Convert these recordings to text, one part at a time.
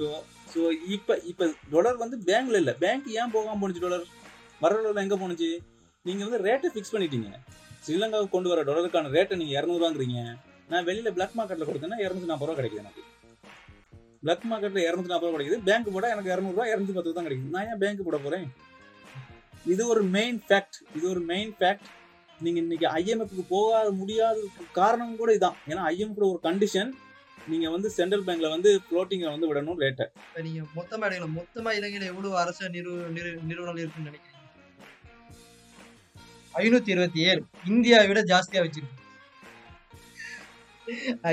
So so இப்போ இப்போ dollar வந்து பேங்க்ல இல்லை. பேங்க் ஏன் போகாமல் போனுச்சு டொலர் வர டொலர் எங்கே போனுச்சு நீங்கள் வந்து ரேட்டை ஃபிக்ஸ் பண்ணிட்டீங்க. ஸ்ரீலங்காவுக்கு கொண்டு வர டொலருக்கான ரேட்டை நீங்கள் இரநூறுவாங்கிறீங்க. நான் வெளியில் பிளாக் மார்க்கெட்டில் கொடுத்தேன்னா இரநூத்தி நாற்பது ரூபா கிடைக்குது எனக்கு. பிளாக் மார்க்கெட்டில் இரநூத்தி நாற்பது ரூபா கிடைக்குது. பேங்க் போட எனக்கு இரநூறுவா இரநூத்தி பத்து தான் கிடைக்குது. நான் ஏன் பேங்க் போட போகிறேன் இது ஒரு மெயின் ஃபேக்ட் இது ஒரு மெயின் ஃபேக்ட் நீங்கள் இன்னைக்கு ஐஎம்எஃப்க்கு போகாத முடியாத காரணம் கூட இதான். ஏன்னா ஐஎம் கூட ஒரு கண்டிஷன் நீங்கள் வந்து சென்ட்ரல் பேங்க்ல வந்து ஃப்ளோட்டிங்கை வந்து விடணும் ரேட்டை நீங்க மொத்தமா எடுக்கலாம். மொத்தமா இலங்கையில எவ்வளவு அரச நிறு நிறுவனங்கள் இருக்குன்னு நினைக்கிறீங்க? ஐநூத்தி இருபத்தி ஏழு. இந்தியாவை விட ஜாஸ்தியா வச்சிருக்கு.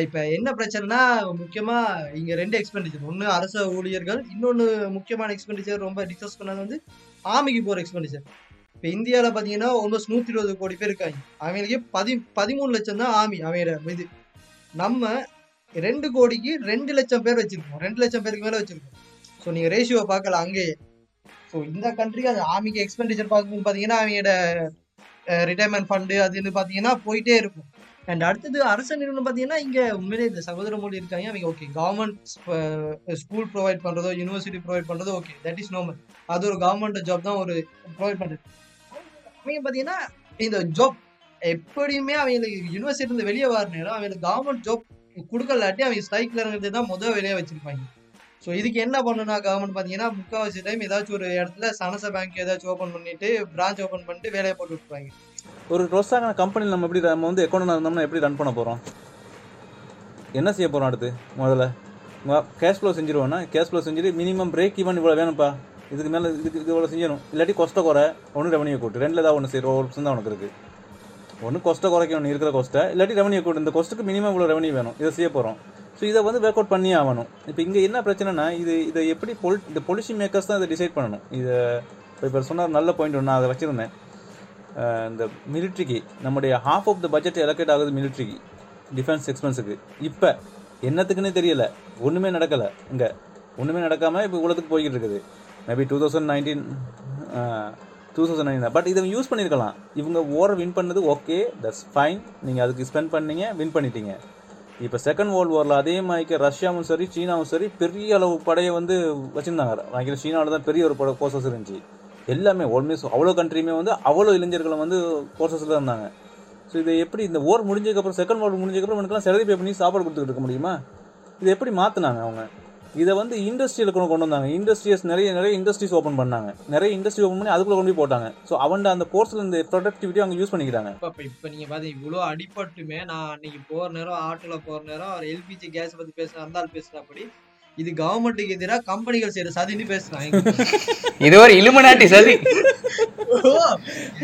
இப்ப என்ன பிரச்சனைனா முக்கியமா இங்க ரெண்டு எக்ஸ்பெண்டிச்சர் ஒண்ணு அரச ஊழியர்கள் இன்னொன்னு முக்கியமான எக்ஸ்பெண்டிச்சர் ரொம்ப டிஸ்கஸ் பண்ணது வந்து ஆமிக்கு போற எக்ஸ்பெண்டிச்சர் இப்ப இந்தியாவில் பாத்தீங்கன்னா ஆல்மோஸ்ட் நூத்தி இருபது கோடி பேர் இருக்காங்க. அவங்களுக்கு பதி பதிமூணு லட்சம் தான் ஆமி அவங்களோட இது. நம்ம ரெண்டு கோடிக்கு ரெண்டு லட்சம் பேர் வச்சிருக்கோம். ரெண்டு லட்சம் பேருக்கு மேலே வச்சிருக்கோம். ஸோ நீங்கள் ரேஷியோ பார்க்கல அங்கேயே. ஸோ இந்த கண்ட்ரிக்கு அது ஆமிக்கு எக்ஸ்பெண்டிச்சர் பார்க்கும்போது பார்த்தீங்கன்னா அவங்களோட ரிட்டையர்மெண்ட் ஃபண்டு அதுன்னு பார்த்தீங்கன்னா போயிட்டே இருக்கும். அண்ட் அடுத்தது அரசு நிறுவனம் பார்த்தீங்கன்னா இங்கே உண்மையிலே இந்த சகோதர மொழி இருக்காங்க. அவங்க ஓகே கவர்மெண்ட் ஸ்கூல் ப்ரொவைட் பண்ணுறதோ யூனிவர்சிட்டி ப்ரொவைட் பண்ணுறதோ ஓகே தட் இஸ் நார்மல் அது ஒரு கவர்மெண்ட் ஜாப் தான் ஒரு ப்ரொவைட் பண்ணுறது அவங்க பார்த்தீங்கன்னா இந்த ஜாப் எப்படியுமே அவங்களுக்கு யூனிவர்சிட்டி இருந்து வெளியே வர நேரம் அவங்களுக்கு கவர்மெண்ட் ஜாப் கொடுக்கலாட்டி அவங்க ஸ்ட்ரைக்ல இருக்கிறது தான் முதல் வேலையா வச்சிருப்பாங்க. ஸோ இதுக்கு என்ன பண்ணணும்னா கவர்மெண்ட் பார்த்தீங்கன்னா முக்கால்வாசி டைம் ஏதாச்சும் ஒரு இடத்துல சனச பேங்க் ஏதாச்சும் ஓப்பன் பண்ணிட்டு பிரான்ச் ஓப்பன் பண்ணிட்டு வேலையை போட்டு விட்டுருப்பாங்க ஒரு ரொஸ்டான கம்பெனியில் நம்ம எப்படி நம்ம வந்து எக்கௌண்ட் இருந்தோம்னா எப்படி ரன் பண்ண போகிறோம் என்ன செய்ய போகிறோம் அடுத்து முதல்ல? கேஷ் ஃப்ளோ செஞ்சிருவோம்னா கேஷ் ஃப்ளோ செஞ்சுட்டு மினிமம் பிரேக் ஈவன் இவ்வளோ வேணும்ப்பா. இதுக்கு மேலே இதுக்கு இது இவ்வளோ செஞ்சணும் இல்லாட்டி கொஸ்ட குறை ஒன்று ரெவன்யூ கூட்டு. ரெண்டில் ஏதாவது ஒன்று செய்கிற ஒரு தான் உனக்கு இருக்குது ஒன்று கொஸ்ட்டை குறைக்கணும் இருக்கிற கொஸ்ட்டை இல்லாட்டி ரெவன்யூ கூட. இந்த கொஸ்ட்டுக்கு மினிமம் இவ்வளோ ரெவன்யூ வேணும். இதை செய்ய போகிறோம் ஸோ இதை வந்து ஒர்க் அவுட் பண்ணியே ஆகணும். இப்போ இங்கே என்ன பிரச்சனைனா இது இதை எப்படி பொல் இந்த பொலிசி மேக்கர்ஸ் தான் இதை டிசைட் பண்ணணும். இதை இப்போ சொன்னார் நல்ல பாயிண்ட் ஒன்று நான் அதை வச்சுருந்தேன். இந்த மிலிட்ரிக்கு நம்முடைய half of the budget allocate ஆகுது மிலிட்ரிக்கு டிஃபென்ஸ் எக்ஸ்பென்ஸுக்கு இப்போ என்னத்துக்குன்னே தெரியல. ஒன்றுமே நடக்கலை. இங்கே ஒன்றுமே நடக்காமல் இப்போ உலகத்துக்கு போய்கிட்டு இருக்குது. Maybe two thousand nineteen two thousand nine but இதை யூஸ் பண்ணியிருக்கலாம். இவங்க ஓரை வின் பண்ணது ஓகே தட்ஸ் ஃபைன் நீங்கள் அதுக்கு ஸ்பெண்ட் பண்ணீங்க வின் பண்ணிட்டீங்க. இப்போ செகண்ட் வேர்ல்டு வாரில் அதே மாதிரிக்கு ரஷ்யாவும் சரி சீனாவும் சரி பெரிய அளவு படையை வந்து வச்சுருந்தாங்க. நினைக்கிறேன் சீனாவில் தான் பெரிய ஒரு பட கோர்சஸ் இருந்துச்சு. எல்லாமே ஆல்மோஸ்ட் அவ்வளோ கண்ட்ரியுமே வந்து அவ்வளோ இளைஞர்களும் வந்து கோர்சஸில் இருந்தாங்க. ஸோ இதை எப்படி இந்த ஓர் முடிஞ்சதுக்கப்புறம் செகண்ட் வேர்ல்டு முடிஞ்சதுக்கப்புறம் எனக்குலாம் செலவு பே பண்ணி சாப்பாடு கொடுத்துட்டு இருக்க முடியுமா? இதை எப்படி மாற்றினாங்க அவங்க? இதை வந்து இண்டஸ்ட்ரியில் கொண்டு கொண்டு வந்தாங்க. இண்டஸ்ட்ரீஸ் நிறைய நிறைய இண்டஸ்ட்ரீஸ் ஓப்பன் பண்ணாங்க. நிறைய இண்டஸ்ட்ரி ஓப்பன் பண்ணி அதுக்குள்ளே கொண்டு போய் போட்டாங்க. ஸோ அவன் அந்த கோர்ஸில் இந்த ப்ரொடக்டிவிட்டி அவங்க யூஸ் பண்ணிக்கிறாங்க. இப்ப இப்ப இப்ப நீங்க பாத்தீங்க இவ்வளவு அடிபட்டுமே நான் அன்னைக்கு போற நேரம் ஆட்டோல போற நேரம் அவர் எல்பிஜி கேஸ் பத்தி பேசுற அந்த ஆள் பேசுறப்படி. இது கவர்மெண்ட்டுக்கு எதிராக கம்பெனிகள் செய்யற சதின்னு பேசுறாங்க இது ஒரு இலுமினாட்டி சதி.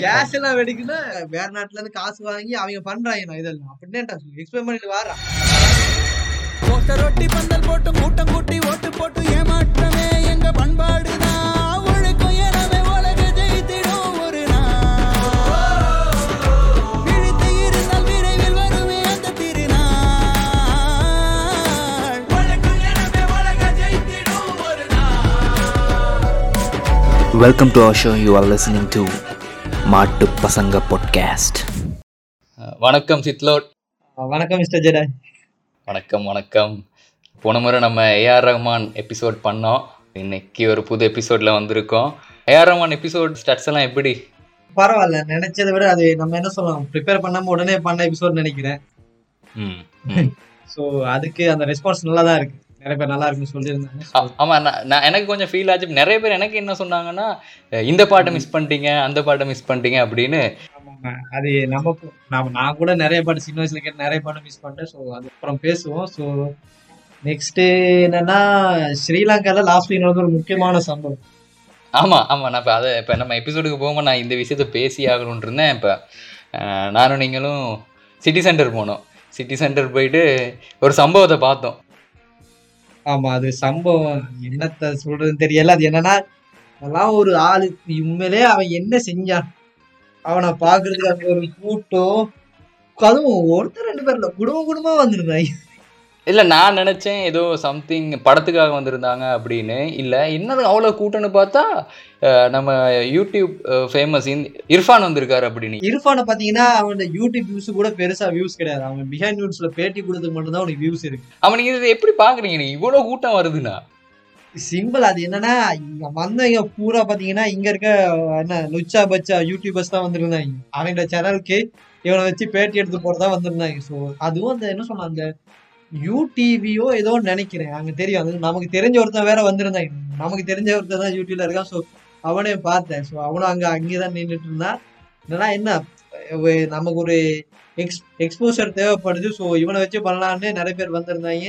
கேஸ் எல்லாம் வெடிக்குன்னா வேற நாட்டுல இருந்து காசு வாங்கி அவங்க பண்றாங்க நான் இதெல்லாம்? அப்படின்னு எக்ஸ்பிளைன் பண்ணிட்டு வாரா ஒட்டி பந்தல் போட்டு கூட்டம் கூட்டி ஓட்டு போட்டு ஏமாற்றமே எங்க ஒரு Welcome to our show. You are listening to மாட்டு பசங்க பாட்காஸ்ட் வணக்கம் சித்லோட். வணக்கம் மிஸ்டர் ஜெடா வணக்கம் வணக்கம். போன முறை நம்ம ஏஆர் ரஹ்மான் எபிசோட் பண்ணோம். இன்னைக்கு ஒரு புது எபிசோட்ல வந்திருக்கோம். ஏஆர் ரஹ்மான் எபிசோட் ஸ்டட்ஸ் எல்லாம் எப்படி? பரவாயில்ல. நினைச்சதை விட அது நம்ம என்ன சொல்லலாம்? ப்ரிப்பேர் பண்ணாம உடனே பண்ண எபிசோட் நினைக்கிறேன். ஸோ அதுக்கு அந்த ரெஸ்பான்ஸ் நல்லா தான் இருக்கு. நிறைய பேர் நல்லா இருக்குன்னு சொல்லியிருந்தாங்க. ஆமா நான் எனக்கு கொஞ்சம் ஃபீல் ஆச்சு. நிறைய பேர் எனக்கு என்ன சொன்னாங்கன்னா இந்த பாட்டை மிஸ் பண்ணிட்டீங்க அந்த பாட்டை மிஸ் பண்ணிட்டீங்க அப்படின்னு. ஆமாம் அது நம்ம நாம நான் கூட நிறைய பாட்டு சின்ன வயசுல கேட்டு நிறைய பாட்டு மிஸ் பண்ணிட்டேன். ஸோ அது அப்புறம் பேசுவோம். ஸோ நெக்ஸ்ட் என்னன்னா ஸ்ரீலங்கால லாஸ்ட் நடந்த ஒரு முக்கியமான சம்பவம். ஆமா ஆமா. நான் இப்போ அதை இப்போ நம்ம எபிசோடுக்கு போகும்போது நான் இந்த விஷயத்த பேசி ஆகணும்னு இருந்தேன். இப்போ நானும் நீங்களும் சிட்டி சென்டர் போனோம். சிட்டி சென்டர் போயிட்டு ஒரு சம்பவத்தை பார்த்தோம். ஆமா அது சம்பவம். என்னத்த சொல்றதுன்னு தெரியல. அது என்னன்னா அதெல்லாம் ஒரு ஆளு. உண்மையிலே அவன் என்ன செஞ்சான்? அவனை பாக்குறதுக்கு அங்க ஒரு கூட்டம் அதுவும் ஒருத்தர் ரெண்டு பேர்ல குடும்பம் குடும்பமா வந்திருந்தாங்க இல்லை நான் நினச்சேன் ஏதோ சம்திங் படத்துக்காக வந்திருந்தாங்க அப்படின்னு. இல்லை என்னது அவ்வளோ கூட்டம்னு பார்த்தா நம்ம யூடியூப் ஃபேமஸ் இர்ஃபான் வந்திருக்காரு அப்படின்னு. இர்ஃபானை பாத்தீங்கன்னா அவனோட யூடியூப் வியூஸ் கூட பெருசா வியூஸ் கிடையாது. அவன் பிஹைண்ட் நியூஸ்ல பேட்டி கொடுத்ததுக்கு மட்டும் தான் அவனுக்கு வியூஸ் இருக்கு. அவனுக்கு இது எப்படி பார்க்குறீங்க நீங்கள் இவ்வளோ கூட்டம் வருதுண்ணா சிம்பிள் அது என்னன்னா இங்க வந்தவங்க பூரா பாத்தீங்கன்னா இங்க இருக்க என்ன லுச்சா பச்சா யூடியூபர்ஸ் தான் வந்திருந்தாங்க. அவங்களோட சேனலுக்கு இவனை வச்சு பேட்டி எடுத்து போறதா வந்திருந்தாங்க. ஸோ அதுவும் அந்த என்ன சொன்ன அந்த யூடிவியோ ஏதோ நினைக்கிறேன். அங்க தெரியும். அது நமக்கு தெரிஞ்ச ஒருத்தன் வேற வந்திருந்தாங்க நமக்கு தெரிஞ்ச ஒருத்தன் தான் யூடியூப்ல இருக்கான். ஸோ அவனே பார்த்தேன். ஸோ அவனும் அங்க அங்கேதான் நின்றுட்டு இருந்தான். என்னன்னா என்ன நமக்கு ஒரு எக்ஸ் எக்ஸ்போசர் தேவைப்படுது. ஸோ இவனை வச்சு பண்ணலான்னு நிறைய பேர் வந்திருந்தாங்க.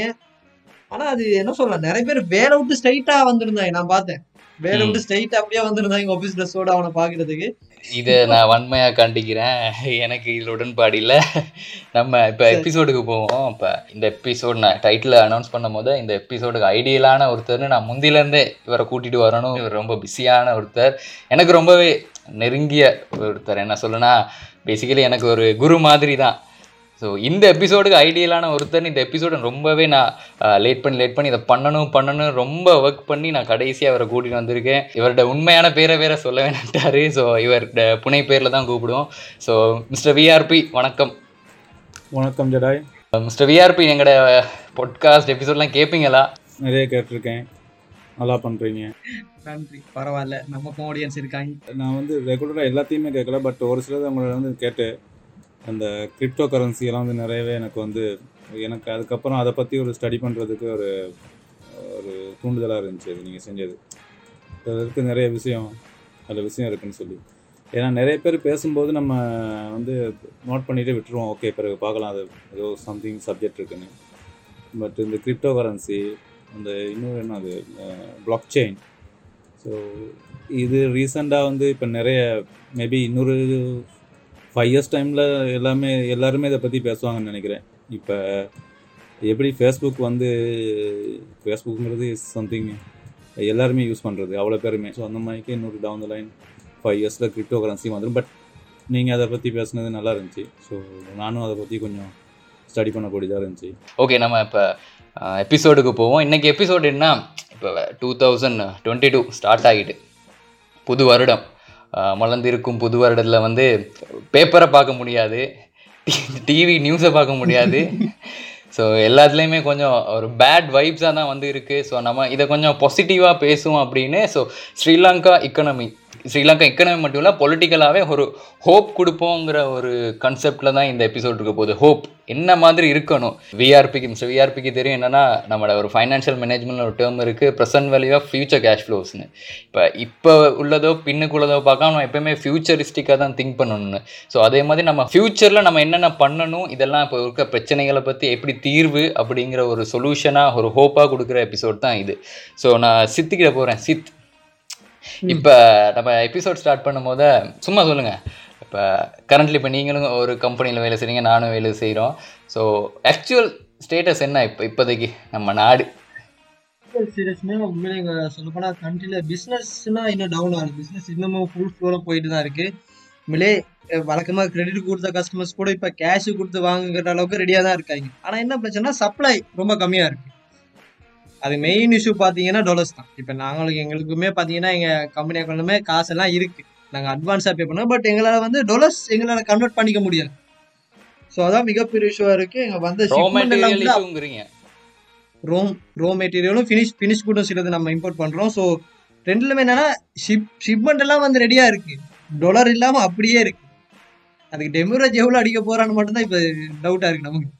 ஆனா அது என்ன சொல்லலாம் நிறைய பேர் வேலை விட்டு ஸ்ட்ரைட்டா வந்திருந்தாங்க. நான் பார்த்தேன். வேலை. விட்டு ஸ்ட்ரைட்டா அப்படியே வந்திருந்தாங்க ஆஃபீஸ் ட்ரெஸ்ஸோட அவனை பாக்குறதுக்கு இதை நான் வன்மையா கண்டிக்கிறேன். எனக்கு இதில் உடன்பாடு இல்லை. நம்ம இப்போ. எபிசோடுக்கு போவோம். இப்போ இந்த எபிசோட் நான் டைட்டில் அனௌன்ஸ் பண்ணும் போது இந்த எபிசோடுக்கு ஐடியலான ஒருத்தர்னு நான் முந்திலேருந்தே இவரை கூட்டிட்டு வரணும். இவர் ரொம்ப பிஸியான ஒருத்தர். எனக்கு ரொம்பவே நெருங்கிய ஒருத்தர். என்ன சொல்லுனா பேசிக்கலி எனக்கு ஒரு குரு மாதிரி தான் ஸோ இந்த எபிசோடுக்கு ஐடியலான ஒருத்தர் இந்த எபிசோடு ரொம்பவே நான் லேட் பண்ணி லேட் பண்ணி இதை பண்ணணும் பண்ணணும் ரொம்ப ஒர்க் பண்ணி நான் கடைசியாக அவரை கூட்டிகிட்டு வந்திருக்கேன். இவரோட உண்மையான பேரை வேற சொல்ல வேணாட்டாரு ஸோ இவர் புனை பேரில் தான் கூப்பிடுவோம். ஸோ மிஸ்டர் விஆர்பி வணக்கம். வணக்கம் ஜடாய். மிஸ்டர் விஆர்பி எங்களோட பாட்காஸ்ட் எபிசோட்லாம் கேட்பீங்களா நிறைய கேட்டிருக்கேன். நல்லா பண்ணுறீங்க நன்றி. பரவாயில்ல. நமக்கும் ஆடியன்ஸ் இருக்காங்க. நான் வந்து ரெகுலராக எல்லாத்தையுமே கேட்கல பட் ஒரு சிலது உங்களை வந்து கேட்டு அந்த கிரிப்டோ கரன்சி எல்லாம் வந்து நிறையவே எனக்கு வந்து எனக்கு அதுக்கப்புறம் அதை பற்றி ஒரு ஸ்டடி பண்ணுறதுக்கு ஒரு ஒரு தூண்டுதலாக இருந்துச்சு அது நீங்கள் செஞ்சது. அதில் நிறைய விஷயம். அதில் விஷயம் இருக்குன்னு சொல்லி. ஏன்னா நிறைய பேர் பேசும்போது நம்ம வந்து நோட் பண்ணிட்டு விட்டுருவோம். ஓகே பிறகு பார்க்கலாம். அது ஏதோ சம்திங் சப்ஜெக்ட் இருக்குன்னு. பட் இந்த கிரிப்டோ கரன்சி அந்த இன்னொரு என்ன அது பிளாக் செயின் ஸோ இது ரீசெண்டாக வந்து இப்போ நிறைய மேபி இன்னொரு ஃபைவ் இயர்ஸ் டைமில் எல்லாமே எல்லாருமே இதை பற்றி பேசுவாங்கன்னு நினைக்கிறேன். இப்போ எப்படி ஃபேஸ்புக் வந்து ஃபேஸ்புக்ங்கிறது சம்திங் எல்லாருமே யூஸ் பண்ணுறது அவ்வளோ பேருமே. ஸோ அந்த மாதிரிக்கு இன்னொரு டவுன் த லைன் ஃபைவ் இயர்ஸில் கிரிப்டோ கரன்சி வந்துடும் பட் நீங்கள் அதை பற்றி பேசுனது நல்லா இருந்துச்சு. ஸோ நானும் அதை பற்றி கொஞ்சம் ஸ்டடி பண்ணக்கூடியதாக இருந்துச்சு. ஓகே நம்ம இப்போ எபிசோடுக்கு போவோம். இன்றைக்கி எபிசோடு என்ன? இப்போ two thousand twenty two start ஆகிட்டு புது வருடம். மலர்ந்திருக்கும் புது வருடத்தில் வந்து பேப்பரை பார்க்க முடியாது. டிவி நியூஸை பார்க்க முடியாது. ஸோ எல்லாத்துலேயுமே கொஞ்சம் ஒரு பேட் வைப்ஸாக தான் வந்து இருக்குது ஸோ நம்ம இதை கொஞ்சம் பாசிட்டிவாக பேசுவோம் அப்படின்னு so Sri Lanka economy Sri Lanka economy மட்டும் இல்லை பொலிட்டிக்கலாகவே ஒரு ஹோப் கொடுப்போங்கிற ஒரு கன்செப்டில் தான் இந்த எபிசோட் இருக்க போகுது. ஹோப் என்ன மாதிரி இருக்கணும்? விஆர்பிக்கு மிஸ்டர் விஆர்பிக்கு தெரியும் என்னென்னா நம்மளோட ஒரு ஃபைனான்ஷியல் மேனேஜ்மெண்ட் ஒரு டேர்ம் இருக்குது present value of future cash ஃப்ளோஸ்னு இப்போ இப்போ உள்ளதோ பின்னுக்குள்ளதோ பார்க்காம நம்ம எப்பயுமே ஃபியூச்சரிஸ்டிக்காக தான் திங்க் பண்ணணும்னு. ஸோ அதே மாதிரி நம்ம ஃப்யூச்சரில் நம்ம என்னென்ன பண்ணணும் இதெல்லாம் இப்போ இருக்க பிரச்சனைகளை பற்றி எப்படி தீர்வு அப்படிங்கிற ஒரு சொல்யூஷனாக ஒரு ஹோப்பாக கொடுக்குற எபிசோட் தான் இது. ஸோ நான் சித்திக்கிட்ட போகிறேன் சித் இப்போ நம்ம எபிசோட் ஸ்டார்ட் பண்ணும்போது சும்மா சொல்லுங்கள் இப்போ கரண்ட்லி இப்போ நீங்களும் ஒரு கம்பெனியில் வேலை செய்கிறீங்க நானும் வேலை செய்கிறோம் ஸோ ஆக்சுவல் ஸ்டேட்டஸ் என்ன இப்போ இப்போதைக்கு நம்ம நாடு? சீரியஸ்மே உண்மையிலே இங்க சொல்ல போனா கண்ட்ரில பிசினஸ்னா இன்னும் டவுன் ஆகுது. பிசினஸ் இன்னமும் ஃபுல் ஃப்ளோல போயிட்டு தான் இருக்கு. உண்மையிலே அஹ், வழக்கமா கிரெடிட் கொடுத்த கஸ்டமர்ஸ் கூட இப்ப கேஷ் கொடுத்து வாங்குற அளவுக்கு ரெடியா தான் இருக்காங்க. ஆனா என்ன பிரச்சனைனா சப்ளை ரொம்ப கம்மியா இருக்கு. அது மெயின் இஷ்யூ பாத்தீங்கன்னா டாலர்ஸ் தான். இப்ப நாங்களுக்கு எங்களுக்குமே பாத்தீங்கன்னா எங்க கம்பெனி அக்கௌண்ட்லுமே காசு எல்லாம் இருக்கு. நாங்க அட்வான்ஸா பே பண்ணோம் பட் எங்களால வந்து டாலர்ஸ் எங்களால கன்வெர்ட் பண்ணிக்க முடியல. ஸோ அதான் மிகப்பெரிய இஷ்யூவா இருக்கு. எங்க வந்து இஷ்யூங்கிறீங்க ரோம் ரோ மெட்டீரியலும் ஃபினிஷ் ஃபினிஷ் கூட்டும் சிலது நம்ம இம்போர்ட் பண்றோம். ஸோ ரெண்டுலுமே என்னன்னா ஷிப் ஷிப்மெண்ட் எல்லாம் வந்து ரெடியா இருக்கு. டாலர் இல்லாம அப்படியே இருக்கு. அதுக்கு டெமரேஜ் எவ்வளவு அடிக்க போறான்னு மட்டும்தான் இப்ப டவுட்டா இருக்கு நமக்கு.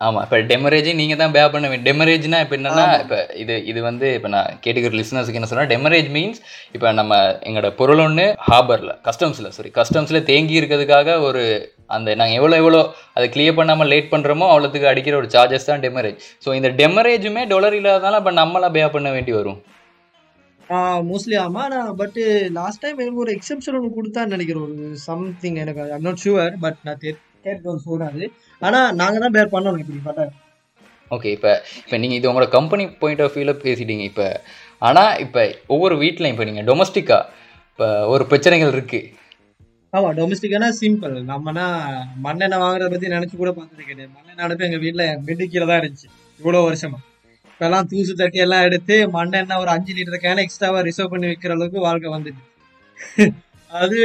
ஆமாம் இப்போ டெமரேஜ் நீங்கள் தான் பே பண்ண வேண்டிய டெமரேஜ்னா இப்போ என்னன்னா. இப்போ இது இது வந்து இப்போ நான் கேட்டுக்கிற லிசனர்ஸுக்கு என்ன சொன்னால் டெமரேஜ் மீன்ஸ் இப்போ நம்ம எங்களோட பொருள் ஒன்று ஹார்பரில் கஸ்டம்ஸில் சாரி கஸ்டம்ஸில் தேங்கி இருக்கிறதுக்காக ஒரு அந்த நாங்கள் எவ்வளோ எவ்வளோ அதை கிளியர் பண்ணாமல் லேட் பண்ணுறோமோ அவ்வளோத்துக்கு அடிக்கிற ஒரு சார்ஜஸ் தான் டெமரேஜ் ஸோ இந்த டெமரேஜுமே டாலர் இல்லாதனால இப்போ நம்மளாம் பே பண்ண வேண்டி வரும் மோஸ்ட்லி ஆமா நான் பட் லாஸ்ட் டைம் எனக்கு ஒரு எக்ஸெப்ஷன் ஒன்று கொடுத்தான்னு நினைக்கிறேன் ஒரு சம்திங் எனக்கு ஐம் நாட் ஷுவர் பட் நான் கேட்க சொல்றாரு. ஆனா நாங்க தான் பேர் பண்ணணும் இப்படி பார்த்தா. ஓகே இப்போ இப்போ நீங்கள் இது உங்களோட கம்பெனி பாயிண்ட் ஆஃப் வியூவில் பேசிட்டீங்க. இப்போ ஆனால் இப்போ ஒவ்வொரு வீட்லையும் இப்போ நீங்கள் டொமஸ்டிக்காக இப்போ ஒரு பிரச்சனைகள் இருக்குது ஆமா டொமஸ்டிக்கானா சிம்பிள் நம்மனா மண்ணெண்ணெய் வாங்குறத பத்தி நினைச்சு கூட பார்த்தது கிடையாது. மண்ணெண்ணெய் அடுப்பு எங்க வீட்டுல பெட்டு கீழே தான் இருந்துச்சு. இவ்வளவு வருஷமா. இப்பெல்லாம் தூசு தட்டி எல்லாம் எடுத்து மண்ணெண்ணெய் ஒரு அஞ்சு லிட்டர் கேன எக்ஸ்ட்ராவா ரிசர்வ் பண்ணி வைக்கிற அளவுக்கு வாழ்க்கை வந்துட்டு. அது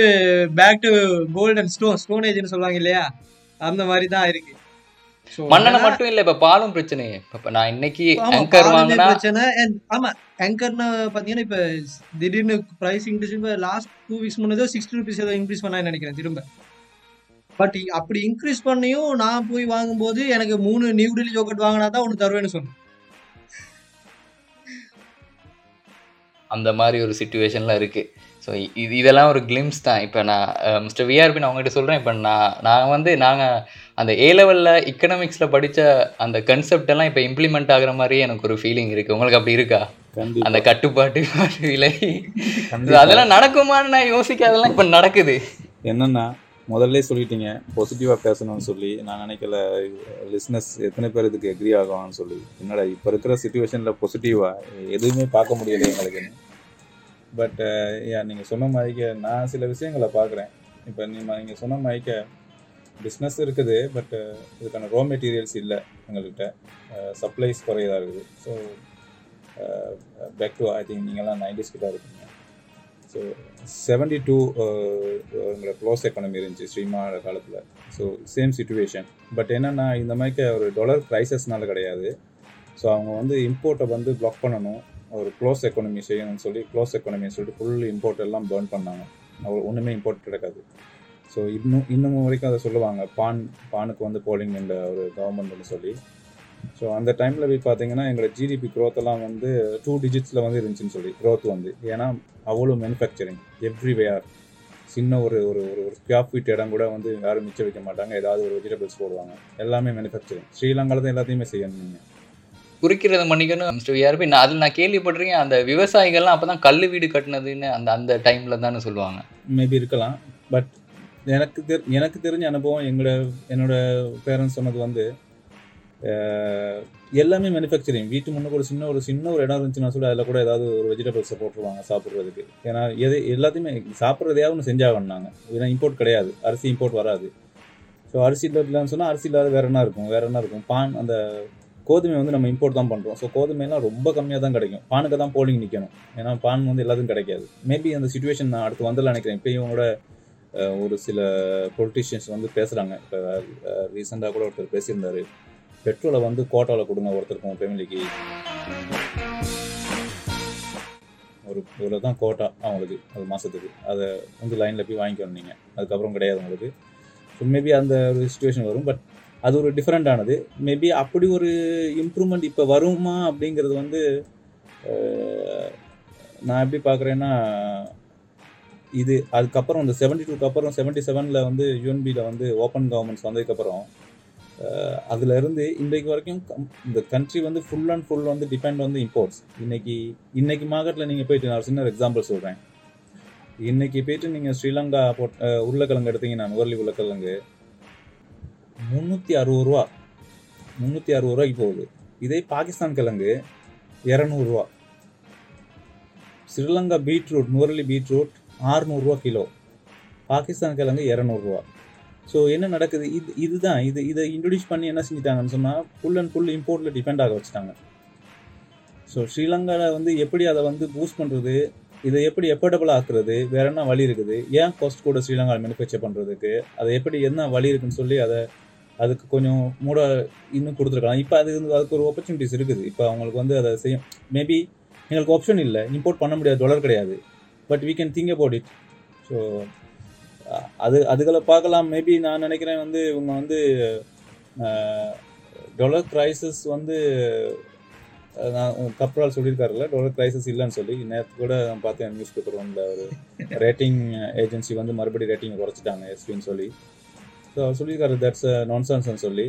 பேக் டு கோல்டன் ஸ்டோன் ஸ்டோனேஜ்னு சொல்லுவாங்க இல்லையா? அந்த மாதிரி தான் இருக்கு அதனால- மட்டும் இல்ல இப்ப பாலும் பிரச்சனை இப்ப நான் இன்னைக்கு ஆங்கர் வாங்கினா பிரச்சனை ஆமா ஆங்கர்னா பாத்தீங்கன்னா இப்ப திடீர்னு price increase last two weeks முன்னதோ sixty rupees ஏதோ இன்க்ரீஸ் பண்ணா நினைக்கிறேன் திரும்ப. பட் அப்படி இன்க்ரீஸ் பண்ணியும் நான் போய் வாங்கும்போது எனக்கு மூணு நியூ டெல்லி யோகட் வாங்கினா தான் ஒன்று தருவேன்னு சொன்னேன். அந்த மாதிரி ஒரு சுச்சுவேஷன்ல இருக்கு. ஸோ இது இதெல்லாம் ஒரு கிளிம்ஸ் தான். இப்போ நான் மிஸ்டர் விஆர்பி நான் உங்ககிட்ட சொல்கிறேன் இப்போ நான் நான் வந்து நாங்கள் அந்த ஏ லெவலில் இக்கனாமிக்ஸில் படித்த அந்த கன்செப்ட் எல்லாம் இப்போ இம்ப்ளிமெண்ட் ஆகுற மாதிரியே எனக்கு ஒரு ஃபீலிங் இருக்குது உங்களுக்கு அப்படி இருக்கா? அந்த கட்டுப்பாட்டு விலை. அதெல்லாம் நடக்குமான்னு நான் யோசிக்காதெல்லாம் இப்போ நடக்குது. என்னன்னா முதல்ல சொல்லிட்டீங்க பாசிட்டிவாக பேசணும்னு சொல்லி. நான் நினைக்கல லிஸ்னஸ் எத்தனை பேர் இதுக்கு எக்ரி ஆகும்னு சொல்லி. என்னடா இப்போ இருக்கிற சுச்சுவேஷனில் பாசிட்டிவாக எதுவுமே பார்க்க முடியல எங்களுக்கு. பட் uh, நீங்கள் சொன்ன மாதிரிக்க நான் சில விஷயங்களை பார்க்குறேன். இப்போ நீங்கள் நீங்கள் சொன்ன மாதிரிக்க பிஸ்னஸ் இருக்குது பட் uh, இதுக்கான ரோ மெட்டீரியல்ஸ் இல்லை எங்கள்கிட்ட. Uh, சப்ளைஸ் குறையதாக இருக்குது. So back to I think நீங்கள்லாம் நைன்டிஸ் கிட்ட இருக்கீங்க. ஸோ செவன்டி டூ உங்களோட க்ளோஸ் எக்கானமி இருந்துச்சு ஸ்ரீமாவோட காலத்தில். ஸோ சேம் சுச்சுவேஷன் பட் என்னென்னா இந்த மாதிரிக்க ஒரு டாலர் ப்ரைஸஸ்னால கிடையாது. ஸோ அவங்க வந்து இம்போர்ட்டை வந்து பிளாக் பண்ணணும். ஒரு க்ளோஸ் எக்கானமி செய்யணும்னு சொல்லி க்ளோஸ் எக்கானமின்னு சொல்லிட்டு ஃபுல் இம்போர்ட் எல்லாம் பேர்ன் பண்ணாங்க. அவர் ஒன்றுமே இம்போர்ட் கிடைக்காது. ஸோ இன்னும் இன்னும் வரைக்கும் அதை சொல்லுவாங்க. பான் பானுக்கு வந்து போலிங் என்ற ஒரு கவர்மெண்ட்னு சொல்லி. ஸோ அந்த டைமில் போய் பார்த்தீங்கன்னா எங்களோட ஜிடிபி க்ரோத்தெல்லாம் எல்லாம் வந்து டூ டிஜிட்ஸில் வந்து இருந்துச்சுன்னு சொல்லி க்ரோத் வந்து. ஏன்னா அவ்வளோ மேனுஃபேக்சரிங் எவ்ரிவேர் சின்ன ஒரு ஒரு ஒரு ஒரு ஸ்கொயர் ஃபீட் இடம் கூட வந்து யாரும் மிச்சம் வைக்க மாட்டாங்க. ஏதாவது ஒரு வெஜிடபிள்ஸ் போடுவாங்க. எல்லாமே மேனுஃபேக்சரிங் ஸ்ரீலங்காவில் தான் எல்லாத்தையுமே செய்யணும் நீங்கள் குறிக்கிறத மன்னிக்கணும் மிஸ்டர் விஆர்பி நான் அதில் நான் கேள்விப்பட்டிருக்கேன் அந்த விவசாயிகள்லாம் அப்போ தான் கல் வீடு கட்டினதுன்னு அந்த அந்த டைமில் தானே சொல்லுவாங்க. மேபி இருக்கலாம். பட் எனக்கு தெரி எனக்கு தெரிஞ்ச அனுபவம் எங்களோட என்னோட பேரண்ட்ஸ் சொன்னது வந்து எல்லாமே மேனுஃபேக்சரிங் வீட்டு முன்னுக்கு ஒரு சின்ன ஒரு சின்ன ஒரு இடம் இருந்துச்சுன்னா கூட அதில் கூட ஏதாவது ஒரு வெஜிடபிள்ஸை போட்டுருவாங்க சாப்பிட்றதுக்கு. ஏன்னா எது எல்லாத்தையுமே சாப்பிட்றதையாவது ஒன்று செஞ்சாகணுனாங்க ஏன்னா இம்போர்ட் கிடையாது. அரிசி இம்போர்ட் வராது. ஸோ அரிசி இல்லைன்னு சொன்னால் அரிசி இல்லாத வேற என்ன இருக்கும்? வேற என்ன இருக்கும்? பான் அந்த கோதுமை வந்து நம்ம இம்போர்ட் தான் பண்ணுறோம் ஸோ கோதுமைலாம் ரொம்ப கம்மியாக தான் கிடைக்கும். பானுக்கு தான் போலிங் நிற்கணும் ஏன்னா பான் வந்து எல்லாத்துக்கும் கிடைக்காது. மேபி அந்த சுச்சுவேஷன் நான் அடுத்து வந்துடல நினைக்கிறேன். இப்போ இவங்களோட ஒரு சில பொலிட்டிஷியன்ஸ் வந்து பேசுகிறாங்க இப்போ ரீசெண்டாக கூட ஒருத்தர் பேசியிருந்தார். பெட்ரோலை வந்து கோட்டாவில் கொடுங்க ஒருத்தருக்கு உங்கள் ஃபேமிலிக்கு ஒரு இவ்வளோ தான் கோட்டா அவங்களுக்கு அது மாதத்துக்கு அதை வந்து லைனில் போய் வாங்கிக்கணும் நீங்கள் அதுக்கப்புறம் கிடையாது உங்களுக்கு. ஸோ மேபி அந்த ஒரு சுச்சுவேஷன் வரும். பட் அது ஒரு டிஃப்ரெண்ட்டானது மேபி அப்படி ஒரு இம்ப்ரூவ்மெண்ட் இப்போ வருமா அப்படிங்கிறது வந்து நான் எப்படி பார்க்குறேன்னா இது அதுக்கப்புறம் இந்த செவன்டி டூக்கு அப்புறம் செவன்டி செவனில் வந்து யூஎன்பியில் வந்து ஓப்பன் கவர்மெண்ட்ஸ் வந்ததுக்கப்புறம் அதுலேருந்து இருந்து இன்றைக்கு வரைக்கும் கம்- இந்த கண்ட்ரி வந்து ஃபுல் அண்ட் ஃபுல் வந்து டிபெண்ட் வந்து இம்போர்ட்ஸ் இன்னைக்கு இன்னைக்கு மார்க்கெட்டில் நீங்கள் போயிட்டு நான் சின்ன எக்ஸாம்பிள் சொல்கிறேன் இன்னைக்கு போயிட்டு நீங்கள் ஸ்ரீலங்கா போட் உருளைக்கிழங்கு எடுத்தீங்கன்னா நுவர்லி உருளைக்கிழங்கு முந்நூற்றி அறுபது ரூபா. முந்நூற்றி அறுபது ரூபாய்க்கு போகுது இதே பாகிஸ்தான் கிழங்கு இரநூறுவா ஸ்ரீலங்கா பீட்ரூட் முரளி பீட்ரூட் ஆறுநூறுவா கிலோ. பாகிஸ்தான் கிழங்கு இரநூறுவா ஸோ என்ன நடக்குது? இது இதுதான். இது இதை இன்ட்ரடியூஸ் பண்ணி என்ன செஞ்சிட்டாங்கன்னு சொன்னால் ஃபுல் அண்ட் ஃபுல் இம்போர்ட்டில் டிபெண்ட் ஆக வச்சுட்டாங்க. ஸோ ஸ்ரீலங்காவில் வந்து எப்படி அதை வந்து பூஸ்ட் பண்ணுறது இதை எப்படி எஃபோர்டபுள் ஆக்குறது? வேற என்ன வழி இருக்குது? ஏன் காஸ்ட் கூட ஸ்ரீலங்கா மேனுஃபேக்சர் பண்ணுறதுக்கு அதை எப்படி என்ன வழி இருக்குன்னு சொல்லி அதை அதுக்கு கொஞ்சம் மூட இன்னும் கொடுத்துருக்கலாம். இப்போ அது வந்து அதுக்கு ஒரு ஆப்பர்ச்சுனிட்டிஸ் இருக்குது. இப்போ அவங்களுக்கு வந்து அதை செய்யும் மேபி எங்களுக்கு ஆப்ஷன் இல்லை. இம்போர்ட் பண்ண முடியாது டாலர் கிடையாது. But we can think about it so அது அதுகளை பார்க்கலாம். மேபி நான் நினைக்கிறேன் வந்து இவங்க வந்து டொலர் கிரைசிஸ் வந்து நான் கப்ரால் சொல்லியிருக்காருல்ல டொலர் கிரைசிஸ் இல்லைன்னு சொல்லி நேற்று கூட நான் பார்த்தேன் நியூஸ் பேப்பர் ஒன்றில் ஒரு ரேட்டிங் ஏஜென்சி வந்து மறுபடியும் ரேட்டிங் குறைச்சிட்டாங்க எஸ்பின்னு சொல்லி. ஸோ அவர் சொல்லியிருக்காரு தட்ஸ் நான்சன்ஸ்னு சொல்லி.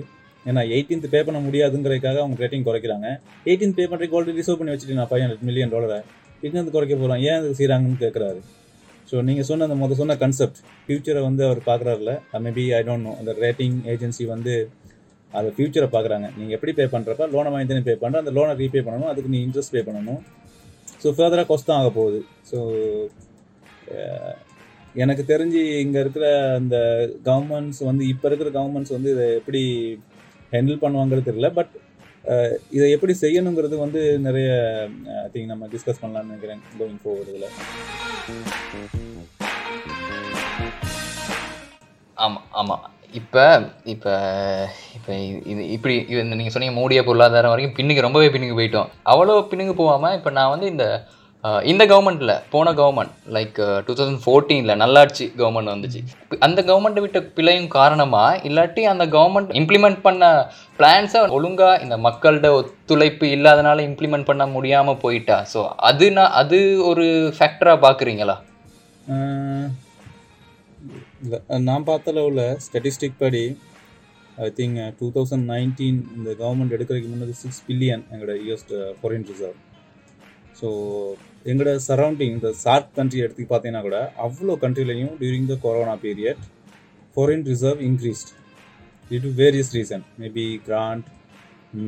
ஏன்னா எயிட்டீன்த் பே பண்ண முடியாதுங்கிறதுக்காக அவங்க ரேட்டிங் குறைக்கிறாங்க. எயிட்டீன்த் பே பண்ணுறதுக்கு ஆல்ரெடி ரிசர்வ் பண்ணி வச்சுட்டு நான் ஃபைவ் ஹண்ட்ரட் மில்லியன் டாலரை எங்கேருந்து குறைக்க போகிறோம் ஏன் அது செய்கிறாங்கன்னு கேட்குறாரு ஸோ நீங்கள் சொன்ன அந்த முதல் சொன்ன கன்செப்ட் ஃபியூச்சரை வந்து அவர் பார்க்குறாருல மேபி ஐ டோன்ட் நோ அந்த ரேட்டிங் ஏஜென்சி வந்து அது ஃபியூச்சரை பார்க்குறாங்க நீங்கள் எப்படி பே பண்ணுறப்ப லோனை வாங்கி தானே பே பண்ணுற அந்த லோனை ரீபே பண்ணணும் அதுக்கு நீ இன்ட்ரெஸ்ட் பே பண்ணணும். ஸோ ஃபர்தராக காஸ்ட் தான் ஆக போகுது ஸோ எனக்கு தெரிஞ்சு இங்கே இருக்கிற அந்த கவர்மெண்ட்ஸ் வந்து இப்போ இருக்கிற கவர்மெண்ட்ஸ் வந்து இதை எப்படி ஹேண்டில் பண்ணுவாங்கிறது தெரியல பட் இதை எப்படி செய்யணுங்கிறது வந்து நிறைய ஐ திங்க் நம்ம டிஸ்கஸ் பண்ணலாம்னு நினைக்கிறேன் கோயிங் forward இதில். ஆமாம் ஆமாம் இப்போ இப்போ இப்போ இது இப்படி இது நீங்கள் சொன்னீங்க மூடிய பொருளாதாரம் வரைக்கும் பின்னுக்கு ரொம்பவே பின்னுக்கு போயிட்டோம். அவ்வளோ பின்னுக்கு போகாமல் இப்போ நான் வந்து இந்த இந்த கவர்மெண்ட்டில் போன கவர்மெண்ட் லைக் டூ தௌசண்ட் ஃபோர்டீனில் நல்லாட்சி கவர்மெண்ட் வந்துச்சு. அந்த கவர்மெண்ட்டை விட்ட பிழையும் காரணமாக இல்லாட்டி அந்த கவர்மெண்ட் இம்ப்ளிமெண்ட் பண்ண பிளான்ஸை ஒழுங்காக இந்த மக்கள்கிட்ட ஒத்துழைப்பு இல்லாதனால இம்ப்ளிமெண்ட் பண்ண முடியாமல் போயிட்டா? ஸோ அது நான் அது ஒரு ஃபேக்டராக பார்க்குறீங்களா நான் பார்த்த உள்ள ஸ்டட்டிஸ்டிக் படி I think two thousand nineteen இந்த கவர்மெண்ட் எடுக்கிறதுக்கு முன்னாடி சிக்ஸ் பில்லியன் எங்களோட யூஎஸ் ஃபாரின் ரிசர்வ் ஸோ எங்களோட சரௌண்டிங் இந்த சார்க் கண்ட்ரி எடுத்து பார்த்தீங்கன்னா கூட அவ்வளோ கண்ட்ரிலையும் during the corona period foreign reserve increased due to various reason maybe grant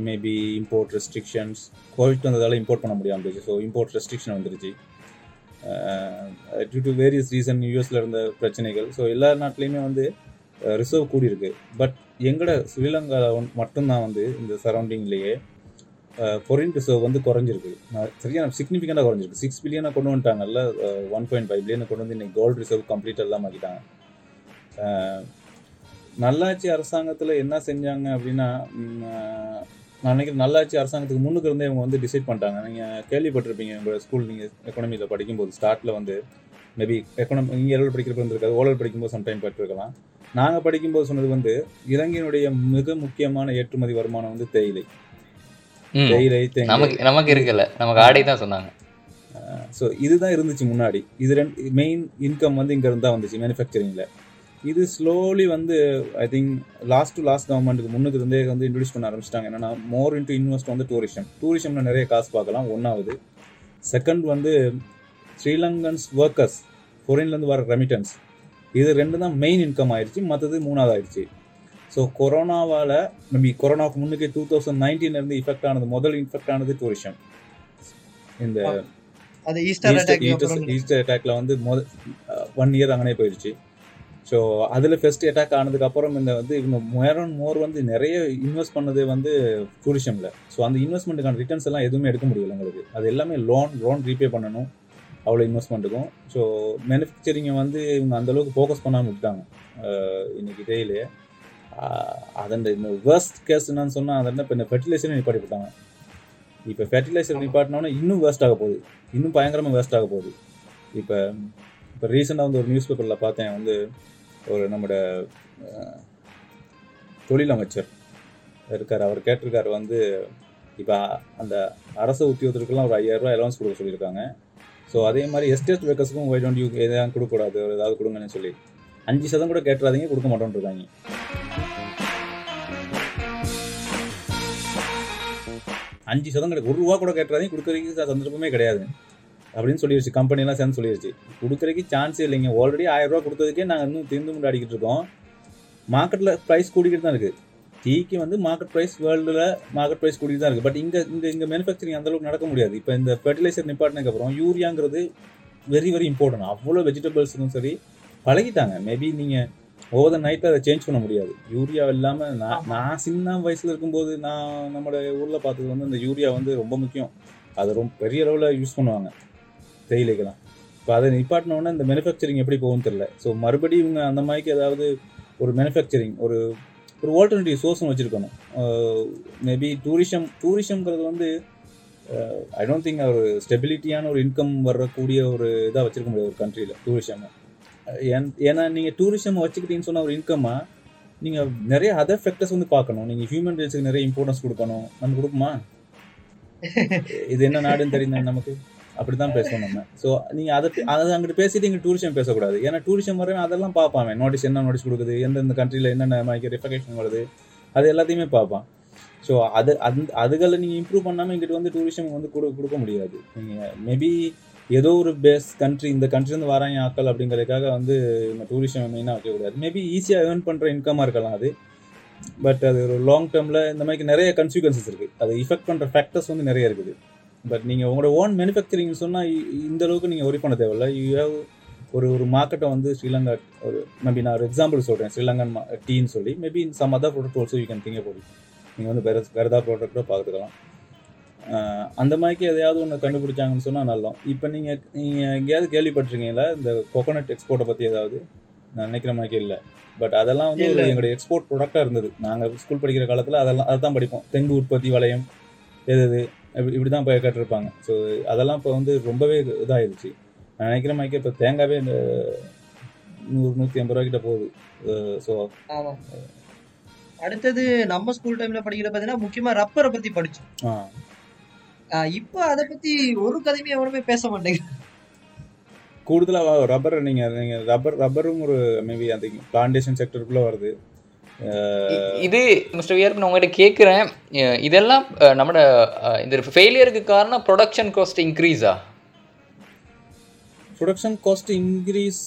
maybe import restrictions COVID வந்ததால் இம்போர்ட் பண்ண முடியாமல் இருந்துச்சு ஸோ இம்போர்ட் ரெஸ்ட்ரிக்ஷன் வந்துருச்சு. டியூ டு வேரியஸ் ரீசன் யூஎஸில் இருந்த பிரச்சனைகள். ஸோ எல்லா நாட்டிலையுமே வந்து ரிசர்வ் கூடியிருக்கு. பட் எங்களோட ஸ்ரீலங்காவில் மட்டும்தான் வந்து இந்த சரௌண்டிங்லேயே ஃபொரின் ரிசர்வ் வந்து குறைஞ்சிருக்கு. நான் சரியான சிக்னிஃபிகண்டாக குறைஞ்சிருக்கு. சிக்ஸ் பில்லியனாக கொண்டு வந்துட்டாங்கல்ல ஒன் பாயிண்ட் ஃபைவ் பில்லியனை கொண்டு வந்து இன்னைக்கு கோல்டு ரிசர்வ் கம்ப்ளீட் எல்லாம் ஆக்கிட்டாங்க. நல்லாட்சி அரசாங்கத்தில் என்ன செஞ்சாங்க அப்படின்னா நான் நினைக்கிறேன் நல்லாட்சி அரசாங்கத்துக்கு முன்னுக்கு இருந்தே இவங்க வந்து டிசைட் பண்ணிட்டாங்க. நீங்கள் கேள்விப்பட்டிருப்பீங்க உங்களோட ஸ்கூல் நீங்கள் எக்கனாமியில் படிக்கும்போது ஸ்டார்ட்டில் வந்து மேபி எக்கனாமி நீங்கள் எவ்வளோ படிக்கிறப்ப இருந்திருக்காது ஓலல் படிக்கும்போது சம்டைம் பட்டிருக்கலாம். நாங்கள் படிக்கும்போது சொன்னது வந்து இலங்கையினுடைய மிக முக்கியமான ஏற்றுமதி வருமானம் வந்து தேயிலை. நமக்கு நமக்கு இருக்குல்ல நமக்கு ஆடை தான் சொன்னாங்க. ஸோ இதுதான் இருந்துச்சு முன்னாடி. இது ரெண்டு மெயின் இன்கம் வந்து இங்கே இருந்தால் வந்துச்சு மேனுஃபேக்சரிங்கில் இது ஸ்லோலி வந்து I think last to last கவர்மெண்ட்டுக்கு முன்னுக்கு இருந்தே வந்து இன்ட்ரடியூஸ் பண்ண ஆரம்பிச்சிட்டாங்க. என்னன்னா மோர் இன்டு இன்வெஸ்ட் வந்து டூரிசம் டூரிசம்ல நிறைய காசு பார்க்கலாம் ஒன்றாவது செகண்ட் வந்து ஸ்ரீலங்கன்ஸ் ஒர்க்கர்ஸ் ஃபாரின்லேருந்து வர ரெமிட்டன்ஸ் இது ரெண்டு தான் மெயின் இன்கம் ஆயிடுச்சு மற்றது மூணாவது ஆயிடுச்சு. ஸோ கொரோனாவால் மேபி கொரோனாவுக்கு முன்னுக்கு டூ தௌசண்ட் நைன்டீன்லேருந்து இஃபெக்ட் ஆனது முதல் இன்ஃபெக்ட் ஆனது டூரிசம் இந்த ஈஸ்டர் அட்டாக் ஈஸ்டர் ஈஸ்டர் அட்டாக்ல வந்து மொத ஒன் இயர் அங்கனே போயிடுச்சு ஸோ அதில் ஃபர்ஸ்ட் அட்டாக் ஆனதுக்கு அப்புறம் இந்த வந்து இவங்க மோர் அண்ட் மோர் வந்து நிறைய இன்வெஸ்ட் பண்ணது வந்து டூரிசமில் ஸோ அந்த இன்வெஸ்ட்மெண்ட்டுக்கான ரிட்டர்ன்ஸ் எல்லாம் எதுவுமே எடுக்க முடியல எங்களுக்கு. அது எல்லாமே லோன் லோன் ரீபே பண்ணணும். அவ்வளோ இன்வெஸ்ட்மெண்ட்டுக்கும் ஸோ மேனுஃபேக்சரிங்கை வந்து இவங்க அந்த அளவுக்கு ஃபோக்கஸ் பண்ணாமல் விட்டாங்க இன்னைக்கு டேயிலே அதன் இந்த வேர்ஸ்ட் கேஸ் என்னன்னு சொன்னால் அதை இப்போ இந்த ஃபெர்டிலைசரும் நிப்பாட்டி போட்டாங்க இப்போ ஃபெர்டிலைசர் நிப்பாட்டினோன்னா இன்னும் வேஸ்ட் ஆக போகுது. இன்னும் பயங்கரமாக வேஸ்ட் ஆக போகுது. இப்போ இப்போ ரீசெண்டாக வந்து ஒரு நியூஸ் பேப்பரில் பார்த்தேன் வந்து ஒரு நம்மளோட தொழில் அமைச்சர் இருக்கார். அவர் கேட்டிருக்காரு வந்து இப்போ அந்த அரசு உத்தியோகத்திற்கெல்லாம் ஒரு ஐயாயிரரூவா அலவன்ஸ் கொடுக்க சொல்லியிருக்காங்க. ஸோ அதே மாதிரி எஸ்டேட் ஒர்க்கர்ஸுக்கும் ஒய் டோன்ட் யூ எதாவது கொடுக்கக்கூடாது ஏதாவது கொடுங்கன்னு சொல்லி. அஞ்சு சதம் கூட கேட்டுறாதீங்க கொடுக்க மாட்டோன்ருக்காங்க அஞ்சு சதம் கிடையாது. ஒரு ரூபா கூட கேட்டுறாதீங்க கொடுக்குறதுக்கு சந்தர்ப்பமே கிடையாது. அப்படின்னு சொல்லிடுச்சு கம்பெனிலாம் சேர்ந்து சொல்லிடுச்சு கொடுக்குறதுக்கு சான்ஸே இல்லைங்க. ஆல்ரெடி ஆயிரம் ரூபா கொடுத்ததுக்கே நாங்கள் இன்னும் திருந்து முண்டு அடிக்கிட்டு இருக்கோம். மார்க்கெட்டில் ப்ரைஸ் கூடிக்கிட்டு தான் இருக்குது டீக்கு வந்து மார்க்கெட் ப்ரைஸ் வேர்ல்டில் மார்க்கெட் ப்ரைஸ் கூடிட்டு தான் இருக்குது பட் இங்கே இங்கே இங்கே மேனுஃபேக்சரிங் அந்தளவுக்கு நடக்க முடியாது. இப்போ இந்த ஃபெர்டிலைசர் நிப்பாட்டினதுக்கப்புறம் யூரியாங்கிறது வெரி வெரி இம்பார்ட்டன்ட் அவ்வளோ வெஜிடபிள்ஸுக்கும் சரி பழகிட்டாங்க. மேபி நீங்கள் ஓவர் த நைட்டில் அதை சேஞ்ச் பண்ண முடியாது. யூரியா இல்லாமல் நான் நான் சின்ன வயசில் இருக்கும்போது நான் நம்மளோட ஊரில் பார்த்தது வந்து இந்த யூரியா வந்து ரொம்ப முக்கியம். அதை ரொம்ப பெரிய அளவில் யூஸ் பண்ணுவாங்க. தேயிலைக்கெல்லாம் இப்போ அதை நிப்பாட்டினோடனே இந்த மேனுஃபேக்சரிங் எப்படி போகும்னு தெரில ஸோ மறுபடியும் இவங்க அந்த மாதிரிக்கு ஏதாவது ஒரு மேனுஃபேக்சரிங் ஒரு ஒரு ஆல்டர்னேட்டிவ் சோர்ஸும் வச்சுருக்கணும். மேபி டூரிசம் டூரிசம்ங்கிறது வந்து ஐ டோன்ட் திங்க் ஒரு ஸ்டெபிலிட்டியான ஒரு இன்கம் வரக்கூடிய ஒரு இதாக வச்சிருக்க முடியாது ஒரு கண்ட்ரியில் டூரிசம் ஏன்னா நீங்கள் டூரிசம் வச்சுக்கிட்டீங்கன்னு சொன்ன ஒரு இன்கம்மா நீங்கள் நிறைய அதர் ஃபேக்டர்ஸ் வந்து பார்க்கணும். நீங்கள் ஹியூமன் ரைட்ஸுக்கு நிறைய இம்பார்ட்டன்ஸ் கொடுக்கணும். நம்ம கொடுக்குமா இது என்ன நாடுன்னு தெரியும் நமக்கு? அப்படிதான் பேசணும் நம்ம. ஸோ நீங்கள் அதை அதை அங்கிட்டு பேசிட்டு இங்கே டூரிசம் பேசக்கூடாது. ஏன்னா டூரிசம் வரவே அதெல்லாம் பார்ப்பான் நோட்டீஸ் என்ன நோட்டீஸ் கொடுக்குது எந்தெந்த கண்ட்ரியில் என்னென்ன மாதிரி ரெஃபகேஷன் வருது அது எல்லாத்தையுமே பார்ப்பான். ஸோ அது அந் அதுகளை நீங்கள் இம்ப்ரூவ் பண்ணாமல் இங்கிட்டு வந்து டூரிசம் வந்து கொடு கொடுக்க முடியாது. நீங்கள் மேபி ஏதோ ஒரு பேஸ் கண்ட்ரி இந்த கண்ட்ரிலேருந்து வராங்க ஆக்கள் அப்படிங்கிறதுக்காக வந்து இந்த டூரிஸ்டம் மெயினாக வைக்கக்கூடாது மேபி ஈஸியாக ஏர்ன் பண்ணுற இன்கமாக இருக்கலாம் அது. பட் அது ஒரு லாங் டேர்மில் இந்த மாதிரி நிறைய கன்சிக்வன்சஸ் இருக்குது அது இஃபெக்ட் பண்ணுற ஃபேக்டர்ஸ் வந்து நிறைய இருக்குது. பட் நீங்கள் உங்களோட ஓன் மேனுஃபேக்சரிங் சொன்னால் இந்த அளவுக்கு நீங்கள் ஒரி பண்ண தேவையில்ல. யூ ஹேவ் ஒரு ஒரு மார்க்கெட்டை வந்து ஸ்ரீலங்கா ஒரு மேபி நான் ஒரு எக்ஸாம்பிள் சொல்கிறேன் ஸ்ரீலங்கன் டீன்னு சொல்லி. Maybe some other product also you can think போடி நீங்கள் வந்து வேறு வேறு ஏதாவது ப்ராடக்ட்டோ பார்த்துக்கலாம். அந்த மாதிரிக்கு எதையாவது ஒன்று கண்டுபிடிச்சாங்கன்னு சொன்னால் நல்லா இப்போ நீங்கள் நீங்கள் எங்கேயாவது கேள்விப்பட்டிருக்கீங்களா? இந்த கோகோனட் எக்ஸ்போர்ட்டை பற்றி ஏதாவது நான் நினைக்கிற மாதிரி இல்லை. பட் அதெல்லாம் வந்து ஒரு. எங்களுடைய எக்ஸ்போர்ட் ப்ராடக்டாக இருந்தது. நாங்கள் ஸ்கூல் படிக்கிற காலத்தில் அதெல்லாம் அதை தான் படிப்போம். தெங்கு உற்பத்தி வளையம் எது எது இப்படி தான் போய் கேட்டிருப்பாங்க. ஸோ அதெல்லாம் இப்போ வந்து ரொம்பவே இதாகிடுச்சு நான் நினைக்கிற மாதிரி இப்போ தேங்காவே இந்த நூறு நூற்றி ஐம்பது ரூபாய்க்கிட்ட போகுது. ஸோ அடுத்தது நம்ம ஸ்கூல் டைம்ல படிக்கிற பாத்தீங்கன்னா முக்கியமா ரப்பரை ஆ. ஆஹ் இப்போ அதை பத்தி ஒரு கதையுமே எவனுமே பேச மாட்டேங்க கூடுதலாக ரப்பர் நீங்கள் நீங்கள் ரப்பர் ரப்பரும் ஒரு மேபி அந்த பிளான்டேஷன் செக்டருக்குள்ளே வருது. இது மிஸ்டர் விஆர் நான் உங்ககிட்ட கேட்குறேன் இதெல்லாம் அஹ், இந்த ஃபெயிலியருக்கு காரணம் ப்ரொடக்ஷன் காஸ்ட் இன்க்ரீஸா ப்ரொடக்ஷன் காஸ்ட் இன்க்ரீஸ்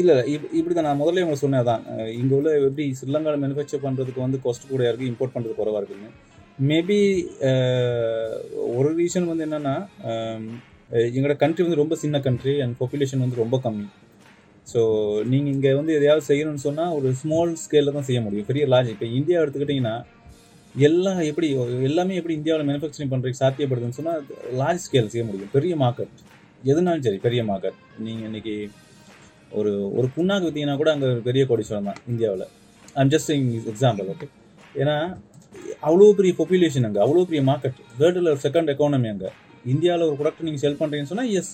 இல்லை இப்படி தான் நான் முதல்ல உங்களுக்கு சொன்னேன் தான் இங்கே உள்ள எப்படி ஸ்ரீலங்காவில் மேனுஃபேக்சர் பண்ணுறதுக்கு வந்து காஸ்ட் கூட இருக்குது இம்போர்ட் பண்ணுறது குறவாக இருக்குன்னு. மேபி uh, ஒரு ரீசன் வந்து என்னென்னா um, எங்களோட கண்ட்ரி வந்து ரொம்ப சின்ன கண்ட்ரி அண்ட் பாப்புலேஷன் வந்து ரொம்ப கம்மி. ஸோ நீங்கள் இங்கே வந்து எதையாவது செய்யணும்னு சொன்னால் ஒரு ஸ்மால் ஸ்கேலில் தான் செய்ய முடியும். பெரிய லாஜ் இப்போ இந்தியா எடுத்துக்கிட்டிங்கன்னா எல்லாம் எப்படி எல்லாமே எப்படி இந்தியாவில் மேனுஃபேக்சரிங் பண்ணுறதுக்கு சாத்தியப்படுதுன்னு சொன்னால் லார்ஜ் ஸ்கேல் செய்ய முடியும். பெரிய மார்க்கெட் எதுனாலும் சரி பெரிய மார்க்கெட் நீங்கள் இன்னைக்கு ஒரு ஒரு புண்ணாக்கு பார்த்தீங்கன்னா கூட அங்கே பெரிய கோடீஸ்வரம் தான் இந்தியாவில். ஐம் ஜஸ்ட் எக்ஸாம்பிள் ஓகே ஏன்னா அவ்வளோ பெரிய பாப்புலேஷன் அங்கே அவ்வளோ பெரிய மார்க்கெட் வேர்ல்டில் செகண்ட் எக்கானமி அங்கே. இந்தியாவில் ஒரு ப்ராடக்ட் நீங்கள் செல் பண்ணுறீங்கன்னு சொன்னால் எஸ்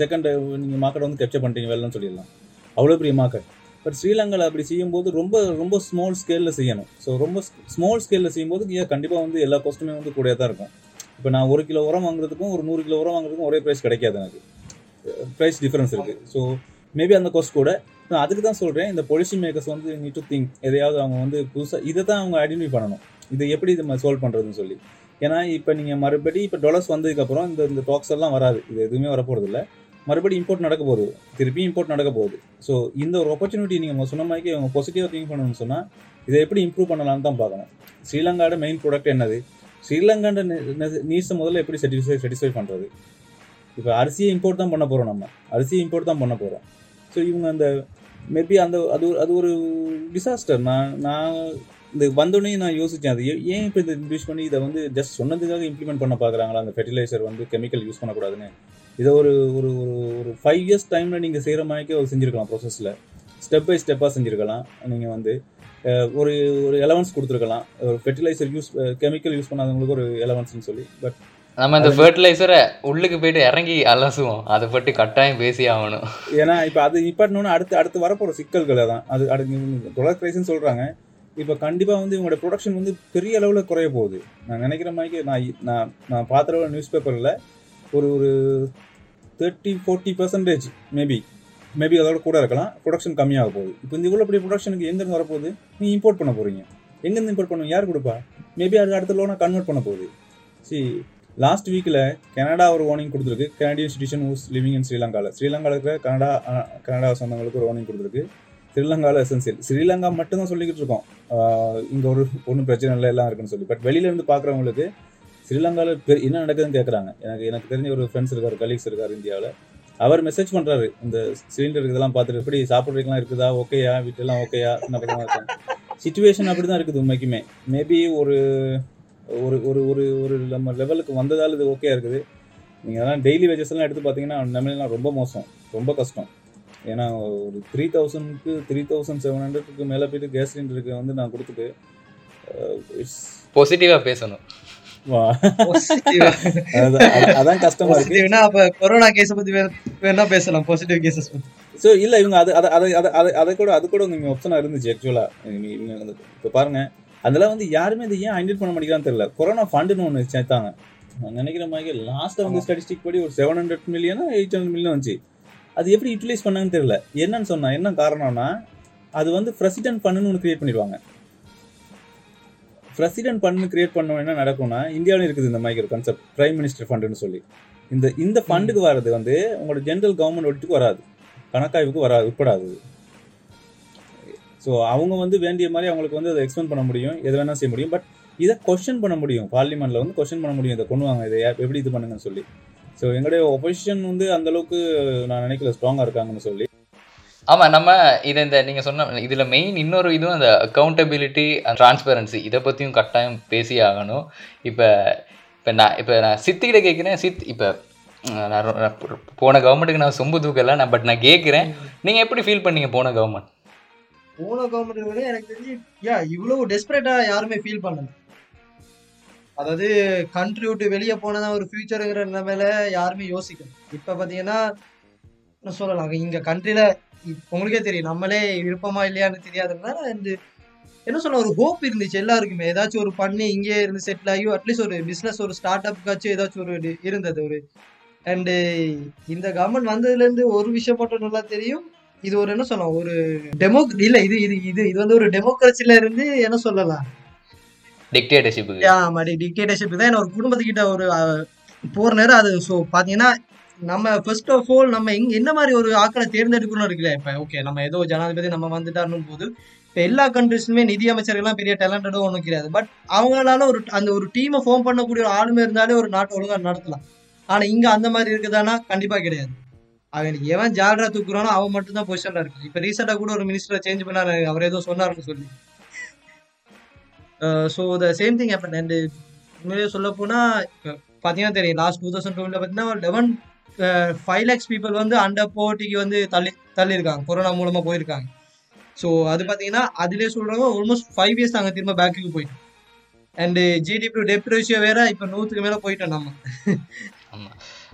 செகண்ட் நீங்கள் மார்க்கெட் வந்து கேப்சர் பண்ணுறீங்க வேலைன்னு சொல்லிடலாம். அவ்வளோ பெரிய மார்க்கெட் பட் ஸ்ரீலங்காவில் அப்படி செய்யும்போது ரொம்ப ரொம்ப ஸ்மால் ஸ்கேலில் செய்யணும். ஸோ ரொம்ப ஸ்மால் ஸ்கேலில் செய்யும்போது ஏன் கண்டிப்பாக வந்து எல்லா காஸ்ட்டுமே வந்து கூட தான் இருக்கும். இப்போ நான் ஒரு கிலோ உரம் வாங்குறதுக்கும் ஒரு நூறு கிலோ உரம் வாங்குறதுக்கும் ஒரே ப்ரைஸ் கிடைக்காது எனக்கு. ப்ரைஸ் டிஃப்ரென்ஸ் இருக்குது ஸோ மேபி அந்த காஸ்ட் கூட. நான் அதுக்கு தான் சொல்கிறேன் இந்த பொலிசி மேக்கர்ஸ் வந்து நீட் டு திங்க் எதையாவது அவங்க வந்து புதுசாக இதை தான் அவங்க ஐடென்டிஃபை பண்ணணும். இதை எப்படி இது சால்வ் பண்ணுறதுன்னு சொல்லி. ஏன்னா இப்போ நீங்கள் மறுபடி இப்போ டொலர்ஸ் வந்ததுக்கப்புறம் இந்த இந்த டாக்ஸ் எல்லாம் வராது. இது எதுவுமே வரப்போகிறது இல்லை மறுபடி இம்போர்ட் நடக்க போகுது. திருப்பி இம்போர்ட் நடக்க போகுது. ஸோ இந்த ஒரு ஆப்பர்ச்சுனிட்டி நீங்கள் சொன்ன மாதிரி அவங்க பாசிட்டிவாக திங்க் பண்ணணும்னு சொன்னால் இதை எப்படி இம்ப்ரூவ் பண்ணலாம்னு தான் பார்க்கணும். ஸ்ரீலங்காவோட மெயின் ப்ராடக்ட் என்னது? ஸ்ரீலங்காண்ட நீட்ஸை முதல்ல எப்படி சாட்டிஸ்ஃபை சாட்டிஸ்ஃபை பண்ணுறது இப்போ அரிசியை இம்போர்ட் தான் பண்ண போகிறோம் நம்ம. அரிசியை இம்போர்ட் தான் பண்ண போகிறோம் ஸோ இவங்க அந்த மேபி அந்த அது ஒரு- அது ஒரு டிசாஸ்டர் நான் நான் இந்த வந்தோடனே நான் யோசித்தேன் அது ஏன் இப்போ இதை இன்ட்ரடியூஸ் பண்ணி இதை வந்து ஜஸ்ட் சொன்னதுக்காக இம்ப்ளிமெண்ட் பண்ண பார்க்குறாங்களா அந்த ஃபெர்டிலைசர் வந்து கெமிக்கல் யூஸ் பண்ணக்கூடாதுன்னு. இதை ஒரு ஒரு ஒரு ஒரு ஃபைவ் இயர்ஸ் டைமில் நீங்கள் செய்கிற மாதிரிக்கே ஒரு செஞ்சுருக்கலாம் ப்ராசஸில் ஸ்டெப் பை ஸ்டெப்பாக செஞ்சுருக்கலாம். நீங்கள் வந்து ஒரு ஒரு எலவன்ஸ் கொடுத்துருக்கலாம். ஒரு ஃபெர்டிலைசர் யூஸ் கெமிக்கல் யூஸ் பண்ணாதவங்களுக்கு ஒரு எலவன்ஸ்னு சொல்லி. பட் நம்ம இந்த ஃபர்டிலைசரை உள்ளுக்கு போயிட்டு இறங்கி அலசுவோம். அதை பற்றி கட்டாயம் பேசி ஆகணும். ஏன்னா இப்போ அது நிப்பாட்டணும்னு அடுத்து அடுத்து வரப்போகிற சிக்கல்களை தான் அது அடுத்து ப்ரொடக்ட் ப்ரைஸ்னு சொல்கிறாங்க இப்போ கண்டிப்பாக வந்து இவங்களோட ப்ரொடக்ஷன் வந்து பெரிய அளவில் குறைய போகுது. நான் நினைக்கிற மாதிரி நான் நான் நான் பார்த்துற நியூஸ் பேப்பரில் ஒரு ஒரு thirty forty percentage maybe maybe அதோட கூட இருக்கலாம். ப்ரொடக்ஷன் கம்மியாக போகுது. இப்போ இந்த இவ்வளோ பெரிய ப்ரொடக்ஷனுக்கு எங்கேருந்து வரப்போகுது? நீ இம்போர்ட் பண்ண போகிறீங்க எங்கேருந்து இம்போர்ட் பண்ணுவோம் யார் கொடுப்பா? மேபி அது அடுத்த லோனாக கன்வெர்ட் பண்ண போகுது. சி லாஸ்ட் வீக்கில் கனடா ஒரு வார்னிங் கொடுத்துருக்கு. Canadian citizen who's living in ஸ்ரீலங்காவில் ஸ்ரீலங்காவில் இருக்கிற கனடா கனடா சொந்தங்களுக்கு ஒரு வார்னிங் கொடுத்துருக்கு. ஸ்ரீலங்காவில் எசென்சியல் ஸ்ரீலங்கா மட்டும்தான் சொல்லிக்கிட்டு இருக்கோம். இங்கே ஒரு ஒன்றும் பிரச்சனை இல்லை எல்லாம் இருக்குன்னு சொல்லி. பட் வெளியில இருந்து பார்க்குறவங்களுக்கு ஸ்ரீலங்காவில் என்ன நடக்குதுன்னு கேட்குறாங்க எனக்கு எனக்கு தெரிஞ்ச ஒரு ஃப்ரெண்ட்ஸ் இருக்கார் கலீக்ஸ் இருக்கார் இந்தியாவில். அவர் மெசேஜ் பண்ணுறாரு இந்த சிலிண்டர் இதெல்லாம் பார்த்துட்டு எப்படி சாப்பிட்றதுக்கெல்லாம் இருக்குதா? ஓகேயா வீட்டெல்லாம் ஓகேயா சின்ன பக்கமாக இருக்காங்க. சுச்சுவேஷன் அப்படி தான் இருக்குது உண்மைக்குமே. மேபி ஒரு ஒரு ஒரு ஒரு ஒரு நம்ம லெவலுக்கு வந்ததால் இது ஓகே இருக்குது. நீங்கள் அதெல்லாம் டெய்லி வேஜஸ் எல்லாம் எடுத்து பார்த்தீங்கன்னா நம்மளாம் ரொம்ப மோசம். ரொம்ப கஷ்டம். ஏன்னா ஒரு த்ரீ தௌசண்ட்க்கு த்ரீ தௌசண்ட் செவன் ஹண்ட்ரடுக்கு மேலே போயிட்டு கேஸ் சிலிண்டருக்கு வந்து நான் கொடுத்துட்டு இட்ஸ் பாசிட்டிவாக பேசணும். அதான் கஷ்டமா இருக்கு. அப்ப கொரோனா கேஸ் பத்தி வேணா பேசலாம் பாசிட்டிவ் கேசஸ் பத்தி. ஸோ இல்லை இவங்க அது அதை அதை அதை அதை கூட அது கூட நீங்கள் ஆப்ஷனாக இருந்துச்சு ஆக்சுவலாக இவங்க வந்து இப்போ பாருங்க அதெல்லாம் வந்து யாருமே இதை ஏன் ஐடென்ட் பண்ண மாட்டேங்கிறான்னு தெரியல. கொரோனா ஃபண்டுன்னு ஒன்று சேர்த்தாங்க. நான் நினைக்கிற மாதிரி லாஸ்ட்டாக வந்து ஸ்டாட்டிஸ்டிக் படி ஒரு செவன் ஹண்ட்ரட் மில்லியனா எயிட் ஹண்ட்ரட் மில்லியன் வந்துச்சு. அது எப்படி யூட்டிலைஸ் பண்ணாங்கன்னு தெரியல. என்னன்னு சொன்னால் என்ன காரணம்னா அது வந்து ப்ரெசிடென்ட் பண்ணுன்னு ஒன்று கிரியேட் பண்ணிடுவாங்க. ப்ரெசிடென்ட் ஃபண்ட் கிரியேட் பண்ண என்ன நடக்கும்னா இந்தியாவிலும் இருக்குது இந்த மாதிரி ஒரு கான்செப்ட் பிரைம் மினிஸ்டர் ஃபண்டுன்னு சொல்லி. இந்த இந்த ஃபண்டுக்கு வர்றது வந்து உங்களோட ஜென்ரல் கவர்மெண்ட் ஒட்டுக்கு வராது. கணக்காய்வுக்கு வராது உட்படாது. ஸோ அவங்க வந்து வேண்டிய மாதிரி அவங்களுக்கு வந்து அதை எக்ஸ்பிளைன் பண்ண முடியும் எது வேணால் செய்ய முடியும். பட் இதை கொஸ்டின் பண்ண முடியும். பார்லிமெண்ட்டில் வந்து கொஸ்டின் பண்ண முடியும். இதை கொண்டு வாங்க இதை எப்படி இது பண்ணுங்கன்னு சொல்லி. ஸோ எங்களுடைய ஒப்போசிஷன் வந்து அந்த அளவுக்கு நான் நினைக்கல ஸ்ட்ராங்கா இருக்காங்கன்னு சொல்லி. ஆமா நம்ம இதை இந்த நீங்க சொன்ன இதுல மெயின் இன்னொரு இதுவும் அந்த அக்கௌண்டபிலிட்டி டிரான்ஸ்பரன்சி இதை பத்தியும் கட்டாயம் பேசி ஆகணும். இப்ப இப்ப நான் இப்ப நான் சித்திகிட்ட கேட்குறேன் சித் இப்ப நான் போன கவர்மெண்ட்டுக்கு நான் சொம்பு தூக்கல நான் பட் நான் கேட்குறேன் நீங்கள் எப்படி ஃபீல் பண்ணீங்க போன கவர்மெண்ட் போன கவர்மெண்ட் எனக்கு தெரிஞ்சு யா இவ்வளவு டெஸ்பரேட்டா யாருமே ஃபீல் பண்ணல. அதாவது கண்ட்ரி விட்டு வெளியே போனதான் ஒரு ஃபியூச்சருங்கிற நிலைமையில யாருமே யோசிக்கணும் இப்ப பாத்தீங்கன்னா சொல்லலாம். இங்க கண்ட்ரில உங்களுக்கே தெரியும். நம்மளே இருப்போமா இல்லையான்னு தெரியாதுனால இந்த என்ன சொல்ல ஒரு ஹோப் இருந்துச்சு எல்லாருக்குமே. ஏதாச்சும் ஒரு பண்ணி இங்கே இருந்து செட்டில் ஆகியோ அட்லீஸ்ட் ஒரு பிஸ்னஸ் ஒரு ஸ்டார்ட் அப்புக்காச்சும் ஏதாச்சும் ஒரு இது இருந்தது ஒரு. அண்டு இந்த கவர்மெண்ட் வந்ததுல இருந்து ஒரு விஷயம் மட்டும் நல்லா தெரியும். இது ஒரு என்ன சொல்லலாம் ஒரு டெமோ இல்ல இது இது இது இது வந்து ஒரு டெமோக்ரஸில இருந்து என்ன சொல்லலாம்? டிக்டேட்டர்ஷிப்புக்கு ஆமா டிக்டேட்டர்ஷிப் தான். ஒரு குடும்பத்துக்கிட்ட ஒரு போற நேரம் அது. ஸோ பாத்தீங்கன்னா நம்ம ஃபர்ஸ்ட் ஆஃப் ஆல் நம்ம எங் என்ன மாதிரி ஒரு ஆக்களை தேர்ந்தெடுக்கணும் இருக்குல்ல இப்போ ஓகே நம்ம ஏதோ ஜனாதிபதி நம்ம வந்துட்டாருன்னு போது இப்போ எல்லா கண்ட்ரிஸ்லுமே நிதி அமைச்சர்கள்லாம் பெரிய டேலண்டடும் ஒன்றும் கிடையாது. பட் அவங்களால ஒரு அந்த ஒரு டீமை ஃபார்ம் பண்ணக்கூடிய ஒரு ஆளுமை இருந்தாலே ஒரு நாட்டை ஒழுங்காக நடத்தலாம். ஆனால் இங்க அந்த மாதிரி இருக்குதானா கண்டிப்பாக கிடையாது. அவன் எவன் ஜால்ரா தூக்குறானோ அவன் மட்டும் தான் பொசிஷன்ல இருக்கு இப்போ ரீசெண்டாக கூட ஒரு மினிஸ்டரை சேஞ்ச் பண்ணாரு அவர் ஏதோ சொன்னாருன்னு சொல்லி. Uh, so the same thing happen and uh, உண்மையிலேயே சொல்ல போனால் பார்த்தீங்கன்னா தெரியும் லாஸ்ட் டூ தௌசண்ட் டுவெண்ட்ல பார்த்தீங்கன்னா லெவன் ஃபைவ் லேக்ஸ் பீப்புள் வந்து அண்டர் போர்ட்டிக்கு வந்து தள்ளி தள்ளியிருக்காங்க. கொரோனா மூலமாக போயிருக்காங்க. ஸோ அது பார்த்தீங்கன்னா அதிலே சொல்றாங்க ஆல்மோஸ்ட் ஃபைவ் இயர்ஸ் அங்கே திரும்ப பேக்குக்கு போயிட்டோம் அண்டு ஜிடிபி டெப்ட் ரேஷியோ வேற இப்போ நூற்றுக்கு மேலே போயிட்டோம் நம்ம.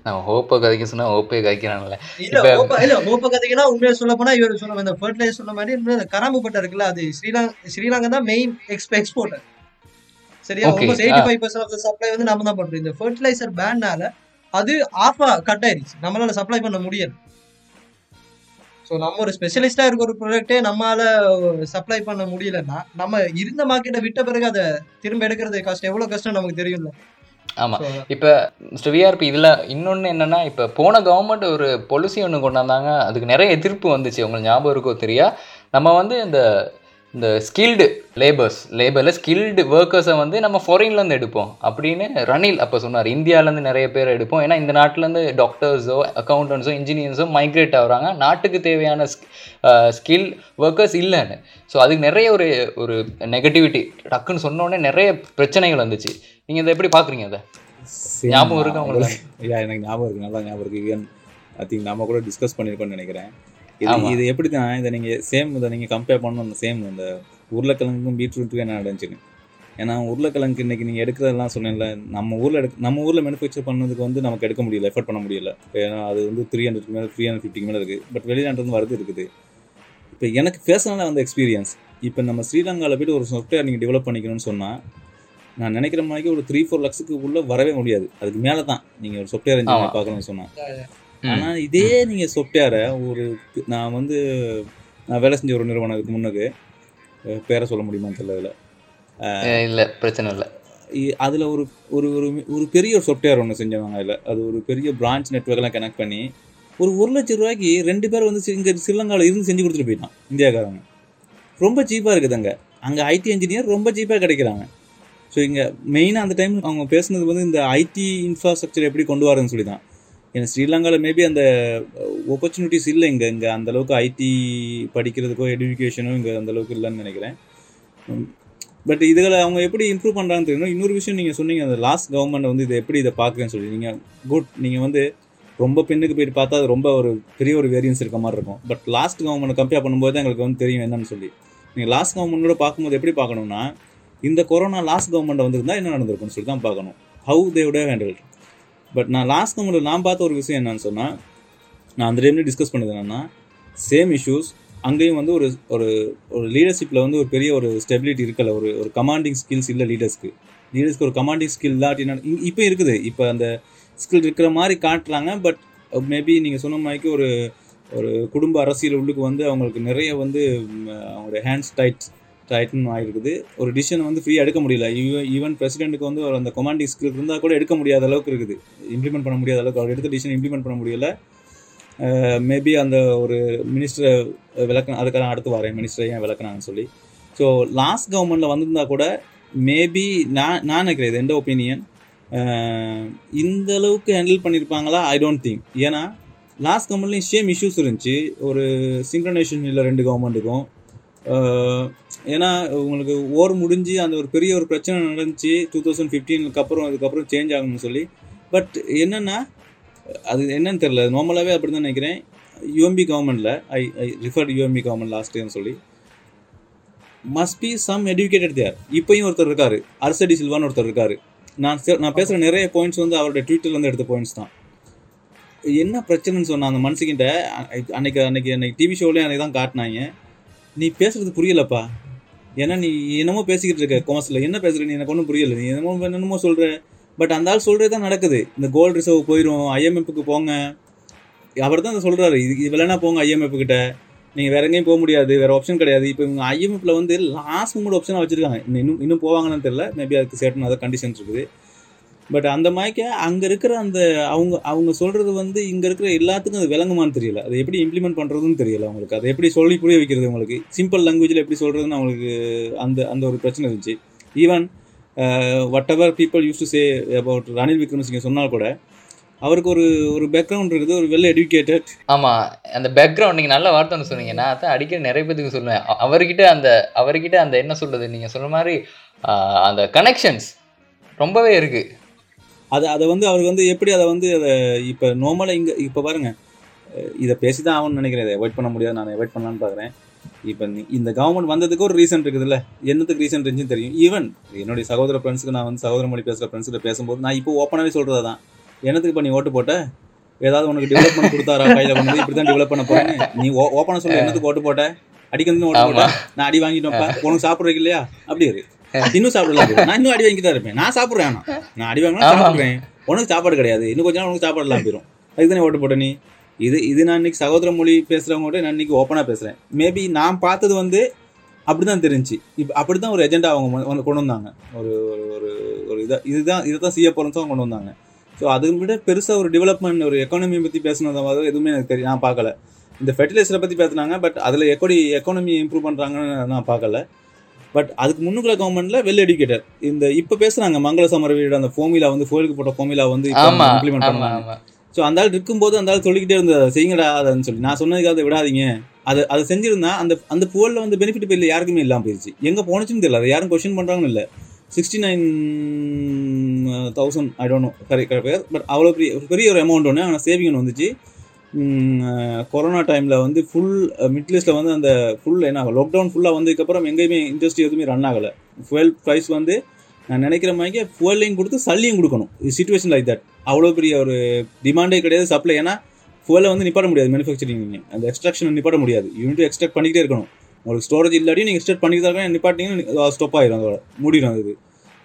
நான் ஹோப்பை கதைக்க சொன்னால் ஹோப்பே கதைக்கிறான்ல. இல்ல இல்ல ஓப்ப கதைக்குன்னா உண்மையா சொல்ல போனா இவர் சொன்ன இந்த ஃபர்டிலைசர் சொன்ன மாதிரி இந்த கராம்புப்பட்டை இருக்குல்ல அது ஸ்ரீலங்கா ஸ்ரீலங்கா தான் மெயின் எக்ஸ்ப எக்ஸ்போர்ட்டர் சரியா? Almost. Eighty five percent of supply வந்து நம்ம தான் பண்றோம். இந்த ஃபர்டிலைசர் பேன்னால அது ஆஃபா கட் ஆயிருச்சு. நம்மளால சப்ளை பண்ண முடியல. ஸோ நம்ம ஒரு ஸ்பெஷலிஸ்டா இருக்க ஒரு ப்ராடக்ட்டே நம்மளால சப்ளை பண்ண முடியலன்னா நம்ம இருந்த மார்க்கெட்டை விட்ட பிறகு அதை திரும்ப எடுக்கிறது கஷ்டம் எவ்வளவு கஷ்டம் நமக்கு தெரியும்ல. ஆமாம் இப்போ மிஸ்டர் விஆர்பி இதில் இன்னொன்று என்னென்னா இப்போ போன கவர்மெண்ட் ஒரு பொலிசி ஒன்று கொண்டு வந்தாங்க அதுக்கு நிறைய எதிர்ப்பு வந்துச்சு. உங்களுக்கு ஞாபகம் இருக்கோ தெரியா? நம்ம வந்து இந்த இந்த ஸ்கில்டு லேபர்ஸ் லேபரில் ஸ்கில்டு ஒர்க்கர்ஸை வந்து நம்ம ஃபாரின்லேருந்து எடுப்போம். அப்படின்னு ரணில் அப்போ சொன்னார். இந்தியாவிலேருந்து நிறைய பேர் எடுப்போம். ஏன்னா இந்த நாட்டிலேருந்து டாக்டர்ஸோ அக்கௌண்டன்ஸோ இன்ஜினியர்ஸோ மைக்ரேட் ஆகுறாங்க. நாட்டுக்கு தேவையான ஸ்கில் ஒர்க்கர்ஸ் இல்லைன்னு. ஸோ அதுக்கு நிறைய ஒரு ஒரு நெகட்டிவிட்டி டக்குன்னு சொன்னோடனே நிறைய பிரச்சனைகள் வந்துச்சு. நீங்கள் இதை எப்படி பார்க்குறீங்க அதை ஞாபகம் இருக்கா உங்களுக்கு? எனக்கு ஞாபகம் இருக்கு. நல்லா ஞாபகம் இருக்கு. ஈவன் ஐ திங்க் நாம கூட டிஸ்கஸ் பண்ணியிருக்கோம்னு நினைக்கிறேன். இது எப்படி தான் இதை நீங்கள் சேம் இதை நீங்கள் கம்பேர் பண்ணணும். அந்த சேம் இந்த உருளைக்கிழங்குக்கும் பீட்ரூட்டுக்கும் என்ன நடந்துச்சுன்னு. ஏன்னா உருளைக்கிழங்கு இன்னைக்கு நீங்கள் எடுக்கிறதெல்லாம் சொன்னேன்ல நம்ம ஊரில் எடுக்க நம்ம ஊரில் மேனுஃபேக்சர் பண்ணதுக்கு வந்து நமக்கு எடுக்க முடியல எஃபர்ட் பண்ண முடியல. ஏன்னா அது வந்து த்ரீ ஹண்ட்ரட் மேலே த்ரீ ஹண்ட்ரட் ஃபிஃப்டிக்கு மேலே இருக்குது பட் வெளிநாட்டிலிருந்து வரது இருக்குது. இப்போ எனக்கு பேர்சனலாக வந்து எக்ஸ்பீரியன்ஸ் இப்போ நம்ம ஸ்ரீலங்காவில் போய்ட்டு ஒரு சாஃப்ட்வேர் நீங்கள் டெவலப் பண்ணிக்கணும்னு சொன்னால் நான் நினைக்கிற மாதிரி ஒரு த்ரீ ஃபோர் லேக்ஸுக்கு உள்ள வரவே முடியாது. அதுக்கு மேலே தான் நீங்கள் ஒரு சாஃப்ட்வேர். இன்ஜினியர் பார்க்கணும்னு சொன்னால் ம். ஆனால் இதே நீங்கள் சாஃப்ட்வேரை ஒரு நான் வந்து நான் வேலை செஞ்ச ஒரு நிறுவனத்துக்கு முன்னுக்கு அஹ், பேரை சொல்ல முடியுமான்னு தெரியல இதில் இல்லை பிரச்சனை இல்லை. அதில் ஒரு ஒரு ஒரு ஒரு பெரிய ஒரு சாஃப்ட்வேர் ஒன்று செஞ்சாங்க அதில். அது ஒரு பெரிய பிரான்ச் நெட்ஒர்க்கெல்லாம் கனெக்ட் பண்ணி ஒரு ஒரு லட்சம் ரூபாய்க்கு ரெண்டு பேர் வந்து இங்கே ஸ்ரீலங்காவில் இருந்து செஞ்சு கொடுத்துட்டு போயிட்டான் இந்தியாக்காரங்க. ரொம்ப சீப்பாக இருக்குது அங்கே. அங்கே ஐடி இன்ஜினியர் ரொம்ப சீப்பாக கிடைக்கிறாங்க. ஸோ இங்கே மெயினாக அந்த டைம் அவங்க பேசுனது வந்து இந்த ஐடி இன்ஃப்ராஸ்ட்ரக்சர் எப்படி கொண்டு வரேன்னு சொல்லி தான் ஏன்னா ஸ்ரீலங்காவில் மேபி அந்த ஆப்பர்ச்சுனிட்டிஸ் இல்லை இங்கே இங்கே அந்த அளவுக்கு ஐடி படிக்கிறதுக்கோ எடுக்கேஷனோ இங்கே அந்த அளவுக்கு இல்லைன்னு நினைக்கிறேன். பட் இதுகளை அவங்க எப்படி இம்ப்ரூவ் பண்ணுறாங்கன்னு தெரியணும் இன்னொரு விஷயம் நீங்கள் சொன்னீங்க அந்த லாஸ்ட் கவர்மெண்ட் வந்து இதை எப்படி இதை பார்க்குறேன்னு சொல்லி. நீங்கள் குட் நீங்கள் வந்து ரொம்ப பெண்ணுக்கு போயிட்டு பார்த்தா அது ரொம்ப ஒரு பெரிய ஒரு வேரியன்ஸ் இருக்க மாதிரி இருக்கும். பட் லாஸ்ட் கவர்மெண்ட் கம்பேர் பண்ணும்போது தான் எங்களுக்கு வந்து தெரியும் என்னன்னு சொல்லி. நீங்கள் லாஸ்ட் கவர்மெண்ட்டோட பார்க்கும்போது எப்படி பார்க்கணும்னா இந்த கொரோனா லாஸ்ட் கவர்மெண்ட் வந்திருந்தா என்ன நடந்திருக்கும்னு சொல்லி தான் பார்க்கணும். ஹவு தேவோட ஹேண்டில் பட் நான் லாஸ்ட் கவர்மெண்ட் நான் பார்த்த ஒரு விஷயம் என்னன்னு சொன்னால் நான் அந்த டைம்லேயே டிஸ்கஸ் பண்ணது என்னன்னா சேம் இஷ்யூஸ் அங்கேயும் வந்து ஒரு ஒரு ஒரு லீடர்ஷிப்பில் வந்து ஒரு பெரிய ஒரு ஸ்டெபிலிட்டி இருக்கல ஒரு ஒரு கமாண்டிங் ஸ்கில்ஸ் இல்லை லீடர்ஸ்க்கு லீடர்ஸ்க்கு ஒரு கமாண்டிங் ஸ்கில் இல்லாட்டினா இப்போ இருக்குது. இப்போ அந்த ஸ்கில் இருக்கிற மாதிரி காட்டுறாங்க பட் மேபி நீங்கள் சொன்ன மாதிரிக்கு ஒரு ஒரு குடும்ப அரசியல் உள்ளுக்கு வந்து அவங்களுக்கு நிறைய வந்து அவங்களோட அவங்களுடைய ஹேண்ட்ஸ் டைட் டைட்டன் ஆகிருக்குது ஒரு டிசிஷன் வந்து ஃப்ரீயாக எடுக்க முடியல. ஈவன் ஈவன் பிரசிடென்ட்டுக்கு வந்து ஒரு அந்த கொமாண்டிங் ஸ்கில் இருந்தால் கூட எடுக்க முடியாத அளவுக்கு இருக்குது. இம்ப்ளிமெண்ட் பண்ண முடியாத அளவுக்கு. அவர் எடுத்த டிசிஷன் இம்ப்ளிமெண்ட் பண்ண முடியல. மேபி அந்த ஒரு மினிஸ்டரை விளக்க அதுக்காக நான் அடுத்து வரேன். மினிஸ்டரை ஏன் விளக்குனாங்கன்னு சொல்லி. ஸோ லாஸ்ட் கவர்மெண்ட்டில் வந்திருந்தா கூட மேபி நான் நான் நினைக்கிறேன் இது எந்த ஒப்பீனியன் இந்த அளவுக்கு ஹேண்டில் பண்ணியிருப்பாங்களா ஐ டோன்ட் திங்க் ஏன்னா லாஸ்ட் கவர்மெண்ட்லேயும் சேம் இஷ்யூஸ் இருந்துச்சு. ஒரு சிங்க்ரனைசேஷன் இல்லை ரெண்டு கவர்மெண்ட்டுக்கும் ஏன்னா உங்களுக்கு ஓர் முடிஞ்சு அந்த ஒரு பெரிய ஒரு பிரச்சனை நடந்துச்சு டூ தௌசண்ட் ஃபிஃப்டீனுக்கு அப்புறம் அதுக்கப்புறம் சேஞ்ச் ஆகணும்னு சொல்லி. பட் என்னென்னா அது என்னன்னு தெரியல. நார்மலாகவே அப்படி தான் நினைக்கிறேன் யூஎம்பி கவர்மெண்ட்டில் I I referred UNP government last time சொல்லி. Must be some educated there இப்போயும் ஒருத்தர் இருக்கார். அரசடி சில்வான்னு ஒருத்தர் இருக்கார். நான் நான் பேசுகிற நிறைய பாயிண்ட்ஸ் வந்து அவருடைய ட்விட்டர்லேருந்து எடுத்த பாயிண்ட்ஸ் தான். என்ன பிரச்சனைன்னு சொன்னான் அந்த மனுஷங்கிட்ட அன்னைக்கு அன்னைக்கு அன்னைக்கு டிவி ஷோலேயே அன்னைக்கு தான் காட்டினாங்க. நீ பேசுறது புரியலப்பா. ஏன்னா நீ என்னமோ பேசிக்கிட்டு இருக்க காமர்ஸில் என்ன பேசுற நீ? எனக்கு ஒன்றும் புரியல. நீ என்னமோ என்னமோ சொல்ற. பட் அந்த ஆள் சொல்கிறது தான் நடக்குது. இந்த கோல்டு ரிசர்வ் போயிடும் ஐஎம்எஃப்க்கு போங்க. அவர் தான் சொல்கிறாரு இது இது போங்க ஐஎம்எஃப் கிட்ட. நீங்கள் வேற எங்கேயும் போக முடியாது. வேற ஆப்ஷன் கிடையாது. இப்போ இவங்க ஐஎம்எஃப்ல வந்து லாஸ்ட் மூணு ஆப்ஷனாக வச்சிருக்காங்க. இன்னும் இன்னும் போவாங்கன்னு தெரியல. மேபி அதுக்கு சேட்டன் அதர் கண்டிஷன்ஸ் இருக்குது. பட் அந்த மயக்க அங்க இருக்கிற அந்த அவங்க அவங்க சொல்றது வந்து இங்க இருக்கிற எல்லாத்துக்கும் அது விளங்குமான்னு தெரியல. அதை எப்படி இம்ப்ளிமெண்ட் பண்றதுன்னு தெரியல அவங்களுக்கு. அதை எப்படி சொல்லி புரிய வைக்கிறது உங்களுக்கு சிம்பிள் லாங்குவேஜில் எப்படி சொல்றதுன்னு அவங்களுக்கு அந்த அந்த ஒரு பிரச்சனை இருந்துச்சு. Even whatever people use to say about Ranil Wickremesinghe சொன்னால் கூட அவருக்கு ஒரு ஒரு பேக்ரவுண்ட் இருக்குது ஒரு வெல் எடுக்கேட்டட் ஆமா அந்த பேக்ரவுண்ட் நீங்க நல்ல வார்த்தை ஒன்று சொன்னீங்க. நான் அதான் அடிக்கடி நிறைய பேத்துக்கு சொல்லுவேன். அவர்கிட்ட அந்த அவர்கிட்ட அந்த என்ன சொல்றது? நீங்க சொல்ற மாதிரி uh, அந்த கனெக்ஷன்ஸ் ரொம்பவே இருக்குது அதை அதை வந்து அவருக்கு வந்து எப்படி அதை வந்து அதை இப்போ நார்மலாக இங்கே இப்போ பாருங்க. அஹ் இதை பேசி தான் ஆகணும்னு நினைக்கிறேன். இதை அவாய்ட் பண்ண முடியாது. நான் அவாய்ட் பண்ணலான்னு பார்க்குறேன் இப்போ இந்த கவர்மெண்ட் வந்ததுக்கு ஒரு ரீசன் இருக்குதுல்ல. என்னத்துக்கு ரீசன் இருந்துச்சுன்னு தெரியும். ஈவன் என்னுடைய சகோதர ஃப்ரெண்ட்ஸுக்கு நான் வந்து சகோதர மொழி பேசுகிற ஃப்ரெண்ட்ஸ்கிட்ட பேசும்போது நான் இப்போ ஓப்பனாகவே சொல்கிறதா தான் என்னத்துக்கு நீ ஓட்டு போட்ட? ஏதாவது உனக்கு டெவலப்மெண்ட் கொடுத்தாரா? கையில் வந்து இப்படி தான் டெவலப் பண்ண போறேன்னு. நீ ஓப்பனாக சொல்ல. என்னத்துக்கு ஓட்டு போட்ட? அடிக்கணும் ஓட்டு போட்ட? நான் அடி வாங்கிட்டோம்ப்பா உனக்கு சாப்பிட்றதுக்கு இல்லையா? அப்படி இரு. இன்னும் சாப்பிடலாம். நான் இன்னும் அடி வாங்கிட்டு தான் இருப்பேன். நான் சாப்பிட்றேன். நான் அடி வாங்கினா. சாப்பிட்றேன். உனக்கு சாப்பாடு கிடையாது. இன்னும் கொஞ்ச நாள் உனக்கு சாப்பாடுலாம் போயிடும் அதுக்கு தானே ஓட்டு போட்ட நீ? இது இது நான் இன்னைக்கு சகோதர மொழி பேசுறவங்க கூட நான் இன்னைக்கு ஓப்பனாக பேசுறேன். மேபி நான் பார்த்தது வந்து அப்படிதான் தெரிஞ்சு. இப்போ அப்படிதான் ஒரு எஜெண்டா அவங்க கொண்டு வந்தாங்க. ஒரு ஒரு- ஒரு இதை இதுதான் இதை தான் செய்ய போகிறோம் தான் கொண்டு வந்தாங்க. ஸோ அதை விட பெருசாக ஒரு டெவலப்மெண்ட் ஒரு எக்கானமி பற்றி பேசினதாவது எதுவுமே எனக்கு தெரியும் நான் பார்க்கல. இந்த ஃபெர்டிலைசரை பற்றி பேசுனாங்க பட் அதில் எப்படி எக்கானமி இம்ப்ரூவ் பண்ணுறாங்கன்னு நான் பார்க்கல. பட் அதுக்கு முன்னுக்குள்ள கவர்மெண்ட்ல வெல் எஜுகேட்டட் இந்த இப்ப பேசுறாங்க மங்கள சமர வீடு அந்த ஃபோமிலா வந்து ஃபோயிலுக்கு போட்ட ஃபோமிலா வந்து இம்ப்ளிமெண்ட் பண்ணாங்க ஸோ அந்த ஆள் இருக்கும்போது அந்த ஆள் சொல்லிக்கிட்டே இருந்தது செய்யுங்கடா அதைன்னு சொல்லி. நான் சொன்னதுக்கு அதை விடாதீங்க. அதை அதை செஞ்சிருந்தா அந்த அந்த புகழில் வந்து பெனிஃபிட் இல்லை யாருக்குமே இல்லாமல் போயிடுச்சு எங்கே போனச்சுன்னு தெரியல அதை யாரும் கொஸ்டின் பண்ணுறாங்கன்னு இல்லை. Sixty nine thousand I don't know correct but அவ்வளோ பெரிய பெரிய ஒரு அமௌண்ட் ஒன்று ஆனால் சேவிங் ஒன்று வந்துச்சு. கொரோனா டைமில் வந்து ஃபுல் மிட்லிஸ்ட்டில் வந்து அந்த ஃபுல் என்ன லாக்டவுன் ஃபுல்லாக வந்ததுக்கப்புறம் எங்கேயுமே இண்டஸ்ட்ரி எதுவுமே ரன் ஆகலை. ஃபுவல் ப்ரைஸ் வந்து நான் நினைக்கிற மாதிரி ஃபுவல்லையும் கொடுத்து சல்லியும் கொடுக்கணும். சுச்சுவேஷன் லைக் தட் அவ்வளோ பெரிய ஒரு டிமாண்டே கிடையாது சப்ளை ஏன்னா ஃபுவலை வந்து நிப்பாட முடியாது மேனுஃபேக்சரிங் அந்த எக்ஸ்ட்ராக்ஷன் நிப்பாட முடியாது. யூனிட் எக்ஸ்ட்ராக்ட் பண்ணிக்கிட்டே இருக்கணும். உங்களுக்கு ஸ்டோரேஜ் இல்லாட்டியும் நீங்கள் எக்ஸ்ட்ராக்ட் பண்ணிக்கிட்டு இருக்கணும். நிப்பாட்டிங்கன்னா ஸ்டாப் ஆயிரும் அதோட. மூடிடும் அது.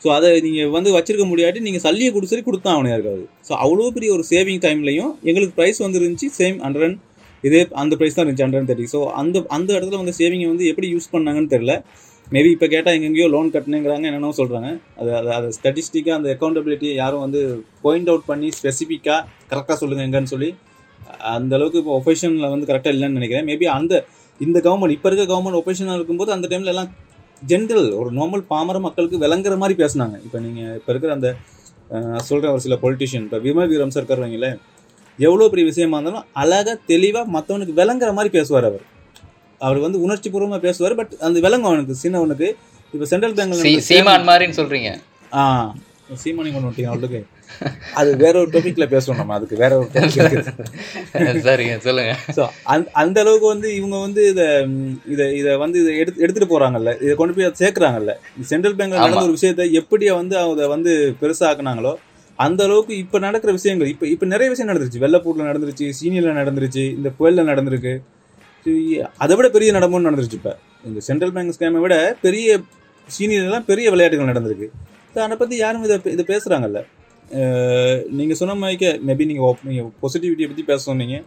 ஸோ அதை நீங்கள் வந்து வச்சிருக்க முடியாட்டி நீங்கள் சல்லியை கொடுத்து கொடுத்தா அவனே இருக்காது ஸோ அவ்வளோ பெரிய ஒரு சேவிங் டைம்லையும் எங்களுக்கு ப்ரைஸ் வந்து இருந்துச்சு சேம் ஹண்ட்ரட் இதே அந்த ப்ரைஸ் தான் இருந்துச்சு ஹண்ட்ரட் தேர்ட்டி ஸோ அந்த அந்த இடத்துல வந்து சேவிங்கை வந்து எப்படி யூஸ் பண்ணாங்கன்னு தெரில மேபி இப்போ கேட்டால் எங்கெங்கேயோ லோன் கட்டினுங்கிறாங்க என்னென்னோ சொல்கிறாங்க அது அது அது ஸ்டாட்டிஸ்டிக்காக அந்த அக்கௌண்டபிலிட்டியை யாரும் வந்து பாயிண்ட் அவுட் பண்ணி ஸ்பெசிஃபிக்காக கரெக்டாக சொல்லுங்கள் எங்கன்னு சொல்லி அந்த அளவுக்கு இப்போ ஒஃபேஷனில் வந்து கரெக்டாக இல்லைன்னு நினைக்கிறேன். மேபி அந்த இந்த கவர்மெண்ட் இப்போ இருக்க கவர்மெண்ட் ஒபேஷனாக இருக்கும்போது அந்த டைமில் எல்லாம் ஜென்ரல் ஒரு நார்மல் பாமர மக்களுக்கு விளங்குற மாதிரி பேசுனாங்க. இப்போ நீங்கள் இப்போ இருக்கிற அந்த சொல்கிற ஒரு சில பொலிட்டிஷியன் இப்போ விமல் வீரம் சர்க்கார் வைங்களேன் எவ்வளோ பெரிய விஷயமா இருந்தாலும் அழகாக தெளிவாக மற்றவனுக்கு விளங்குற மாதிரி பேசுவார் அவர். அவர் வந்து உணர்ச்சி பூர்வமாக பேசுவார் பட் அந்த விளங்கும் அவனுக்கு சின்னவனுக்கு இப்போ சென்ட்ரல் பேங்க்ல சீமான் மாதிரின்னு சொல்றீங்க. ஆ சீமானி கொண்டு வந்துட்டீங்க அவளுக்கு. அது வேற ஒரு டாபிக்ல பேசுவோம் நம்ம. அதுக்கு வேற ஒரு டாபிக் சரிங்க சொல்லுங்க. ஸோ அந்த அந்த அளவுக்கு வந்து இவங்க வந்து இதை இதை இதை வந்து இதை எடுத்து எடுத்துட்டு போறாங்கல்ல. இதை கொண்டு போய் சேர்க்கறாங்கல்ல. சென்ட்ரல் பேங்க்ல நடந்த. ஒரு விஷயத்தை எப்படி வந்து அதை வந்து பெருசாக்குனாங்களோ அந்த அளவுக்கு இப்ப நடக்கிற விஷயங்கள் இப்ப இப்ப நிறைய விஷயம் நடந்துருச்சு. வெள்ளப்பூர்ல நடந்துருச்சு சீனியர்ல நடந்துருச்சு இந்த புயல்ல நடந்திருக்கு. அதை விட பெரிய நடமும் நடந்துருச்சு இப்ப. இந்த சென்ட்ரல் பேங்க் ஸ்கேமை விட பெரிய சீனியர் எல்லாம் பெரிய விளையாட்டுகள் நடந்திருக்கு. ஸோ அதை பத்தி யாரும் இதை இதை பேசுறாங்கல்ல. அஹ் நீங்க சொன்ன மாதிரிக்க மேபி நீங்க op- நீங்க பாசிட்டிவிட்டியை பத்தி பேச சொன்னீங்க.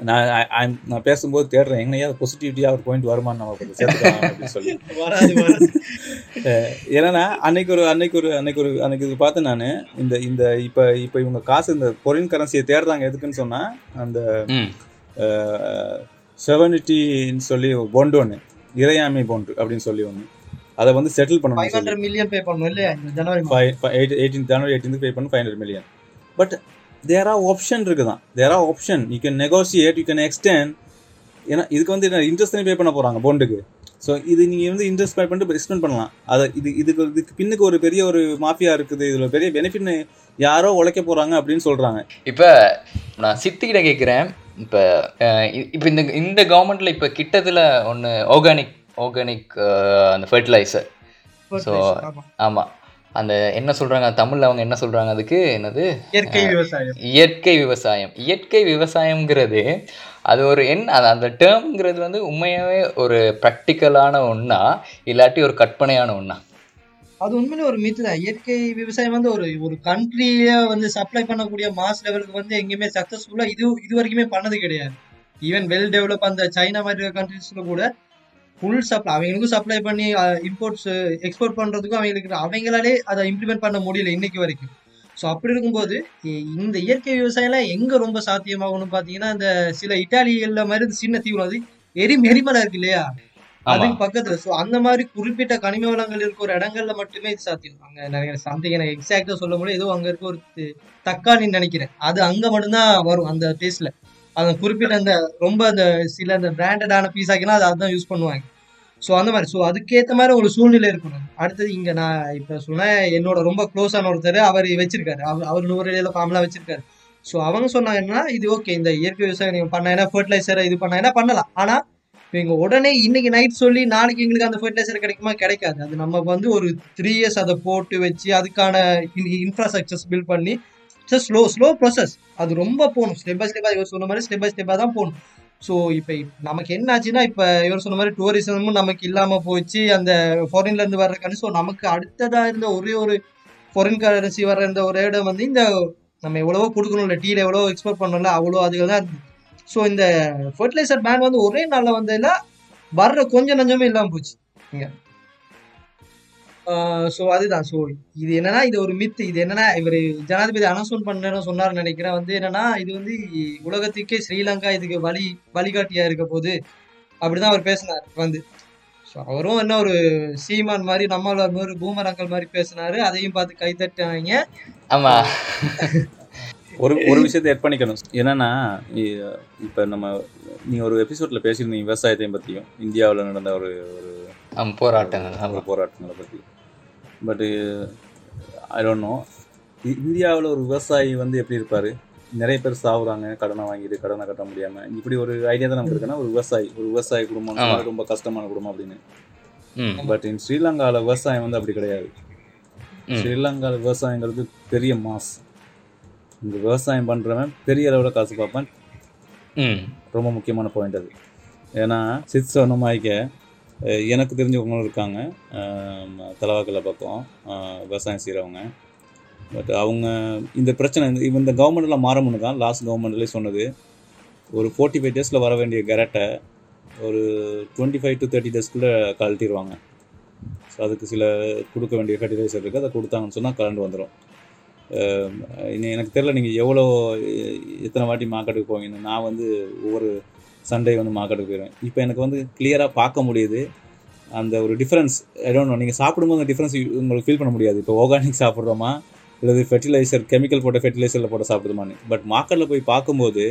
நான் நான் பேசும்போது தேடுறேன் எங்கனையா பாசிட்டிவிட்டியா ஒரு பாயிண்ட் வருமான்னு நம்ம கொஞ்சம் சேர்த்துக்கலாம் அப்படின்னு சொல்லி. ஏன்னா அன்னைக்கு ஒரு அன்னைக்கு ஒரு அன்னைக்கு ஒரு அன்னைக்கு இது பார்த்தேன் நான். இந்த இந்த இப்போ இப்போ இவங்க காசு இந்த பொரின் கரன்சியை தேடுறாங்க எதுக்குன்னு சொன்னா அந்த செவனிட்டின்னு சொல்லி பொண்டு ஒன்று இறையாமை பொண்டு அப்படின்னு சொல்லி ஒன்று அதை வந்து செட்டில் ஃபைவ் பண்ணணும் சொல்லி. ஹண்ட்ரட் மில்லியன் பே பண்ணணும் இல்லையா? ஜனவரி எயிட்டீன் ஜனவரி எயிட்டீன் பே பண்ணி five hundred million but there are option இருக்குதான். There are option you can negotiate you can extend ஏன்னா இதுக்கு வந்து என்ன இன்ட்ரெஸ்ட் பே பண்ண போகிறாங்க பொண்டுக்கு ஸோ இது நீங்கள் வந்து இன்ட்ரெஸ்ட் பே பண்ணிட்டு எக்ஸ்டெண்ட் பண்ணலாம். அதை இது இதுக்கு இதுக்கு பின்னுக்கு ஒரு பெரிய ஒரு மாஃபியா இருக்குது. இதில் பெரிய பெனிஃபிட்னு யாரோ உழைக்க போகிறாங்க அப்படின்னு சொல்கிறாங்க இப்போ நான் சித்திக்கிட்ட கேட்குறேன் இப்போ இப்போ இந்த இந்த கவர்மெண்ட்டில் இப்போ கிட்டத்தில் ஒன்று ஆர்கானிக் ஆர்கானிக் அந்த ஃபர்டிலைசர் ஸோ ஆமா. ஆமாம் அந்த என்ன சொல்கிறாங்க தமிழில் அவங்க என்ன சொல்கிறாங்க அதுக்கு என்னது? இயற்கை விவசாயம். இயற்கை விவசாயம். இயற்கை விவசாயம்ங்கிறது அது ஒரு என்ன அது அந்த டேர்ம்ங்கிறது வந்து உண்மையாகவே ஒரு ப்ராக்டிக்கலான ஒன்றா இல்லாட்டி ஒரு கற்பனையான ஒன்றா அது உண்மையிலே ஒரு மித்து தான். இயற்கை விவசாயம் வந்து ஒரு ஒரு கண்ட்ரிய வந்து சப்ளை பண்ணக்கூடிய மாஸ் லெவலுக்கு வந்து எங்கேயுமே சக்சஸ்ஃபுல்லா இது இது வரைக்குமே பண்ணது கிடையாது. ஈவன் வெல் டெவலப் அந்த சைனா மாதிரி கண்ட்ரிஸ்ல கூட ஃபுல் சப்ளை அவங்களுக்கும் சப்ளை பண்ணி இம்போர்ட்ஸ் எக்ஸ்போர்ட் பண்றதுக்கும் அவங்களுக்கு அவங்களாலே அதை இம்ப்ளிமெண்ட் பண்ண முடியல இன்னைக்கு வரைக்கும். ஸோ அப்படி இருக்கும்போது இந்த இயற்கை விவசாயம்லாம் எங்க ரொம்ப சாத்தியமாகணும்னு பாத்தீங்கன்னா இந்த சில இட்டாலிகள்ல மாதிரி இந்த சின்ன தீவிரம் அது எரி எரிமலை இருக்கு இல்லையா? அதுக்கு பக்கத்துல. சோ அந்த மாதிரி குறிப்பிட்ட கனிம வளங்கள் இருக்க ஒரு இடங்கள்ல மட்டுமே இது சாத்தியம். அங்க நிறைய சம்திங் எனக்கு எக்ஸாக்டா சொல்ல முடியும் ஏதோ அங்க இருக்க ஒரு தக்காளின்னு நினைக்கிறேன். அது அங்க மட்டும்தான் வரும் அந்த டேஸ்ட்ல அந்த குறிப்பிட்ட அந்த ரொம்ப அந்த சில அந்த பிராண்டடான பீஸ் ஆக்கினா அதை அதுதான் யூஸ் பண்ணுவாங்க. ஸோ அந்த மாதிரி. ஸோ அதுக்கேற்ற மாதிரி ஒரு சூழ்நிலை இருக்கணும். அடுத்தது இங்கே நான் இப்போ சொன்னேன் என்னோட ரொம்ப க்ளோஸான ஒருத்தர் அவர் வச்சிருக்காரு. அவர் அவர் நூறு ஃபார்ம்லாம் வச்சிருக்காரு. ஸோ அவங்க சொன்னாங்கன்னா இது ஓகே இந்த இயற்கை விவசாயம் நீங்க பண்ணா ஃபர்டிலைசரை இது பண்ணா பண்ணலாம். இப்போ இவங்க உடனே இன்னைக்கு நைட் சொல்லி நாளைக்கு எங்களுக்கு அந்த ஃபர்டிலைசர் கிடைக்குமா? கிடைக்காது. அது நம்ம வந்து ஒரு த்ரீ இயர்ஸ் அதை போட்டு வச்சு அதுக்கான இன்ஃப்ராஸ்ட்ரக்சர்ஸ் பில்ட் பண்ணி ஸ்லோ ஸ்லோ ப்ராசஸ் அது ரொம்ப போகணும். ஸ்டெப் பை ஸ்டெப்பாக இவர் சொன்ன மாதிரி ஸ்டெப் பை ஸ்டெப்பாக தான் போகணும். ஸோ இப்போ நமக்கு என்ன ஆச்சுன்னா இப்போ இவர் சொன்ன மாதிரி டூரிசமும் நமக்கு இல்லாமல் போச்சு. அந்த ஃபாரின்லேருந்து வர்ற ஸோ நமக்கு அடுத்ததாக இருந்த ஒரே ஒரு ஃபாரின் கரன்சி வர்ற இந்த ஒரு இடம் வந்து இந்த நம்ம எவ்வளவோ கொடுக்கணும்ல டீல எவ்வளோ எக்ஸ்போர்ட் பண்ணணும்ல அவ்வளோ அதுகள் தான் இருந்தது ஸோ இந்த ஃபர்டிலைசர் பேன் வந்து ஒரே நாளில் வந்ததுல வர்ற கொஞ்சம் நஞ்சமே இல்லாமல் போச்சு. இங்க ஸோ அதுதான். ஸோ இது என்னன்னா இது ஒரு மித்து இது என்னன்னா இவர் ஜனாதிபதி அனௌன்ஸ்மெண்ட் பண்ண சொன்னார்னு நினைக்கிறேன். வந்து என்னன்னா இது வந்து உலகத்துக்கே ஸ்ரீலங்கா இதுக்கு வழி வழிகாட்டியா இருக்க போகுது. அப்படிதான் அவர் பேசினார் வந்து. ஸோ அவரும் என்ன ஒரு சீமான் மாதிரி நம்மளோட மாதிரி பூமர் அங்கிள் மாதிரி பேசினாரு. அதையும் பார்த்து கைத்தட்டாங்க ஆமாம் ஒரு ஒரு விஷயத்தை எட் பண்ணிக்கணும். என்னன்னா இப்ப நம்ம நீங்க ஒரு எபிசோட்ல பேசியிருந்தீங்க விவசாயத்தையும் பத்தியும். இந்தியாவில் நடந்த ஒரு ஒரு போராட்டங்கள். போராட்டங்களை பத்தி. பட் ஐ டோன்ட் நோ இந்தியாவில் ஒரு விவசாயி வந்து எப்படி இருப்பாரு? நிறைய பேர் சாவுறாங்க. கடனை வாங்கிட்டு கடனை கட்ட முடியாம. இப்படி ஒரு ஐடியா தான் நமக்கு இருக்குன்னா ஒரு விவசாயி ஒரு விவசாய குடும்பம். ரொம்ப கஷ்டமான குடும்பம் அப்படின்னு. பட் இன் ஸ்ரீலங்காவில் விவசாயம் வந்து அப்படி கிடையாது. ஸ்ரீலங்காவில் விவசாயங்கிறது பெரிய மாஸ். இந்த விவசாயம் பண்ணுறவன் பெரிய அளவில் காசு பார்ப்பான். ரொம்ப முக்கியமான பாயிண்ட் அது. ஏன்னா சித் சொன்ன எனக்கு தெரிஞ்சவங்களும் இருக்காங்க. தலவாக்கல பக்கம். விவசாயம் செய்கிறவங்க பட் அவங்க இந்த பிரச்சனை இந்த- இவன் இந்த கவர்மெண்ட்டில் மாறமுன்னு தான் லாஸ்ட் கவர்மெண்ட்லேயே சொன்னது. ஒரு ஃபோர்ட்டி ஃபைவ் டேஸில் வர வேண்டிய கரெக்டை ஒரு டுவெண்ட்டி ஃபைவ் டு தேர்ட்டி டேஸ்க்குள்ளே கழட்டிடுவாங்க ஸோ அதுக்கு சில கொடுக்க வேண்டிய ஃபெர்டிலைசர் இருக்குது அதை கொடுத்தாங்கன்னு சொன்னால் கலண்டு வந்துடும் இனி எனக்கு தெரியல நீங்கள் எவ்வளோ எத்தனை வாட்டி மார்க்கெட்டுக்கு போவீங்கன்னு. நான் வந்து ஒவ்வொரு சண்டே வந்து மார்க்கெட்டுக்கு போயிடுவேன் இப்போ எனக்கு வந்து கிளியராக பார்க்க முடியுது. அந்த ஒரு டிஃப்ரென்ஸ் நோ நீங்கள் சாப்பிடும்போது அந்த டிஃப்ரென்ஸ் உங்களுக்கு ஃபீல் பண்ண முடியாது. இப்போ ஆர்கானிக் சாப்பிட்றோமா? இல்லது ஃபெர்டிலைசர் கெமிக்கல் போட்ட ஃபெர்டிலைசரில் போட்ட சாப்பிடுமான்னு பட் மார்க்கெட்டில் போய் பார்க்கும்போது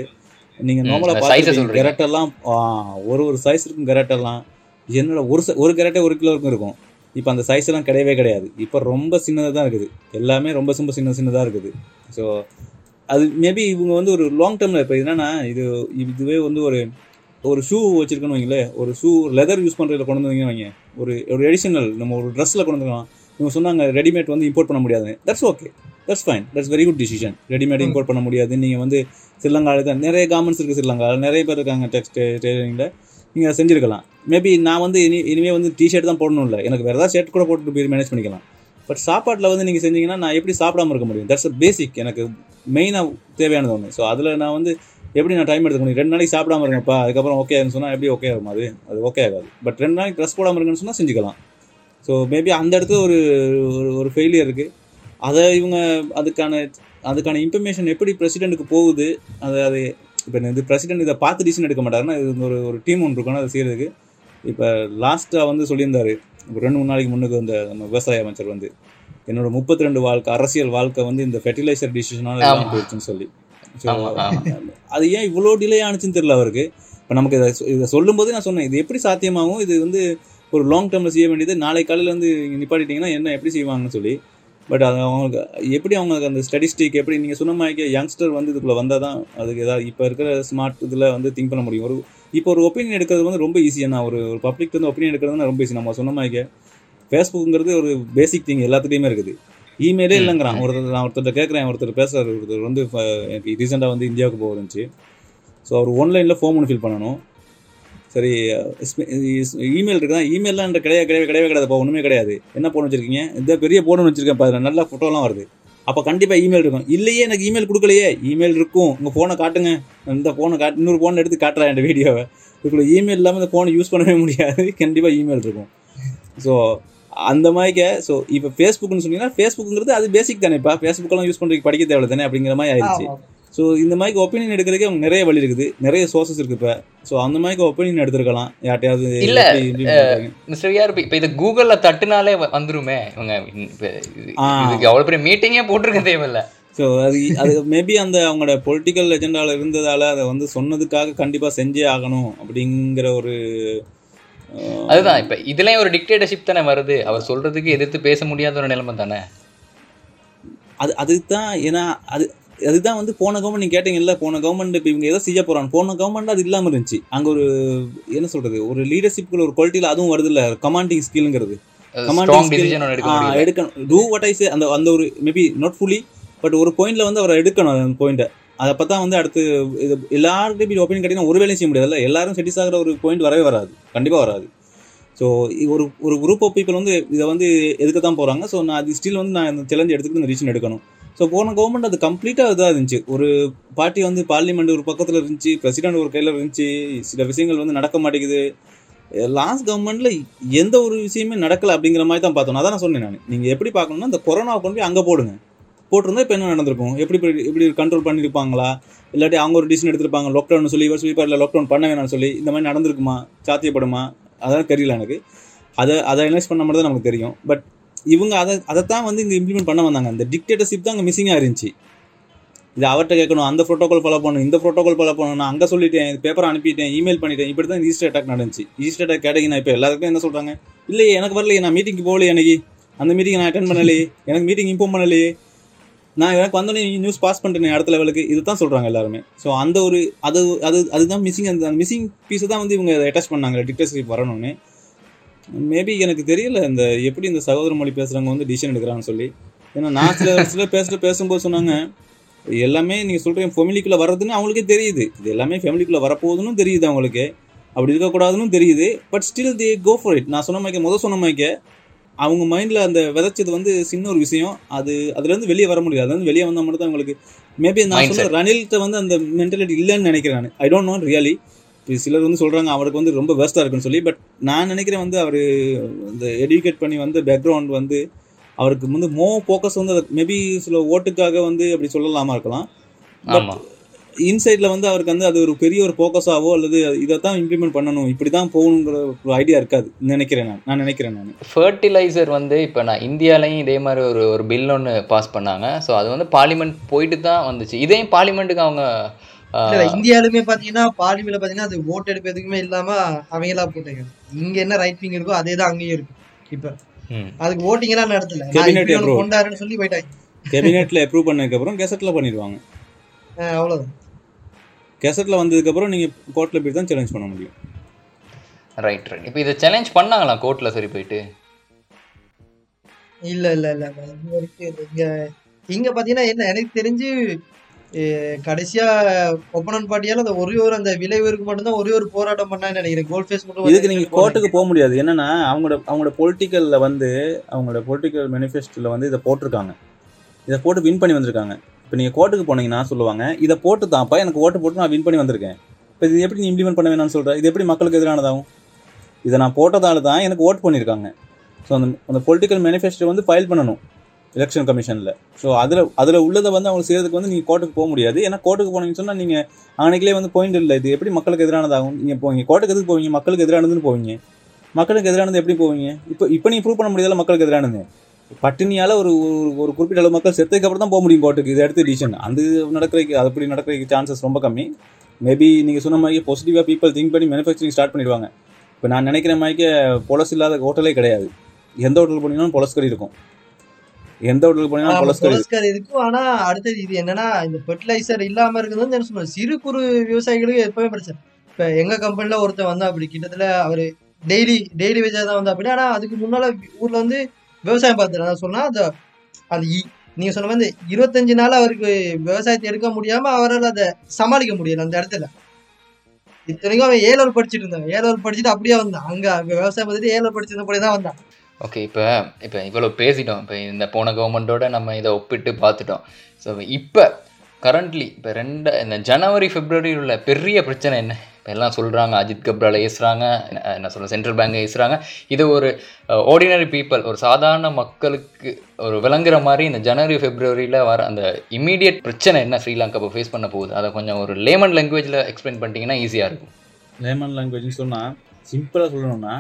நீங்கள் நார்மலாக பார்த்து. கெரட்டெல்லாம் ஒரு ஒரு சைஸ் இருக்கும் கெரட்டெல்லாம் என்னோட ஒரு ச- ஒரு கெரட்டே ஒரு கிலோ இருக்கும் இருக்கும். இப்போ அந்த சைஸ் எல்லாம் கிடையவே கிடையாது. இப்போ ரொம்ப சின்னதாக தான் இருக்குது. எல்லாமே ரொம்ப ரொம்ப சின்ன சின்னதாக இருக்குது. ஸோ அது மேபி இவங்க வந்து ஒரு லாங் டேர்மில் இப்போ என்னன்னா இது இதுவே வந்து ஒரு ஒரு ஷூ வச்சிருக்கணும் வைங்களேன் ஒரு ஷூ லெதர் யூஸ் பண்ணுறதுல கொண்டு வந்தீங்கன்னு வைங்க ஒரு ஒரு எடிஷனல் நம்ம ஒரு ட்ரெஸ்ஸில் கொண்டு வந்துக்கலாம். இவங்க சொன்னாங்க ரெடிமேட் வந்து இம்போர்ட் பண்ண முடியாது that's okay that's fine that's very good decision readymade import பண்ண முடியாது. நீங்கள் வந்து ஸ்ரீலங்காவில் தான் நிறைய கார்மெண்ட்ஸ் இருக்குது ஸ்ரீலங்காவில் நிறைய பேர் இருக்காங்க டெக்ஸ்ட் டெய்லரிங்கில் நீங்கள் செஞ்சுருக்கலாம். மேபி நான் வந்து இனி இனிமேல் வந்து டிஷர்ட் தான் போடணும் இல்லை. எனக்கு வேறு ஏதாவது ஷர்ட் கூட போட்டு போய் மேனேஜ் பண்ணிக்கலாம். பட் சாப்பாட்டில் வந்து நீங்கள் செஞ்சீங்கன்னா நான் எப்படி சாப்பிடாம இருக்க முடியும்? தட்ஸ் பேசிக் எனக்கு மெயினாக தேவையானது ஒன்று ஸோ அதில் நான் வந்து எப்படி நான் டைம் எடுத்துக்க முடியும்? ரெண்டு நாளைக்கு சாப்பிடாம இருங்கப்பா. அதுக்கப்புறம் ஓகே சொன்னால் எப்படி ஓகே ஆகும் அது? அது ஓகே ஆகாது. பட் ரெண்டு நாளைக்கு ட்ரெஸ் போடாமல் இருக்குன்னு சொன்னால் செஞ்சுக்கலாம். ஸோ மேபி அந்த இடத்துல ஒரு ஒரு ஒரு ஃபெயிலியர் இருக்குது அதை இவங்க அதுக்கான அதுக்கான இன்ஃபர்மேஷன் எப்படி பிரசிடெண்ட்டுக்கு போகுது அது அது இப்போ இது பிரசிடென்ட் இதை பார்த்து டிசிஷன் எடுக்க மாட்டாருன்னா இது ஒரு ஒரு டீம் ஒன்று இருக்கணும் அதை செய்யறதுக்கு இப்போ லாஸ்ட்டாக வந்து சொல்லியிருந்தாரு. ஒரு ரெண்டு மூணு நாளைக்கு முன்னுக்கு வந்த நம்ம விவசாய அமைச்சர் வந்து என்னோட முப்பத்தி ரெண்டு வாழ்க்கை அரசியல் வாழ்க்கை வந்து இந்த ஃபெர்டிலைசர் டிசிஷனால போயிடுச்சுன்னு சொல்லி. அது ஏன் இவ்வளோ டிலே ஆனுச்சுன்னு தெரியல அவருக்கு. இப்போ நமக்கு இதை இதை சொல்லும்போது நான் சொன்னேன் இது எப்படி சாத்தியமாகும்? இது வந்து ஒரு லாங் டேர்மில் செய்ய வேண்டியது நாளை காலையில் வந்து நிப்பாட்டிட்டீங்கன்னா என்ன எப்படி செய்வாங்கன்னு சொல்லி. பட் அது அவங்களுக்கு எப்படி அவங்களுக்கு அந்த ஸ்டடிஸ்டிக் எப்படி நீங்கள் சொன்ன மாதிரி யங்ஸ்டர் வந்து இதுக்குள்ளே வந்தால் தான் அதுக்கு ஏதாவது இப்போ இருக்கிற ஸ்மார்ட் இதில் வந்து திங்க் பண்ண முடியும். ஒரு இப்போ ஒரு ஒப்பீனியன் எடுக்கிறது வந்து ரொம்ப ஈஸியாக நான் ஒரு ஒரு பப்ளிக் வந்து ஒப்பீனியன் எடுக்கிறது ரொம்ப ஈஸி நம்ம சொன்ன மாதிரி ஃபேஸ்புக்குங்கிறது ஒரு பேசிக் திங் எல்லாத்துலேயுமே இருக்குது. இமெயிலே இல்லைங்கிறான். ஒருத்தர் நான் ஒருத்தர் கேட்குறேன். ஒருத்தர் பேசுகிறார் ஒருத்தர் வந்து எனக்கு ரீசெண்டாக வந்து இந்தியாவுக்கு போக இருந்துச்சு ஸோ அவர் ஆன்லைனில் ஃபார்ம் ஒன்று ஃபில் பண்ணணும். சரி இமெயில் இருக்குதா? இமெயிலாம் என்ற கிடையாது கிடையவே கிடையவே கிடையாதுப்பா ஒன்றுமே கிடையாது. என்ன போன் வச்சிருக்கீங்க? இந்த பெரிய போன் வச்சிருக்கேன் பாரு. நல்லா ஃபோட்டோலாம் வருது. அப்போ கண்டிப்பாக இமெயில் இருக்கும். இல்லையே எனக்கு இமெயில் கொடுக்கலையே. இமெயில் இருக்கும். உங்கள் ஃபோனை காட்டுங்க. இந்த ஃபோனை காட்டு இன்னொரு ஃபோன் எடுத்து காட்டுறேன் என் வீடியோவை இதுக்குள்ள இமெயில் இல்லாமல் இந்த ஃபோனை யூஸ் பண்ணவே முடியாது. கண்டிப்பாக இமெயில் இருக்கும். ஸோ அந்த மாதிரிக்க ஸோ இப்போ ஃபேஸ்புக்னு சொன்னீங்கன்னா ஃபேஸ்புக்குங்கிறது அது பேசிக் தானேப்பா ஃபேஸ்புக்கெல்லாம் யூஸ் பண்ணுறதுக்கு படிக்க தேவை தானே அப்படிங்கிற மாதிரி ஆயிடுச்சு. ஸோ இந்த மாதிரி ஒப்பீனியன் எடுக்கிறதுக்கு அவங்க நிறைய வழி இருக்குது. நிறைய சோர்சஸ் இருக்கு இப்போ. ஸோ அந்த மாதிரி ஒப்பீனியன் எடுத்திருக்கலாம். யார்ட்டையாவது இல்ல. மிஸ்டர் விஆர் இப்போ இது கூகுளில் தட்டுனாலே வந்துருமே. இவங்க இப்ப அவ்வளோ பெரிய மீட்டிங்கே போட்டிருக்க தேவையில்ல. ஸோ அது அது மேபி அந்த அவங்களோட பொலிட்டிக்கல் எஜெண்டாவில் இருந்ததால அதை வந்து சொன்னதுக்காக கண்டிப்பாக செஞ்சே ஆகணும் அப்படிங்கிற ஒரு அதுதான் இப்ப இதுலயும் ஒரு டிக்டேட்டர்ஷிப் தானே வருது. அவர் சொல்றதுக்கு எதிர்த்து பேச முடியாத ஒரு நிலைமை தானே? அது அதுதான் ஏன்னா அது அதுதான் வந்து போன கவர்மெண்ட் நீங்கள் கேட்டீங்கல்ல போன கவர்மெண்ட் இப்போ இவங்க எதை செய்ய போகிறாங்க போன கவர்மெண்ட் அது இல்லாமல் இருந்துச்சு. அங்கே ஒரு என்ன சொல்கிறது ஒரு லீடர்ஷிப்குள்ள ஒரு குவாலிட்டியில் அதுவும் வருது இல்லை கமாண்டிங் ஸ்கில்ங்கிறது எடுக்க முடியல. எடுக்கணும். டூ வாட் ஐ சே அந்த அந்த ஒரு மேபி நாட் ஃபுல்லி பட் ஒரு பாயிண்ட்ல வந்து அவரை எடுக்கணும் அந்த பாயிண்ட்டை அதை அப்போ தான் வந்து அடுத்து இது எல்லாருக்கிட்டையும் இப்படி ஒப்பீனியன் கேட்டிங்கன்னா ஒரு வேலையும் செய்ய முடியாதுல்ல. எல்லாரும் செட்டிஸ் ஆகிற ஒரு பாயிண்ட் வரவே வராது. கண்டிப்பாக வராது. ஸோ ஒரு ஒரு குரூப் ஆஃப் பீப்புள் வந்து இதை வந்து எதுக்க தான் போகிறாங்க ஸோ நான் அது ஸ்டில் வந்து நான் இந்த சேலஞ்ச் எடுத்துக்கிட்டு இந்த ரீசன் எடுக்கணும். ஸோ போன கவர்மெண்ட் அது கம்ப்ளீட்டாக இதாக இருந்துச்சு. ஒரு பார்ட்டி வந்து பார்லிமெண்ட் ஒரு பக்கத்தில் இருந்துச்சு பிரசிடென்ட் ஒரு கையில் இருந்துச்சு சில விஷயங்கள் வந்து நடக்க மாட்டேங்குது. லாஸ்ட் கவர்மெண்ட்டில் எந்த ஒரு விஷயமே நடக்கலை அப்படிங்கிற மாதிரி தான் பார்த்தோம். அதான் நான் சொன்னேன் நான். நீங்கள் எப்படி பார்க்கணும்னா இந்த கொரோனா கொண்டு போய் அங்கே போடுங்க. போட்டிருந்தா இப்போ என்ன நடந்திருக்கும்? எப்படி இப்படி- எப்படி கண்ட்ரோல் பண்ணியிருப்பாங்களா இல்லாட்டி அவங்க ஒரு டிசிஷன் எடுத்திருப்பாங்க லாக்டவுன் சொல்லி இவர் ஸ்வீப்பரில் லாக்டவுன் பண்ண வேணாம்னு சொல்லி இந்த மாதிரி நடந்திருக்குமா? சாத்தியப்படுமா? அதெல்லாம் தெரியல எனக்கு. அதை அதை அனலைஸ் பண்ண மட்டும் தான் நமக்கு தெரியும். பட் இவங்க அதை அதைத்தான் வந்து இங்கே இம்ப்ளிமெண்ட் பண்ண வந்தாங்க. அந்த டிக்டேட்டர்ஷிப் தான் அங்கே மிஸ்ஸிங்காக இருந்துச்சு இது அவர்கிட்ட கேட்கணும் அந்த ப்ரோட்டோகால் ஃபாலோ பண்ணணும் இந்த ப்ரோட்டோகால் ஃபாலோ பண்ணணும் நான் அங்கே சொல்லிட்டேன் பேப்பர் அனுப்பிட்டேன் இமெயில் பண்ணிட்டேன் இப்படி தான் ஈஸ்டர் அட்டாக் நடந்துச்சு. ஈஸ்டர் அட்டாக் கேட்டீங்கன்னா இப்போ எல்லாருக்கும் என்ன சொல்கிறாங்க இல்லையே எனக்கு வரலையே நான் மீட்டிங்க்கு போகலையே எனக்கு அந்த மீட்டிங் நான் அட்டன் பண்ணலையே எனக்கு மீட்டிங் இன்ஃபார்ம் பண்ணலையே. நான் எனக்கு வந்தோடனே நியூஸ் பாஸ் பண்ணிட்டேன் அடுத்த லெவலுக்கு இது தான் சொல்கிறாங்க எல்லாருமே. ஸோ அந்த ஒரு அது அது அதுதான் மிஸ்ஸிங் அந்த மிஸ்ஸிங் பீஸை தான் வந்து இவங்க அட்டாச் பண்ணாங்க டிக்டர்ஷிப் வரணும்னு. மேபி எனக்கு தெரியல இந்த எப்படி இந்த சகோதர மொழி பேசுகிறவங்க வந்து டிசிஷன் எடுக்கிறாங்கன்னு சொல்லி. ஏன்னா நான் சில சில பேசிட்டு பேசும்போது சொன்னாங்க எல்லாமே நீங்கள் சொல்கிறீங்க ஃபெமிலிக்குள்ளே வர்றதுன்னு அவங்களுக்கே தெரியுது. இது எல்லாமே ஃபேமிலிக்குள்ளே வரப்போகுதுன்னு தெரியுது அவங்களுக்கு. அப்படி இருக்கக்கூடாதுன்னு தெரியுது but still they go for it நான் சொன்ன மாதிரி முதல் சொன்ன மாதிரி அவங்க மைண்டில் அந்த விதைச்சது வந்து சின்ன ஒரு விஷயம். அது அதுலேருந்து வெளியே வர முடியாது. அது வெளியே வந்தால் மட்டும் தான் அவங்களுக்கு மேபி நான். சொல்ல ரணில்கிட்ட வந்து அந்த மென்டாலிட்டி இல்லைன்னு நினைக்கிறேன் நான். ஐ டோன்ட் நோ ரியலி இப்போ சிலர் வந்து சொல்கிறாங்க அவருக்கு வந்து ரொம்ப வேஸ்ட்டாக இருக்குன்னு சொல்லி பட் நான் நினைக்கிறேன் வந்து அவர் இந்த எடுகேட் பண்ணி வந்து பேக்ரவுண்ட் வந்து அவருக்கு வந்து மோ ஃபோக்கஸ் வந்து மேபி சில ஓட்டுக்காக வந்து அப்படி சொல்லலாமா இருக்கலாம். ஆமா. இன்சைடில் வந்து அவருக்கு வந்து அது ஒரு பெரிய ஒரு ஃபோக்கஸாவோ அல்லது இதை தான் இம்ப்ளிமெண்ட் பண்ணணும் இப்படி தான் போகணுங்கிற ஒரு ஐடியா இருக்காது. நினைக்கிறேன் நான். நான் நினைக்கிறேன் நான். ஃபர்டிலைசர் வந்து இப்போ நான் இந்தியாலையும் இதே மாதிரி ஒரு ஒரு பில் ஒன்று பாஸ் பண்ணாங்க. ஸோ அது வந்து பார்லிமெண்ட் போயிட்டு தான் வந்துச்சு. இதையும் பார்லிமெண்ட்டுக்கு அவங்க இந்தியாலுமே பாத்தீங்கன்னா பார்லிமெண்ட்ல பாத்தீங்கன்னா அது ஓட்டு எடுப்பு எதுக்குமே இல்லாம அவங்களா போட்டாங்க. இங்க என்ன ரைட் விங் இருக்கோ அதே தான் அங்கேயும் இருக்கு. இப்ப. அதுக்கு ஓட்டிங் எல்லாம் நடத்தல. கொண்டாருன்னு சொல்லி போயிட்டாங்க. கேபினெட்டில் அப்ரூவ் பண்ணதுக்கப்புறம் கெசட்டில் பண்ணிடுவாங்க. அஹ் அவ்வளவுதான். கெசட்டில் வந்ததுக்கப்புறம் நீங்கள் கோர்ட்டில் போய் தான் சேலஞ்ச் பண்ண முடியும். ரைட் ரைட் இப்போ இதை சேலஞ்ச் பண்ணாங்களா கோர்ட்டில் சரி போயிட்டு? இல்ல இல்ல இல்ல. இது வரைக்கும். இங்க இங்க பாத்தீங்கன்னா என்ன எனக்கு தெரிஞ்சு அஹ் கடைசியா ஒப்பனன் பார்ட்டியால அந்த ஒரே ஒரு அந்த விளைவுக்கு மட்டும்தான் ஒரே ஒரு போராட்டம் பண்ணான்னு நினைக்கிறேன் கோல்ட் ஃபேஸ் மட்டும் இதுக்கு நீங்கள் கோர்ட்டுக்கு போக முடியாது. என்னன்னா அவங்களோட அவங்களோட பொலிட்டிக்கலில் வந்து அவங்களோட பொலிட்டிக்கல் மேனிஃபெஸ்டோவில் வந்து இதை போட்டிருக்காங்க. இதை போட்டு வின் பண்ணி வந்திருக்காங்க. இப்போ நீங்கள் கோர்ட்டுக்கு போனீங்கன்னா சொல்லுவாங்க இதை போட்டு தான்ப்பா எனக்கு ஓட்டு போட்டு நான் வின் பண்ணி வந்திருக்கேன். இப்போ இது எப்படி நீ இம்ப்ளிமெண்ட் பண்ண வேணாம்னு சொல்கிற இது எப்படி மக்களுக்கு எதிரானதாகும்? இதை நான் போட்டதால தான் எனக்கு ஓட் பண்ணியிருக்காங்க ஸோ அந்த அந்த பொலிட்டிக்கல் மேனிஃபெஸ்டோ வந்து ஃபைல் பண்ணணும் எலெக்ஷன் கமிஷனில் ஸோ அதில் அதில் உள்ளதை வந்து அவங்க செய்கிறதுக்கு வந்து நீங்கள் கோர்ட்டுக்கு போக முடியாது. ஏன்னா கோர்ட்டுக்கு போனீங்கன்னு சொன்னால் நீங்கள் அன்னைக்கிலே வந்து பாயிண்ட் இல்லை. இது எப்படி மக்களுக்கு எதிரானதாகும்? நீங்கள் போவீங்க கோர்ட்டுக்கு எதுக்கு போவீங்க? மக்களுக்கு எதிரானதுன்னு போவீங்க. மக்களுக்கு எதிரானது எப்படி போவீங்க? இப்போ இப்போ நீ ப்ரூவ் பண்ண முடியாத மக்களுக்கு எதிரானது? பட்டினியால் ஒரு ஒரு- ஒரு குறிப்பிட்ட அளவு மக்கள் செத்ததுக்கு அப்புறம் தான் போக முடியும் கோர்ட்டுக்கு. இதை எடுத்து டிசிஷன் அந்த நடக்கிறதுக்கு அது அப்படி நடக்கிறதுக்கு சான்சஸ் ரொம்ப கம்மி. மேபி நீங்கள் சொன்ன மாதிரி பாசிட்டிவாக பீப்பிள் திங்க் பண்ணி மேனுஃபேக்சரிங் ஸ்டார்ட் பண்ணிடுவாங்க. இப்போ நான் நினைக்கிற மாதிரிக்கு பொலஸ் இல்லாத ஹோட்டலே கிடையாது. எந்த ஹோட்டல் போனீங்கன்னாலும் பொலஸ்கறி இருக்கும். எந்த ஹோட்டலுக்கு போனீங்கன்னா கொலஸ்ட்ரால் கொலஸ்ட்ரால் இருக்கும். ஆனா அடுத்தது இது என்னன்னா இந்த ஃபெர்டிலைசர் இல்லாம இருக்கிறது வந்து என்ன சொல்றது சிறு குறு விவசாயிகளுக்கு எப்பவுமே பிரச்சனை. இப்ப எங்க கம்பெனில ஒருத்தர் வந்தா அப்படி. கிட்டத்தட்ட அவரு டெய்லி டெய்லி வேஜா தான் வந்தா அப்படி. ஆனா அதுக்கு முன்னால ஊர்ல வந்து விவசாயம் பார்த்துட்டு சொன்னால் அந்த அந்த இ- நீங்கள் சொன்ன மாதிரி இருபத்தஞ்சி இருபத்தஞ்சு நாள் அவருக்கு விவசாயத்தை எடுக்க முடியாமல் அவரால் அதை சமாளிக்க முடியல அந்த இடத்துல. இத்தனைக்கும் அவன் ஏழு படிச்சுட்டு இருந்தாங்க ஏழு படிச்சுட்டு அப்படியே வந்தான். அங்கே அங்கே விவசாயம் பார்த்துட்டு ஏழு படிச்சிருந்தபடியே தான் வந்தான். ஓகே இப்போ இப்போ இவ்வளோ பேசிட்டோம். இப்போ இந்த போன கவர்மெண்ட்டோட நம்ம இதை ஒப்பிட்டு பார்த்துட்டோம். ஸோ இப்போ கரண்ட்லி இப்போ ரெண்டு இந்த ஜனவரி பிப்ரவரியில் உள்ள பெரிய பிரச்சனை என்ன? இப்போ எல்லாம் சொல்கிறாங்க அஜித் கப்ரால ஏசுகிறாங்க என்ன சொல்ல சென்ட்ரல் பேங்கை ஏசுகிறாங்க இது ஒரு ஆர்டினரி பீப்புள் ஒரு சாதாரண மக்களுக்கு ஒரு விளங்குற மாதிரி இந்த ஜனவரி பிப்ரவரியில் வர அந்த இமீடியட் பிரச்சனை என்ன ஸ்ரீலங்கா இப்போ ஃபேஸ் பண்ண போகுது? அதை கொஞ்சம் ஒரு லேமன் லாங்குவேஜில் எக்ஸ்பிளைன் பண்ணிட்டீங்கன்னா ஈஸியாக இருக்கும். லேமன் லாங்குவேஜ்னு சொன்னால் சிம்பிளாக சொல்லணும்னா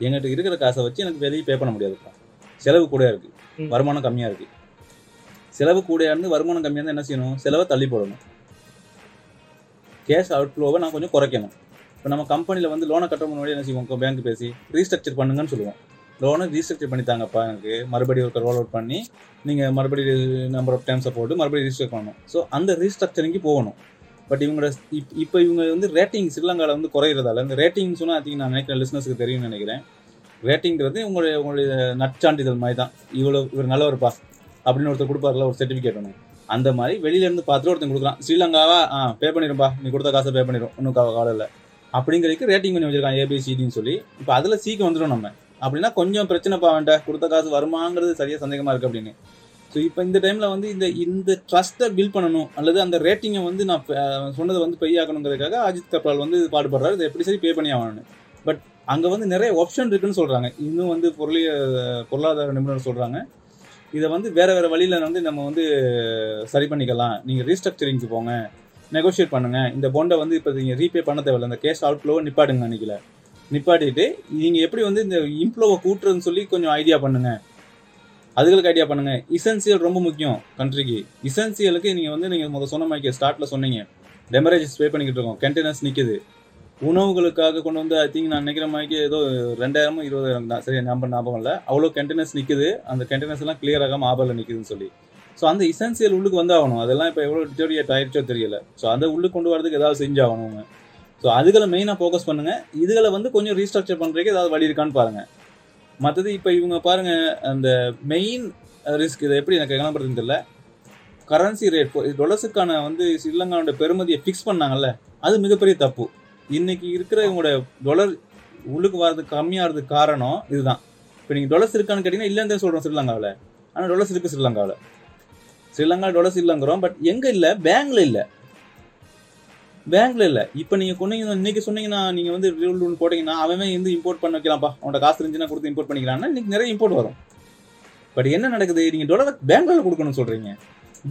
எங்கிட்ட இருக்கிற காசை வச்சு எனக்கு வெளியே பே பண்ண முடியாதுப்பா செலவு கூட இருக்கு. ம். வருமானம் கம்மியாக இருக்கு. செலவு கூடயா இருந்து வருமானம் கம்மியாக இருந்தால் என்ன செய்யணும்? செலவை தள்ளி போடணும். கேஷ் அவுட்ஃப்ளோவை நான் கொஞ்சம் குறைக்கணும். இப்போ நம்ம கம்பெனியில் வந்து லோனை கட்ட முன்னாடி என்ன செய்வோம்? பேங்க் பேசி ரீஸ்ட்ரக்சர் பண்ணுங்கன்னு சொல்லுவோம். லோனை ரீஸ்ட்ரக்சர் பண்ணி தாங்கப்பா எனக்கு. மறுபடியும் ஒரு ரோல் அவுட் பண்ணி நீங்கள் மறுபடியும் நம்பர் ஆஃப் டைம்ஸை போட்டு மறுபடியும் ரீஸ்ட்ரக்சர் பண்ணணும். ஸோ அந்த ரீஸ்ட்ரக்சரிங்க்கு போகணும். பட் இவங்களோட இப் இப்போ இவங்க வந்து ரேட்டிங் ஸ்ரீலங்காவில் வந்து குறையிறதால இந்த ரேட்டிங் சொன்னால் அதிகம் நான் நினைக்கிறேன் லிஸ்னஸுக்கு தெரியும்னு நினைக்கிறேன். ரேட்டிங்கிறது உங்களுடைய உங்களுடைய நற்சான்றிதழ் மாதிரி தான் இவ்வளோ இவர் நல்லவர்ப்பா. அப்படின்னு ஒருத்தர் கொடுப்பாருல ஒரு சர்டிஃபிகேட் ஒன்று அந்த மாதிரி வெளியில இருந்து பார்த்துட்டு ஒருத்தன் கொடுக்குறான். ஸ்ரீலங்காவா? ஆ பே பண்ணிடும்பா. நீ கொடுத்த காசை பே பண்ணிடும் இன்னும் கவலை இல்லை. அப்படிங்கிறதுக்கு ரேட்டிங் பண்ணி வச்சிருக்கான் ஏபிசிடின்னு சொல்லி. இப்போ அதில் சீக்கிரம் வந்துடும் நம்ம. அப்படின்னா கொஞ்சம் பிரச்சனைப்பா வேண்டாம் கொடுத்த காசு வருமாங்கிறது சரியாக சந்தேகமாக இருக்குது அப்படின்னு. ஸோ இப்போ இந்த டைமில் வந்து இந்த இந்த ட்ரஸ்ட்டை பில்ட் பண்ணணும். அல்லது அந்த ரேட்டிங்கை வந்து நான் சொன்னதை வந்து பெய்யாக்கணுங்கிறதுக்காக அஜித் கப்ரால் வந்து இது பாடுபடுறாரு. இதை எப்படி சரி பே பண்ணி ஆகணும்னு பட் அங்கே வந்து நிறைய ஆப்ஷன் இருக்குன்னு சொல்கிறாங்க இன்னும் வந்து பொருளிய பொருளாதார நிபுணர் சொல்கிறாங்க இதை வந்து வேற வேற வழியில வந்து நம்ம வந்து சரி பண்ணிக்கலாம். நீங்க ரீஸ்ட்ரக்சரிங்க்கு போங்க. நெகோஷியேட் பண்ணுங்க. இந்த பொண்டை வந்து இப்போ நீங்க ரீபே பண்ண தேவையில்ல. இந்த கேஷ் அவுட் ஃப்ளோவை நிப்பாட்டுங்க அன்னைக்குல. நிப்பாட்டிட்டு நீங்க எப்படி வந்து இந்த இம்ப்ளோவை கூட்டுறதுன்னு சொல்லி கொஞ்சம் ஐடியா பண்ணுங்க. அதுகளுக்கு ஐடியா பண்ணுங்க. இசென்சியல் ரொம்ப முக்கியம் கண்ட்ரிக்கு இசென்சியலுக்கு நீங்க வந்து நீங்க முதல் சொன்ன மாதிரி ஸ்டார்ட்ல சொன்னீங்க. டெமரேஜஸ் பே பண்ணிக்கிட்டு இருக்கோம். கண்டெய்னர்ஸ் நிற்கிது உணவுகளுக்காக கொண்டு வந்து ஐ திங்க் நான் நினைக்கிற மாதிரி ஏதோ ரெண்டாயிரமோ இருபதாயிரம் தான். சரி நம்பர் ஞாபகம் இல்லை. அவ்வளோ கண்டெய்னர்ஸ் நிற்குது அந்த கண்டெய்னர்ஸ் எல்லாம் கிளியர் ஆகாம ஆபரில் நிற்குதுன்னு சொல்லி. ஸோ அந்த இசென்சியல் உள்ளுக்கு வந்து ஆகணும் அதெல்லாம் இப்போ எவ்வளோ டிட்டோரியேட் ஆயிடுச்சோ தெரியல. ஸோ அந்த உள்ளுக்கு கொண்டு வரதுக்கு ஏதாவது செஞ்சாகணும் ஸோ அதுகளை மெயினாக ஃபோக்கஸ் பண்ணுங்க. இதுகளை வந்து கொஞ்சம் ரீஸ்ட்ரக்சர் பண்ணுறதுக்கு ஏதாவது வழி இருக்கான்னு பாருங்கள் மற்றது இப்போ இவங்க பாருங்கள் அந்த மெயின் ரிஸ்க் இதை எப்படி எனக்கு கிளம்புறதுன்னு தெரியல. கரன்சி ரேட் டொலர்ஸுக்கான வந்து ஸ்ரீலங்காவோட பெருமதியை ஃபிக்ஸ் பண்ணாங்கல்ல. அது மிகப்பெரிய தப்பு. இன்னைக்கு இருக்கிற உங்களோட டொலர் உள்ளுக்கு வர்றதுக்கு கம்மியாகிறதுக்கு காரணம் இதுதான். இப்போ நீங்கள் டொலர்ஸ் இருக்கான்னு கேட்டிங்கன்னா இல்லைன்னு தான் சொல்கிறோம் ஸ்ரீலங்காவில். ஆனால் டொலர்ஸ் இருக்குது ஸ்ரீலங்காவில். ஸ்ரீலங்கா டொலர்ஸ் இல்லைங்கிறோம் பட் எங்கே இல்லை? பேங்க்ல இல்லை. பேங்க்ல இல்லை. இப்போ நீங்கள் கொண்டீங்க இன்னைக்கு சொன்னீங்கன்னா நீங்கள் வந்து ரூல் ரூல் போட்டிங்கன்னா அவன் வந்து இம்போர்ட் பண்ண வைக்கலாம்ப்பா. அவனோட காசு இருந்துச்சுன்னா கொடுத்து இம்போர்ட் பண்ணிக்கலாம்னா இன்னைக்கு நிறைய இம்போர்ட் வரும். பட் என்ன நடக்குது? நீங்கள் டாலர் பேங்க்ல கொடுக்கணும்னு சொல்கிறீங்க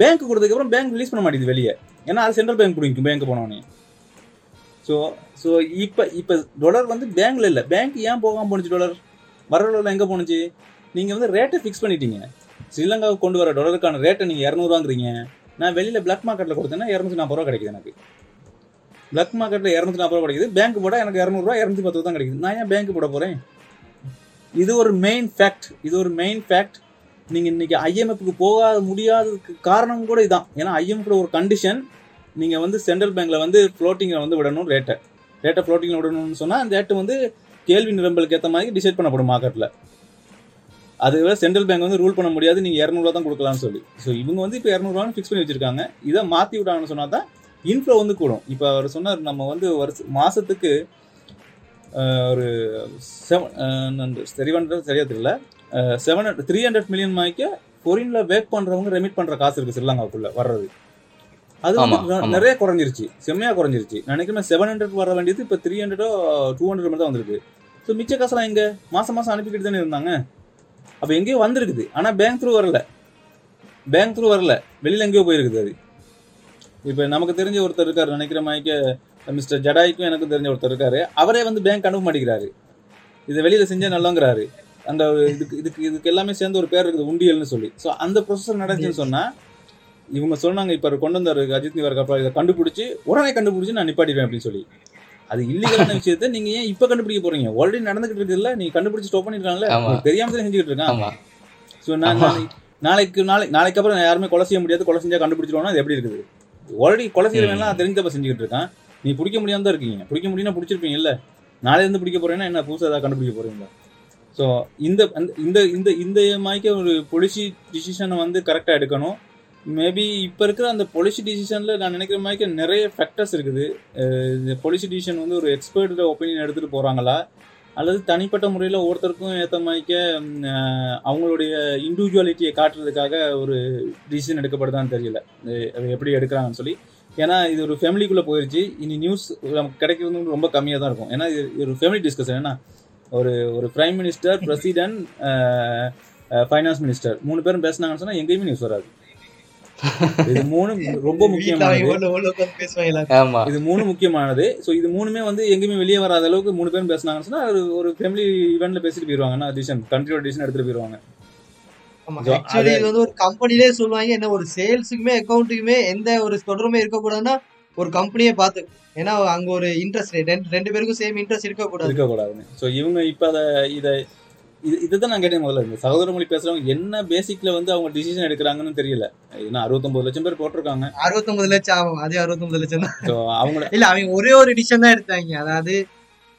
பேங்க் கொடுத்ததுக்கப்புறம் பேங்க் ரிலீஸ் பண்ண மாட்டேங்குது வெளியே. ஏன்னா அது சென்ட்ரல் பேங்க் பிடிக்கும் பேங்க் போனவனே ஸோ ஸோ இப்போ இப்போ டொலர் வந்து பேங்க்ல இல்லை. பேங்க் ஏன் போகாமல் போணுச்சு டொலர் வர டொலர் எங்கே போணுச்சு? நீங்கள் வந்து ரேட்டை ஃபிக்ஸ் பண்ணிட்டீங்க. ஸ்ரீலங்காவுக்கு கொண்டு வர டொலருக்கான ரேட்டை நீங்கள் இரநூறுவாங்கிறீங்க. நான் வெளியில் பிளாக் மார்க்கெட்டில் கொடுத்தேன்னா இரநூத்தி நாற்பது ரூபா கிடைக்குது எனக்கு. பிளாக் மார்க்கெட்டில் இரநூத்தி நாற்பது ரூபா கிடைக்குது. பேங்க் போட்டால் எனக்கு இரநூறுவா இரநூத்தி பத்து ரூபா தான் கிடைக்குது. நான் ஏன் பேங்க் போட போகிறேன் இது ஒரு மெயின் ஃபேக்ட் இது ஒரு மெயின் ஃபேக்ட் நீங்கள் இன்னைக்கு ஐஎம்எஃப்க்கு போகாத முடியாததுக்கு காரணம் கூட இதுதான் ஏன்னா ஐஎம்எஃப்ல ஒரு கண்டிஷன் நீங்கள் வந்து சென்ட்ரல் பேங்க்கில் வந்து ஃப்ளோட்டிங்கில் வந்து விடணும் ரேட்டை ரேட்டை ஃப்ளோட்டிங்கில் விடணும்னு சொன்னால் அந்த ரேட்டு வந்து கேள்வி நிரம்பலுக்கு ஏற்ற மாதிரி டிசைட் பண்ணப்படும் மார்க்கெட்டில் அதுவே சென்ட்ரல் பேங்க் வந்து ரூல் பண்ண முடியாது நீங்கள் இரநூறுவா தான் கொடுக்கலாம்னு சொல்லி. ஸோ இவங்க வந்து இப்போ இரநூறுவான்னு ஃபிக்ஸ் பண்ணி வச்சிருக்காங்க. இதை மாற்றி விட்டாங்கன்னு சொன்னால் தான் இன்ஃப்ளோ வந்து கூடும். இப்போ அவர் சொன்னார் நம்ம வந்து வருஷ மாதத்துக்கு ஒரு செவன் சரி பண்ணுறது சரியா தெரியல. Seven hundred three hundred million மாய்க்க ஃபொரினில் வேக் பண்ணுறவங்க ரெமிட் பண்ணுற காசு இருக்குது ஸ்ரீலங்காவுக்குள்ளே வர்றது. அது. நிறைய குறைஞ்சிருச்சு. செம்மையா குறைஞ்சிருச்சு. நான் நினைக்கிறேன் செவன் ஹண்ட்ரட் வர வேண்டியது இப்போ த்ரீ ஹண்ட்ரடோ டூ ஹண்ட்ரட் மட்டும் தான் வந்திருக்கு. ஸோ மிச்ச காசெல்லாம் எங்க? மாசம் மாசம் அனுப்பிக்கிட்டு தானே இருந்தாங்க. அப்போ எங்கேயோ வந்திருக்குது. ஆனா பேங்க் த்ரூ வரல. பேங்க் த்ரூ வரல. வெளியில எங்கேயோ போயிருக்குது அது. இப்போ நமக்கு தெரிஞ்ச ஒருத்தர் இருக்காரு. நினைக்கிற மாதிரி மிஸ்டர் ஜடாய்க்கும் எனக்கு தெரிஞ்ச ஒருத்தர் இருக்காரு. அவரே வந்து பேங்க் அனுப்ப மாட்டேங்கிறாரு. இதை வெளியில செஞ்சா நல்லங்கிறாரு. அந்த இதுக்கு இதுக்கு இதுக்கு எல்லாமே சேர்ந்து ஒரு பேர் இருக்குது உண்டியல்னு சொல்லி. ஸோ அந்த ப்ரொசஸர் நடந்துச்சுன்னு சொன்னா இவங்க சொன்னாங்க இப்போ கொண்டு வந்தாரு அஜித் நிவாருக்கு அப்புறம் இதை கண்டுபிடிச்சு உடனே கண்டுபிடிச்சு நான் நிப்பாட்டிடுவேன் அப்படின்னு சொல்லி. அது இல்லீகலான விஷயத்தை நீங்க ஏன் இப்ப கண்டுபிடிக்க போறீங்க? ஆல்ரெடி நடந்துகிட்டு இருக்குல்ல நீங்க கண்டுபிடிச்சு ஸ்டாப் பண்ணிருக்காங்கல்ல? தெரியாம தான் செஞ்சுக்கிட்டு இருக்கான் ஸோ நான் நாளைக்கு நாளை நாளைக்கு அப்புறம் யாருமே கொலை செய்ய முடியாது. கொலை செஞ்சா கண்டுபிடிச்சிருவோம்னா அது எப்படி இருக்குது? ஆல்ரெடி கொலை செய்யறவன்லாம் தெரிஞ்சப்ப செஞ்சுக்கிட்டு இருக்கான். நீ பிடிக்க முடியாம தான் இருக்கீங்க. பிடிக்க முடியும்னா பிடிச்சிருப்பீங்க இல்ல. நாளைல இருந்து பிடிக்க போறேன்னா என்ன புதுசாக ஏதாவது கண்டுபிடிக்க போறீங்களா? ஸோ இந்த இந்த இந்த இந்த மாதிரிக்கு ஒரு பொலிசி டிசிஷனை வந்து கரெக்டாக எடுக்கணும். மேபி இப்போ இருக்கிற அந்த பொலிசி டிசிஷனில் நான் நினைக்கிற மாதிரி நிறைய ஃபேக்டர்ஸ் இருக்குது. இந்த பொலிசி டிசிஷன் வந்து ஒரு எக்ஸ்பர்ட்டில் ஒப்பீனியன் எடுத்துகிட்டு போகிறாங்களா அல்லது தனிப்பட்ட முறையில் ஒவ்வொருத்தருக்கும் ஏற்ற மாதிரிக்க அவங்களுடைய இண்டிவிஜுவாலிட்டியை காட்டுறதுக்காக ஒரு டிசிஷன் எடுக்கப்படுதான்னு தெரியல. அது- எப்படி எடுக்கிறாங்கன்னு சொல்லி. ஏன்னா இது ஒரு ஃபேமிலிக்குள்ளே போயிடுச்சு இனி நியூஸ் நமக்கு கிடைக்கிறது ரொம்ப கம்மியாக தான் இருக்கும். ஏன்னா இது ஒரு ஃபேமிலி டிஸ்கஷன் ஏன்னா ஒரு ஒரு prime minister president finance minister மூணு பேரும் பேசுனாங்கன்னு சொன்னால் எங்கேயுமே நியூஸ் வராது. இது மூணு ரொம்ப முக்கியமானது. இது மூணு முக்கியமானது. ஸோ இது மூணுமே வந்து எங்கேயுமே வெளியே வராத அளவுக்கு மூணு பேரும் பேசுனாங்கன்னு சொன்னா ஒரு ஃபேமிலி ஈவெண்ட்ல பேசிட்டு போயிருவாங்க. டிசிஷன் கண்ட்ரியோட டிசிஷன் எடுத்துட்டு போயிருவாங்க. ஆக்சுவலி இது வந்து ஒரு கம்பெனிலே சொல்லுவாங்க. என்ன ஒரு சேல்ஸுக்குமே அக்கௌண்ட்டுக்குமே எந்த ஒரு தொடர்புமே இருக்கக்கூடாதுன்னா ஒரு கம்பெனியே பார்த்து ஏன்னா அங்க ஒரு இன்ட்ரெஸ்ட் ரெண்டு ரெண்டு பேருக்கும் சேம் இன்ட்ரெஸ்ட் இருக்கக்கூடாது. இருக்கக்கூடாதுன்னு. ஸோ இவங்க இப்போ அதை இதை இது இதுதான் நான் கேட்டேன் முதல்ல. இந்த சகோதர மொழி பேசுறவங்க என்ன பேசிக்ல வந்து அவங்க டிசிஷன் எடுக்கிறாங்கன்னு தெரியல. ஏன்னா அறுபத்தொன்பது லட்சம் பேர் போட்டிருக்காங்க. அறுபத்தொன்பது லட்சம் ஆகும். அதே அறுபத்தொன்பது லட்சம் தான். ஸோ அவங்கள இல்ல அவங்க ஒரே ஒரு டிசிஷன் தான் எடுத்தாங்க. அதாவது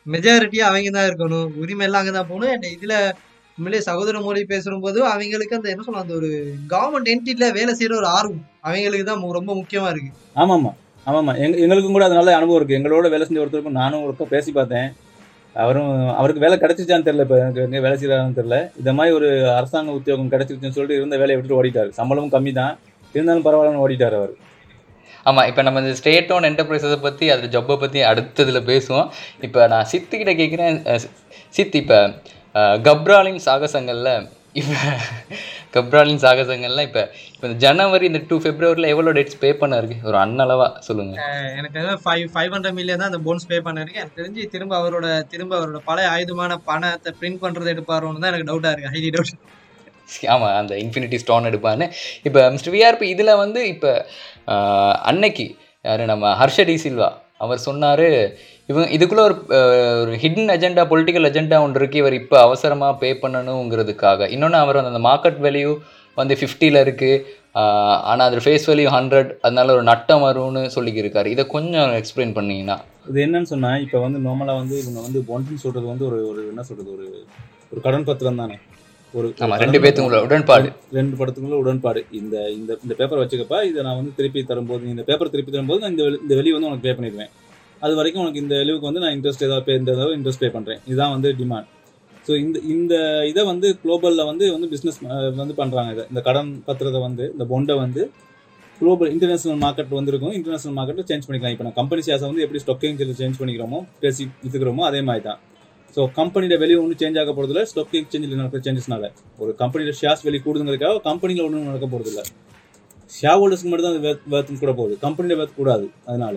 மெஜாரிட்டியா அவங்க தான் இருக்கணும். உரிமை எல்லாம் அங்கதான் போகணும். And இதுல உண்மையிலேயே சகோதர மொழி பேசும்போது அவங்களுக்கு அந்த என்ன சொல்ல அந்த ஒரு கவர்மெண்ட் என்டிட்டில வேலை செய்யற ஒரு ஆர்வம் அவங்களுக்கு தான் ரொம்ப முக்கியமா இருக்கு. ஆமாம்மா. ஆமாம்மா. எங்க எங்களுக்கும் கூட அது நல்ல அனுபவம் இருக்கு. எங்களோட வேலை செஞ்ச ஒருத்தருக்கும் நானும் ஒருத்தர் பேசி பார்த்தேன். அவரும் அவருக்கு வேலை கிடைச்சிச்சான்னு தெரியல இப்போ எனக்கு எங்கே வேலை செய்யறான்னு தெரியல. இந்த மாதிரி ஒரு அரசாங்க உத்தியோகம் கிடைச்சிருச்சுன்னு சொல்லிட்டு இருந்த வேலையை விட்டுட்டு ஓடிட்டார். சம்பளமும் கம்மி தான் இருந்தாலும் பரவாயில்லன்னு ஓடிட்டார் அவர். ஆமாம் இப்போ நம்ம இந்த ஸ்டேட் ஓன் என்டர்பிரைஸஸை பற்றி அதில் ஜப்பை பற்றி அடுத்ததில் பேசுவோம். இப்போ நான் சித்துக்கிட்ட கேட்குறேன் சித் இப்போ கப்ராலின் சாகசங்களில் இப்போ கப்ராலின் சாகசங்கள்ல இப்போ இப்போ இந்த ஜனவரி இந்த டூ ஃபெப்ரவரியில் எவ்வளோ டேட்ஸ் பே பண்ண இருக்கு ஒரு அன்னளவா சொல்லுங்க. எனக்கு ஃபைவ் ஃபைவ் ஹண்ட்ரட் மில்லியன் தான் அந்த போன்ஸ் பே பண்ணிருக்கு எனக்கு தெரிஞ்சு திரும்ப அவரோட திரும்ப அவரோட பழைய ஆயுதமான பணத்தை பிரிண்ட் பண்றது எடுப்பாரோன்னு தான் எனக்கு டவுட்டா இருக்கு. ஹைலி டவுட் ஆமா அந்த இன்ஃபினிட்டி ஸ்டோன் எடுப்பான்னு இப்போ மிஸ்டர் விஆர்பி இதில் வந்து இப்போ அன்னைக்கு யாரு நம்ம ஹர்ஷ டி சில்வா அவர் சொன்னாரு இவங்க இதுக்குள்ள ஒரு ஒரு ஹிடன் அஜெண்டா பொலிட்டிக்கல் அஜெண்டா ஒன்று இருக்கு. இவர் இப்போ அவசரமா பே பண்ணணுங்கிறதுக்காக. இன்னொன்று அவர் அந்த மார்க்கெட் வேல்யூ வந்து ஃபிஃப்டியில் இருக்கு. ஆஹ், ஆனா அது ஃபேஸ் வேல்யூ ஹண்ட்ரட் அதனால ஒரு நட்டம் வரும்னு சொல்லிக்கிருக்காரு. இதை கொஞ்சம் எக்ஸ்பிளைன் பண்ணீங்கன்னா. இது என்னன்னு சொன்னா இப்போ வந்து நார்மலாக வந்து இவங்க வந்து ஒன்றுன்னு சொல்றது வந்து ஒரு ஒரு என்ன சொல்றது ஒரு ஒரு கடன் பத்திரம் தானே. ஒரு ஆமா ஒரு ரெண்டு கடன் பேத்துக்குள்ள உடன்பாடு. ரெண்டு படத்துக்குள்ள உடன்பாடு. இந்த இந்த இந்த பேப்பர் வச்சுக்கப்பா இதை நான் வந்து திருப்பி தரும்போது இந்த பேப்பர் திருப்பி தரும்போது நான் இந்த இந்த வெளி வந்து உனக்கு பே பண்ணிடுவேன். அது வரைக்கும் உனக்கு இந்த லீவுக்கு வந்து நான் இன்ட்ரெஸ்ட் ஏதாவது பே இந்த ஏதாவது இன்ட்ரெஸ்ட் பே பண்ணுறேன் இதுதான் வந்து டிமாண்ட் ஸோ இந்த இந்த இதை வந்து குளோபலில் வந்து வந்து பிஸ்னஸ் வந்து பண்ணுறாங்க இதை. இந்த கடன் பத்திரத்தை வந்து இந்த பொண்டை வந்து குளோபல் இன்டர்நேஷனல் மார்க்கெட் வந்துருக்கும். இன்டர்நேஷனல் மார்க்கெட்டில் சேஞ்ச் பண்ணிக்கலாம். இப்போ நான் கம்பெனி ஷேர்ஸை வந்து எப்படி ஸ்டாக் எக்ஸ்சேஞ்சில் சேஞ்ச் பண்ணிக்கிறோமோ பேசி வித்துக்கிறோமோ அதே மாதிரி தான். ஸோ கம்பெனியில் வெளியே ஒன்றும் சேஞ்ச் ஆக போகிறதுல ஸ்டாக் எக்ஸ்சேஞ்சில் நடக்கிற சேஞ்சஸ்னால ஒரு கம்பெனியில் ஷேர்ஸ் வெளியே கூடுதுங்கிறதுக்காக கம்பெனியில் ஒன்றும் நடக்க போகிறதில்ல ஷேர் ஹோல்டர்ஸ்க்கு மட்டும் தான் அது வேர்த்து கூட போகுது. கம்பெனியில் வேர்த்து கூடாது. அதனால.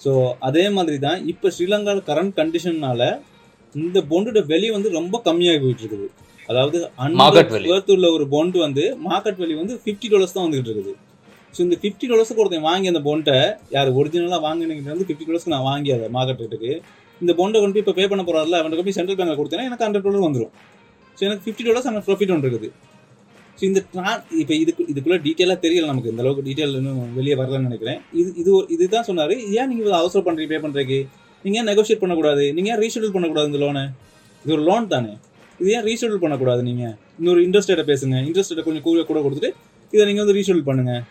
ஸோ அதே மாதிரி தான் இப்போ ஸ்ரீலங்காவில் கரண்ட் கண்டிஷன்னால இந்த பொண்டோட வெளி வந்து ரொம்ப கம்மியாகி போயிட்டு இருக்குது அதாவது. வேர்த்து உள்ள ஒரு பொண்டு வந்து மார்க்கெட் வேல்யூ வந்து ஃபிஃப்டி டாலர்ஸ் தான் வந்துகிட்டு இருக்குது. ஸோ இந்த ஃபிஃப்டி டாலர்ஸுக்கு ஒருத்தன் வாங்கி அந்த பொண்டை யார் ஒரிஜினலாக வாங்கினீங்க வந்து ஃபிஃப்டி டாலர்ஸ்க்கு நான் வாங்கி அதை மார்க்கெட் ரேட்டுக்கு இந்த பொண்டை கொண்டு போய் இப்போ பே பண்ண போறாருல அவன் போய் சென்ட்ரல் பேங்க்ல கொடுத்தேன்னா எனக்கு ஹண்ட்ரட் டாலர் வந்துடும் ஸோ எனக்கு ஃபிஃப்டி டாலர்ஸ் எனக்கு ப்ராஃபிட் ஒன்று இருக்குது. ஸோ இந்த ட்ரான் இப்போ இதுக்கு இதுக்குள்ள டீட்டெயிலாக தெரியல நமக்கு. இந்த அளவுக்கு டீட்டெயில் இன்னும் வெளியே வரலன்னு நினைக்கிறேன். இது இது இதுதான் சொன்னார். ஏன் நீங்கள் அவசரம் பண்ணுறீங்க பே பண்ணுறதுக்கு நீங்கள் ஏன் நெகோஷியேட் பண்ணக்கூடாது? நீங்கள் ஏன் ரீஷெடியூல் பண்ணக்கூடாது இந்த லோனை இது ஒரு லோன் தானே. இது ஏன் ரீஷெடியூல் பண்ணக்கூடாது நீங்கள் இன்னொரு இன்ட்ரெஸ்ட் ரேட்டை பேசுங்க. இன்ட்ரெஸ்ட் ரேட்டை கொஞ்சம் கூட கூட கொடுத்துட்டு இதை நீங்கள் வந்து ரீஷெடியூல் பண்ணுங்கள்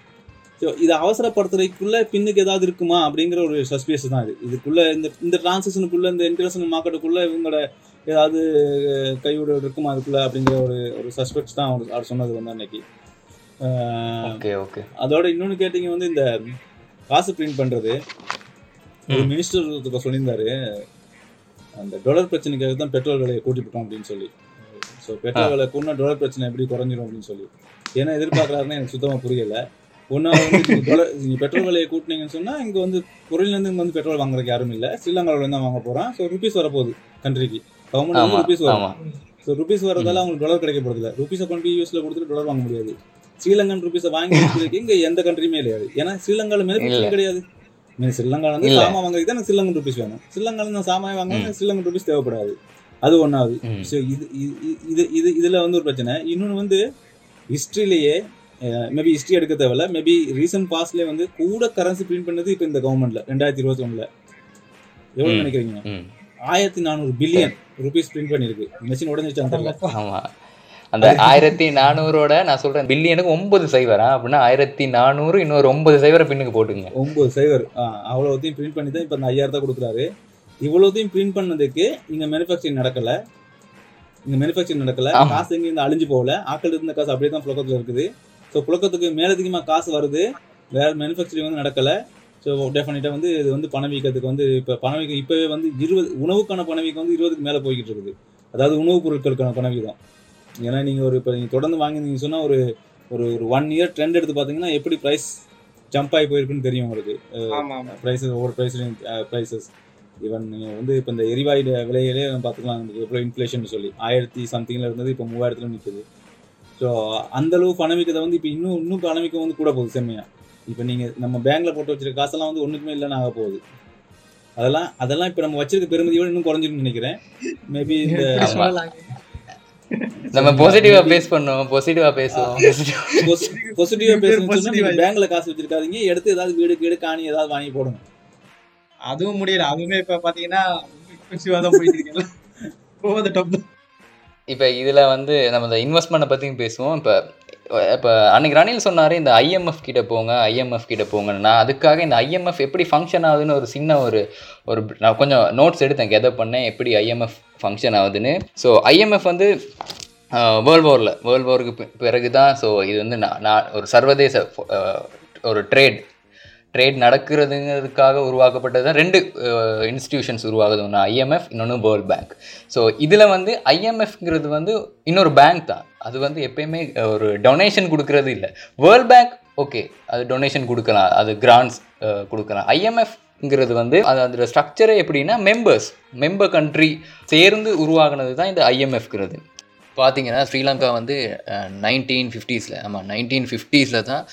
ஸோ இதை அவசரப்படுத்துறதுக்குள்ளே பின்னுக்கு ஏதாவது இருக்குமா? அப்படிங்கிற ஒரு சஸ்பீஸ் தான் இது. இதுக்குள்ளே இந்த இந்த டிரான்சாக்ஷனுக்குள்ள இந்த இன்டர்நேஷனல் மார்க்கெட்டுக்குள்ளே இவங்களோட ஏதாவது கையோட இருக்குமா அதுக்குள்ள அப்படிங்கிற ஒரு ஒரு சஸ்பெக்ட்ஸ் தான் அவர் அவர் சொன்னது வந்து அன்னைக்கு. அஹ், ஓகே ஓகே. அதோட இன்னொன்னு கேட்டீங்க வந்து இந்த காசு பிரிண்ட் பண்றது. ஒரு மினிஸ்டர் சொல்லியிருந்தாரு. அந்த டொலர் பிரச்சனைக்காக தான் பெட்ரோல் விலையை கூட்டிவிட்டோம் அப்படின்னு சொல்லி. ஸோ பெட்ரோல் விலை கூட்டினா டொலர் பிரச்சனை எப்படி குறைஞ்சிரும் அப்படின்னு சொல்லி. என்ன எதிர்பார்க்கறாருன்னு எனக்கு சுத்தமா புரியல. ஒன்னா வந்து டொலர் நீங்க பெட்ரோல் விலையை கூட்டினீங்கன்னு சொன்னா இங்க வந்து பொருள்லேருந்து இங்க வந்து பெட்ரோல் வாங்குறதுக்கு யாரும் இல்லை. ஸ்ரீலங்காவில இருந்து தான் வாங்க போறான். ஸோ ருபீஸ் வரப்போகுது கண்ட்ரிக்கு கவர்மெண்ட் வந்து ருபீஸ் வரும். ஸோ ருபீஸ் வரதால அவங்களுக்கு டாலர் கிடைக்க போறதில்ல ருபீஸை கொண்டு போய் யூஎஸ்ல கொடுத்துட்டு டாலர் வாங்க முடியாது. ஸ்ரீலங்கன் ருபீஸை வாங்கி இங்க எந்த கண்ட்ரியுமே கிடையாது ஏன்னா மேனுஃபேக்சரிங் இல்ல. கிடையாது. மீன் ஸ்ரீலங்கால இருந்து இல்ல. சாமான் வாங்குறதுக்கு தான் ஸ்ரீலங்கன் ருபீஸ் வேணும். ஸ்ரீலங்கால இருந்து சாமான் வாங்க ஸ்ரீலங்கன் ருபீஸ் தேவைப்படாது. அது ஒன்றாவது. ஸோ இது இது இது இது இதுல வந்து ஒரு பிரச்சனை. இன்னொன்று வந்து ஹிஸ்ட்ரியிலேயே மேபி ஹிஸ்ட்ரி எடுக்க தேவையில்ல. மேபி ரீசன்ட் பாஸ்ட்லேயே வந்து கூட கரன்சி பிரிண்ட் பண்ணது இப்போ இந்த கவர்மெண்ட்ல ரெண்டாயிரத்தி இருபத்தி ஒண்ணுல. எவ்வளோ. நினைக்கிறீங்க? ஆயிரத்தி நானூறு பில்லியன் ருபீஸ் பிரிண்ட் பண்ணிருக்கு. மிஷின் உடஞ்சிச்சான்னு தெரியல. ஆமா. அந்த ஆயிரத்தி நானூறோட நான் சொல்றேன் பில்லியனுக்கு ஒன்பது சைவரா அப்படின்னா ஆயிரத்தி நானூறு இன்னொரு ஒன்பது சைவரை பின்னுக்கு போட்டுங்க. ஒன்பது சைவர் அவ்வளோத்தையும் பிரிண்ட் பண்ணி தான் இப்போ இந்த ஐயாயிரத்தை கொடுக்குறாரு. இவ்வளோத்தையும் பிரிண்ட் பண்ணதுக்கு இங்கே மேனுஃபேக்சரிங் நடக்கல. இங்கே மேனுஃபேக்சரிங் நடக்கல. காசு எங்கேயும் அழிஞ்சு போகல. ஆக்கள் இருந்த காசு அப்படியே தான் புழக்கத்தில் இருக்குது. ஸோ புழக்கத்துக்கு மேலதிகமாக காசு வருது. வேற மேனுஃபேக்சரிங் வந்து நடக்கல. ஸோ டெஃபினட்டாக வந்து இது வந்து பணவீக்கத்துக்கு வந்து இப்போ பணவீக்கம் இப்போவே வந்து இருபது உணவுக்கான பணவீக்கம் வந்து இருபதுக்கு மேலே போய்கிட்டு இருக்குது. அதாவது உணவுப் பொருட்களுக்கான பணவீக்கம் ஏன்னா நீங்கள் ஒரு இப்போ நீங்கள் தொடர்ந்து வாங்கினீங்க சொன்னால் ஒரு ஒரு ஒரு ஒன் இயர் ட்ரெண்ட் எடுத்து பார்த்தீங்கன்னா எப்படி ப்ரைஸ் ஜம்ப் ஆகி போயிருக்குன்னு தெரியும் உங்களுக்கு. ப்ரைஸஸ் ஒவ்வொரு ப்ரைஸ்லையும் ப்ரைஸஸ் ஈவன் நீங்கள் வந்து இப்போ இந்த எரிவாயு விலையிலே நம்ம பார்த்துக்கலாம் எவ்வளோ இன்ஃப்ளேஷன் சொல்லி. ஆயிரத்தி சம்திங்கில் இருந்தது இப்போ மூவாயிரத்துல நிற்குது ஸோ அந்தளவு பணவீக்கத்தை வந்து இப்போ இன்னும் இன்னும் பணவீக்கம் வந்து கூட போகுது செம்மையாக இப்போ நீங்கள் நம்ம பேங்க்ல போட்டு வச்சிருக்க காசெல்லாம் வந்து ஒன்றுக்குமே இல்லைன்னு ஆக போகுது. அதெல்லாம் அதெல்லாம் இப்போ நம்ம வச்சிருக்க பெருமதியோட இன்னும் குறைஞ்சிருக்குன்னு நினைக்கிறேன். மேபி இந்த? நம்ம பாசிட்டிவா பேஸ் பண்ணோம் பாசிட்டிவா பேசுவோம். Positive நீங்க பேங்க்ல காசு வச்சிருக்காதீங்க எடுத்து ஏதாவது வீடு கீடு காணி ஏதாவது வாங்கி போடுங்க. அதுவும் முடியல. அதுவுமே இப்ப பாத்தீங்கன்னா எக்ஸ்பென்சிவா தான் போயிட்டு இருக்கேன் ஓவர் த டாப் இப்போ இதுல வந்து நம்ம இந்த இன்வெஸ்ட்மெண்ட்டை பற்றியும் பேசுவோம். இப்போ இப்போ அன்னைக்கு ரணில் சொன்னார் இந்த ஐஎம்எஃப் கிட்ட போங்க ஐஎம்எஃப் கிட்ட போங்கன்னா அதுக்காக இந்த ஐஎம்எஃப் எப்படி ஃபங்க்ஷன் ஆகுதுன்னு ஒரு சின்ன ஒரு ஒரு நான் கொஞ்சம் நோட்ஸ் எடுத்தேன் கெதர் பண்ணேன் எப்படி ஐஎம்எஃப் ஃபங்க்ஷன் ஆகுதுன்னு. ஸோ ஐஎம்எஃப் வந்து வேர்ல்டு வாரில் வேர்ல்டு வாருக்கு பிறகு தான் ஸோ இது வந்து நான் நான் ஒரு சர்வதேச ஒரு ட்ரேட் ட்ரேட் நடக்கிறதுங்கிறதுக்காக உருவாக்கப்பட்டது தான் ரெண்டு இன்ஸ்டிடியூஷன்ஸ் உருவாகுது. ஒன்று ஐஎம்எஃப் இன்னொன்று வேர்ல்ட் பேங்க் ஸோ இதில் வந்து ஐஎம்எஃப்ங்கிறது வந்து இன்னொரு பேங்க் தான். அது வந்து எப்பயுமே ஒரு டொனேஷன் கொடுக்கறது இல்லை. வேர்ல்ட் பேங்க் ஓகே அது டொனேஷன் கொடுக்கலாம். அது கிராண்ட்ஸ் கொடுக்கலாம். ஐஎம்எஃப்ங்கிறது வந்து அது அதோட ஸ்ட்ரக்சரே எப்படின்னா மெம்பர்ஸ் மெம்பர் கண்ட்ரி சேர்ந்து உருவாகினது தான் இந்த ஐஎம்எஃப்ங்கிறது பார்த்தீங்கன்னா ஸ்ரீலங்கா வந்து நைன்டீன் ஃபிஃப்டீஸில் ஆமாம் நைன்டீன் ஃபிஃப்டீஸில் தான்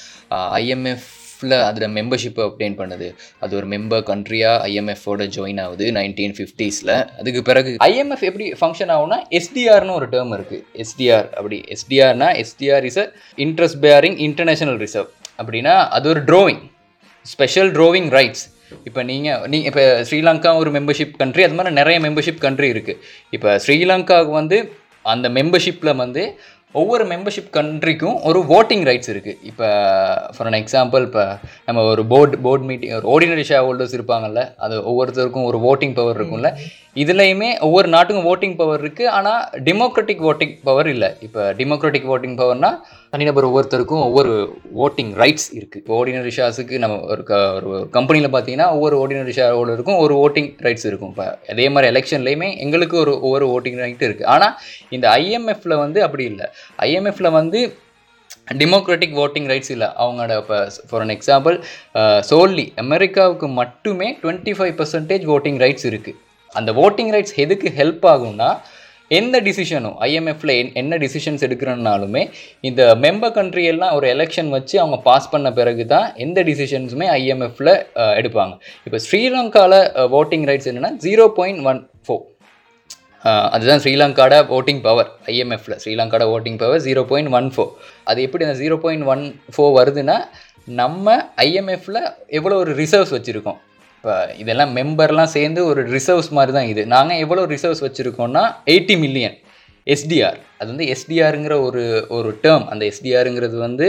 ஐஎம்எஃப் ஐஎம்எஃப்ல அதில் மெம்பர்ஷிப்பை obtain பண்ணுது. அது ஒரு மெம்பர் கண்ட்ரியாக ஐஎம்எஃபோட ஜாயின் ஆகுது நைன்டீன் ஃபிஃப்டீஸில் அதுக்கு பிறகு ஐஎம்எஃப் எப்படி ஃபங்க்ஷன் ஆகும்னா எஸ்டிஆர்னு ஒரு டேர்ம் இருக்குது எஸ்டிஆர் அப்படி எஸ்டிஆர்னா SDR is a interest bearing international reserve அப்படின்னா அது ஒரு ட்ரோவிங் ஸ்பெஷல் ட்ரோவிங் ரைட்ஸ் இப்போ நீங்கள் நீ இப்போ ஸ்ரீலங்கா ஒரு மெம்பர்ஷிப் கண்ட்ரி அது மாதிரி நிறைய மெம்பர்ஷிப் கண்ட்ரி இருக்குது இப்போ ஸ்ரீலங்காவுக்கு வந்து அந்த மெம்பர்ஷிப்பில் வந்து ஒவ்வொரு மெம்பர்ஷிப் கண்ட்ரிக்கும் ஒரு ஓட்டிங் ரைட்ஸ் இருக்குது இப்போ ஃபார் அன் எக்ஸாம்பிள் இப்போ நம்ம ஒரு போர்டு போர்டு மீட்டிங் ஒரு ஆர்டினரி ஷேர் ஹோல்டர்ஸ் இருப்பாங்கல்ல அது ஒவ்வொருத்தருக்கும் ஒரு ஓட்டிங் பவர் இருக்கும்ல. இதுலேயுமே ஒவ்வொரு நாட்டுக்கும் ஓட்டிங் பவர் இருக்குது ஆனால் டெமோக்ராட்டிக் ஓட்டிங் பவர் இல்லை. இப்போ டெமோக்ராட்டிக் ஓட்டிங் பவர்னா தனிநபர் ஒவ்வொருத்தருக்கும் ஒவ்வொரு ஓட்டிங் ரைட்ஸ் இருக்குது இப்போ ஆர்டினரி ஷேர்ஸுக்கு நம்ம ஒரு க ஒரு கம்பெனியில் பார்த்தீங்கன்னா ஒவ்வொரு ஆர்டினரி ஷேர் ஹோல்டருக்கும் ஒரு ஓட்டிங் ரைட்ஸ் இருக்கும். இப்போ அதே மாதிரி எலெக்ஷன்லேயுமே எங்களுக்கு ஒரு ஒவ்வொரு ஓட்டிங் ரைட் இருக்குது ஆனால் இந்த ஐஎம்எஃப்ல வந்து அப்படி இல்லை. ஐஎம்எஃப்ல வந்து டெமோக்ராட்டிக் ஓட்டிங் ரைட்ஸ் இல்லை. அவங்களோட இப்போ ஃபார் அன் எக்ஸாம்பிள் சோல்லி அமெரிக்காவுக்கு மட்டுமே twenty five percentage voting rights இருக்குது அந்த ஓட்டிங் ரைட்ஸ் எதுக்கு ஹெல்ப் ஆகும்னா எந்த டிசிஷனும் ஐஎம்எஃப்ல என்ன டிசிஷன்ஸ் எடுக்கிறனாலுமே இந்த மெம்பர் கண்ட்ரி எல்லாம் ஒரு எலெக்ஷன் வச்சு அவங்க பாஸ் பண்ண பிறகு தான் எந்த டிசிஷன்ஸுமே ஐஎம்எஃப்ல எடுப்பாங்க. இப்போ ஸ்ரீலங்காவில் ஓட்டிங் ரைட்ஸ் என்னென்னா ஜீரோ பாயிண்ட் ஒன் ஃபோர் அதுதான் ஸ்ரீலங்காட ஓட்டிங் பவர் ஐஎம்எஃப்ல ஸ்ரீலங்காட voting power zero point one four அது எப்படி அந்த ஜீரோ பாயிண்ட் ஒன் ஃபோர் வருதுன்னா நம்ம ஐஎம்எஃப்ல எவ்வளோ ஒரு ரிசர்வ்ஸ் வச்சுருக்கோம். இப்போ இதெல்லாம் மெம்பர்லாம் சேர்ந்து ஒரு ரிசர்வ்ஸ் மாதிரி தான் இது. நாங்கள் எவ்வளோ ரிசர்வ்ஸ் வச்சுருக்கோம்னா எயிட்டி மில்லியன் எஸ்டிஆர் அது வந்து எஸ்டிஆருங்கிற ஒரு ஒரு டேர்ம் அந்த எஸ்டிஆருங்கிறது வந்து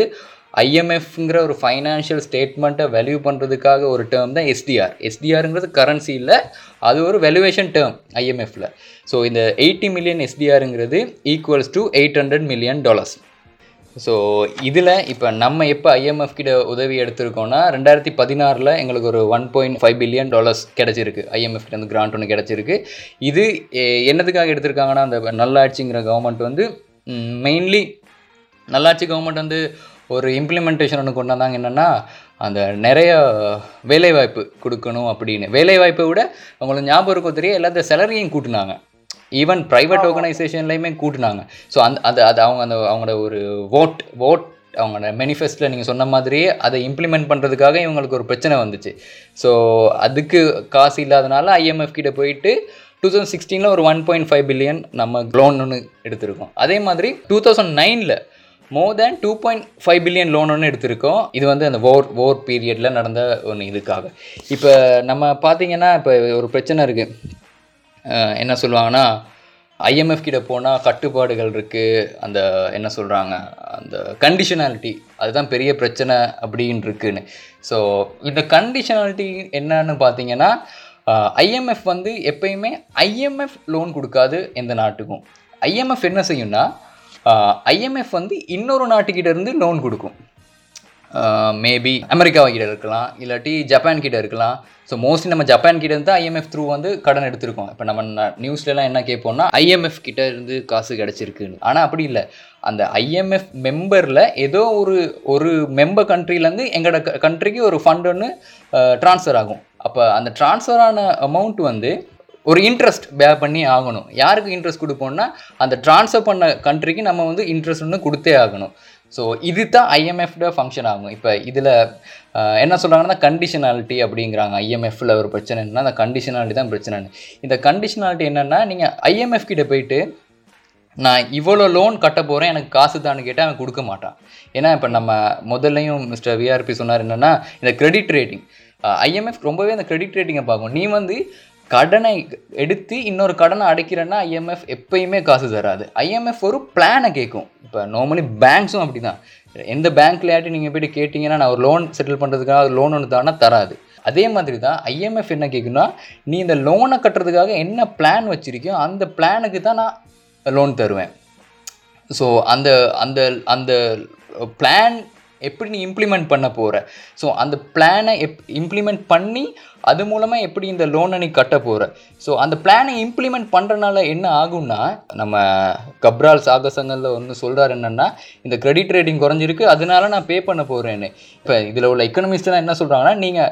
ஐஎம்எஃப்ங்கிற ஒரு ஃபைனான்ஷியல் ஸ்டேட்மெண்ட்டை வேல்யூ பண்ணுறதுக்காக ஒரு டேர்ம் தான் எஸ்டிஆர் எஸ்டிஆருங்கிறது கரன்சி இல்லை அது ஒரு வேல்யூவேஷன் டேர்ம் ஐஎம்எஃப்பில் ஸோ இந்த eighty million எஸ்டிஆருங்கிறது equals to eight hundred million dollars so இதில் இப்போ நம்ம எப்போ ஐஎம்எஃப் கிட்ட உதவி எடுத்திருக்கோம்னா ரெண்டாயிரத்தி பதினாறில் எங்களுக்கு ஒரு one point five billion dollars கிடச்சிருக்கு. ஐஎம்எஃப் கிட்ட வந்து கிராண்ட் ஒன்று கிடச்சிருக்கு. இது என்னதுக்காக எடுத்திருக்காங்கன்னா அந்த நல்லாட்சிங்கிற கவர்மெண்ட் வந்து மெயின்லி நல்லாட்சி கவர்மெண்ட் வந்து ஒரு இம்ப்ளிமெண்டேஷன் ஒன்று கொண்டு வந்தாங்க என்னென்னா அந்த நிறைய வேலைவாய்ப்பு கொடுக்கணும் அப்படின்னு. வேலைவாய்ப்பை விட உங்களுக்கு ஞாபகம் இருக்கோ தெரிய எல்லாத்த சேலரியும் கூட்டினாங்க. ஈவன் ப்ரைவேட் ஆர்கனைசேஷன்லையுமே கூட்டினாங்க. ஸோ அந்த அது அது அவங்க அந்த அவங்களோட ஒரு ஓட் ஓட் அவங்களோட மேனிஃபெஸ்டில் நீங்கள் சொன்ன மாதிரியே அதை இம்ப்ளிமெண்ட் பண்ணுறதுக்காக இவங்களுக்கு ஒரு பிரச்சனை வந்துச்சு. ஸோ அதுக்கு காசு இல்லாதனால ஐஎம்எஃப் கிட்ட போயிட்டு டூ தௌசண்ட் சிக்ஸ்டீனில் ஒரு ஒன் பாயிண்ட் ஃபைவ் பில்லியன் நம்ம லோன் ஒன்று எடுத்திருக்கோம். அதே மாதிரி டூ தௌசண்ட் நைனில் more than two point five billion loan ஒன்று எடுத்திருக்கோம். இது வந்து அந்த ஓர் ஓர் பீரியடில் நடந்த ஒன்று இதுக்காக. இப்போ நம்ம பார்த்தீங்கன்னா இப்போ ஒரு பிரச்சனை இருக்குது என்ன சொல்லுவாங்கன்னா ஐஎம்எஃப் கிட்ட போனால் கட்டுப்பாடுகள் இருக்குது அந்த என்ன சொல்கிறாங்க அந்த கண்டிஷனாலிட்டி அதுதான் பெரிய பிரச்சனை அப்படின்னு இருக்குன்னு. ஸோ இந்த கண்டிஷனாலிட்டி என்னன்னு பார்த்தீங்கன்னா ஐஎம்எஃப் வந்து எப்பயுமே ஐஎம்எஃப் லோன் கொடுக்காது எந்த நாட்டுக்கும். ஐஎம்எஃப் என்ன செய்யும்னா ஐஎம்எஃப் வந்து இன்னொரு நாட்டுக்கிட்ட இருந்து லோன் கொடுக்கும். மேபி அமெரிக்கா கிட்ட இருக்கலாம் இல்லாட்டி ஜப்பான் கிட்ட இருக்கலாம். ஸோ மோஸ்ட்லி நம்ம ஜப்பான் கிட்ட இருந்து ஐஎம்எஃப் த்ரூ வந்து கடன் எடுத்திருக்கோம். இப்போ நம்ம ந- நியூஸ்லலாம் என்ன கேட்போம்னா ஐஎம்எஃப் கிட்ட இருந்து காசு கிடச்சிருக்குன்னு. ஆனால் அப்படி இல்லை. அந்த ஐஎம்எஃப் மெம்பரில் ஏதோ ஒரு ஒரு மெம்பர் கண்ட்ரிலேருந்து எங்களோட கண்ட்ரிக்கு ஒரு ஃபண்ட் ஒன்று ட்ரான்ஸ்ஃபர் ஆகும். அப்போ அந்த ட்ரான்ஸ்ஃபர் ஆன அமௌண்ட் வந்து ஒரு இன்ட்ரெஸ்ட் பே பண்ணி ஆகணும். யாருக்கு இன்ட்ரெஸ்ட் கொடுப்போம்னா அந்த ட்ரான்ஸ்ஃபர் பண்ண கண்ட்ரிக்கு நம்ம வந்து இன்ட்ரெஸ்ட் ஒன்று கொடுத்தே ஆகணும். ஸோ இது தான் ஐஎம்எஃப்ட ஃபங்க்ஷன் ஆகும். இப்போ இதில் என்ன சொல்கிறாங்கன்னா கண்டிஷனாலிட்டி அப்படிங்கிறாங்க. ஐஎம்எஃப்ல ஒரு பிரச்சனை என்னன்னா அந்த கண்டிஷனாலிட்டி தான் பிரச்சனை. இந்த கண்டிஷனாலிட்டி என்னென்னா நீங்கள் ஐஎம்எஃப் கிட்ட போயிட்டு நான் இவ்வளோ லோன் கட்ட போகிறேன் எனக்கு காசு தான்னு கேட்டால் அவன் கொடுக்க மாட்டான். ஏன்னா இப்போ நம்ம முதல்லையும் மிஸ்டர் விஆர்பி சொன்னார் என்னென்னா இந்த கிரெடிட் ரேட்டிங் ஐஎம்எஃப் ரொம்பவே அந்த கிரெடிட் ரேட்டிங்கை பார்க்கும். நீ வந்து கடனை எடுத்து இன்னொரு கடனை அடைக்கிறேன்னா ஐஎம்எஃப் எப்பயுமே காசு தராது. ஐஎம்எஃப் ஒரு பிளானை கேட்கும் இப்போ நார்மலி பேங்க்ஸும் அப்படி தான் எந்த பேங்க்லையாட்டி நீங்கள் போய்ட்டு கேட்டிங்கன்னா நான் ஒரு லோன் செட்டில் பண்ணுறதுக்காக லோன் ஒன்று தானே தராது. அதே மாதிரி தான் ஐஎம்எஃப் என்ன கேட்குன்னா நீ இந்த லோனை கட்டுறதுக்காக என்ன பிளான் வச்சுருக்கியோ அந்த பிளானுக்கு தான் நான் லோன் தருவேன். ஸோ அந்த அந்த அந்த பிளான் எப்படி நீ இம்ப்ளிமெண்ட் பண்ண போகிற ஸோ அந்த பிளானை எப் இம்ப்ளிமெண்ட் பண்ணி அது மூலமாக எப்படி இந்த லோனை நீ கட்ட போகிற ஸோ அந்த பிளானை இம்ப்ளிமெண்ட் பண்ணுறனால என்ன ஆகும்னா நம்ம கப்ரால் சாகசங்களில் ஒன்று சொல்கிறார் என்னென்னா இந்த கிரெடிட் ரேட்டிங் குறைஞ்சிருக்கு அதனால நான் பே பண்ண போகிறேன்னு இப்போ இதில் உள்ள எக்கனமிஸ்ட்லாம் என்ன சொல்கிறாங்கன்னா நீங்கள்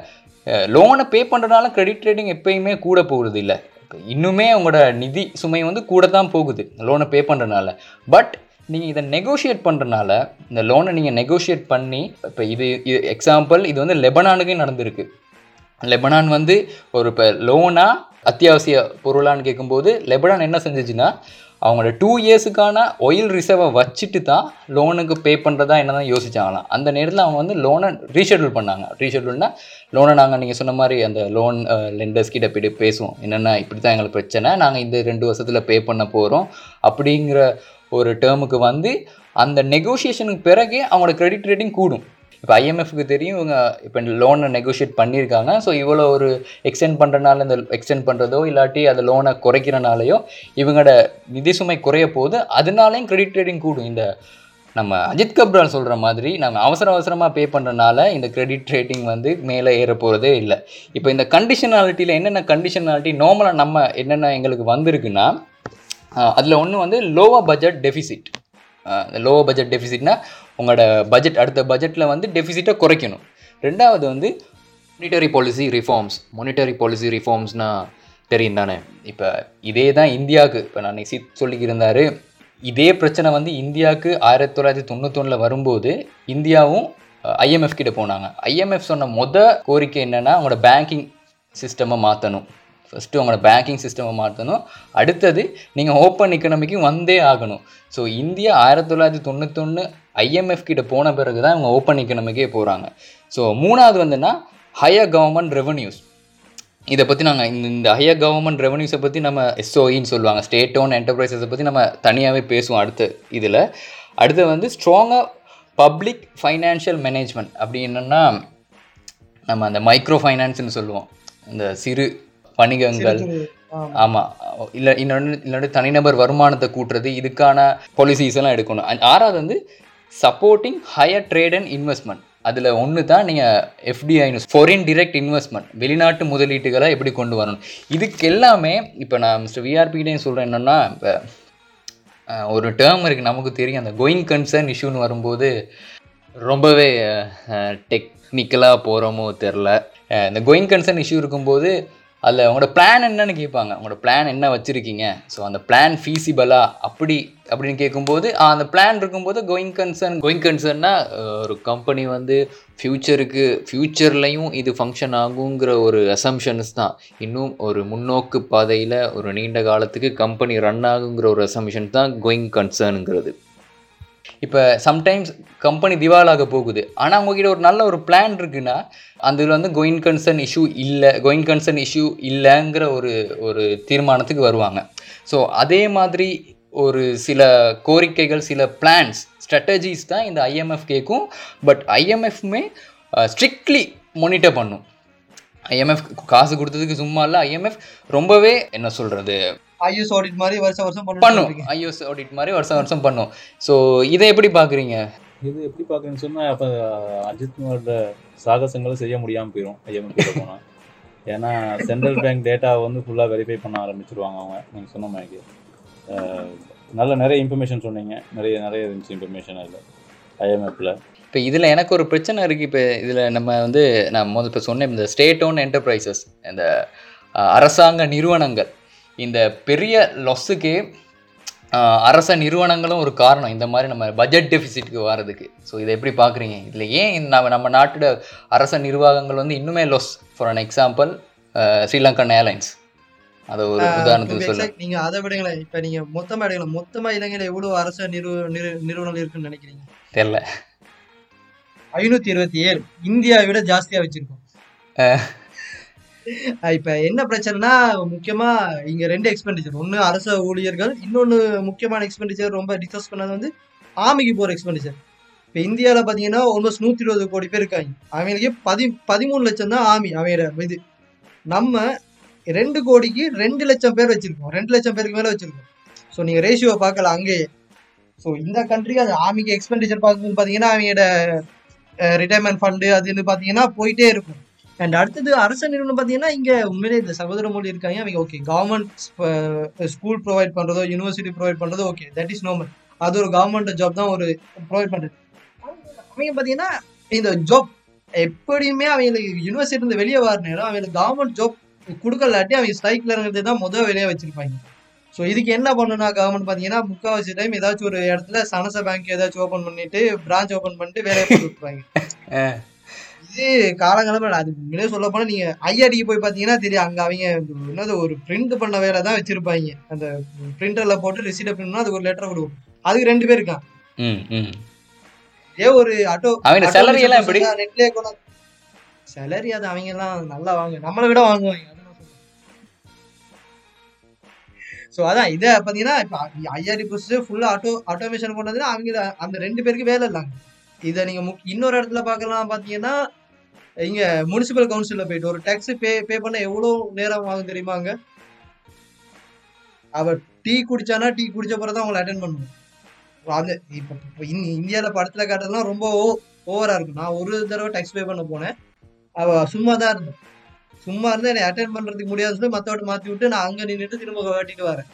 லோனை பே பண்ணுறதுனால கிரெடிட் ரேட்டிங் எப்பயுமே கூட போகிறது இல்லை. இப்போ இன்னுமே அவங்களோட நிதி சுமை வந்து கூட தான் போகுது லோனை பே பண்ணுறனால பட் நீங்கள் இதை நெகோஷியேட் பண்ணுறனால இந்த லோனை நீங்கள் நெகோஷியேட் பண்ணி இப்போ இது இது எக்ஸாம்பிள் இது வந்து லெபனானுக்கே நடந்திருக்கு. லெபனான் வந்து ஒரு இப்போ லோனாக அத்தியாவசிய பொருளான்னு கேட்கும்போது லெபனான் என்ன செஞ்சுச்சுன்னா அவங்களோட டூ இயர்ஸுக்கான ஒயில் ரிசர்வை வச்சுட்டு தான் லோனுக்கு பே பண்ணுறதா என்ன தான் யோசிச்சாங்களாம். அந்த நேரத்தில் அவங்க வந்து லோனை ரீஷெடியூல் பண்ணாங்க. ரீஷெட்யூல்னா லோனை நாங்கள் நீங்கள் சொன்ன மாதிரி அந்த லோன் லெண்டர்ஸ் கிட்ட போய்ட்டு பேசுவோம். என்னென்னா இப்படி தான் எங்களுக்கு பிரச்சனை. நாங்கள் இந்த ரெண்டு வருஷத்தில் பே பண்ண போகிறோம் அப்படிங்கிற ஒரு டேர்முக்கு வந்து அந்த நெகோஷியேஷனுக்கு பிறகு அவங்களோட கிரெடிட் ரேட்டிங் கூடும். இப்போ ஐஎம்எஃப்க்கு தெரியும் இவங்க இப்போ லோனை நெகோஷியேட் பண்ணியிருக்காங்க. ஸோ இவ்வளோ ஒரு எக்ஸ்டெண்ட் பண்ணுறனால இந்த எக்ஸ்டெண்ட் பண்ணுறதோ இல்லாட்டி அந்த லோனை குறைக்கிறனாலையோ இவங்களோட நிதி சுமை குறைய போது அதனாலையும் கிரெடிட் ரேட்டிங் கூடும். இந்த நம்ம அஜித் கப்ரால் சொல்கிற மாதிரி நம்ம அவசர அவசரமாக பே பண்ணுறனால இந்த கிரெடிட் ரேட்டிங் வந்து மேலே ஏற போகிறதே இல்லை. இப்போ இந்த கண்டிஷனாலிட்டியில் என்னென்ன கண்டிஷனாலிட்டி நார்மலாக நம்ம என்னென்ன எங்களுக்கு வந்திருக்குன்னா அதில் ஒன்று வந்து லோவா பட்ஜெட் டெஃபிசிட் இந்த லோவா பட்ஜெட் டெஃபிசிட்னா உங்களோட பட்ஜெட் அடுத்த பட்ஜெட்டில் வந்து டெஃபிசிட்டை குறைக்கணும். ரெண்டாவது வந்து monetary policy reforms monetary policy ரிஃபார்ம்ஸ்னால் தெரியும் தானே? இப்போ இதே தான் இந்தியாவுக்கு இப்போ நான் சித் சொல்லிக்கிருந்தார் இதே பிரச்சனை வந்து இந்தியாவுக்கு ஆயிரத்தி தொள்ளாயிரத்தி தொண்ணூத்தொன்னில் வரும்போது இந்தியாவும் ஐஎம்எஃப் கிட்ட போனாங்க. ஐஎம்எஃப் சொன்ன மொத கோரிக்கை என்னென்னா அவங்களோட பேங்கிங் சிஸ்டமை மாற்றணும் ஃபஸ்ட்டு உங்களோட பேங்கிங் சிஸ்டமை மாற்றணும் அடுத்தது நீங்கள் ஓப்பன் எக்கனாமிக்கு வந்தே ஆகணும். ஸோ இந்தியா ஆயிரத்தி தொள்ளாயிரத்தி தொண்ணூத்தொன்று ஐஎம்எஃப் கிட்ட போன பிறகு தான் இவங்க ஓப்பன் எக்கனாமிக்கே போகிறாங்க ஸோ மூணாவது வந்துன்னா ஹையர் கவர்மெண்ட் ரெவன்யூஸ் இதை பற்றி நாங்கள் இந்த இந்த ஹையர் கவர்மெண்ட் ரெவன்யூஸை பற்றி நம்ம எஸ்ஓஇன்னு சொல்லுவாங்க. ஸ்டேட் ஓன் என்டர்பிரைசஸை பற்றி நம்ம தனியாகவே பேசுவோம் அடுத்த இதில். அடுத்து வந்து ஸ்ட்ராங்காக பப்ளிக் ஃபைனான்ஷியல் மேனேஜ்மெண்ட் அப்படி என்னென்னா நம்ம அந்த மைக்ரோ ஃபைனான்ஸ்னு சொல்லுவோம். இந்த சிறு வணிகங்கள். ஆமாம் இல்லை இன்னொன்று இன்னொன்று தனிநபர் வருமானத்தை கூட்டுறது இதுக்கான பாலிசிஸ் எல்லாம் எடுக்கணும். And ஆறாவது வந்து supporting higher trade and investment அதில் ஒன்று தான் நீங்கள் எஃப்டிஐன்னு ஃபாரின் டிரெக்ட் இன்வெஸ்ட்மெண்ட் வெளிநாட்டு முதலீட்டுகளை எப்படி கொண்டு வரணும். இதுக்கு எல்லாமே இப்போ நான் மிஸ்டர் விஆர்பிகிட்டையும் சொல்கிறேன் என்னென்னா இப்போ ஒரு டேர்ம் இருக்குது நமக்கு தெரியும் அந்த கோயிங் கன்சர்ன் இஷ்யூன்னு வரும்போது ரொம்பவே டெக்னிக்கலாக போகிறோமோ தெரில இந்த கோயிங் கன்சர்ன் இஷ்யூ இருக்கும்போது அதில் உங்களோட பிளான் என்னன்னு கேட்பாங்க. உங்களோட பிளான் என்ன வச்சுருக்கீங்க? ஸோ அந்த பிளான் ஃபீஸிபலா அப்படி அப்படின்னு கேட்கும்போது அந்த பிளான் இருக்கும்போது கோயிங் கன்சர்ன் கோயிங் கன்சர்ன்னா ஒரு கம்பெனி வந்து ஃப்யூச்சருக்கு ஃப்யூச்சர்லையும் இது ஃபங்க்ஷன் ஆகுங்கிற ஒரு அசம்ஷன்ஸ் தான். இன்னும் ஒரு முன்னோக்கு பாதையில் ஒரு நீண்ட காலத்துக்கு கம்பெனி ரன் ஆகுங்கிற ஒரு அசம்ஷன் தான் கோயிங் கன்சர்னுங்கிறது இப்போ சம்டைம்ஸ் கம்பெனி திவாலாக போகுது. ஆனால் உங்ககிட்ட ஒரு நல்ல ஒரு பிளான் இருக்குன்னா அதில் வந்து கோயின் கன்சர்ன் இஷ்யூ இல்லை கோயின் கன்சர்ன் இஷ்யூ இல்லைங்கிற ஒரு ஒரு தீர்மானத்துக்கு வருவாங்க. ஸோ அதே மாதிரி ஒரு சில கோரிக்கைகள் சில பிளான்ஸ் ஸ்ட்ராட்டஜிஸ் தான் இந்த ஐஎம்எஃப் கேட்கும் பட் ஐஎம்எஃப்மே ஸ்ட்ரிக்ட்லி மானிட்டர் பண்ணும். ஐஎம்எஃப் காசு கொடுத்ததுக்கு சும்மா இல்லை ஐஎம்எஃப் ரொம்பவே என்ன சொல்கிறது ஐஎஸ் ஆடிட் மாதிரி வருஷம் வருஷம் பண்ணும். பண்ணும் ஐஎஸ் ஆடிட் மாதிரி வருஷம் வருஷம் பண்ணும். ஸோ இதை எப்படி பார்க்குறீங்க இது எப்படி பார்க்குறேன்னு சொன்னால் அப்போ அஜித் குமாரோட சாகசங்களை செய்ய முடியாமல் போயிடும் ஐஎம்எஃப் போனால் ஏன்னா சென்ட்ரல் பேங்க் டேட்டாவை வந்து ஃபுல்லாக வெரிஃபை பண்ண ஆரம்பிச்சிருவாங்க அவங்க நீங்கள் சொன்ன மாதிரி நல்ல நிறைய இன்ஃபர்மேஷன் சொன்னீங்க. நிறைய நிறைய இருந்துச்சு இன்ஃபர்மேஷன் அதில் ஐஎம்எஃப்பில் இப்போ இதில் எனக்கு ஒரு பிரச்சனை இருக்குது இப்போ இதில் நம்ம வந்து நான் முதல் இப்போ சொன்னேன் இந்த ஸ்டேட் ஓன் என்டர்பிரைசஸ் இந்த அரசாங்க நிறுவனங்கள். இந்த பெரிய லொஸ்ஸுக்கே அரச நிறுவனங்களும் ஒரு காரணம். இந்த மாதிரி நம்ம பட்ஜெட் டெபிசிட்க்கு வர்றதுக்கு ஸோ இதை எப்படி பார்க்குறீங்க? இதில் ஏன் நம்ம நம்ம நாட்டோட அரச நிர்வாகங்கள் வந்து இன்னுமே loss for an example Sri Lankan airlines அதை ஒரு உதாரணத்துக்கு சொல்ல. நீங்க அதை விடுங்களேன். இப்ப நீங்க மொத்தமா எடுக்கலாம் மொத்தமா இலங்கையில எவ்வளவு அரசு நிறு- நிறுவனங்கள் இருக்குன்னு நினைக்கிறீங்க? தெரில ஐநூத்தி இருபத்தி ஏழு. இந்தியாவை விட ஜாஸ்தியா வச்சிருக்கோம். இப்ப என்ன பிரச்சனைனா முக்கியமா இங்க ரெண்டு எக்ஸ்பெண்டிச்சர் ஒண்ணு அரசு ஊழியர்கள் இன்னொன்னு முக்கியமான எக்ஸ்பெண்டிச்சர் ரொம்ப டிஸ்கஸ் பண்ணது வந்து ஆமிக்கு போற எக்ஸ்பெண்டிச்சர் இப்ப இந்தியால பாத்தீங்கன்னா ஆல்மோஸ்ட் நூத்தி இருபது கோடி பேர் இருக்காங்க. அவங்களுக்கு பதி பதிமூணு லட்சம் தான் ஆமி அவங்களோட இது. நம்ம ரெண்டு கோடிக்கு ரெண்டு லட்சம் பேர் வச்சிருக்கோம். ரெண்டு லட்சம் பேருக்கு மேல வச்சிருக்கோம். ஸோ நீங்க ரேஷியோ பார்க்கல அங்கேயே. ஸோ இந்த கண்ட்ரிக்கு அது ஆமிக்கு எக்ஸ்பெண்டிச்சர் பார்க்கும்போது பார்த்தீங்கன்னா அவங்களோட ரிட்டையர்மெண்ட் ஃபண்டு அதுன்னு பார்த்தீங்கன்னா போயிட்டே இருக்கும். அண்ட் அடுத்தது அரசு நிறுவனம் பார்த்தீங்கன்னா இங்கே உண்மையிலே இந்த சகோதர மொழி இருக்காங்க. அவங்க ஓகே கவர்மெண்ட் ஸ்கூல் ப்ரொவைட் பண்ணுறதோ யூனிவர்சிட்டி ப்ரொவைட் பண்ணுறதோ ஓகே தட் இஸ் நோமல் அது ஒரு கவர்மெண்ட் ஜாப் தான் ஒரு ப்ரொவைட் பண்ணுறது அவங்க பார்த்தீங்கன்னா இந்த ஜாப் எப்படியுமே அவங்களுக்கு யூனிவர்சிட்டி இருந்து வெளியே வர நேரம் அவங்களுக்கு கவர்மெண்ட் ஜாப் கொடுக்கலாட்டி அவங்க ஸ்ட்ரைக்ல இருக்கிறது தான் முதல் வெளியே வச்சிருப்பாங்க. ஸோ இதுக்கு என்ன பண்ணணும்னா கவர்மெண்ட் பார்த்தீங்கன்னா முக்கால்வாசி டைம் ஏதாச்சும் ஒரு இடத்துல சனச பேங்க் ஏதாச்சும் ஓப்பன் பண்ணிட்டு பிரான்ச் ஓப்பன் பண்ணிட்டு வேலையை கொடுத்துருப்பாங்க இது காலங்காலமா அது முன்னே சொல்ல போனா நீங்க ஐஆர்டிக்கு போய் பாத்தீங்கன்னா தெரியும். அங்க அவங்க என்னது ஒரு பிரிண்ட் பண்ண வேலை தான் வச்சிருப்பாங்க. அந்த பிரிண்டர்ல போட்டு ரிசீட்டை பிரிண்ட் அதுக்கு ஒரு லெட்டர் கொடுக்கும். அதுக்கு ரெண்டு பேர் இருக்கான் ஏ ஒரு ஆட்டோ அவங்க salary எல்லாம் எப்படி? நெட்லயே கூட சேலரி அது அவங்க எல்லாம் நல்லா வாங்க நம்மளை விட வாங்குவாங்க. ஸோ அதான் இதை பார்த்தீங்கன்னா இப்போ ஐஆர்டி ப்ரொசஸ் ஃபுல்லாக ஆட்டோ ஆட்டோமேஷன் கொண்டதுன்னா அவங்க அந்த ரெண்டு பேருக்கு வேலை இல்லைங்க இதை நீங்கள் முக் இன்னொரு இடத்துல பார்க்கலாம் பார்த்தீங்கன்னா இங்கே முனிசிபல் கவுன்சிலில் போயிட்டு ஒரு டேக்ஸ் பே பே பண்ண எவ்வளோ நேரம் ஆகும் தெரியுமாங்க அவ டீ குடிச்சானா டீ குடிச்ச பிறகு தான் அவங்களை அட்டன் பண்ணுவோம் அந்த இப்போ இப்போ இந்தியாவில் படத்தில் காட்டுறதுலாம் ரொம்ப ஓவராக இருக்கும். நான் ஒரு தடவை டேக்ஸ் பே பண்ண போனேன். அவ சும்மா தான் இருந்தேன் சும்மா இருந்து என்னை அட்டென்ட் பண்ணுறதுக்கு முடியாது சொல்லி மற்றவட்ட மாற்றி விட்டு நான் அங்கே நின்றுட்டு திரும்ப காட்டிட்டு வரேன்.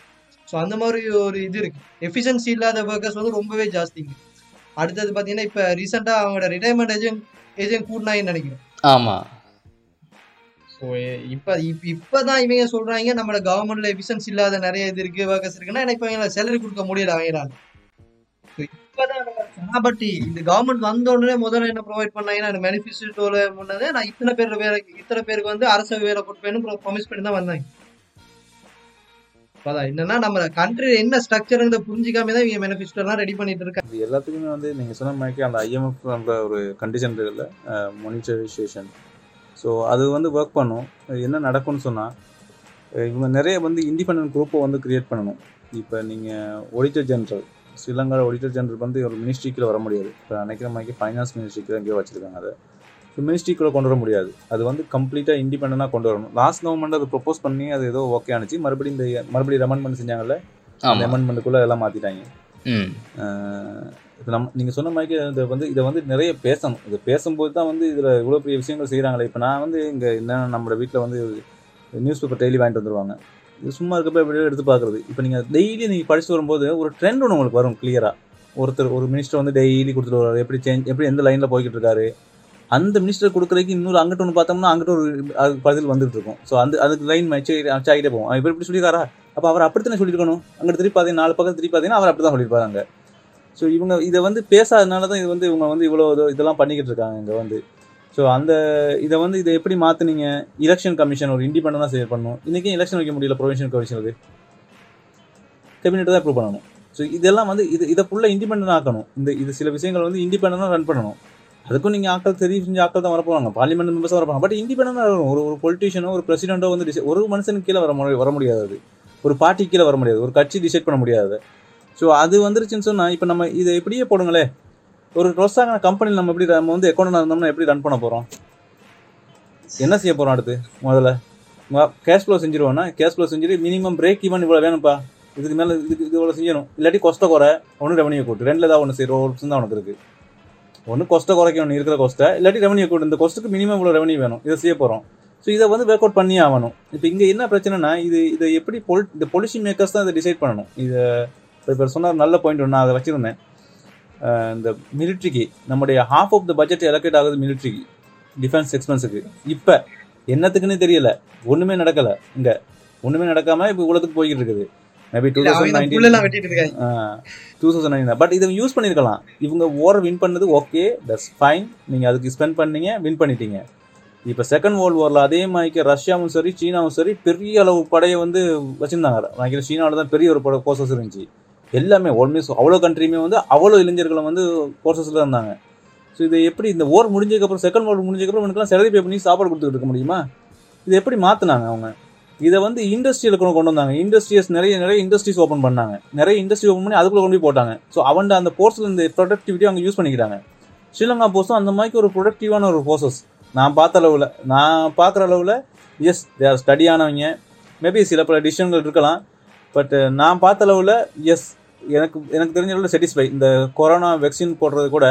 ஸோ அந்த மாதிரி ஒரு இது இருக்கு. எஃபிஷியன்சி இல்லாத ஒர்க்கர்ஸ் வந்து ரொம்பவே ஜாஸ்திங்க அடுத்தது பார்த்தீங்கன்னா இப்போ ரீசெண்டாக அவங்களோட ரிட்டையர்மெண்ட் ஏஜென்ட் ஏஜென்ட் கூட்டினாங்கன்னு நினைக்கிறேன். ஆமா. ஸோ இப்போ இப்போ தான் இவங்க சொல்கிறாங்க நம்மளோட கவர்மெண்ட்ல எஃபிஷியன்சி இல்லாத நிறைய இது இருக்கு ஒர்க்கர்ஸ் இருக்குன்னா எனக்கு இவங்களை சேலரி கொடுக்க முடியல அவங்களால இப்பதான் இப்போதான் இந்த கவர்மெண்ட் வந்த உடனே முதல்ல என்ன ப்ரொவைட் பண்ணாங்கன்னா மேனிஃபெஸ்டோல முன்னதே நான் இத்தனை பேர் வேலை இத்தனை பேருக்கு வந்து அரசு வேலை கொடுப்பேன்னு ப்ரொமிஸ் பண்ணி தான் வந்தாங்க. அதான். என்னன்னா நம்ம கண்ட்ரி என்ன ஸ்ட்ரக்சருங்கிறத புரிஞ்சிக்காம தான் இவங்க மேனிஃபெஸ்டோலாம் ரெடி பண்ணிட்டு இருக்காங்க. இது எல்லாத்துக்குமே வந்து நீங்கள் சொன்ன மாதிரி அந்த ஐஎம்எஃப் அந்த ஒரு கண்டிஷன் இருக்குல்ல மொனிட்டரைசேஷன் ஸோ அது வந்து ஒர்க் பண்ணும். என்ன நடக்கும்னு சொன்னால் இவங்க நிறைய வந்து இண்டிபெண்டன்ட் குரூப்பை வந்து கிரியேட் பண்ணணும். இப்போ நீங்கள் auditor general Sri Lanka auditor general வந்து ஒரு மினிஸ்ட்ரிக்கில் வர முடியாது. இப்போ நினைக்கிற மாதிரி ஃபைனான்ஸ் மினிஸ்ட்ரிக்கு எங்கேயோ வச்சுருக்காங்க அதை. ஸோ மினிஸ்ட்ரிக்குள்ளே கொண்டு வர முடியாது. அது வந்து கம்ப்ளீட்டாக இண்டிபெண்டாக கொண்டு வரணும். லாஸ்ட் கவர்மெண்ட் அது ப்ரொப்போஸ் பண்ணி அது ஏதோ ஓகே ஆனிச்சு. மறுபடியும் இந்த மறுபடியும் ரெமண்ட்மெண்ட் செஞ்சாங்கல்ல? அந்த ரெமண்ட்மெண்ட்டுக்குள்ளே எல்லாம் மாற்றிட்டாங்க இப்போ நம்ம நீங்கள் சொன்ன மாதிரி இதை வந்து இதை வந்து நிறைய பேசணும். இது பேசும்போது தான் வந்து இதில் இவ்வளோ பெரிய விஷயங்கள் செய்கிறாங்களே இப்போ நான் வந்து இங்கே என்ன நம்மளோட வீட்டில் வந்து நியூஸ் பேப்பர் டெய்லி வாங்கிட்டு வந்துருவாங்க. இது சும்மா இருக்கப்ப எப்படியோ எடுத்து பார்க்குறது. இப்போ நீங்கள் டெய்லி நீங்கள் படிச்சுட்டு வரும்போது ஒரு ட்ரெண்ட் ஒன்று உங்களுக்கு வரும் கிளியராக ஒருத்தர் ஒரு மினிஸ்டர் வந்து டெய்லி கொடுத்துட்டு வர்றாரு எப்படி சேஞ்ச் எப்படி எந்த லைனில் போய்கிட்டு இருக்காரு? அந்த மினிஸ்டர் கொடுக்குறதுக்கு இன்னொரு அங்கிட்ட ஒன்று பார்த்தோம்னா அங்கிட்ட ஒரு பதில் வந்துட்டு இருக்கும் ஸோ அந்த அதுக்கு லைன் மேட்ச் ஆகிட்டே போகும். இப்போ இப்படி சொல்லியிருக்காரா? அப்போ அவர் அப்படித்தானே சொல்லியிருக்கணும்? அங்கிட்ட திருப்பி பார்த்தீங்கன்னா நாலு பக்கம் திருப்பி பார்த்தீங்கன்னா அவர் அப்படி தான் சொல்லியிருப்பாங்க ஸோ இவங்க இதை வந்து பேசாதனால தான் இது வந்து இவங்க வந்து இவ்வளோ இதெல்லாம் பண்ணிக்கிட்டு இருக்காங்க இங்கே வந்து. ஸோ அந்த இதை வந்து இதை எப்படி மாற்றுனீங்க எலெக்ஷன் கமிஷன் ஒரு இண்டிபெண்டாக சேவ் பண்ணணும். இன்றைக்கும் எலெக்ஷன் வைக்க முடியல ப்ரொவிஷன் கமிஷனுக்கு கேபினெட் தான் அப்ரூவ் பண்ணணும். ஸோ இதெல்லாம் வந்து இது இதை ஃபுல்லாக இண்டிபெண்டன் ஆக்கணும். இந்த இது சில விஷயங்கள் வந்து இண்டிபெண்டாக ரன் பண்ணணும். அதுக்கும் நீங்கள் ஆக்கள் தெரிவு செஞ்ச ஆக்கள் தான் வரப்போவாங்க பார்லிமெண்ட் மெம்பர்ஸ் வரப்போவாங்க பட் இண்டிபெண்டாக ஒரு ஒரு பொலிட்டிஷியனோ ஒரு பிரசிடென்ட்டோ வந்து டிசை ஒரு மனுஷனுக்கு கீழே வர முடி- வர முடியாது அது. ஒரு பார்ட்டி கீழே வர முடியாது. ஒரு கட்சி டிசைட் பண்ண முடியாது. ஸோ அது வந்துருச்சுன்னு சொன்னால் இப்போ நம்ம இதை எப்படியே போடுங்களே? ஒரு ரொஸ்டான கம்பெனியில் நம்ம எப்படி நம்ம வந்து அக்கௌண்ட் இருந்தோம்னா எப்படி ரன் பண்ண போகிறோம் என்ன செய்ய போகிறோம் அடுத்து? முதல்ல. கேஷ் ஃப்ளோ செஞ்சிருவோம்னா கேஷ் ஃப்ளோ செஞ்சுட்டு மினிமம் பிரேக் ஈவன் இவ்வளோ வேணும்ப்பா. இதுக்கு மேலே இதுக்கு இது இவ்வளோ செய்யணும். இல்லாட்டி கொஸ்ட குறை. ஒன்று ரெவன்யூ கூட்டு. ரெண்டில் தான் ஒன்று செய்கிற ஒரு தான் உனக்கு இருக்குது ஒன்று கொஸ்ட்டை குறைக்கணும் இருக்கிற கொஸ்ட்டை இல்லாட்டி ரெவன்யூ கூட இந்த கொஸ்ட்டுக்கு மினிமம் இவ்வளோ ரெவன்யூ வேணும். இதை செய்ய போகிறோம் ஸோ இதை வந்து ஒர்க் அவுட் பண்ணி ஆகணும். இப்போ இங்கே என்ன பிரச்சனைனா இது இதை எப்படி பொல் இந்த பொலிசி மேக்கர்ஸ் தான் இதை டிசைட் பண்ணணும். இதை இப்போ சொன்னார் நல்ல பாயிண்ட் ஒன்று நான் அதை வச்சுருந்தேன். இந்த மிலிட்ரிக்கு நம்முடைய half of the budget allocate ஆகுது மிலிட்ரிக்கு டிஃபென்ஸ் எக்ஸ்பென்ஸுக்கு இப்போ என்னத்துக்குன்னு தெரியல. ஒன்றுமே நடக்கலை. இங்கே ஒன்றுமே நடக்காமல் இப்போ இவ்வளோத்துக்கு போய்கிட்டு இருக்குது. Maybe two thousand nineteen but இதை யூஸ் பண்ணியிருக்கலாம். இவங்க ஓர் வின் பண்ணது ஓகே தட்ஸ் ஃபைன் நீங்கள் அதுக்கு ஸ்பெண்ட் பண்ணீங்க வின் பண்ணிட்டீங்க. இப்போ செகண்ட் வேர்ல்டு வாரில் அதே மாதிரிக்கு ரஷ்யாவும் சரி சீனாவும் சரி பெரிய அளவு படையை வந்து வச்சுருந்தாங்க. நினைக்கிறேன் சீனாவில் தான் பெரிய ஒரு பட கோர்சஸ் இருந்துச்சு. எல்லாமே ஆல்மோஸ்ட் அவ்வளோ கண்ட்ரியுமே வந்து அவ்வளோ இளைஞர்களும் வந்து கோர்சஸில் இருந்தாங்க. ஸோ இது எப்படி இந்த ஓர் முடிஞ்சதுக்கப்புறம் செகண்ட் வேர்ல்டு முடிஞ்சதுக்கப்புறம் இவனுக்குலாம் செலரி பே பண்ணி சாப்பாடு கொடுத்துட்டு இருக்க முடியுமா? இது எப்படி மாற்றினாங்க அவங்க? இதை வந்து இண்டஸ்ட்ரியில் கொண்டு கொண்டு வந்தாங்க. இண்டஸ்ட்ரியஸ் நிறைய நிறைய இண்டஸ்ட்ரீஸ் ஓப்பன் பண்ணாங்க. நிறைய இண்டஸ்ட்ரி ஓப்பன் பண்ணி அதுக்குள்ள கொண்டு போய் போட்டாங்க. ஸோ அவன் அந்த போர்ஸில் இந்த ப்ரொடக்டிவிட்டி அவங்க யூஸ் பண்ணிக்கிறாங்க ஸ்ரீலங்கா போர்ஸும் அந்த மாதிரி ஒரு ப்ரொடக்டிவான ஒரு போர்சஸ் நான் பார்த்த அளவில் நான் பார்க்குற அளவில் எஸ் தேர் ஸ்டடியானவங்க மேபி சில பல டிசிஷன்கள் இருக்கலாம். பட் நான் பார்த்த அளவில் எஸ் எனக்கு எனக்கு தெரிஞ்ச அளவில் சாட்டிஸ்ஃபை இந்த கொரோனா வேக்சின் போடுறது கூட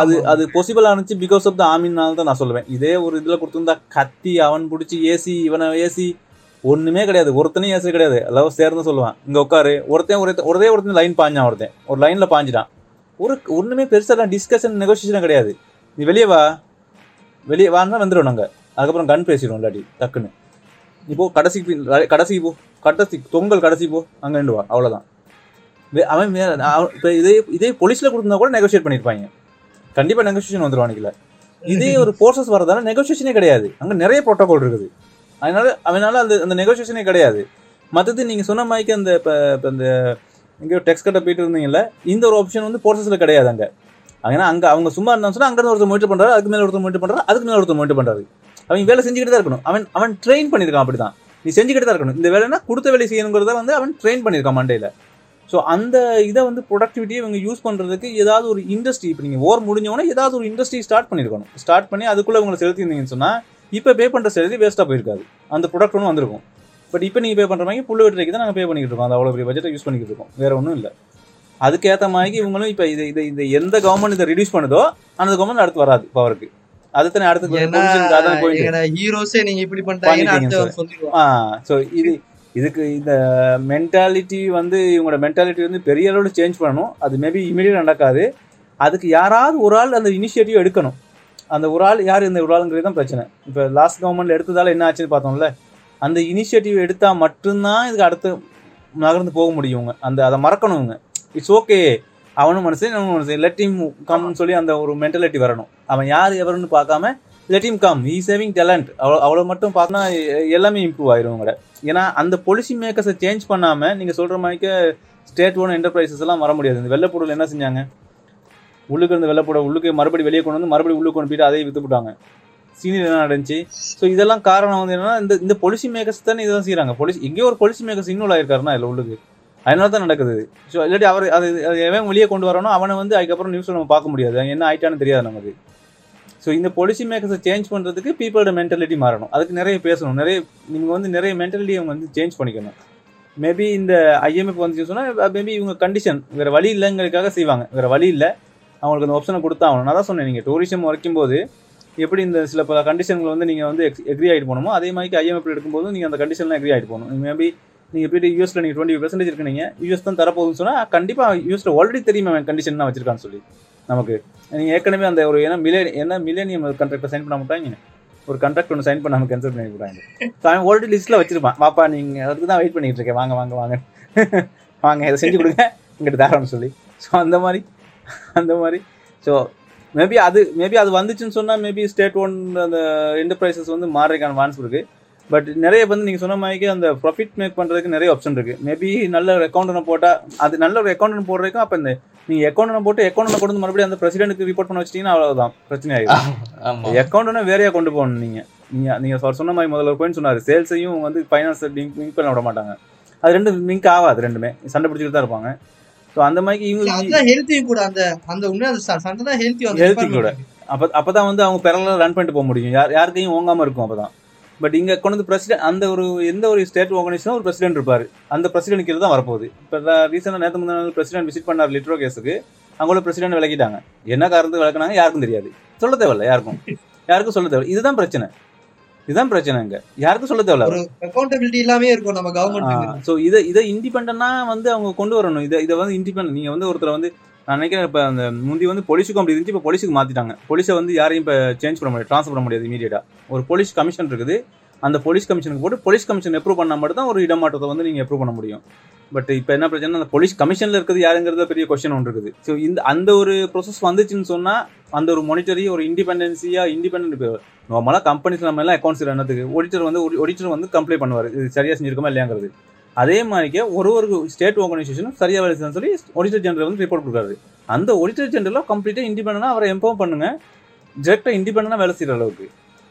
அது. அது பாசிபிள் ஆனிச்சு பிகாஸ் ஆஃப் த ஆமினால தான் நான் சொல்லுவேன். இதே ஒரு இதில் கொடுத்துருந்தா கத்தி அவன் பிடிச்சி ஏசி இவனை ஏசி ஒன்றுமே கிடையாது. ஒருத்தனையும் ஏசி கிடையாது. எல்லாம் சேர்ந்து சொல்லுவான். இங்கே உட்காரு. ஒருத்தன் ஒரே ஒருத்தன் லைன் பாஞ்சான் ஒருத்தன். ஒரு லைனில் பாஞ்சிட்டான் ஒரு ஒன்றுமே பெருசாக டிஸ்கஷன் நெகோசியேஷன் கிடையாது. நீ வெளியே வா. வெளியே வான்னா வந்துடும் நாங்கள் அதுக்கப்புறம் கன் பேசிடுவோம் இல்லாட்டி டக்குன்னு. இப்போ கடைசிக்கு போய் கடைசிக்கு போ. கடைசி தொங்கல் கடைசி போ. அங்கே வா அவ்வளோதான் அவன் இப்போ இதே இதே போலீஸில் கொடுத்தா கூட நெகோஷியேட் பண்ணியிருப்பாங்க. கண்டிப்பாக நெகோசியேஷன் வந்துடும் இதே ஒரு போர்சஸ் வரதால நெகோசியேஷனே கிடையாது. அங்கே நிறைய ப்ரோட்டோகால் இருக்குது. அதனால அவனால அந்த அந்த நெகோசியேஷனே கிடையாது. மற்றது நீங்கள் சொன்ன மாதிரிக்கு அந்த இப்போ இப்போ இந்த எங்கேயோ டெக்ஸ் கட்ட போயிட்டு இருந்தீங்கல்ல இந்த ஒரு ஆப்ஷன் வந்து போர்சஸில் கிடையாது அங்கே. ஏன்னா அங்கே அவங்க சும்மா இருந்தான்னு சொன்னால் அங்கே ஒருத்தர் முயற்சி பண்ணுறாரு அதுக்கு மேலே ஒருத்தர் முயற்சி பண்ணுறாரு அதுக்கு மேலே ஒருத்தர் முயற்சி பண்ணுறாரு அவன் வேலை செஞ்சுக்கிட்டு தான் இருக்கணும். அவன் அவன் ட்ரெயின் பண்ணியிருக்கான் அப்படி தான் நீ செஞ்சுக்கிட்டு தான் இருக்கணும். இந்த வேலைனா கொடுத்த வேலை செய்யணுங்கிறத வந்து அவன் ட்ரெயின் பண்ணியிருக்கான் மண்டேல ஸோ அந்த இதை வந்து ப்ரொடக்டிவிட்டியை இவங்க யூஸ் பண்ணுறதுக்கு ஏதாவது ஒரு இண்டஸ்ட்ரி இப்போ நீங்கள் ஓர் முடிஞ்சவொடனே ஏதாவது ஒரு இண்டஸ்ட்ரி ஸ்டார்ட் பண்ணியிருக்கணும் ஸ்டார்ட் பண்ணி அதுக்குள்ளே உங்களை செலுத்தியிருந்தீங்கன்னு சொன்னால் இப்போ பே பண்ணுற சேலரி வேஸ்ட்டாக போயிருக்காது. அந்த ப்ராடக்ட் ஒன்று வந்திருக்கும். பட் இப்போ நீங்கள் பே பண்ணுற மாதிரி புல்லு வெட்டுறதுக்கு தான் நாங்கள் பே பண்ணிக்கிட்டு இருக்கோம். அந்த அவ்வளோ பெரிய பட்ஜெட்டை யூஸ் பண்ணிக்கிட்டு இருக்கோம். வேறு ஒன்றும் இல்லை. அதுக்கேற்ற மாதிரி இவங்களும் இப்போ இது இது இந்த எந்த கவர்மெண்ட் இதை ரிடியூஸ் பண்ணுதோ அந்த கவர்மெண்ட் அடுத்து வராது பவருக்கு அதுதானே அடுத்து ஹீரோஸே நீங்க இப்படி சொல்லிடுவாங்க. ஆ ஸோ இது இதுக்கு இந்த மென்டாலிட்டி வந்து இவங்களோட மென்டாலிட்டி வந்து பெரிய அளவில் சேஞ்ச் பண்ணணும். அது மேபி இமீடியட் நடக்காது. அதுக்கு யாராவது ஒரு ஆள் அந்த இனிஷியேட்டிவ் எடுக்கணும். அந்த ஒரு ஆள் யார் இந்த ஒரு ஆளுங்கிறது தான் பிரச்சனை. இப்போ லாஸ்ட் கவர்மெண்ட்ல எடுத்ததால என்ன ஆச்சுன்னு பார்த்தோம்ல அந்த இனிஷியேட்டிவ் எடுத்தால் மட்டும்தான் இதுக்கு அடுத்து நகர்ந்து போக முடியும் இவங்க. அந்த அதை மறக்கணும் இவங்க. இட்ஸ் ஓகே அவனும் மனுஷன் அவனும் மனுஷன். லெட் him கம்னு சொல்லி அந்த ஒரு மென்டாலிட்டி வரணும். அவன் யார் எவருன்னு பார்க்காம லெட் இம் கம் ஈ சேவிங் டேலண்ட் அவ்வளோ அவ்வளோ மட்டும் பார்த்தா எல்லாமே இம்ப்ரூவ் ஆயிரும் உங்களோட. ஏன்னா அந்த பொலிசி மேக்கர்ஸை சேஞ்ச் பண்ணாமல் நீங்கள் சொல்கிற மாதிரிக்க ஸ்டேட் ஓன் என்டர்பிரைசஸ் எல்லாம் வர முடியாது. இந்த வெள்ளப்பொருள் என்ன செஞ்சாங்க? உள்ளுக்கு இருந்த வெள்ளப்போட உள்ளுக்கு மறுபடியும் வெளியே கொண்டு வந்து மறுபடியும் உள்ளுக்கு கொண்டு போயிட்டு அதையும் வித்து போட்டாங்க சீனியர் என்ன நடந்துச்சு? ஸோ இதெல்லாம் காரணம் வந்து என்னன்னா இந்த இந்த பொலிசி மேக்கர்ஸ் தானே இதெல்லாம் செய்கிறாங்க பொலிசி எங்கேயோ ஒரு பொலிசி மேக்கர்ஸ் இன்வால்வ் ஆயிருக்காருன்னா இல்லை உள்ளுக்கு. அதனால தான் நடக்குது ஸோ இல்லாட்டி அவர் அது எவன் வெளியே கொண்டு வரணும் அவனை வந்து அதுக்கப்புறம் நியூஸில் நம்ம பார்க்க முடியாது. என்ன ஆயிட்டான்னு தெரியாது நமக்கு. ஸோ இந்த பொலிசி மேக்கர்ஸை சேஞ்ச் பண்ணுறதுக்கு பீப்புளோட மென்டாலிட்டி மாறணும். அதுக்கு நிறைய பேசணும். நிறைய நீங்கள் வந்து நிறைய மென்டாலிட்டி அவங்க வந்து சேஞ்ச் பண்ணிக்கணும். மேபி இந்த ஐஎம்எஃப் வந்து சொன்னால் மேபி இவங்க கண்டிஷன் வேறு வழி இல்லைங்கிறதுக்காக செய்வாங்க. வேறு வழி இல்லை. அவங்களுக்கு அந்த ஆப்ஷனை கொடுத்தா ஆகணும். நான் தான் சொன்னேன் நீங்கள் டூரிசம் வரைக்கும் போது எப்படி இந்த சில பல கண்டிஷன்கள் வந்து நீங்கள் வந்து எக்ரி ஆகிட்டு போகணுமோ அதே மாதிரி ஐஎம்எஃப் எடுக்கும்போது நீங்கள் அந்த கண்டிஷன்லாம் எக்ரி ஆகிட்டு போகணும். மேபி நீங்கள் எப்படி யூஎஸில் நீங்கள் டுவெண்ட்டி பர்சன்டேஜ் இருக்கீங்க யூஎஸ் தான் தரப்போகுதுன்னு சொன்னால் கண்டிப்பாக யூஎஸில் ஆல்ரெடி தெரியுமா கண்டிஷன் தான் வச்சிருக்கான்னு சொல்லி. நமக்கு. நீங்கள் ஏற்கனவே அந்த ஒரு ஏன்னா மிலே என்ன மில்லேனியம் கண்ட்ராக்டை சைன் பண்ண மாட்டாங்க ஒரு கண்ட்ராக்ட் ஒன்று சைன் பண்ணாமல் கேன்சல் பண்ணி விட்டாங்க. ஸோ அவன் ஆல்ரெடி லிஸ்ட்டில் வச்சிருப்பான். வாப்பா நீங்கள் அதுக்கு தான் வெயிட் பண்ணிட்டு இருக்கேன். வாங்க வாங்க வாங்க. வாங்க இதை செஞ்சு கொடுங்க. இங்கிட்ட தரோம்னு சொல்லி. ஸோ அந்த மாதிரி அந்த மாதிரி. ஸோ மேபி அது மேபி அது வந்துச்சுன்னு சொன்னால் மேபி ஸ்டேட் ஒன் அந்த என்டர்பிரைசஸ் வந்து மாறுறதுக்கான வான்ஸ் இருக்குது பட் நிறைய வந்து நீங்கள் சொன்ன மாதிரி அந்த ப்ராஃபிட் மேக் பண்ணுறதுக்கு நிறைய ஆப்ஷன் இருக்குது மேபி நல்ல ஒரு அக்கௌண்ட் போட்டால் அது நல்ல ஒரு அக்கௌண்ட் போடுறதுக்கும் அப்போ இந்த நீங்கள் அக்கௌண்ட் போட்டு அக்கௌண்ட் கொண்டு வந்து மறுபடியும் அந்த பிரசிடென்ட்டுக்கு ரிப்போர்ட் பண்ண வச்சிட்டீங்கன்னா அவ்வளோதான் பிரச்சனை ஆகிடும் ஆமா. அக்கௌண்ட்னா வேறையா கொண்டு போகணும் நீங்க. நீங்க நீங்க சொன்ன மாதிரி முதல்ல ஒரு பாயிண்ட் சொன்னாரு. சேல்ஸையும் வந்து ஃபைனான்ஸ் லிங்க் லிங்க் பண்ண விட மாட்டாங்க. அது ரெண்டும் லிங்க் ஆகாது ரெண்டுமே. சண்டை பிடிச்சிட்டு தான் இருப்பாங்க. ஸோ அந்த மாதிரி இவங்க ஹெல்த்தியும் கூட. அந்த அந்த உண்மையா அந்த ச- சண்டை தான் ஹெல்த்தி கூட. அப்போ அப்பதான் வந்து அவங்க பெரலாம் ரன் பண்ணிட்டு போக முடியும். யார் யாருக்கையும் ஓங்காம இருக்கும் அப்பதான். பட் இங்க கொண்டு வந்து பிரசிடென்ட் அந்த ஒரு எந்த ஒரு ஸ்டேட் ஆர்கனைசேஷனும் ஒரு பிரசிடென்ட் இருப்பாரு. அந்த பிரசிடென்ட் கீழே தான் வரப்போகுது. இப்போ ரீசெண்டாக நேற்று முந்தின பிரசிடென்ட் விசிட் பண்ணார் லிட்ரோ கேஸுக்கு அவங்கள பிரசிடென்ட் விளக்கிட்டாங்க. என்ன காரணத்துக்கு விளக்குனாங்க? யாருக்கும் தெரியாது. சொல்ல தேவையில்ல யாருக்கும். யாருக்கும் சொல்ல தேவையில்ல. இதுதான் பிரச்சனை. இதுதான் பிரச்சனை இங்க. யாருக்கும் சொல்ல தேவையில்ல. ஒரு அக்கௌண்டபிலிட்டி இல்லாமே இருக்கும் நம்ம கவர்மெண்ட் ஸோ இதை இதை இண்டிபெண்டா வந்து அவங்க கொண்டு வரணும். இதை இதை வந்து இண்டிபெண்ட் நீங்க வந்து ஒருத்தர் வந்து நான் நினைக்கிறேன் இப்போ அந்த முந்தி வந்து போலீஸுக்கும் அப்படி இருந்துச்சு இப்போ போலீஸுக்கு மாற்றிட்டாங்க போலீஸை வந்து யாரையும் இப்போ சேஞ்ச் பண்ண முடியாது ட்ரான்ஸ்ஃபர் பண்ண முடியாது இமீடியட்டாக ஒரு போலீஸ் கமிஷன் இருக்குது. அந்த போலீஸ் கமிஷனுக்கு போட்டு போலீஸ் கமிஷன் அப்ரூவ் பண்ணால் மட்டும் தான் ஒரு இடமாற்றத்தை வந்து நீங்கள் அப்ரூவ் பண்ண முடியும். பட் இப்போ என்ன பிரச்சனை அந்த போலீஸ் கமிஷனில் இருக்கிறது யாருங்கிறத பெரிய கொஸ்டின் ஒன்று இருக்குது. ஸோ இந்த அந்த ஒரு ப்ரொசஸ் வந்துச்சுன்னு சொன்னால் அந்த ஒரு மானிட்டரி ஒரு இண்டிபெண்டன்சியா இண்டிபெண்டன்ட் நார்மலாக கம்பெனிஸ் நம்ம எல்லாம் அக்கௌண்ட்ஸ் என்னத்துக்கு? ஒடிட்டர் வந்து ஒடிட்டர் வந்து கம்ப்ளைண்ட் பண்ணுவார். இது சரியாக செஞ்சிருக்கோமா இல்லையாங்கிறது. அதே மாதிரிக்கே ஒரு ஒரு ஸ்டேட் ஆர்கனைசேஷனும் சரியாக வேலை செய்யணும் சொல்லி ஆடிட்டர் ஜெனரல் வந்து ரிப்போர்ட் கொடுக்குறாரு. அந்த ஆடிட்டர் ஜெனரலாக கம்ப்ளீட்டாக இண்டிபெண்டாக அவரை எம்பவர் பண்ணுங்க. டிரெக்டாக இண்டிபெண்டாக வேலை செய்கிற அளவுக்கு.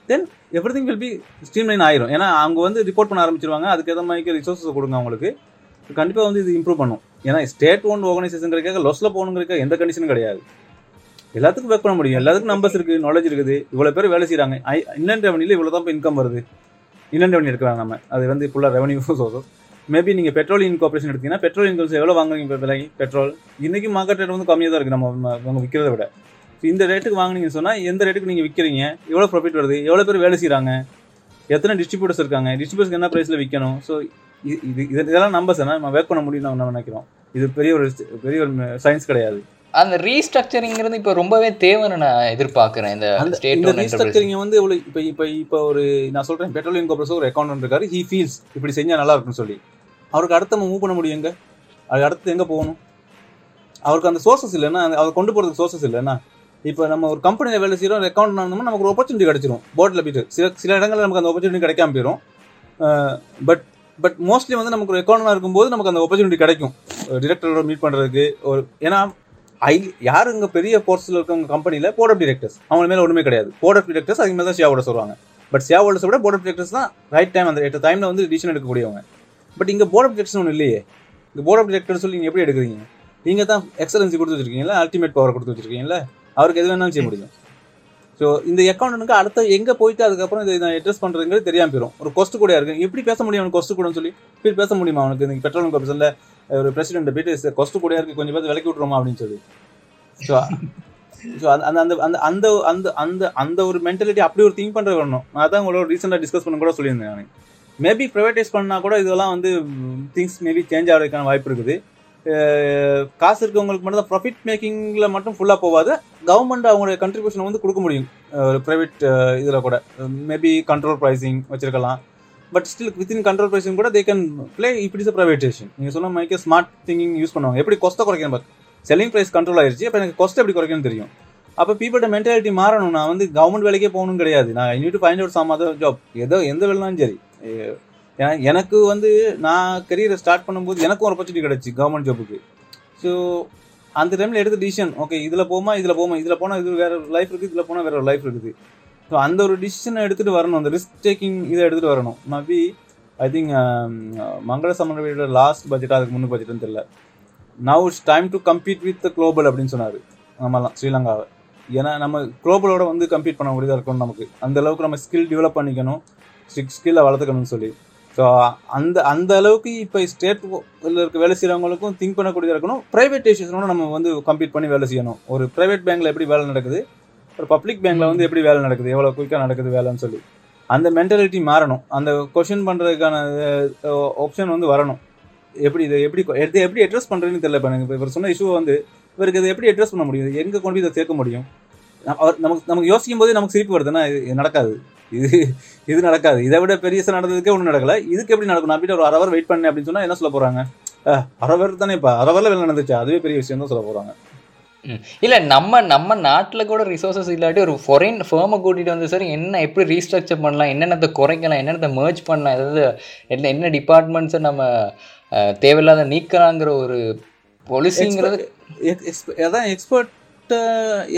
Then everything will be streamline ஆயிரும். ஏன்னா அவங்க வந்து ரிப்போர்ட் பண்ண ஆரம்பிச்சிருவாங்க. அதுக்கு ஏற்ற மாதிரி ரிசோர்ஸஸ் கொடுங்க அவங்களுக்கு. கண்டிப்பாக வந்து இது இம்ப்ரூவ் பண்ணும். ஏன்னா ஸ்டேட் ஓன் ஆர்கனைசேஷனுங்கிறக்காக லொஸில் போகணுங்கிறக்க எந்த கண்டிஷனும் கிடையாது. எல்லாத்துக்கும் ஒர்க் பண்ண முடியும். எல்லாத்துக்கும் நம்பர்ஸ் இருக்குது நாலேஜ் இருக்குது. இவ்வளோ பேர் வேலை செய்கிறாங்க இன்லண்ட் ரெவன்யூவில் இவ்வளோ தான் இப்போ இன்கம் வருது. இன்லண்ட் ரெவன்யூ எடுக்கிறாங்க நம்ம. அது வந்து ஃபுல்லாக ரெவன்யூ சோர்ஸஸ் மேபி நீங்கள் பெட்ரோல் இன்கார்பரேஷன் எடுத்தீங்கன்னா பெட்ரோல் இன்கம்ஸ் எவ்வளோ வாங்குறீங்க இப்போ விலை? பெட்ரோல் இன்னைக்கு மார்க்கெட் ரேட் வந்து கம்மியாக தான் இருக்குது நம்ம அவங்க விற்கிறத விட. இந்த ரேட்டுக்கு வாங்குனீங்கன்னு சொன்னால் எந்த ரேட்டுக்கு நீங்கள் விற்கிறீங்க எவ்வளோ ப்ராஃபிட் வருது? எவ்வளோ பேர் வேலை செய்கிறாங்க எத்தனை டிஸ்ட்ரிபியூட்டர்ஸ் இருக்காங்க? டிஸ்ட்ரிபியூட்டர்ஸ்க்கு என்ன ப்ரைஸில் விற்கணும் ஸோ இது இது இதெல்லாம் நம்பர்ஸ் நம்ம ஒர்க் பண்ண முடியும் நம்ம நினைக்கிறோம்? இது பெரிய ஒரு பெரிய ஒரு சயின்ஸ் கிடையாது. அந்த ரீஸ்ட்ரக்சரிங்கிறது இப்போ ரொம்பவே தேவைன்னு நான் எதிர்பார்க்கிறேன். இந்த ஸ்டேட் ரீஸ்ட்ரக்சரிங் வந்து இவ்வளவு இப்போ இப்போ இப்போ ஒரு நான் சொல்றேன் பெட்ரோலியம் கார்பரேஷன் ஒரு அக்கௌண்ட் இருக்காரு. ஹி ஃபீல்ஸ் இப்படி செஞ்சா நல்லா இருக்கும்னு சொல்லி. அவருக்கு அடுத்து நம்ம மூவ் பண்ண முடியும் எங்க? அது அடுத்து எங்கே போகணும்? அவருக்கு அந்த சோர்சஸ் இல்லைன்னா அந்த- அவர் கொண்டு போகிறதுக்கு சோர்சஸ் இல்லைன்னா இப்போ நம்ம ஒரு கம்பெனியில் வேலை செய்கிறோம் ஒரு அக்கௌண்ட் நடந்தோம்னா நமக்கு ஒரு ஆப்பர்ச்சுனிட்டி கிடைச்சிரும். போர்டில் போயிட்டு சில சில இடங்களில் நமக்கு அந்த ஆப்பர்ச்சுனிட்டி கிடைக்காம போயிடும் பட் பட் மோஸ்ட்லி வந்து நமக்கு ஒரு அக்கௌண்ட் இருக்கும்போது நமக்கு அந்த ஆப்பர்ச்சுனிட்டி கிடைக்கும். டிரெக்டரோட மீட் பண்ணுறதுக்கு ஒரு ஏன்னா ஐ யார் இங்கே பெரிய போர்ட்ஸில் இருக்கவங்க கம்பெனியில் போர்ட் ஆஃப் டிரெக்டர்ஸ் அவங்க மேலே ஒன்றுமே கிடையாது. போர்ட் ஆஃப் டிரெக்டர்ஸ் அதுக்கு மேலே தான் ஷேவோட சொல்லுவாங்க. பட் ஷேவோட விட போர்ட் ஆஃப் டிரெக்டர்ஸ் தான் ரைட் டைம் அந்த எட்டு டைமில் வந்து டிசிஷன் எடுக்கக்கூடியவங்க. பட் இங்கே போர்ட் ஆஃப் டிரெக்டர்ஸ் ஒன்று இல்லையே. இங்கே போர்ட் ஆஃப் டிரெக்டர்ஸ் சொல்லி நீங்கள் எப்படி எடுக்கிறீங்க? நீங்கள் தான் எக்ஸலன்சி கொடுத்து வச்சிருக்கீங்களா அல்டிமேட் பவர் கொடுத்து வச்சிருக்கீங்களா அவருக்கு எது வேணாலும் செய்ய முடியும். ஸோ இந்த அக்கௌண்ட்டுக்கு அடுத்த எங்கே போயிட்டு அதுக்கப்புறம் இதை நான் அட்ரஸ் பண்ணுறதுங்கிறது தெரியாமல் போயிடும் ஒரு கொஸ்ட் கூட இருக்கு. எப்படி பேச முடியும் அவனுக்கு கொஸ்ட் கூடன்னு சொல்லி? இப்படி பேச முடியுமா அவனுக்கு? இந்த பெட்ரோல் கமிஷனில் ஒரு பிரசிடென்ட் போயிட்டு கொஸ்ட் கூட இருக்கு. கொஞ்சம் பேர் விலக்கி விட்ருமா அப்படின்னு சொல்லி. ஸோ ஸோ அந்த அந்த அந்த அந்த அந்த அந்த அந்த ஒரு மென்டாலிட்டி அப்படி ஒரு திங்க் பண்ணுறது வரணும் நான் அதான் உங்களோட ரீசெண்டாக டிஸ்கஸ் பண்ண கூட சொல்லியிருந்தேன் நான். மேபி ப்ரைவேடைஸ் பண்ணால் கூட இதெல்லாம் வந்து திங்ஸ் மேபி சேஞ்ச் ஆகிறதுக்கான வாய்ப்பு இருக்குது. காசு இருக்கவங்களுக்கு மட்டும் தான் ப்ராஃபிட் மேக்கிங்கில் மட்டும் ஃபுல்லாக போகாது. கவர்மெண்ட் அவங்களுடைய கண்ட்ரிபியூஷன் வந்து கொடுக்க முடியும். ப்ரைவேட் இதில் கூட. மேபி கண்ட்ரோல் ப்ரைசிங் வச்சிருக்கலாம். But still within control pricing கூட தே கேன் ப்ளே இப்படி இஸ் ப்ரைவேட்டேஷன் நீங்கள் சொன்ன மாதிரி ஸ்மார்ட் திங்கிங் யூஸ் பண்ணுவாங்க. எப்படி கொஸ்ட்டை குறைக்கணும் பட் செல்லிங் ப்ரைஸ் கண்ட்ரோல் ஆயிடுச்சு அப்போ எனக்கு கொஸ்ட் எப்படி குறைக்கணும்னு தெரியும். அப்போ பீப்பிள்ட மென்டாலிட்டி மாறணும். நான் வந்து கவர்மெண்ட் வேலைக்கே போகணும் கிடையாது. நான் I need to find out some other job ஏதோ எந்த வேலைனாலும் சரி. எனக்கு வந்து நான் கரியரை ஸ்டார்ட் பண்ணும்போது எனக்கும் ஒரு ஆப்பர்ச்சுனிட்டி கிடச்சி கவர்மெண்ட் ஜாபுக்கு ஸோ அந்த டைமில் எடுத்த டிசிஷன் ஓகே இதில் போமா இதில் போமா இதில் போனால் இது வேறு லைஃப் இருக்குது இதில் போனால் வேற ஒரு லைஃப் இருக்குது. ஸோ அந்த ஒரு டிசிஷனை எடுத்துகிட்டு வரணும் அந்த ரிஸ்க் டேக்கிங் இதை எடுத்துகிட்டு வரணும். Maybe I think Mangala சமரவியோட last budget அதுக்கு முன்னு பட்ஜெட்னு தெரியல. Now it's time to compete with the global அப்படின்னு சொன்னார். நம்மலாம் ஸ்ரீலங்காவை. ஏன்னா நம்ம குளோபலோட வந்து கம்ப்ளீட் பண்ண முடியதாக இருக்கணும் நமக்கு. அந்த அளவுக்கு நம்ம ஸ்கில் டெவலப் பண்ணிக்கணும். ஸ்கில்லை வளர்த்துக்கணும்னு சொல்லி. ஸோ அந்த அந்த அளவுக்கு இப்போ ஸ்டேட் இருக்க வேலை செய்கிறவங்களுக்கும் திங்க் பண்ணக்கூடியதாக இருக்கணும். ப்ரைவேட் ப்ரைவேட்டைசேஷனோட நம்ம வந்து கம்ப்ளீட் பண்ணி வேலை செய்யணும். ஒரு ப்ரைவேட் பேங்க்ல எப்படி வேலை நடக்குது? ஒரு பப்ளிக் பேங்க்ல வந்து எப்படி வேலை நடக்குது? எவ்வளோ குயிக்காக நடக்குது வேலைன்னு சொல்லி. அந்த மென்டாலிட்டி மாறணும். அந்த கொஷின் பண்ணுறதுக்கான ஆப்ஷன் வந்து வரணும். எப்படி இதை எப்படி எது எப்படி அட்ரஸ் பண்ணுறதுன்னு தெரியல. இப்போ எனக்கு இப்போ இவர் சொன்ன இஷ்யூ வந்து இவருக்கு இதை எப்படி அட்ரஸ் பண்ண முடியும்? எங்கே கொண்டு போய் இதை சேர்க்க முடியும்? அவர் நமக்கு நமக்கு யோசிக்கும் போதே நமக்கு சிரிப்பு வருதுன்னா இது நடக்காது. இது இது நடக்காது. இதை விட பெரியசா நடந்ததுக்கே ஒன்றும் நடக்கலை. இதுக்கு எப்படி நடக்கும் நான் போயிட்டு ஒரு அரை ஹவர் வெயிட் பண்ணேன் அப்படின்னு சொன்னால் என்ன சொல்ல போகிறாங்க அரை ஹவர் தானே இப்போ அரை ஹவரில் வேலை நடந்துச்சு? அதுவே பெரிய விஷயம் தான் சொல்ல போகிறாங்க ம். இல்ல நம்ம நம்ம நாட்டுல கூட ரிசோர்சஸ் இல்லாட்டி ஒரு ஃபாரின் ஃபேர்மை கூட்டிட்டு வந்து சார் என்ன எப்படி ரீஸ்ட்ரக்சர் பண்ணலாம்? என்னென்னத்தை குறைக்கலாம்? என்னென்னத்தை மேர்ச் பண்ணலாம்? ஏதாவது என்ன என்ன டிபார்ட்மெண்ட்ஸை நம்ம தேவையில்லாத நீக்கலாங்கிற ஒரு பொலிசிங்கிறது அதான் எக்ஸ்பர்ட்டை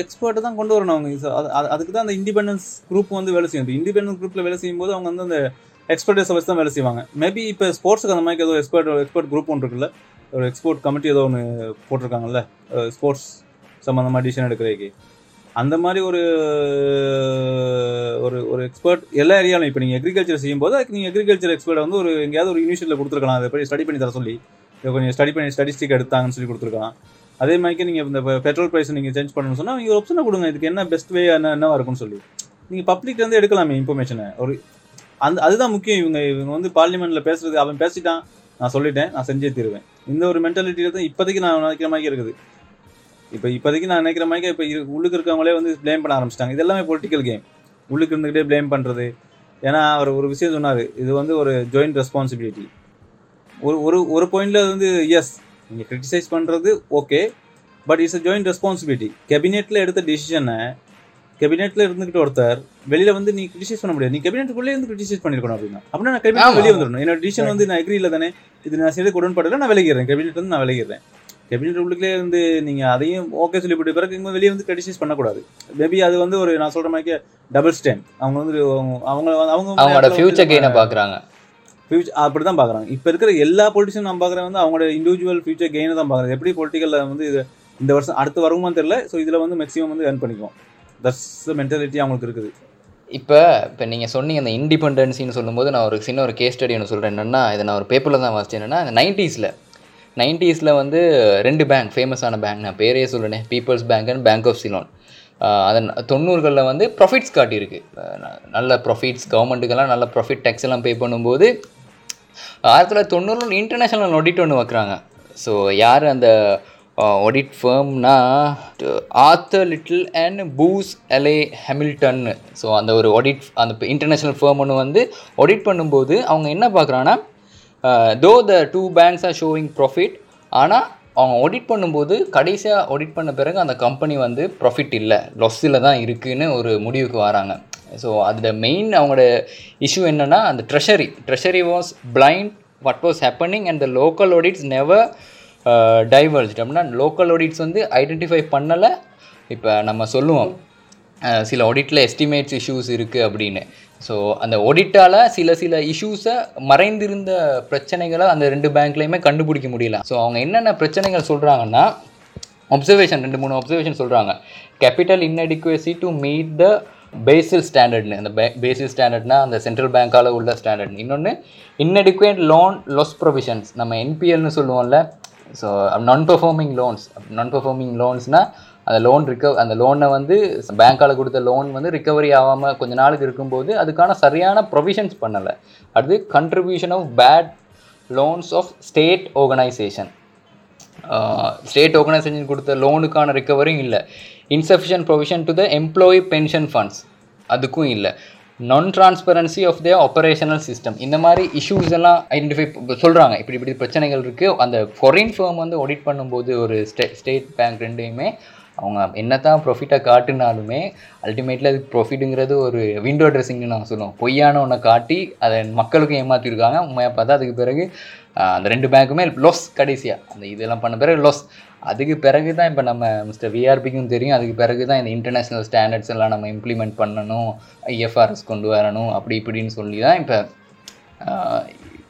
எக்ஸ்பர்ட்டை uh, தான் கொண்டு வரணும் அவங்க. அது- அதுக்கு தான் அந்த இண்டிபெண்டன்ஸ் குரூப் வந்து வேலை செய்யும். இண்டிபெண்டன்ஸ் குரூப்பில் வேலை செய்யும்போது அவங்க வந்து அந்த எக்ஸ்பர்டேஸை வச்சு தான் வேலை செய்வாங்க. மேபி இப்போ ஸ்போர்ட்ஸுக்கு அந்த மாதிரி ஏதோ எக்ஸ்பர்ட் எக்ஸ்பர்ட் குரூப் ஒன்று இருக்குல்ல. ஒரு எக்ஸ்போர்ட் கமிட்டி ஏதோ ஒன்று போட்டிருக்காங்கல்ல. ஸ்போர்ட்ஸ் சம்மந்தமாக டிசிஷன் எடுக்கிறதுக்கு. அந்த மாதிரி ஒரு ஒரு ஒரு எக்ஸ்பர்ட் எல்லா ஏரியாவிலும் இப்போ நீங்கள் அக்ரிகல்ச்சர் செய்யும்போது அதுக்கு நீங்கள் அக்ரிகல்ச்சர் எக்ஸ்பர்ட் வந்து ஒரு எங்கேயாவது ஒரு யூனிவர்சிட்டியில் கொடுத்துருக்கலாம். அதை போய் ஸ்டடி பண்ணி தர சொல்லி. இதை கொஞ்சம் ஸ்டடி பண்ணி ஸ்டடிஸ்டிக் எடுத்தாங்கன்னு சொல்லி கொடுத்துருக்கலாம். அதே மாதிரி நீங்கள் இந்த பெட்ரோல் ப்ரைஸ் நீங்கள் சேஞ்ச் பண்ணணும்னு சொன்னால் நீங்கள் ஆப்ஷனை கொடுங்க. இதுக்கு என்ன பெஸ்ட் வே என்ன என்னவா இருக்கும்னு சொல்லி. நீங்கள் பப்ளிக்லேருந்து எடுக்கலாமே இன்ஃபர்மேஷனை ஒரு அந்த அதுதான் முக்கியம். இவங்க இவங்க வந்து பார்லிமெண்ட்டில் பேசுறது அவன் பேசிட்டான். நான் சொல்லிட்டேன் நான் செஞ்சே தீருவேன். இந்த ஒரு மென்டாலிட்டியில் தான் இப்போதைக்கு நான் நினைக்கிற மாதிரி இருக்குது. இப்போ இப்போதைக்கு நான் நினைக்கிற மாதிரி இப்போ உள்ளுக்கு இருக்கவங்களே வந்து ப்ளேம் பண்ண ஆரம்பிச்சிட்டாங்க. இது எல்லாமே பொலிட்டிக்கல் கேம் உள்ளுக்கு இருந்துக்கிட்டே ப்ளேம் பண்ணுறது ஏன்னா அவர் ஒரு விஷயம் சொன்னார். இது வந்து ஒரு ஜாயிண்ட் ரெஸ்பான்சிபிலிட்டி ஒரு ஒரு ஒரு பாயிண்ட்ல வந்து எஸ் நீங்கள் கிரிட்டிசைஸ் பண்ணுறது okay but it's a joint responsibility கேபினெட்டில் எடுத்த டிசிஷனை கேபினெட்டில் இருந்துக்கிட்டு ஒருத்தர் வெளியில வந்து நீ கிரிட்டிசைஸ் பண்ண முடியாது. நீ கேபினெட்டுக்குள்ளே இருந்து கிரிட்டிசைஸ் பண்ணிருக்கணும் அப்படின்னா. அப்படின்னா நான் கேபினெட். வெளியே வந்துடணும் என்னோட டிசிஷன் வந்து நான் எக்ரி இல்லை தானே. இது நான் செய்து உடன்படல நான் விலகிடுறேன். கேபினெட் வந்து நான் விலகிடுறேன். கேபினெட் உள்ளுக்குள்ளே வந்து நீங்க அதையும் ஓகே சொல்லிவிட்டு பிறகு இங்க வெளியே வந்து கிரிட்டிசைஸ் பண்ணக்கூடாது. மேபி அது வந்து ஒரு நான் சொல்ற மாதிரி டபுள் ஸ்டாண்ட் அவங்க வந்து அவங்க அவங்க அவங்க அவங்களோட ஃபியூச்சர் கெயினை பாக்குறாங்க ஃபியூச்சர் அப்படி தான் பார்க்குறாங்க. இப்போ இருக்கிற எல்லா பொலிட்டிஷியனும் நான் பார்க்குறேன் வந்து அவங்களோட இண்டிவிஜுவல் ஃபியூச்சர் கெயினை தான் பார்க்குறது எப்படி பொலிட்டிக்கலில் வந்து இது இந்த வருஷம் அடுத்து வருமான்னு தெரியல ஸோ இதில் வந்து மேக்ஸிமம் வந்து ஏர்ன் பண்ணிக்குவோம். தட்ஸ் மென்டாலிட்டி அவங்களுக்கு இருக்குது. இப்போ இப்போ நீங்கள் சொன்னீங்க அந்த இண்டிபெண்டன்சின்னு சொல்லும்போது நான் ஒரு சின்ன ஒரு கேஸ் ஸ்டடி ஒன்று சொல்கிறேன் என்னென்னா இதை நான் ஒரு பேப்பரில் தான் வாசிச்சேன். என்னென்னா இந்த நைன்ட்டீஸில் நைன்ட்டீஸில் வந்து ரெண்டு பேங்க் ஃபேமஸான பேங்க் நான் பேரே சொல்லுனேன் people's bank and bank of Ceylon அதன் தொண்ணூறுகளில் வந்து ப்ராஃபிட்ஸ் காட்டியிருக்கு. நல்ல ப்ராஃபிட்ஸ் கவர்மெண்ட்டுக்கெல்லாம் நல்ல ப்ராஃபிட் டேக்ஸ் எல்லாம் பே பண்ணும்போது ஆயிரத்தி தொள்ளாயிரத்தி தொண்ணூறில் இன்டர்நேஷ்னல் ஆடிட் ஒன்று வைக்கிறாங்க. ஸோ யார் அந்த audit ஃபேம்னா Arthur Little and Booz Allen Hamilton so அந்த ஒரு ஆடிட் அந்த இன்டர்நேஷ்னல் ஃபேம் ஒன்று வந்து ஆடிட் பண்ணும்போது அவங்க என்ன பார்க்குறாங்கன்னா though the two banks are showing profit ஆனால் அவங்க ஆடிட் பண்ணும்போது கடைசியாக ஆடிட் பண்ண பிறகு அந்த கம்பெனி வந்து ப்ராஃபிட் இல்லை லொஸ்ஸில் தான் இருக்குதுன்னு ஒரு முடிவுக்கு வராங்க. ஸோ அதில் மெயின் அவங்களோட இஷ்யூ என்னென்னா அந்த treasury treasury was blind what was happening and the local audits never diverse அப்படின்னா லோக்கல் ஆடிட்ஸ் வந்து ஐடென்டிஃபை பண்ணலை. இப்போ நம்ம சொல்லுவோம் சில ஆடிட்டில் எஸ்டிமேட்ஸ் இஷ்யூஸ் இருக்குது அப்படின்னு. ஸோ அந்த ஆடிட்டால் சில சில இஷ்யூஸை மறைந்திருந்த பிரச்சனைகளை அந்த ரெண்டு பேங்க்லேயுமே கண்டுபிடிக்க முடியல. ஸோ அவங்க என்னென்ன பிரச்சனைகள் சொல்கிறாங்கன்னா அப்சர்வேஷன் ரெண்டு மூணு அப்சர்வேஷன் சொல்கிறாங்க capital inadequacy to meet the Basel ஸ்டாண்டர்ட்னு அந்த பேசில் ஸ்டாண்டர்ட்னா அந்த சென்ட்ரல் பேங்க்கால் உள்ள ஸ்டாண்டர்ட் இன்னொன்று இன்அடிக்குவேட் லோன் லொஸ் ப்ரொவிஷன்ஸ் நம்ம என்பிஎல்னு சொல்லுவோம்ல so non performing loans non performing லோன்ஸ்னால் அந்த லோன் ரிக்கவ் அந்த லோனை வந்து பேங்க்கால் கொடுத்த லோன் வந்து ரிக்கவரி ஆகாமல் கொஞ்ச நாளுக்கு இருக்கும்போது அதுக்கான சரியான ப்ரொவிஷன்ஸ் பண்ணலை. அடுத்து contribution of bad loans of state organisation state organisation கொடுத்த லோனுக்கான ரிக்கவரியும் இல்லை. Insufficient provision to the employee pension funds அதுக்கும் இல்லை. Non transparency of the operational system இந்த மாதிரி இஷ்யூஸ் எல்லாம் ஐடென்டிஃபை சொல்கிறாங்க இப்படி இப்படி பிரச்சனைகள் இருக்குது அந்த ஃபாரின் ஃபேம் வந்து ஆடிட் பண்ணும்போது ஒரு ஸ்டே ஸ்டேட் பேங்க் ரெண்டையுமே அவங்க என்ன தான் ப்ராஃபிட்டாக காட்டுனாலுமே அல்டிமேட்லி அதுக்கு ப்ராஃபிட்டுங்கிறது ஒரு விண்டோ ட்ரெஸ்ஸிங்னு நான் சொல்லுவோம் பொய்யான ஒன்றை காட்டி அதை மக்களுக்கும் ஏமாற்றிருக்காங்க உண்மையாக பார்த்தா அதுக்கு பிறகு அந்த ரெண்டு பேங்க்குமே லாஸ் கடைசியாக அந்த இதெல்லாம் பண்ண பிறகு லாஸ் அதுக்கு பிறகு தான் இப்போ நம்ம மிஸ்டர் விஆர்பிக்கும் தெரியும். அதுக்கு பிறகு தான் இந்த இன்டர்நேஷ்னல் ஸ்டாண்டர்ட்ஸ் எல்லாம் நம்ம இம்ப்ளிமெண்ட் பண்ணணும். ஐஎஃப்ஆர்எஸ் கொண்டு வரணும். அப்படி இப்படின்னு சொல்லி தான் இப்போ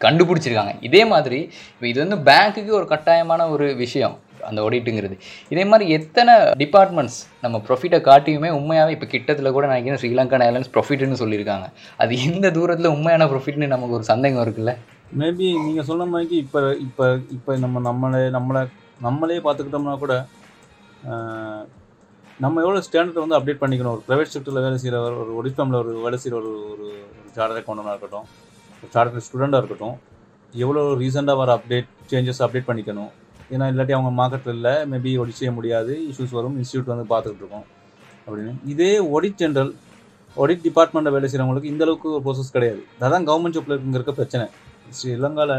கண்டுபிடிச்சிருக்காங்க. இதே மாதிரி இப்போ இது வந்து பேங்க்குக்கு ஒரு கட்டாயமான ஒரு விஷயம் அந்த ஆடிட்டுங்கிறது இதே மாதிரி எத்தனை டிபார்ட்மெண்ட்ஸ் நம்ம ப்ரொஃபிட்டை காட்டியுமே உண்மையாகவே இப்போ கிட்டத்தில் கூட நினைக்கிறேன் ஸ்ரீலங்கா ஏர்லைன்ஸ் ப்ரொஃபிட்னு சொல்லியிருக்காங்க. அது எந்த தூரத்தில் உண்மையான ப்ரொஃபிட்னு நமக்கு ஒரு சந்தேகம் இருக்குல்ல? மேபி நீங்கள் சொன்ன மாதிரி இப்போ இப்போ இப்போ நம்ம நம்மளை நம்மளை நம்மளே பார்த்துக்கிட்டோம்னா கூட நம்ம எவ்வளோ ஸ்டாண்டர்ட் வந்து அப்டேட் பண்ணிக்கணும். ஒரு ப்ரைவேட் செக்டரில் வேலை செய்கிறவர் ஒரு ஒடிஃபார்மில் ஒரு வேலை செய்கிற ஒரு ஒரு சார்டர் அக்கௌண்டனாக இருக்கட்டும் ஒரு சார்டர் ஸ்டூடெண்ட்டாக இருக்கட்டும் எவ்வளோ ரீசெண்டாக வர அப்டேட் சேஞ்சஸ் அப்டேட் பண்ணிக்கணும். ஏன்னா இல்லாட்டி அவங்க மார்க்கெட்டில் இல்லை மேபி ஒடி செய்ய முடியாது இஷ்யூஸ் வரும் இன்ஸ்டியூட் வந்து பார்த்துக்கிட்டு இருக்கோம். அப்படின்னு. இதே ஒடிட் ஜென்ரல் ஒடிட் டிபார்ட்மெண்ட்டில் வேலை செய்கிறவங்களுக்கு இந்த அளவுக்கு ஒரு ப்ரோசஸ் கிடையாது. அதான் கவர்மெண்ட் ஜாப்ல இருக்க பிரச்சனை. ஸ்ரீலங்காவில்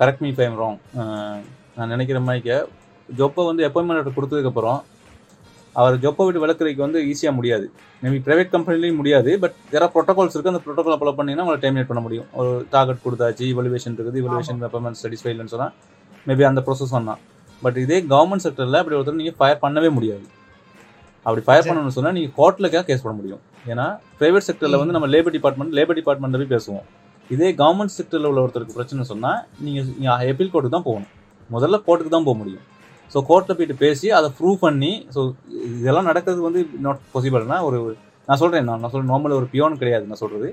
கரெக்ட் மீ ஃபைம் ராங் நான் நினைக்கிற மாதிரிக்க ஜொப்பை வந்து அப்பாயின்மெண்ட் லெட்டர் கொடுத்ததுக்கப்புறம் அவர் ஜொப்பை விட்டு விளக்குறதுக்கு வந்து ஈஸியாக முடியாது. மேபி ப்ரைவேட் கம்பெனிலையும் முடியாது பட் வேறு ப்ரோட்டோகால்ஸ் இருக்குது அந்த ப்ரோட்டோகால் ஃபாலோ பண்ணிங்கன்னா உங்களை டெர்மினேட் பண்ண முடியும். ஒரு டார்கெட் கொடுத்தாச்சு இவலுவேஷன் இருக்குது இவலுவேஷன் அப்பாயின்மெண்ட் ஸ்டடிஸ் ஃபைல்னு சொன்னால் மேபி அந்த ப்ரோசஸ் பண்ணலாம் பட் இதே கவர்மெண்ட் செக்டரில் அப்படி ஒருத்தர் நீங்கள் ஃபயர் பண்ணவே முடியாது. அப்படி ஃபயர் பண்ணணும்னு சொன்னால் நீங்கள் கோர்ட்டில் கேஸ் போட முடியும். ஏன்னா ப்ரைவேட் செக்டரில் வந்து நம்ம லேபர் டிபார்ட்மெண்ட் லேபர் டிபார்ட்மெண்ட்டில் போய் பேசுவோம். இதே கவர்மெண்ட் செக்டரில் உள்ள ஒருத்தருக்கு பிரச்சனை சொன்னால் நீங்கள் நீங்கள் எப்பீல் கோர்ட்டுக்கு தான் போகணும். முதல்ல கோர்ட்டுக்கு தான் போக முடியும். ஸோ கோர்ட்டில் போயிட்டு பேசி அதை ப்ரூவ் பண்ணி ஸோ இதெல்லாம் நடக்கிறது வந்து நாட் பாசிபிள்னா ஒரு நான் சொல்கிறேன் நான் நான் சொல்கிறேன் நார்மல் ஒரு பியோன் கிடையாது நான் சொல்கிறது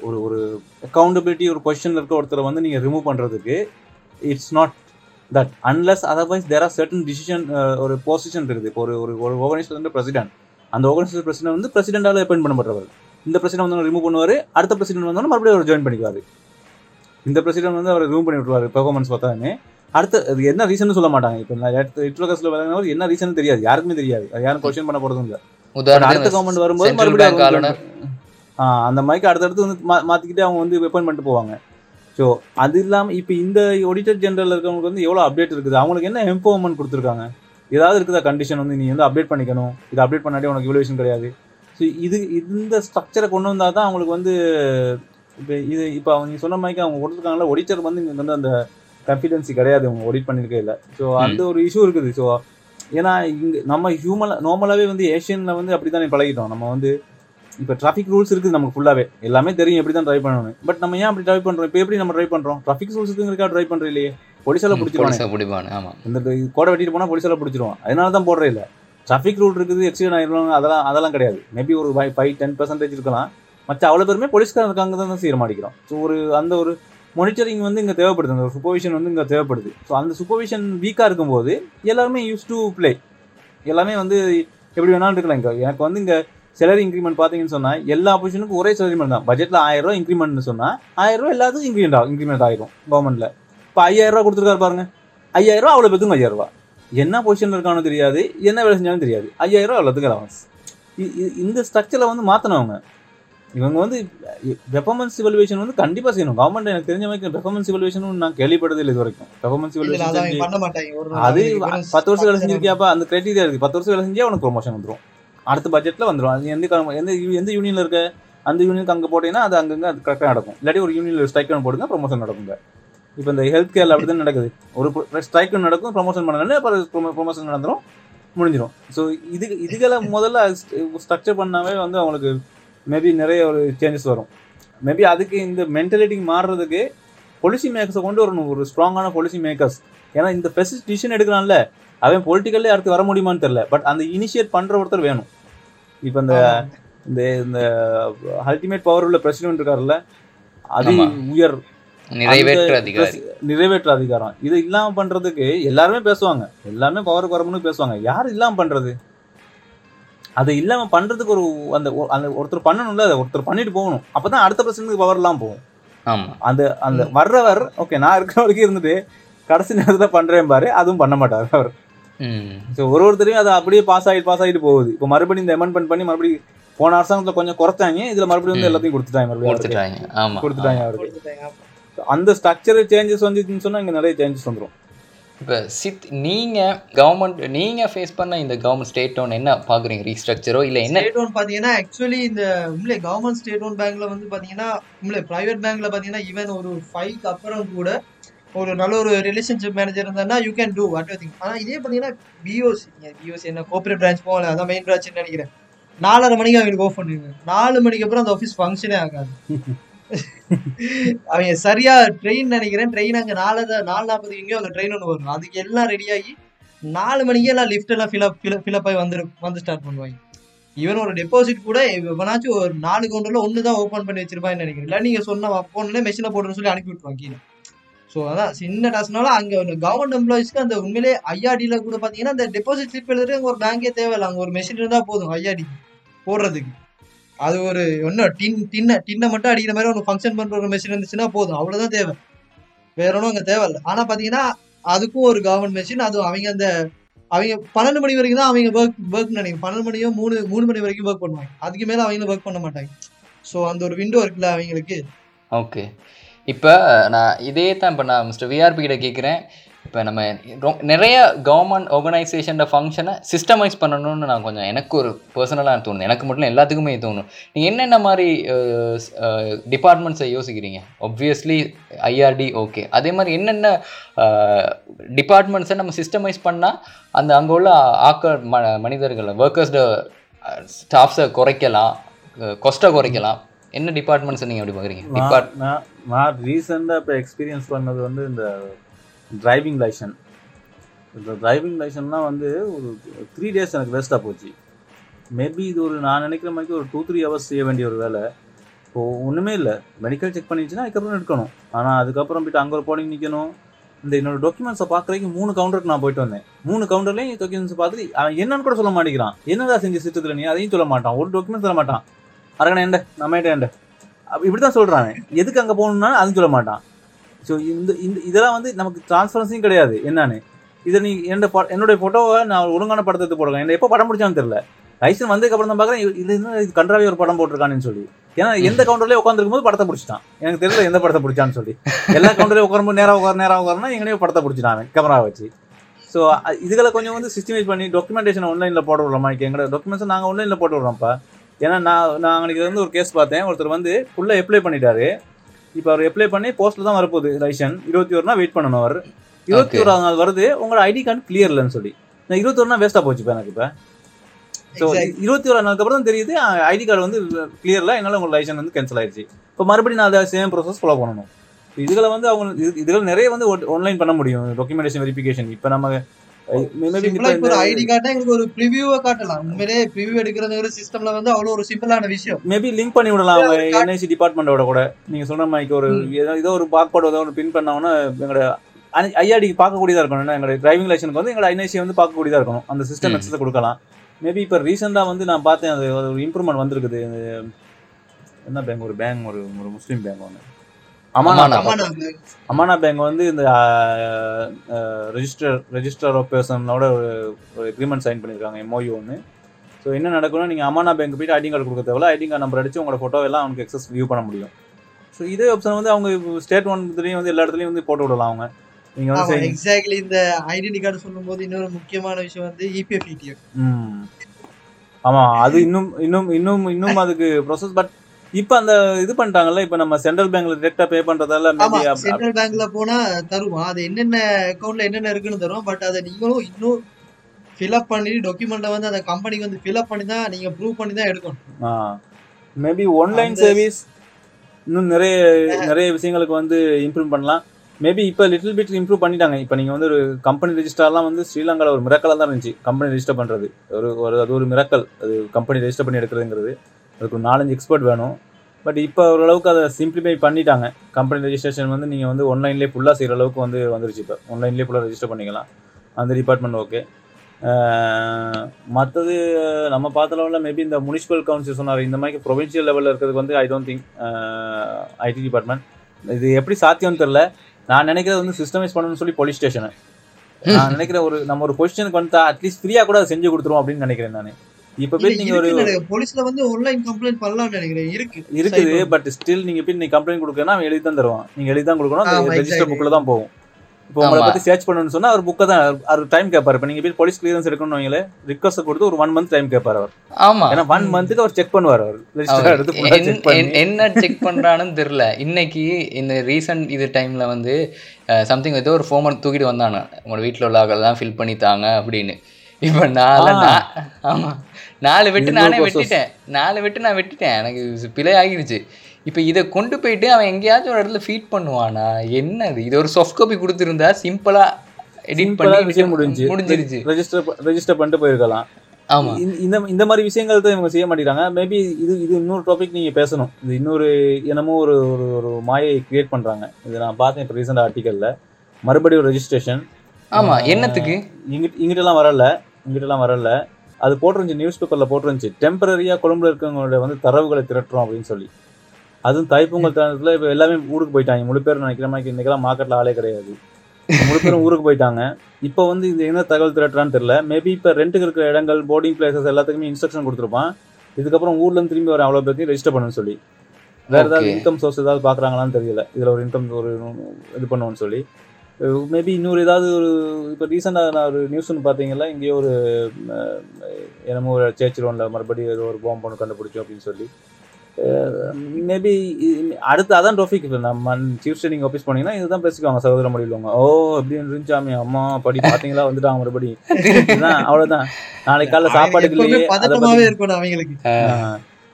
ஒரு ஒரு அக்கௌண்டபிலிட்டி ஒரு கொஷனில் இருக்க ஒருத்தரை வந்து நீங்கள் ரிமூவ் பண்ணுறதுக்கு it's not that unless otherwise there are certain decision ஒரு பொசிஷன் இருக்குது. இப்போ ஒரு ஒரு ஒரு ஆர்கனைசேஷன் வந்து பிரசிடென்ட் அந்த ஆர்கனைசேஷன் பிரசிடென்ட் வந்து பிரசிடென்டால் அப்பாயின் பண்ணப்படுறவர். இந்த பிரசிடென்ட் வந்து ரிமூவ் பண்ணுவார் அடுத்த பிரசிடென்ட் வந்தாலும் மறுபடியும் அவர் ஜாயின் பண்ணிக்குவார். இந்த பிரசிடென்ட் வந்து அவர் ரிமூவ் பண்ணி விட்டுருவார் பெர்ஃபார்மன்ஸ் பார்த்தாலுமே அடுத்த அது என்ன ரீசன் சொல்ல மாட்டாங்க. இப்போ இட்லோகஸில் விளங்கினவர் என்ன ரீசன் தெரியாது. யாருக்குமே தெரியாது. யாரும் கொஸ்டின் பண்ண போகிறதும் இல்லை. அடுத்த கவர்மெண்ட் வரும்போது மறுபடியும் அந்த மைக்கு அடுத்தடுத்து வந்து மா மாற்றிக்கிட்டு அவங்க வந்து வெப்பன் பண்ணிட்டு போவாங்க. ஸோ அது இல்லாமல் இப்போ இந்த ஆடிட்டர் ஜெனரல் இருக்கவங்களுக்கு வந்து எவ்வளோ அப்டேட் இருக்குது? அவங்களுக்கு என்ன எம்பவர்மெண்ட் கொடுத்துருக்காங்க? ஏதாவது இருக்குதா கண்டிஷன் வந்து நீ வந்து அப்டேட் பண்ணிக்கணும். இது அப்டேட் பண்ணாடி உனக்கு இவலுவேஷன் கிடையாது. ஸோ இது இந்த ஸ்ட்ரக்சரை கொண்டு வந்தால் தான் அவங்களுக்கு வந்து இப்போ இது இப்போ அவங்க சொன்ன மாதிரி அவங்க கொடுத்துருக்காங்களா ஒடிட்டர் வந்து இங்கே வந்து அந்த கான்ஃபிடென்சி கிடையாது அவங்க ஒடிட் பண்ணியிருக்கே இல்லை. ஸோ அந்த ஒரு இஷ்யூ இருக்குது. ஸோ ஏன்னா இங்கே நம்ம ஹியூமன் நார்மலாகவே வந்து ஏஷியனில் வந்து அப்படி தான் பழகிட்டோம். நம்ம வந்து இப்போ டிராஃபிக் ரூல்ஸ் இருக்குது நமக்கு ஃபுல்லாகவே எல்லாமே தெரியும் எப்படி தான் ட்ரைவ் பண்ணணும் பட் நம்ம ஏன் அப்படி ட்ரைவ் பண்ணுறோம் இப்போ எப்படி நம்ம ட்ரைவ் பண்ணுறோம் டிராஃபிக் ரூல்ஸ் இருக்குங்கிறக்கா ட்ரைவ் பண்ணுறது இல்லையே போலீஸால பிடிச்சிருவாங்க போலீஸை பிடிப்பானு ஆமா. இந்த கோடை வெட்டிட்டு போனால் போலீஸால பிடிச்சிருவான். அதனால தான் போடுறே இல்லை. டிராஃபிக் ரூல் இருக்குது எக்ஸிடென்ட் ஆயிருவாங்க அதெல்லாம் அதெல்லாம் கிடையாது. மேபி ஒரு ஃபைவ் டென் பர்சன்டேஜ் இருக்கலாம். மற்ற அவ்வளோ பேருமே போலீஸ்காரங்க தான் சீர மாட்டிக்கிறோம் ஸோ ஒரு அந்த ஒரு மானிட்டரிங் வந்து இங்கே தேவைப்படுது. அந்த சூப்பர்விஷன் வந்து இங்கே தேவைப்படுது. ஸோ அந்த சூப்பர்விஷன் வீக்காக இருக்கும்போது எல்லாருமே யூஸ் டு பிளே எல்லாமே வந்து எப்படி வேணாலும் இருக்கலாம் இங்கே. எனக்கு வந்து இங்கே சேலரி இன்க்ரிமெண்ட் பார்த்தீங்கன்னு சொன்னால் எல்லா பொசிஷனுக்கும் ஒரே சேலரிமெண்ட் தான் பட்ஜெட்டில் ஆயிரம் ரூபா இன்க்ரிமெண்ட்னு சொன்னால் ஆயிரம் ரூபா எல்லாத்துக்கும் இன்க்ரிமெண்ட் ஆகும் இன்க்ரிமெண்ட் ஆயிரும் கவர்மெண்ட்டில் இப்போ ஐயாயிரம் ரூபா கொடுத்துருக்காரு பாருங்க. ஐயாயிரம் ரூபா அவ்வளோ பேத்துக்கும் ஐயாயிரம் ரூபா என்ன பொசிஷனில் இருக்கானோ தெரியாது என்ன வேலை செஞ்சாலும் தெரியாது. ஐயாயிரம் ரூபா அவ்வளோத்துக்கு அலவன்ஸ் இந்த ஸ்ட்ரக்சரில் வந்து மாற்றினவங்க இவங்க வந்து பெர்ஃபார்மன்ஸ் இவல்யூஷன் வந்து கண்டிப்பாக செய்யணும். கவர்மெண்ட் எனக்கு தெரிஞ்ச மாதிரி பெர்ஃபார்மன்ஸ் இவல்யூஷன் நான் கேள்விப்பட்டது இல்லை இது வரைக்கும் பெர்ஃபார்மன்ஸ் இல்ல அதை பத்து வருஷம் வேலை செஞ்சிருக்கியாப்பா? அந்த கிரைட்டீரியா இருக்கு. பத்து வருஷம் வேலை செஞ்சா உனக்கு ப்ரொமோஷன் வந்துடும் அடுத்த பட்ஜெட்ல வந்துடும் அது எந்த எந்த எந்த யூனியன்ல இருக்க? அந்த யூனியனுக்கு அங்கே போட்டீங்கன்னா அது அங்கங்க அது கரெக்டாக நடக்கும். இல்லாட்டி ஒரு யூனியன்ல ஸ்ட்ரைக் போடுங்க ப்ரொமோஷன் நடக்குங்க. இப்போ இந்த ஹெல்த் கேர்ல அப்படி தான் நடக்குது? ஒரு ஸ்ட்ரைக் நடக்கும் ப்ரொமோஷன் பண்ணல அப்புறம் ப்ரொமோஷன் நடந்துரும் முடிஞ்சிடும் ஸோ இது இதுகளை முதல்ல ஸ்ட்ரக்சர் பண்ணாவே வந்து அவங்களுக்கு மேபி நிறைய ஒரு சேஞ்சஸ் வரும். மேபி அதுக்கு இந்த மென்டாலிட்டிக்கு மாறுறதுக்கு பாலிசி மேக்கர்ஸை கொண்டு வரணும். ஒரு ஸ்ட்ராங்கான பாலிசி மேக்கர்ஸ் ஏன்னா இந்த பெஸ்ட் டிசிஷன் எடுக்கிறான்ல அவன் பொலிட்டிக்கல்லே அடுத்து வர முடியுமான்னு தெரியல. பட் அந்த இனிஷியேட் பண்ற ஒருத்தர் வேணும். இப்போ இந்த இந்த இந்த அல்டிமேட் பவர் உள்ள பிரசிடென்ட் இருக்காருல்ல அது. உயர் நிறைவேற்ற அந்த அதிகாரி. பிரசி- நிறைவேற்ற அதிகாரம். இது இல்லாம பண்றதுக்கு எல்லாருமே பேசுவாங்க. எல்லாருமே பவருக்கு வரணும்னு பேசுவாங்க. யார் இல்லாம பண்றது? அது இல்லாம பண்றதுக்கு ஒரு அந்த அந்த ஒருத்தர் பண்ணணும்ல அதை ஒருத்தர் பண்ணிட்டு போகணும். அப்பதான் அடுத்த பிரசிடென்ட்க்கு பவர் எல்லாம் போகும். அந்த அந்த வர்றவர் ஓகே நான் இருக்கிற வரைக்கும் இருந்துட்டு கடைசி நேரத்துல பண்றேன் பாரு அதுவும் பண்ண மாட்டார் அவர். ஸோ ஒரு ஒருத்தரையும் அது அப்படியே பாஸ் ஆகிட்டு பாஸ் ஆகிட்டு போகுது. இப்போ மறுபடியும் இந்த அமெண்ட்மெண்ட் பண்ணி மறுபடியும் போன அரசாங்கத்துல கொஞ்சம் குறைச்சாங்க இதுல மறுபடியும் வந்து. எல்லாத்தையும் கொடுத்துட்டாங்க மறுபடியும். கொடுத்துட்டாங்க. அவருக்கு. அந்த ஸ்ட்ரக்சரல் சேஞ்சஸ் வந்துச்சுன்னு சொன்னா இங்க நிறைய சேஞ்சஸ் வந்துரும். இப்போ சித் நீங்க கவர்மெண்ட் நீங்க ஃபேஸ் பண்ண இந்த கவர்மெண்ட் ஸ்டேட் டவுன் என்ன பாக்குறீங்க? ரீஸ்ட்ரக்சரோ இல்ல என்ன? ஸ்டேட் ஓன் பாத்தீங்கன்னா ஆக்சுவலி இந்த உண்மையிலே கவர்மெண்ட் ஸ்டேட் ஓன் பேங்க்ல வந்து பாத்தீங்கன்னா உண்மையிலே பிரைவேட் பேங்க்ல பாத்தீங்கன்னா ஈவன் ஒரு ஃபைவ்க்கு அப்புறம் கூட ஒரு நல்ல ஒரு ரிலேஷன்ஷிப் மேனேஜர் இருந்தாருன்னா you can do what thing ஆனா இதே பாத்தீங்கன்னா பிஓசி பிஓசி என்ன கோஆபரேட் பிரான்ச் போகல அதான் மெயின் பிரான்ச் நினைக்கிறேன். நாலரை மணிக்கு அவங்களுக்கு ஓஃப் பண்ணுவீங்க நாலு மணிக்கு அப்புறம் அந்த ஆஃபீஸ் ஃபங்க்ஷனே ஆகாது. அவன் சரியா ட்ரெயின் நினைக்கிறேன். ட்ரெயின் அங்கே நாலு நாலு நாற்பது எங்கேயோ அங்கே ட்ரெயின் ஒன்று வரும். அதுக்கு எல்லாம் ரெடியாகி நாலு மணிக்கு எல்லாம் லிஃப்ட் எல்லாம் ஃபில் அப் ஃபில் அப் ஆகி வந்து வந்து ஸ்டார்ட் பண்ணுவாங்க. ஈவன் ஒரு டெபாசிட் கூட இவனாச்சும் ஒரு நாலு கவுண்டரில் ஒன்று தான் ஓப்பன் பண்ணி வச்சிருப்பான்னு நினைக்கிறேன். இல்லை நீங்கள் சொன்ன ஃபோன்லேயே மெஷினில் போடுறேன்னு சொல்லி அனுப்பி விட்டுருவாங்க கீழே. ஸோ அதான் சின்ன டாஸ்னால அங்கே கவர்மெண்ட் எம்ப்ளாயிஸ்க்கு அந்த உண்மையிலே ஐஆர்டியில் கூட பார்த்தீங்கன்னா அந்த டெபாசிட் ஸ்லிப் எழுதுறது ஒரு பேங்கே தேவையில்லை. அங்கே ஒரு மெஷின் இருந்தால் போதும் ஐஆர்டி போடுறதுக்கு. அது ஒரு ஒன்றும் டின் டின்ன டின்னை மட்டும் அடிக்கிற மாதிரி ஒன்று ஃபங்க்ஷன் பண்ணுற ஒரு மெஷின் இருந்துச்சுன்னா போதும். அவ்வளோதான் தேவை. வேற ஒன்றும் அங்க தேவையில்லை. ஆனால் பார்த்தீங்கன்னா அதுக்கும் ஒரு கவர்மெண்ட் மெஷின் அதுவும் அவங்க அந்த அவங்க பன்னெண்டு மணி வரைக்கும் தான் அவங்க ஒர்க் ஒர்க் நினைக்கும். பன்னெண்டு மணியோ மூணு மூணு மணி வரைக்கும் ஒர்க் பண்ணுவாங்க. அதுக்கு மேலே அவங்களும் ஒர்க் பண்ண மாட்டாங்க. ஸோ அந்த ஒரு விண்டோ இருக்குல்ல அவங்களுக்கு. ஓகே இப்போ நான் இதே தான் இப்போ நான் மிஸ்டர் விஆர்பி கிட்ட கேட்குறேன் இப்போ நம்ம ரொ- நிறைய கவர்மெண்ட் ஆர்கனைசேஷன் ஃபங்க்ஷனை சிஸ்டமைஸ் பண்ணணும்னு நான் கொஞ்சம் எனக்கு ஒரு பர்சனலாக தோணுது. எனக்கு மட்டும் இல்ல, எல்லாத்துக்குமே தோணும். நீங்கள் என்னென்ன மாதிரி டிபார்ட்மெண்ட்ஸை யோசிக்கிறீங்க? ஒப்வியஸ்லி ஐஆர்டி ஓகே அதே மாதிரி என்னென்ன டிபார்ட்மெண்ட்ஸை நம்ம சிஸ்டமைஸ் பண்ணால் அந்த அங்கே உள்ள ஆக்க ம மனிதர்கள் ஒர்க்கர்ஸ்ட ஸ்டாஃப்ஸை குறைக்கலாம் கொஸ்ட்டை குறைக்கலாம். என்ன டிபார்ட்மெண்ட்ஸை நீங்கள் எப்படி பார்க்குறீங்க நான் நான் ரீசெண்டாக இப்போ எக்ஸ்பீரியன்ஸ் பண்ணது வந்து இந்த டிரைவிங் லைசன் இந்த டிரைவிங் லைசன்லாம் வந்து ஒரு த்ரீ டேஸ் எனக்கு வேஸ்ட்டாக போச்சு. மேபி இது ஒரு நான் நினைக்கிற மாதிரி ஒரு டூ த்ரீ ஹவர்ஸ் செய்ய வேண்டிய ஒரு வேலை. இப்போது ஒன்றுமே இல்லை. மெடிக்கல் செக் பண்ணிடுச்சுன்னா அதுக்கப்புறம் எடுக்கணும். ஆனால் அதுக்கப்புறம் போயிட்டு அங்கே ஒரு போலிங் நிற்கணும் இந்த என்னோட டாக்குமெண்ட்ஸை பார்க்குறதுக்கு மூணு கவுண்டருக்கு நான் போயிட்டு வந்தேன். மூணு கவுண்டர்லேயும் டாக்குமெண்ட்ஸ் பார்த்துட்டு அவன் என்னன்னு கூட சொல்ல மாட்டேங்கிறான். என்னடா செஞ்சு சித்தத்தில் நீ? அதையும் சொல்ல மாட்டான். ஒரு டாக்குமெண்ட் சொல்ல மாட்டான். அரகணை எண்ட நம்ம எண்ட அப்ப இப்படி தான் சொல்கிறானே எதுக்கு அங்கே போகணும்னா அதுவும் சொல்ல மாட்டான். ஸோ இந்த இந்த இதெல்லாம் வந்து நமக்கு டிரான்ஸ்பரன்சியும் கிடையாது. என்னன்னு? இதை நீ என்னோட என்னுடைய ஃபோட்டோவை நான் ஒழுங்கான படத்தை எடுத்து போடுறேன். என்ன எப்போ படம் பிடிச்சான்னு தெரியல. லைசன் வந்ததுக்கு அப்புறம் தான் பார்க்குறேன். இது என்ன இது கன்றாவி ஒரு படம் போட்டிருக்கான்னு சொல்லி. ஏன்னா எந்த கவுண்டர்லேயே உட்காந்துருக்கும் போது படத்தை பிடிச்சிட்டான். எனக்கு தெரியல எந்த படத்தை பிடிச்சான்னு சொல்லி. எல்லா கவுண்டர்லேயும் உட்காரும்போது நேராக உட்கார நேராக உட்காரனா எங்கனையோ படத்தை பிடிச்சிட்டான் கேமரா வச்சு. ஸோ இதுகளை கொஞ்சம் வந்து சிஸ்டமைஸ் பண்ணி டாக்குமெண்டேஷன் ஆன்லைனில் போட்டு விடுறோமா எங்களோட டாக்குமெண்ட்ஸ் நாங்கள் ஆன்லைனில் போட்டு விடுறோம்ப்பா. ஏன்னா நான் நான் அன்னைக்கு வந்து ஒரு கேஸ் பார்த்தேன். ஒருத்தர் வந்து ஃபுல்லாக அப்ளை பண்ணிட்டாரு. இப்போ அவர் அப்ளை பண்ணி போஸ்ட்டில் தான் வரப்போகுது லைசன் இருபத்தி ஒரு நாள் வெயிட் பண்ணணும் அவர். இருபத்தி. ஓராவது நாள் வருது உங்களோட ஐடி கார்டு கிளியர் இல்லைன்னு சொல்லி. நான் இருபத்தி ஒரு நாள் வேஸ்ட்டாக போச்சு இப்போ எனக்கு இப்போ. ஸோ. இருபத்தி ஒரு நாளுக்கு அப்புறம் தான் தெரியுது ஐடி கார்டு வந்து கிளியரில் என்னால் உங்கள் லைசன் வந்து கேன்சல் ஆயிடுச்சு இப்போ மறுபடியும் நான் அதை சேம் ப்ரோசஸ் ஃபாலோ பண்ணணும். இதுகளை வந்து அவங்க இது- இதுகள் நிறைய வந்து ஆன்லைன் பண்ண முடியும் டாக்குமெண்டேஷன் வெரிஃபிகேஷன் இப்போ நம்ம ஒரு ஐடி கார்டா எங்களுக்கு ஒரு ப்ரிவியூவை காட்டலாம். உண்மையிலே ப்ரிவியூ எடுக்கிறதுங்கிற சிஸ்டம்ல வந்து அவ்வளவு ஒரு சிம்பிளான விஷயம். மேபி லிங்க் பண்ணி விடலாம் அவங்க என்ஐசி டிபார்ட்மெண்ட்டோட கூட. நீங்க சொன்ன மாதிரி ஒரு ஏதோ ஏதோ ஒரு பாக்பாட் ஏதோ ஒரு பின் பண்ணோம்னா எங்களோட ஐஆர்டிக்கு பார்க்கக்கூடியதா இருக்கணும். ஏன்னா எங்களோட டிரைவிங் லைசனுக்கு வந்து எங்களோட ஐஎன்ஐசி வந்து பார்க்கக்கூடியதா இருக்கணும். அந்த சிஸ்டம். எக்ஸஸை கொடுக்கலாம். மேபி இப்போ ரீசெண்டாக வந்து நான் பார்த்தேன் அது ஒரு இம்ப்ரூவ்மெண்ட் வந்திருக்குது. என்ன பேங்க் ஒரு பேங்க் ஒரு ஒரு முஸ்லீம் பேங்க் ஒன்று அமானா அமானா. பேங்க் வந்து இந்த ரெஜிஸ்டர் ரெஜிஸ்டர் ஆஃப் பர்சனோட ஒரு அக்ரிமெண்ட் சைன் பண்ணியிருக்காங்க எம்ஓயு ஒன்று ஸோ என்ன நடக்கும்னா நீங்கள் அமானா பேங்க் போயிட்டு ஐடி கார்டு கொடுக்க தேவையில்ல. ஐடி கார்டு நம்பர் அடிச்சு உங்களோட ஃபோட்டோ எல்லாம் அவங்களுக்கு எக்ஸஸ் வியூ பண்ண முடியும். ஸோ இதே ஆப்ஷன் வந்து அவங்க ஸ்டேட் ஒன் இதுலேயும் வந்து எல்லா இடத்துலையும் வந்து போட்டு விடலாம் அவங்க. நீங்கள் வந்து எக்ஸாக்ட்லி இந்த ஐடென்டி கார்டு சொல்லும்போது இன்னொரு முக்கியமான விஷயம் வந்து இபிஎஃப் இடிஎஃப் ஆமாம் அது இன்னும் இன்னும் இன்னும் இன்னும் அதுக்கு ப்ரொசஸ் பட் இப்போ அந்த இது பண்ணிட்டாங்கல்ல இப்போ நம்ம சென்ட்ரல் பேங்க்ல டேரெக்டாக பே மேபி சென்ட்ரல் பேங்க்ல போனா தருவான் அது என்னென்ன அக்கௌண்ட்ல என்னென்ன இருக்குன்னு தரும் பட் அதை நீங்களும் இன்னும் ஃபில்அப் பண்ணி டாக்குமெண்ட்டை வந்து அந்த கம்பெனிக்கு வந்து ஃபில்அப் பண்ணி தான் நீங்க ப்ரூவ் பண்ணி தான் எடுக்கணும். மேபி அந்த- சர்வீஸ் இன்னும் நிறைய நிறைய விஷயங்களுக்கு வந்து இம்ப்ரூவ் பண்ணலாம். மேபி இப்போ லிட்டில் பிட் இம்ப்ரூவ் பண்ணிட்டாங்க. இப்போ நீங்கள் வந்து ஒரு கம்பெனி ரெஜிஸ்டர்லாம் வந்து ஸ்ரீலங்காவில் ஒரு மிரக்கலாக தான் இருந்துச்சு. கம்பெனி ரெஜிஸ்டர் பண்ணுறது ஒரு ஒரு அது ஒரு மிரக்கல் அது கம்பெனி ரெஜிஸ்டர் பண்ணி எடுக்கிறதுங்கிறது. அதுக்கு ஒரு நாலஞ்சு எக்ஸ்பர்ட் வேணும். பட் இப்போ ஓரளவுக்கு அதை சிம்பிளிஃபை பண்ணிட்டாங்க. கம்பெனி ரெஜிஸ்ட்ரேஷன் வந்து நீங்கள் வந்து ஆன்லைன்லேயே ஃபுல்லாக செய்கிற அளவுக்கு வந்து வந்துருச்சு இப்போ. ஆன்லைன்லேயே ஃபுல்லாக ரெஜிஸ்டர் பண்ணிக்கலாம். அந்த டிபார்ட்மெண்ட் ஓகே மற்றது நம்ம பார்த்த லெவலில் மேபி இந்த முனிசிபல் கவுன்சில் சொன்னார். இந்த மாதிரி ப்ரொவின்சியல் லெவலில் இருக்கிறதுக்கு வந்து I don't think IT department இது எப்படி சாத்தியம்னு தெரில நான் நினைக்கிறது வந்து சிஸ்டமைஸ் பண்ணணும்னு சொல்லி போலீஸ் ஸ்டேஷனை நான் நினைக்கிறேன் ஒரு நம்ம ஒரு கொஸ்டினுக்கு வந்து அட்லீஸ்ட் ஃப்ரீயாக கூட அதை செஞ்சு கொடுத்துருவோம் அப்படின்னு நினைக்கிறேன் நான். இப்போ போய் நீங்கள் ஒரு போலீஸ்ல வந்து ஆன்லைன் கம்ப்ளைண்ட் பண்ணலாம்னு நினைக்கிறேன். இருக்கு. இருக்குது. பட் ஸ்டில் நீங்க போய் நீ கம்ப்ளைண்ட் கொடுக்கணும் அவன் எழுதி தான் தருவான். நீங்க எழுதி தான் கொடுக்கணும் அந்த ரெஜிஸ்டர் தான் போகும். இப்போ உங்களை. பத்தி சர்ச் பண்ணணும்னு சொன்னா அவர் புக்கை தான் அவர் டைம் கேட்பாரு இப்போ நீங்க போய் போலீஸ் கிளியரன்ஸ் எடுக்கணும் வைங்களே ரிக்வஸ்ட் கொடுத்து ஒரு ஒன் மந்த் டைம் கேட்பாரு அவர். ஆமா. ஏன்னா ஒன் மந்த்துக்கு அவர் செக் பண்ணுவார் அவர். எடுத்து என்ன செக் பண்றான்னு தெரியல. இன்னைக்கு இந்த ரீசன்ட் இது டைம்ல வந்து சம்திங் ஏதோ ஒரு ஃபோமன் தூக்கிட்டு வந்தானு. உங்களோட வீட்டில் உள்ள ஆகலாம் ஃபில் பண்ணி தாங்க அப்படின்னு. இப்போ நாலு ஆ. நா- ஆமா. நாலு வெட்டு நானே. வெட்டிட்டேன். நாலு வெட்டு நான் வெட்டிட்டேன். எனக்கு பிழை ஆகிருச்சு இப்போ இதை கொண்டு போயிட்டு அவன் எங்கேயாச்சும் ஒரு இடத்துல ஃபீட் பண்ணுவானா? என்னது? இது ஒரு சாஃப்ட் காப்பி கொடுத்துருந்தா சிம்பிளா எடிட் பண்ணி விஷயம் முடிஞ்சு முடிஞ்சிருச்சு. ரெஜிஸ்டர் ரெஜிஸ்டர் பண்ணிட்டு போயிருக்கலாம். ஆமா. இந்த- இந்த மாதிரி விஷயங்கள் தான் இவங்க செய்ய மாட்டேங்கிறாங்க. மேபி இது இது இன்னொரு டாபிக் நீங்க பேசணும். இது இன்னொரு என்னமோ ஒரு ஒரு ஒரு மாயை கிரியேட் பண்றாங்க. இது நான் பார்த்தேன் இப்போ ரீசெண்ட் ஆர்டிக்கல்ல மறுபடியும் ரெஜிஸ்ட்ரேஷன் ஆமா. என்னத்துக்கு? இங்கிட்ட இங்கிட்டலாம் வரல. இங்கிட்டலாம் வரல. அது போட்டிருந்துச்சு நியூஸ் பேப்பரில் போட்டிருந்துச்சு. டெம்பரரியாக கொழும்புல இருக்கவங்களோட வந்து தரவுகளை திரட்டுறோம் அப்படின்னு சொல்லி. அதுவும் தைப்பொங்கல் தருணத்தில் இப்போ எல்லாமே ஊருக்கு போயிட்டாங்க. முழு பேர் நினைக்கிற மாதிரி இன்னைக்கெல்லாம் மார்க்கெட்டில் ஆளே கிடையாது. முழு பேரும் ஊருக்கு போயிட்டாங்க. இப்போ வந்து இது என்ன தகவல் திரட்டுறான்னு தெரியல. மேபி இப்போ ரெண்ட்டுக்கு இருக்கிற இடங்கள் போர்டிங் பிளேசஸ் எல்லாத்துக்குமே இன்ஸ்ட்ரக்ஷன் கொடுத்துருப்பான். இதுக்கப்புறம் ஊர்ல இருந்து திரும்பி வர அவ்வளோ பேர்த்தையும் ரெஜிஸ்டர் பண்ணணும்னு சொல்லி. வேற ஏதாவது. இன்கம் சோர்ஸ் ஏதாவது பார்க்குறாங்களான்னு தெரியல. இதில் ஒரு இன்கம் ஒரு இது பண்ணுவோம்னு சொல்லி. மேபி இன்னொரு ஏதாவது ஒரு இப்போ ரீசெண்டாக நான் ஒரு நியூஸ் ஒன்று பார்த்தீங்களா இங்கேயோ ஒரு என்னமோ ஒரு சேர்ச் ரோனில் மறுபடியும் ஏதோ ஒரு பாம்பு ஒன்று கண்டுபிடிச்சோம் அப்படின்னு சொல்லி. மேபி அடுத்து அதான் டாபிக் நம்ம சீஃப் நீங்கள் ஆஃபீஸ் போனீங்கன்னா இதுதான் பேசிக்குவாங்க சகோதர மொழியிலுவாங்க. ஓ எப்படி இருந்துச்சாமி அம்மா படி பார்த்தீங்களா வந்துட்டாங்க இதுதான் அவ்வளோதான் நாளைக்கு காலைல சாப்பாடுக்கு எப்பவுமே இல்லையே அதை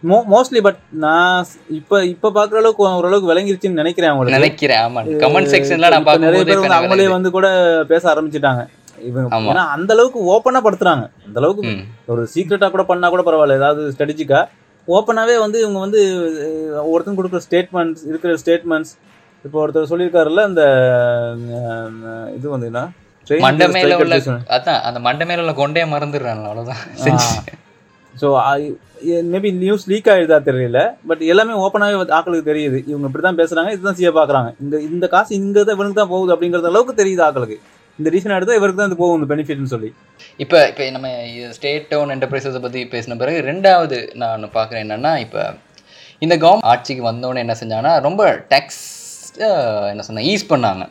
அவங்களுக்கு மோஸ்ட்லி பட் நான் இப்போ இப்போ பார்க்குற அளவுக்கு ஓரளவுக்கு விளங்கிருச்சுன்னு நினைக்கிறேன் அவங்களுக்கு. நினைக்கிறேன் ஆமா கமெண்ட் செக்ஷன்ல நான் இப்ப நிறைய பேர் வந்து அவங்களே வந்து கூட பேச ஆரம்பிச்சிட்டாங்க. இவங்க. ஏன்னா அந்த அளவுக்கு ஓப்பனா படுத்துறாங்க. அந்த அளவுக்கு ம். ஒரு சீக்ரெட்டா கூட பண்ணா கூட பரவாயில்ல. ஏதாவது ஸ்ட்ராட்டஜிக்கா ஓப்பனாவே வந்து இவங்க வந்து ஒருத்தன் கொடுக்குற ஸ்டேட்மெண்ட்ஸ் இருக்கிற ஸ்டேட்மெண்ட்ஸ் இப்போ ஒருத்தர் சொல்லியிருக்காருல்ல அஹ், இது வந்து என்ன? Train மண்டை to மேல strike உள்ள. அதான் அந்த மண்டை மேல உள்ள கொண்டே மறந்துடுறாங்க அவ்வளவுதான். ஸோ மேபி நியூஸ் லீக் ஆகிடுதா தெரியல பட் எல்லாமே ஓப்பனாகவே ஆக்களுக்கு தெரியுது. இவங்க இப்படி தான் பேசுகிறாங்க இதுதான் செய்ய பார்க்குறாங்க. இந்த இந்த காசு இங்கே தான் இவனுக்கு தான் போகுது அப்படிங்கிற அளவுக்கு தெரியுது ஆக்களுக்கு. இந்த ரீசன் எடுத்தால் இவருக்கு தான் இது போகும் இந்த பெனிஃபிட்னு சொல்லி. இப்போ இப்போ நம்ம ஸ்டேட் டவுன் என்டர்பிரைசஸை பற்றி பேசின பிறகு ரெண்டாவது நான் பார்க்குறேன் என்னென்னா இப்போ இந்த கவர்மெண்ட் ஆட்சிக்கு வந்தோடனே என்ன செஞ்சாங்கன்னா ரொம்ப டேக்ஸ் என்ன சொன்னால் ஈஸ் பண்ணாங்க.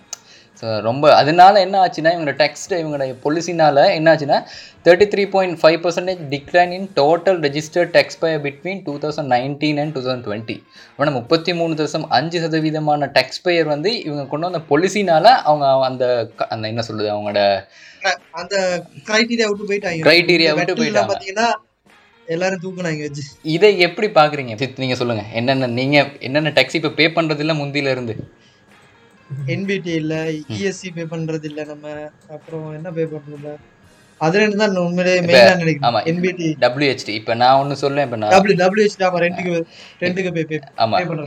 ஸோ ரொம்ப அதனால என்ன ஆச்சுன்னா இவங்களோட டெக்ஸ்ட் இவங்களுடைய பொலிசினால என்ன ஆச்சுன்னா thirty three point five percentage decline in total registered tax by between two thousand nineteen and two thousand twenty ஆனால் முப்பத்தி மூணு தசம் அஞ்சு சதவீதமான டெக்ஸ் பெயர் வந்து இவங்க கொண்டு வந்த பொலிசினால அவங்க அந்த அந்த என்ன சொல்லுது அவங்களோட அந்த கிரைட்டீரியா விட்டு போயிட்டாங்க. விட்டு. பாத்தீங்கன்னா எல்லாரும் தூக்குனாங்க வச்சு இதை எப்படி பாக்குறீங்க நீங்க சொல்லுங்க. என்னென்ன நீங்க என்னென்ன டேக்ஸ் இப்போ பே பண்றது இல்ல முந்தில இருந்து? என்பிடி இல்ல இஎஸ்சி பே பண்றது இல்ல நம்ம அப்புறம் என்ன பே பண்றது அது ரெண்டு தான் உண்மையிலேயே மெயினா ஆமா. நினைக்கிறேன் என்பிடி WHT இப்போ நான் ஒண்ணு சொல்லேன் இப்போ நான் டபிள்யூ டபிள்யூஹெச் ஆமா ரெண்டுக்கு ரெண்டுக்கு பே பே ஆமா இப்போ.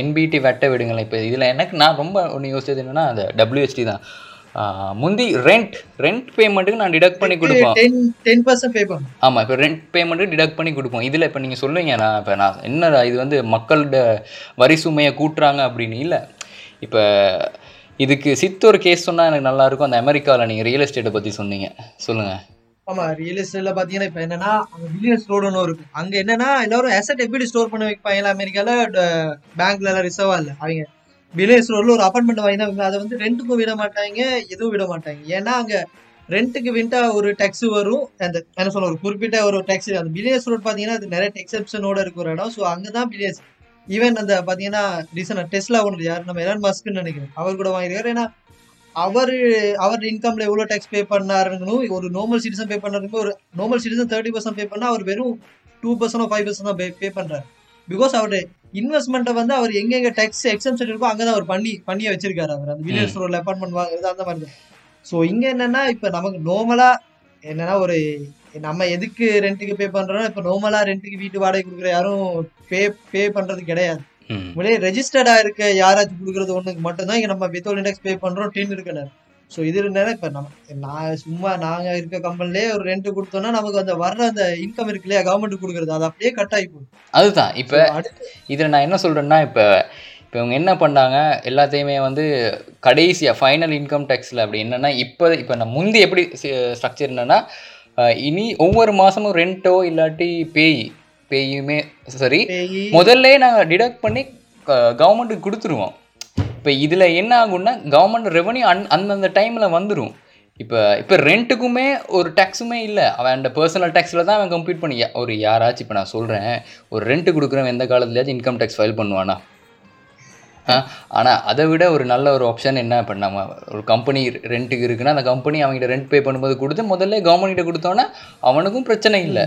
என்பிடி வெட்ட விடுங்களேன். இப்போ இதுல எனக்கு நான் ரொம்ப ஒன்று யோசிச்சது என்னன்னா அந்த WHT தான். முந்தி ரெண்ட் ரெண்ட் பேமெண்ட்டுக்கு நான் டிடக்ட் பண்ணி கொடுப்போம். டென் பர்சன்ட் பே பண்ணும் ஆமா இப்போ ரெண்ட் பேமெண்ட்டு டிடக்ட் பண்ணி கொடுப்போம். இதுல இப்போ நீங்க சொல்லுவீங்க நான் இப்போ நான் என்னடா இது வந்து மக்களோட வரி சுமையை கூட்டுறாங்க அப்படின்னு. இல்ல இப்போ இதுக்கு சித்து ஒரு கேஸ் சொன்னால் எனக்கு நல்லாயிருக்கும் அந்த அமெரிக்காவில் நீங்கள் ரியல் எஸ்டேட்டை பற்றி சொன்னீங்க. சொல்லுங்கள் ஆமாம் ரியல் எஸ்டேட்டில் பார்த்தீங்கன்னா இப்போ என்னன்னா அங்கே பில்லியன்ஸ் ரோடுன்னு இருக்கும் அங்கே என்னன்னா எல்லாரும் அசட் எப்படி ஸ்டோர் பண்ணி வைப்பாங்க? அமெரிக்கால பேங்க்ல எல்லாம் ரிசர்வா இல்ல? அவங்க வில்லேஜ் ரோட்ல ஒரு அப்பார்ட்மெண்ட் வாங்கினா அதை வந்து ரெண்ட்டுக்கும் விட மாட்டாங்க எதுவும் விட மாட்டாங்க. ஏன்னா அங்க ரெண்ட்டுக்கு விண்டா ஒரு டேக்ஸ் வரும். அந்த என்ன சொல்ல ஒரு குறிப்பிட்ட ஒரு டேக்ஸ் அந்த பில்லியன்ஸ் ரோட் பாத்தீங்கன்னா அது நிறைய எக்ஸப்ஷனோட இருக்கிற இடம். ஸோ அங்கதான் பில்லியன்ஸ் ஈவன் அந்த பாத்தீங்கன்னா ரீசனா டெஸ்லா ஒன்று யார்? நம்ம எலான் மஸ்க்னு நினைக்கிறேன். அவர் கூட வாங்கிருக்காரு ஏன்னா அவர் அவர் இன்கம்ல எவ்வளவு டேக்ஸ் பே பண்ணாருன்னு ஒரு நார்மல் சிட்டிசன் பே பண்ணாருங்க ஒரு normal citizen thirty percent pay பண்ணா அவர் வெறும் டூ பர்சன்ட் ஃபைவ் பர்சன்ட் தான் பே பண்றாரு. பிகாஸ் அவருடைய இன்வெஸ்ட்மெண்ட்டை வந்து அவர் எங்கெங்க டேக்ஸ் எக்ஸம்ஷன் இருக்கோ அங்கதான் அவர் பண்ணி பண்ணியே வச்சிருக்காரு அவர். அந்த வில்லியர்ஸ் ரோட்ல அப்பார்ட்மெண்ட் வாங்குறது அந்த மாதிரி தான் ஸோ இங்க என்னன்னா இப்ப நமக்கு நார்மலா என்னன்னா ஒரு நம்ம எதுக்கு ரெண்ட்டுக்கு பே பண்றோம்னா இப்ப நார்மலா ரெண்ட்டுக்கு வீட்டு வாடகை கொடுக்குற யாரும் பே பே பண்றது கிடையாது. உங்களே ரெஜிஸ்டர்டா இருக்க யாராச்சும் கொடுக்கறது ஒண்ணுக்கு மட்டும்தான் இங்க நம்ம வித்தவுட் இண்டெக்ஸ் பே பண்றோம் டென் இருக்கணும் ஸோ இது இருந்தாலும் இப்ப நம்ம நான் சும்மா நாங்க இருக்க கம்பெனிலே ஒரு ரெண்ட் கொடுத்தோம்னா நமக்கு அந்த வர்ற அந்த இன்கம் இருக்கு இல்லையா? கவர்மெண்ட் கொடுக்கறது அது அப்படியே கட் ஆகி அதுதான். இப்போ இதில் நான் என்ன சொல்கிறேன்னா இப்போ இப்போ இவங்க என்ன பண்ணாங்க? எல்லாத்தையுமே வந்து கடைசியாக ஃபைனல் இன்கம் டேக்ஸில் அப்படி என்னென்னா இப்போ இப்போ நான் முந்தி எப்படி ஸ்ட்ரக்சர் என்னென்னா இனி ஒவ்வொரு மாதமும் ரெண்ட்டோ இல்லாட்டி பேய் பேயுமே சரி முதல்ல நாங்கள் டிடக்ட் பண்ணி கவர்மெண்ட்டுக்கு கொடுத்துருவோம். இப்போ இதில் என்ன ஆகும்னா கவர்மெண்ட் ரெவன்யூ அந் அந்தந்த டைமில் வந்துடும் இப்போ இப்போ ரெண்ட்டுக்குமே ஒரு டேக்ஸுமே இல்லை. அவன் அந்த பர்சனல் டேக்ஸில் தான் அவன் கம்ப்ளீட் பண்ணி ஒரு யாராச்சும் இப்போ நான் சொல்கிறேன் ஒரு ரெண்ட் கொடுக்குறவன் எந்த காலத்துலயாச்சும் இன்கம் டேக்ஸ் ஃபைல் பண்ணுவானா? ஆனால் அதை விட ஒரு நல்ல ஒரு ஆப்ஷன் என்ன இப்போ நம்ம ஒரு கம்பெனி ரெண்ட்டுக்கு இருக்குன்னா அந்த கம்பெனி அவங்ககிட்ட ரெண்ட் பே பண்ணும்போது கொடுத்து முதல்ல கவர்மெண்ட்ட கொடுத்தோன்னா அவனுக்கும் பிரச்சனை இல்லை.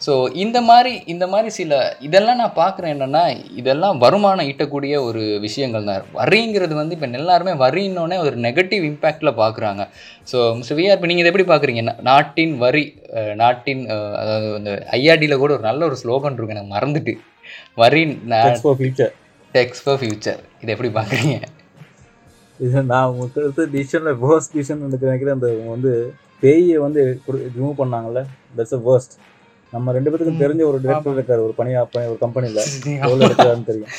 ஸோ இந்த மாதிரி இந்த மாதிரி சில இதெல்லாம் நான் பார்க்குறேன் என்னென்னா இதெல்லாம் வருமானம் ஈட்டக்கூடிய ஒரு விஷயங்கள் தான். வரிங்கிறது வந்து இப்போ எல்லாருமே வரின்னொன்னே ஒரு நெகட்டிவ் இம்பேக்டில் பார்க்குறாங்க ஸோ மிஸ்டர் விஆர் இப்போ நீங்கள் இதை எப்படி பார்க்குறீங்க நாட்டின் வரி நாட்டின் அதாவது அந்த ஐஆர்டியில் கூட ஒரு நல்ல ஒரு ஸ்லோகன் இருக்கு எனக்கு மறந்துட்டு. வரி டெக்ஸ் ஃபார் ஃபியூச்சர் இதை எப்படி பார்க்குறீங்க? இது நான் உங்களுக்கு எடுத்த டிசிஷனில் வேர்ஸ்ட் டிசிஷன் நினைக்கிறேன் அந்த வந்து பேயை வந்து ரிமூவ் பண்ணாங்கல்ல? தட்ஸ் அ வேர்ஸ்ட் நம்ம ரெண்டு பேத்துக்கும் தெரிஞ்ச ஒரு டிரெக்டர் இருக்காரு ஒரு பணியா பணி- ஒரு கம்பெனியில் எவ்வளோ எடுக்கிறாருன்னு தெரியும்.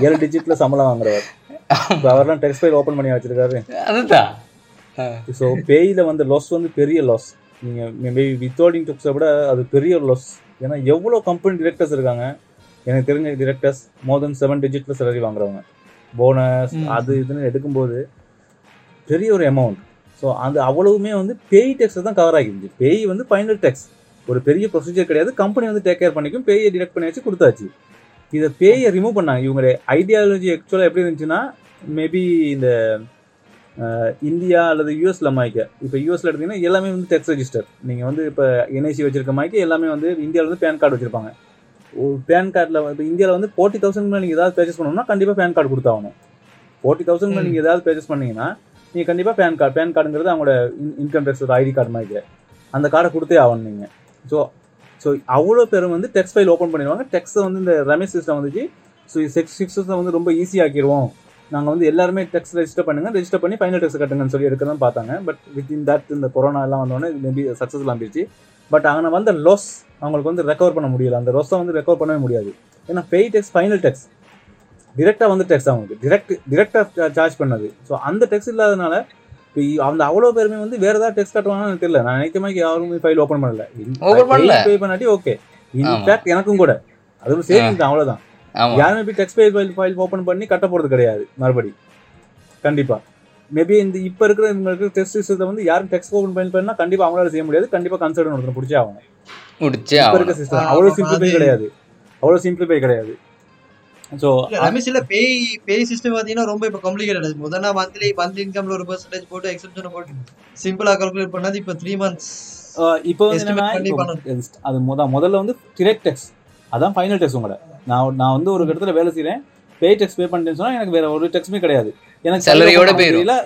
ஏழு டிஜிட்ல சம்பளம் வாங்குறவர். இப்போ அவர்லாம் டெக்ஸ்டைல் ஓப்பன் பண்ணி வச்சிருக்காரு. அதுதான். ஸோ பேயில் வந்து லாஸ் வந்து பெரிய லாஸ் நீங்கள் மேபி வித்தவுட் டெக்ஸை விட அது பெரிய லாஸ் ஏன்னா எவ்வளோ கம்பெனி டிரெக்டர்ஸ் இருக்காங்க எனக்கு தெரிஞ்ச டிரெக்டர்ஸ் மோர் தென் செவன் டிஜிட்ல salary வாங்குறவங்க. போனஸ். அது இதுன்னு எடுக்கும்போது பெரிய ஒரு அமௌண்ட் ஸோ அந்த அவ்வளவுமே வந்து பேய் டெக்ஸ் தான் கவர் ஆகிருந்துச்சு. பேய் வந்து ஃபைனல் டெக்ஸ் ஒரு பெரிய ப்ரொசீஜர் கிடையாது. கம்பெனி வந்து டேக் கேர் பண்ணிக்கும். பேயை டிடெக்ட் பண்ணி வச்சு கொடுத்தாச்சு. இதை பேயை ரிமூவ் பண்ணாங்க. இவங்க ஐடியாலஜி ஆக்சுவலாக எப்படி இருந்துச்சுன்னா மேபி இந்த இந்தியா அல்லது யூஎஸ்ல மாய்க்க. இப்போ யூஎஸ்ல எடுத்தீங்கன்னா எல்லாமே வந்து டெக்ஸ் ரெஜிஸ்டர் நீங்கள் வந்து இப்போ என்ஐசி வச்சிருக்க மாய்க்கு எல்லாமே வந்து இந்தியாவில் வந்து பேன் கார்டு வச்சிருப்பாங்க. பேன் கார்டில் இப்போ இந்தியாவில் வந்து ஃபோர்ட்டி தௌசண்ட் நீங்கள் ஏதாவது பர்ச்சேஸ் பண்ணணும்னா கண்டிப்பாக பேன் கார்டு கொடுத்தாகணும். Forty thousand. நீங்கள் ஏதாவது பர்ச்சேஸ் பண்ணீங்கன்னா நீங்கள் கண்டிப்பாக பேன் கார்டு பேன் கார்டுங்கிறது அவங்களோட இன்கம் டேக்ஸ் ஒரு ஐடி கார்டு மாதிரி. அந்த கார்டை கொடுத்தே ஆகணும் நீங்கள் ஸோ ஸோ அவ்வளோ பேரும் வந்து டெக்ஸ் ஃபைல் ஓப்பன் பண்ணிடுவாங்க. டெக்ஸை வந்து இந்த ரமேஷ் சிஸ்டம் வந்துச்சு. ஸோ சிக்ஸ் சிக்ஸை வந்து ரொம்ப ஈஸியாக்கிடுவோம் நாங்கள் வந்து எல்லாருமே டெக்ஸ் ரெஜிஸ்டர் பண்ணுங்க ரெஜிஸ்டர் பண்ணி ஃபைனல் டெக்ஸ் கட்டுங்கன்னு சொல்லி எடுக்க தான் பார்த்தாங்க. பட் வித் இன் தட் இந்த கொரோனா எல்லாம் வந்தோடனே மேபி சக்ஸஸ்ஃபுல் ஆகிடுச்சு பட் அங்கே வந்த லாஸ் அவங்களுக்கு வந்து ரெக்கவர் பண்ண முடியல. அந்த லொஸ்ஸை வந்து ரெக்கவர் பண்ணவே முடியாது. ஏன்னா பெய் டெக்ஸ் ஃபைனல் டெக்ஸ் டிரெக்டாக வந்து டெக்ஸ் அவங்களுக்கு. டிரெக்ட் டிரெக்டாக சார்ஜ் பண்ணது. ஸோ அந்த டெக்ஸ் இல்லாதனால இப்போ அந்த அவ்வளோ பேருமே வந்து வேற ஏதாவது டெக்ஸ் கட்டுவாங்கன்னு தெரியல. நான் நினைக்க மாதிரி யாருமே ஃபைல் ஓப்பன் பண்ணல. பே பண்ணாட்டி ஓகே இன்ஃபேக்ட் எனக்கும் கூட. அது ஒரு சேவிங் தான் அவ்வளோதான் யாருமே போய் tax file file file open பண்ணி கட்ட போகிறது கிடையாது மறுபடி. கண்டிப்பா. மேபி இந்த இப்போ இருக்கிற இவங்களுக்கு டெஸ்ட் சிஸ்டத்தை வந்து யாரும் டெக்ஸ்ட் ஓப்பன் பண்ணி பண்ணா கண்டிப்பா அவங்களால செய்ய முடியாது. கண்டிப்பா கன்சல்டன் ஒருத்தர் பிடிச்சே ஆகணும். முடிச்சே இப்போ இருக்க சிஸ்டம் அவ்வளோ சிம்பிளிஃபை கிடையாது. அவ்வளோ சிம்பிளிஃபை கிடையாது. ஸோ இல்ல ரமேஷ் இல்ல பேய் பேய் சிஸ்டம் பாத்தீங்கன்னா ரொம்ப இப்ப காம்ப்ளிகேட்டட் முதல்ல மந்த்லி மந்த்லி இன்கம்ல ஒரு பெர்சன்டேஜ் போட்டு எக்ஸப்ஷன் போட்டு சிம்பிளா கால்குலேட் பண்ணது இப்ப த்ரீ மந்த்ஸ் வந்து இப்போ அது முத முதல்ல வந்து டிரெக்ட் டெக்ஸ் அதான் ஃபைனல் டெக்ஸ் உங்களோட. நான் நான் வந்து ஒரு இடத்துல வேலை செய்றேன். பே டெக்ஸ் பே பண்ணிட்டேன்னு சொன்னா எனக்கு வேற ஒரு டெக்ஸுமே கிடையாது. எனக்கு போயிரும். இல்ல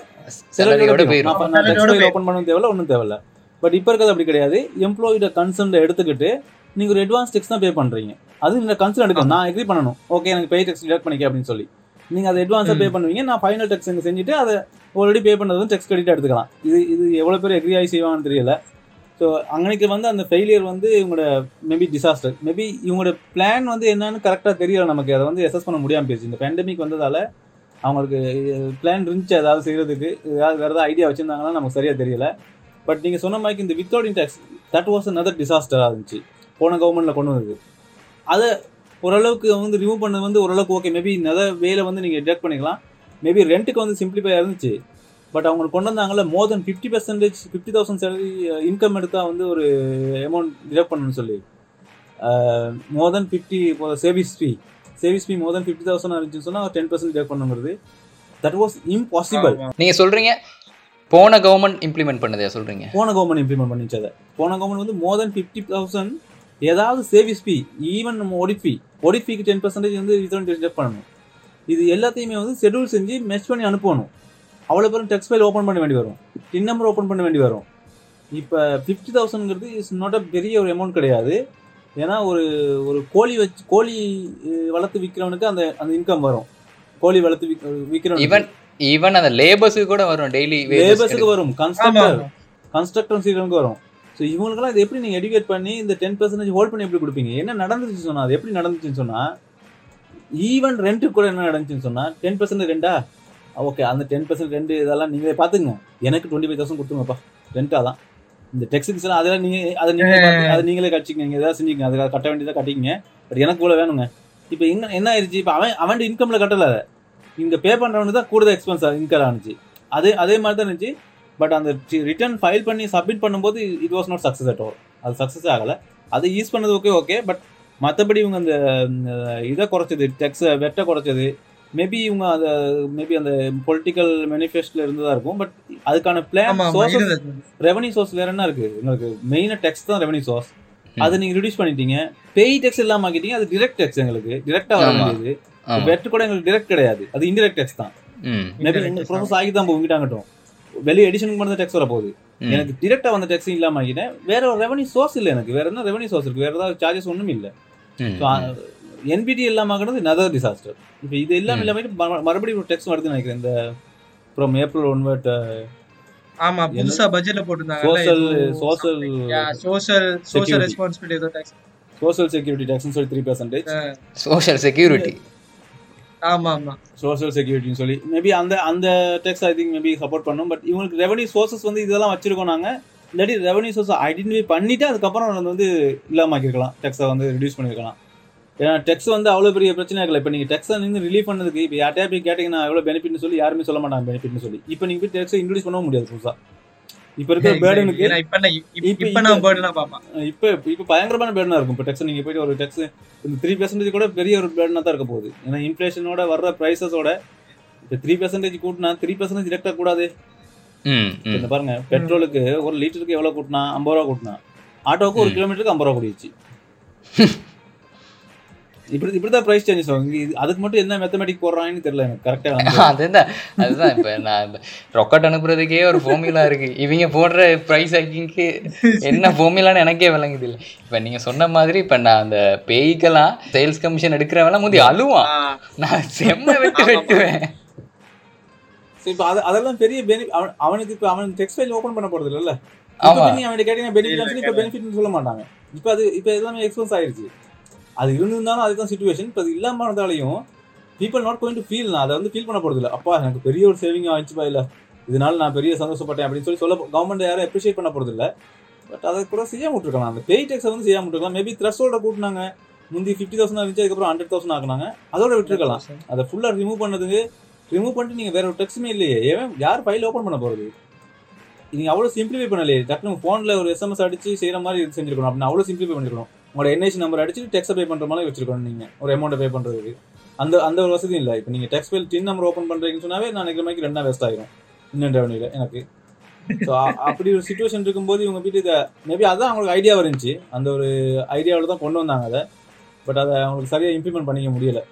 சேலரியோட போயிடும் Salary-யோட ஓப்பன் பண்ணவும் தேவையில்ல ஒன்றும் தேவையில்ல. பட் இப்போ இருக்கிறது அப்படி கிடையாது. எம்ப்ளாயோட கன்சர்ன் எடுத்துக்கிட்டு நீங்க ஒரு அட்வான்ஸ் டெக்ஸ் தான் பே பண்றீங்க. அது இந்த கன்சர்ன் எடுக்கணும். நான் எக்ரி பண்ணணும். ஓகே எனக்கு பே டெக்ஸ் டிடக்ட் பண்ணிக்க அப்படின்னு சொல்லி. நீங்க அதை அட்வான்ஸா பே பண்ணுவீங்க. நான் ஃபைனல் டெக்ஸ் இங்க செஞ்சுட்டு அதை ஆல்ரெடி பே பண்ணது வந்து டெக்ஸ் கிரெடிட் எடுத்துக்கலாம். இது இது எவ்வளவு பேர் எக்ரி ஆகி செய்வாங்கன்னு தெரியல. ஸோ அன்னைக்கு வந்து அந்த ஃபெயிலியர் வந்து இவங்களோட மேபி டிசாஸ்டர் மேபி இவங்களோட பிளான் வந்து என்னன்னு கரெக்டாக தெரியல நமக்கு. அதை வந்து எசஸ் பண்ண முடியாமல் போயிடுச்சு இந்த பேண்டமிக் வந்ததால் அவங்களுக்கு பிளான் இருந்துச்சு ஏதாவது செய்கிறதுக்கு ஏதாவது வேறு ஏதாவது ஐடியா வச்சுருந்தாங்கன்னா நமக்கு சரியாக தெரியல. பட் நீங்கள் சொன்ன மாதிரி இந்த without tax that was other டிசாஸ்டராக இருந்துச்சு. போன கவர்மெண்ட்டில் கொண்டு வந்தது. அதை ஓரளவுக்கு வந்து ரிமூவ் பண்ணது வந்து ஓரளவுக்கு ஓகே மேபி நிறைய வேலை வந்து நீங்கள் டிடக்ட் பண்ணிக்கலாம். மேபி ரெண்ட்டுக்கு வந்து சிம்பிளிஃபை இருந்துச்சு. பட் அவங்க கொண்டு வந்தாங்கல்ல மோர் than fifty percentage fifty thousand salary income எடுத்தால் வந்து ஒரு அமௌண்ட் டிடக்ட் பண்ணணும்னு சொல்லி. மோர் தென் ஃபிஃப்டி சேவிஸ் ஃபீ சேவிஸ் ஃபீ மோர் தென் ஃபிஃப்டி தௌசண்ட் இருந்துச்சுன்னு சொன்னால் டென் பர்சன்ட் டிடக்ட் பண்ணுங்கிறது. தட் வாஸ் இம்பாசிபிள் நீங்க சொல்றீங்க போன கவர்மெண்ட் இம்ப்ளிமெண்ட் பண்ணதையா சொல்றீங்க. போன கவர்மெண்ட் இம்ப்ளிமெண்ட் பண்ணிச்சு அதை போன கவர்மெண்ட் வந்து மோர் தென் ஃபிஃப்டி தௌசண்ட் ஏதாவது சேவிஸ் ஃபீ ஈவன் நம்ம ஒடிட் ஃபீ ஒடிட் ஃபீக்கு டென் பர்சன்டேஜ் வந்து ரிட்டர்ன் டிடக்ட் பண்ணணும். இது எல்லாத்தையுமே வந்து ஷெட்யூல் செஞ்சு மெச் பண்ணி அனுப்பணும். அவ்வளோ பேரும் டெக்ஸ்ட் ஃபைல் ஓப்பன் பண்ண வேண்டி வரும். டின் நம்பர் ஓப்பன் பண்ண வேண்டி வரும். இப்போ ஃபிஃப்டி தௌசண்ட்ங்கிறது இஸ் நாட் அ பெரிய ஒரு அமௌண்ட் கிடையாது. ஏன்னா ஒரு ஒரு கோழி வச்சு கோழி வளர்த்து விற்கிறவனுக்கு அந்த அந்த இன்கம் வரும். கோழி வளர்த்து விக் விற்கிறவனுக்கு ஈவன் ஈவன் அந்த லேபர்ஸுக்கு கூட வரும் டெய்லி லேபர்ஸுக்கு வரும். கன்ஸ்ட்ரக்டர் கன்ஸ்ட்ரக்டர் சீக்கிரமுக்கு வரும். ஸோ இவங்களுக்கெல்லாம் இது எப்படி நீங்கள் எடுகேட் பண்ணி இந்த டென் பர்சன்டேஜ் ஹோல்ட் பண்ணி எப்படி கொடுப்பீங்க? என்ன நடந்துச்சு சொன்னா அது எப்படி நடந்துச்சுன்னு சொன்னா ஈவன் ரெண்ட்டுக்கு கூட என்ன நடந்துச்சுன்னு சொன்னா டென் பர்சன்ட் ரெண்டா ஓகே அந்த டென் பர்சன்ட் ரெண்டு இதெல்லாம் நீங்களே பார்த்துங்க. எனக்கு டுவெண்ட்டி ஃபைவ் தௌசண்ட் கொடுத்துங்கப்பா ரெண்டா தான். இந்த டெக்ஸுக்கு எல்லாம் அதெல்லாம் நீங்க அதை நீங்களே அதை நீங்களே கட்டிங்க நீங்க ஏதாவது செஞ்சுங்க அதுக்காக கட்ட வேண்டியதை கட்டிங்க பட் எனக்கு இவ்வளோ வேணுங்க. இப்போ என்ன என்ன ஆயிடுச்சு இப்போ அவன் அவன் இன்கம்ல கட்டல அதை. இங்க பே பண்றவனுக்கு தான் கூடுதல் எக்ஸ்பென்ஸ் இன்கர் ஆனிச்சு அதே அதே மாதிரி தான் இருந்துச்சு. பட் அந்த ரிட்டர்ன் ஃபைல் பண்ணி சப்மிட் பண்ணும்போது it was not success at all அது சக்ஸஸ் ஆகலை. அதை யூஸ் பண்ணது ஓகே ஓகே பட் மற்றபடி இவங்க அந்த இதை குறைச்சது டெக்ஸை வெட்ட குறைச்சது மேபி இவங்க அந்த மேபி அந்த பொலிட்டிக்கல் மேனிஃபெஸ்டோல இருந்ததா இருக்கும் பட் அதுக்கான பிளான் இருந்தது. ரெவன்யூ சோர்ஸ் வேற என்ன இருக்கு? உங்களுக்கு மெயினா டெக்ஸ் தான் ரெவன்யூ சோர்ஸ் அதை நீங்க ரிடியூஸ் பண்ணிட்டீங்க. பேய் டெக்ஸ் இல்லாம ஆக்கிட்டீங்க அது டிரெக்ட் டெக்ஸ் எங்களுக்கு. டிரெக்டா வர ஆமா. வேண்டியது ஆமா. வெட் கூட எங்களுக்கு டிரெக்ட் கிடையாது. அது இன்டிரெக்ட் டெக்ஸ் தான். மேபி tax ப்ரோசஸ் ஆகி தான் உங்ககிட்டாங்கட்டும் வெளியே எடிஷனுக்கு மட்டும் டெக்ஸ் வர போகுது. எனக்கு டிரெக்டா வந்த டெக்ஸ் இல்லாம ஆகிட்டேன் வேற ஒரு ரெவன்யூ சோர்ஸ் இல்லை எனக்கு. வேற என்ன ரெவன்யூ சோர்ஸ் இருக்கு? வேற ஏதாவது சார்ஜஸ் ஒன்றும் இல்லை. என்பிடி ஆகிறது நதர் டிசாஸ்டர் இப்போ இது எல்லாம் ம். இல்லாம மறு- மறுபடியும் ஒரு டெக்ஸ் வருதுன்னு நினைக்கிறேன். இந்த ஃப்ரம் ஏப்ரல் ஒன்வர்ட் ஆமா புதுசா பட்ஜெட்ல போட்டிருந்தாங்க social social social Security. Social responsibility ஏதோ tax. சோஷியல் செக்யூரிட்டி டேக்ஸ்னு சொல்லி த்ரீ பர்சன்டேஜ் சோஷியல் செக்யூரிட்டி ஆமா ஆமா. சோஷியல் செக்யூரிட்டின்னு சொல்லி. மேபி அந்த அந்த tax I think maybe support பண்ணும். பட் இவங்களுக்கு ரெவன்யூ சோர்சஸ் வந்து இதெல்லாம் வச்சிருக்கோம் நாங்க. இல்லாட்டி ரெவன்யூ சோர்ஸ் ஐடென்டிஃபை பண்ணிட்டு அதுக்கப்புறம் அது வந்து இல்லாம ஆக்கிருக்கலாம் டேக்ஸை வந்து ரிடியூஸ் பண்ணிருக்கலாம் ஏன்னா டெக்ஸ் வந்து அவ்வளோ பெரிய பிரச்சனை இருக்கல இப்போ நீங்கள் டெக்ஸை நீங்கள் ரிலீவ் பண்ணதுக்கு இப்போ யார்ட்டையா போய் கேட்டிங்கன்னா எவ்வளோ பெனிஃபிட்னு சொல்லி யாருமே சொல்ல மாட்டாங்க பெனிஃபிட்னு சொல்லி. இப்போ நீங்கள் போய் டெக்ஸை இன்ட்ரடியூஸ் பண்ணவும் முடியாது புதுசாக இப்போ இருக்கிற பேர்டனுக்கு இப்ப இப்ப- பயங்கரமான பேர்டனாக இருக்கும். இப்போ டெக்ஸ் நீங்கள் போயிட்டு ஒரு டெக்ஸ் இந்த த்ரீ பர்சன்டேஜ் கூட பெரிய ஒரு பேர்டனாக தான் இருக்க போகுது. ஏன்னா இன்ஃப்ளேஷனோட வர்ற ப்ரைஸஸோட இப்போ த்ரீ பர்சன்டேஜ் கூட்டினா த்ரீ பர்சன்டேஜ் டிடெக்ட் கூடாது இந்த பாருங்க பெட்ரோலுக்கு ஒரு லிட்டருக்கு எவ்வளோ கூட்டினா ஐம்பது ரூபா கூட்டினா ஆட்டோவுக்கு ஒரு. கிலோமீட்டருக்கு ஐம்பது ரூபா கூடிச்சு இப்படி இப்படி தான் ப்ரைஸ் சேஞ்சஸ் ஆகும் அதுக்கு மட்டும் என்ன மேத்தமெட்டிக் போடுறாங்கன்னு தெரியல எனக்கு. கரெக்டாக அதுதான் அதுதான் இப்போ நான் ரொக்கட் அனுப்புறதுக்கே ஒரு ஃபார்முலா இருக்கு. இவங்க போடுற ப்ரைஸ் ஹைக்கிங்க்கு என்ன ஃபார்முலான்னு எனக்கே விளங்குது இல்லை. இப்போ நீங்க சொன்ன மாதிரி இப்போ நான் அந்த பேய்க்கெல்லாம் சேல்ஸ் கமிஷன் எடுக்கிறவெல்லாம் முந்தி அழுவான். நான் செம்ம வெட்டு வெட்டுவேன். இப்போ அது அதெல்லாம் பெரிய பெனிஃபிட் அவன் அவனுக்கு இப்போ அவனுக்கு டெக்ஸ்டைல் ஓப்பன் பண்ண போறது இல்லைல்ல. ஆமா. இப்போ நீ அவன் கேட்டீங்கன்னா பெனிஃபிட் இப்போ பெனிஃபிட்னு சொல்ல மாட்டாங்க. இப்போ அது இப்போ எல்லாமே எக்ஸ்பென்ஸ் ஆயிருச்சு. அது இருந்திருந்தாலும் அதுதான் சுச்சுவேஷன் இப்போ அது இருந்தாலையும் people not going to feel நான் அதை வந்து ஃபீல் பண்ண போறது இல்லை அப்பா எனக்கு பெரிய ஒரு சேவிங் ஆயிடுச்சுப்பா இல்லை. இதனால நான் பெரிய சந்தோஷப்பட்டேன் அப்படின்னு சொல்லி சொல்ல கவர்மெண்ட் யாரும் அப்ரிஷியேட் பண்ண போறது இல்லை பட் அதை கூட செய்யாம விட்டுருக்கலாம். அந்த பெய் டேக்ஸை வந்து செய்யாம விட்டுருக்கலாம். Maybe threshold கூட்டினாங்க. முந்தி ஃபிஃப்டி தௌசண்ட் இருந்துச்சு அதுக்கப்புறம் ஹண்ட்ரட் தௌசண்ட் ஆக்குனாங்க. அதோட விட்டுருக்கலாம். அதை ஃபுல்லாக ரிமூவ் பண்ணதுக்கு ரிமூவ் பண்ணிட்டு நீங்கள் வேற ஒரு டெக்ஸ்ட்டுமே இல்லையே. ஏன்? யார் ஃபைல் ஓப்பன் பண்ண போகிறது நீங்கள் அவ்வளோ சிம்பிளிஃபை பண்ணலையே. டக்குனு ஃபோனில் ஒரு எஸ்எம்எஸ் அடிச்சு செய்கிற மாதிரி செஞ்சிருக்கணும். அப்படின்னு அவ்வளோ சிம்பிளிஃபை பண்ணிருக்கணும். உங்களோட என்ஐசி நம்பர் அடிச்சு டெக்ஸ்ட் பே பண்ணுற மாதிரி வச்சிருக்கணும் நீங்கள் ஒரு அமௌண்ட்டை பே பண்ணுறதுக்கு அந்த அந்த ஒரு வசதி இல்லை. இப்போ நீங்கள் tax file TIN number open பண்ணுறீங்கன்னு சொன்னாவே நான் நினைக்கிற மாதிரி ரெண்டா வேஸ்ட் ஆகிடும் இன்னும் ரெவன்யூல எனக்கு. ஸோ அப்படி ஒரு சுச்சுவேஷன் இருக்கும்போது இவங்க வீட்டு இதை மேபி அதான் அவங்களுக்கு ஐடியா இருந்துச்சு. அந்த ஒரு ஐடியாவில் தான் கொண்டு வந்தாங்க அதை. பட் அதை அவங்களுக்கு சரியாக இம்ப்ளிமெண்ட் பண்ணிக்க முடியலை.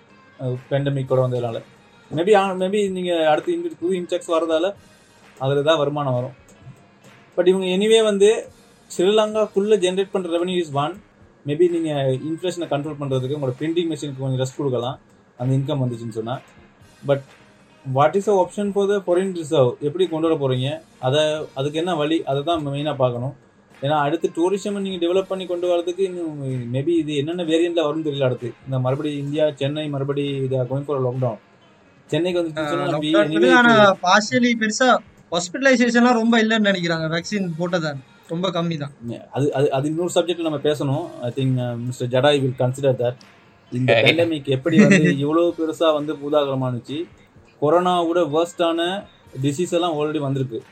பெண்டமிக் கூட வந்ததுனால மேபி மேபி நீங்கள் அடுத்து இன் புது இன்செக்ஸ் வரதால அதில் தான் வருமானம் வரும். பட் இவங்க எனிவே வந்து ஸ்ரீலங்காக்குள்ளே ஜென்ரேட் பண்ணுற ரெவன்யூ இஸ் ஒன் மேபி நீங்கள் இன்ஃப்ளேஷனை கண்ட்ரோல் பண்ணுறதுக்கு உங்களோட பிரிண்டிங் மிஷினுக்கு கொஞ்சம் ரெஸ்ட் கொடுக்கலாம். அந்த இன்கம் வந்துச்சுன்னு சொன்னால் but what is a option for the foreign reserve எப்படி கொண்டு வர போகிறீங்க அதை அதுக்கு என்ன வழி? அதை தான் மெயினாக பார்க்கணும். ஏன்னா அடுத்து டூரிசம் நீங்கள் டெவலப் பண்ணி கொண்டு வரதுக்கு இன்னும் மேபி இது என்னென்ன வேரியண்ட்டில் வரும்னு தெரியல அடுத்து. இந்த மறுபடி இந்தியா சென்னை மறுபடி இது கோயிங் ஃபார் லாக்டவுன் சென்னைக்கு வந்து பார்ஷியலி பெருசா ஹாஸ்பிட்டலைசேஷன்லாம் ரொம்ப இல்லைன்னு நினைக்கிறாங்க வேக்சின் போட்டதா ரொம்ப கம்மி தான் அது அது அது இன்னொரு சப்ஜெக்ட் நம்ம பேசணும். I think mister Jadai will consider that இந்த. பேண்டமிக் எப்படி வந்து இவ்வளவு பெருசா வந்து பூதாகரமானுச்சு கொரோனாவோட வேர்ஸ்டான டிசீஸ் எல்லாம் ஆல்ரெடி வந்திருக்கு.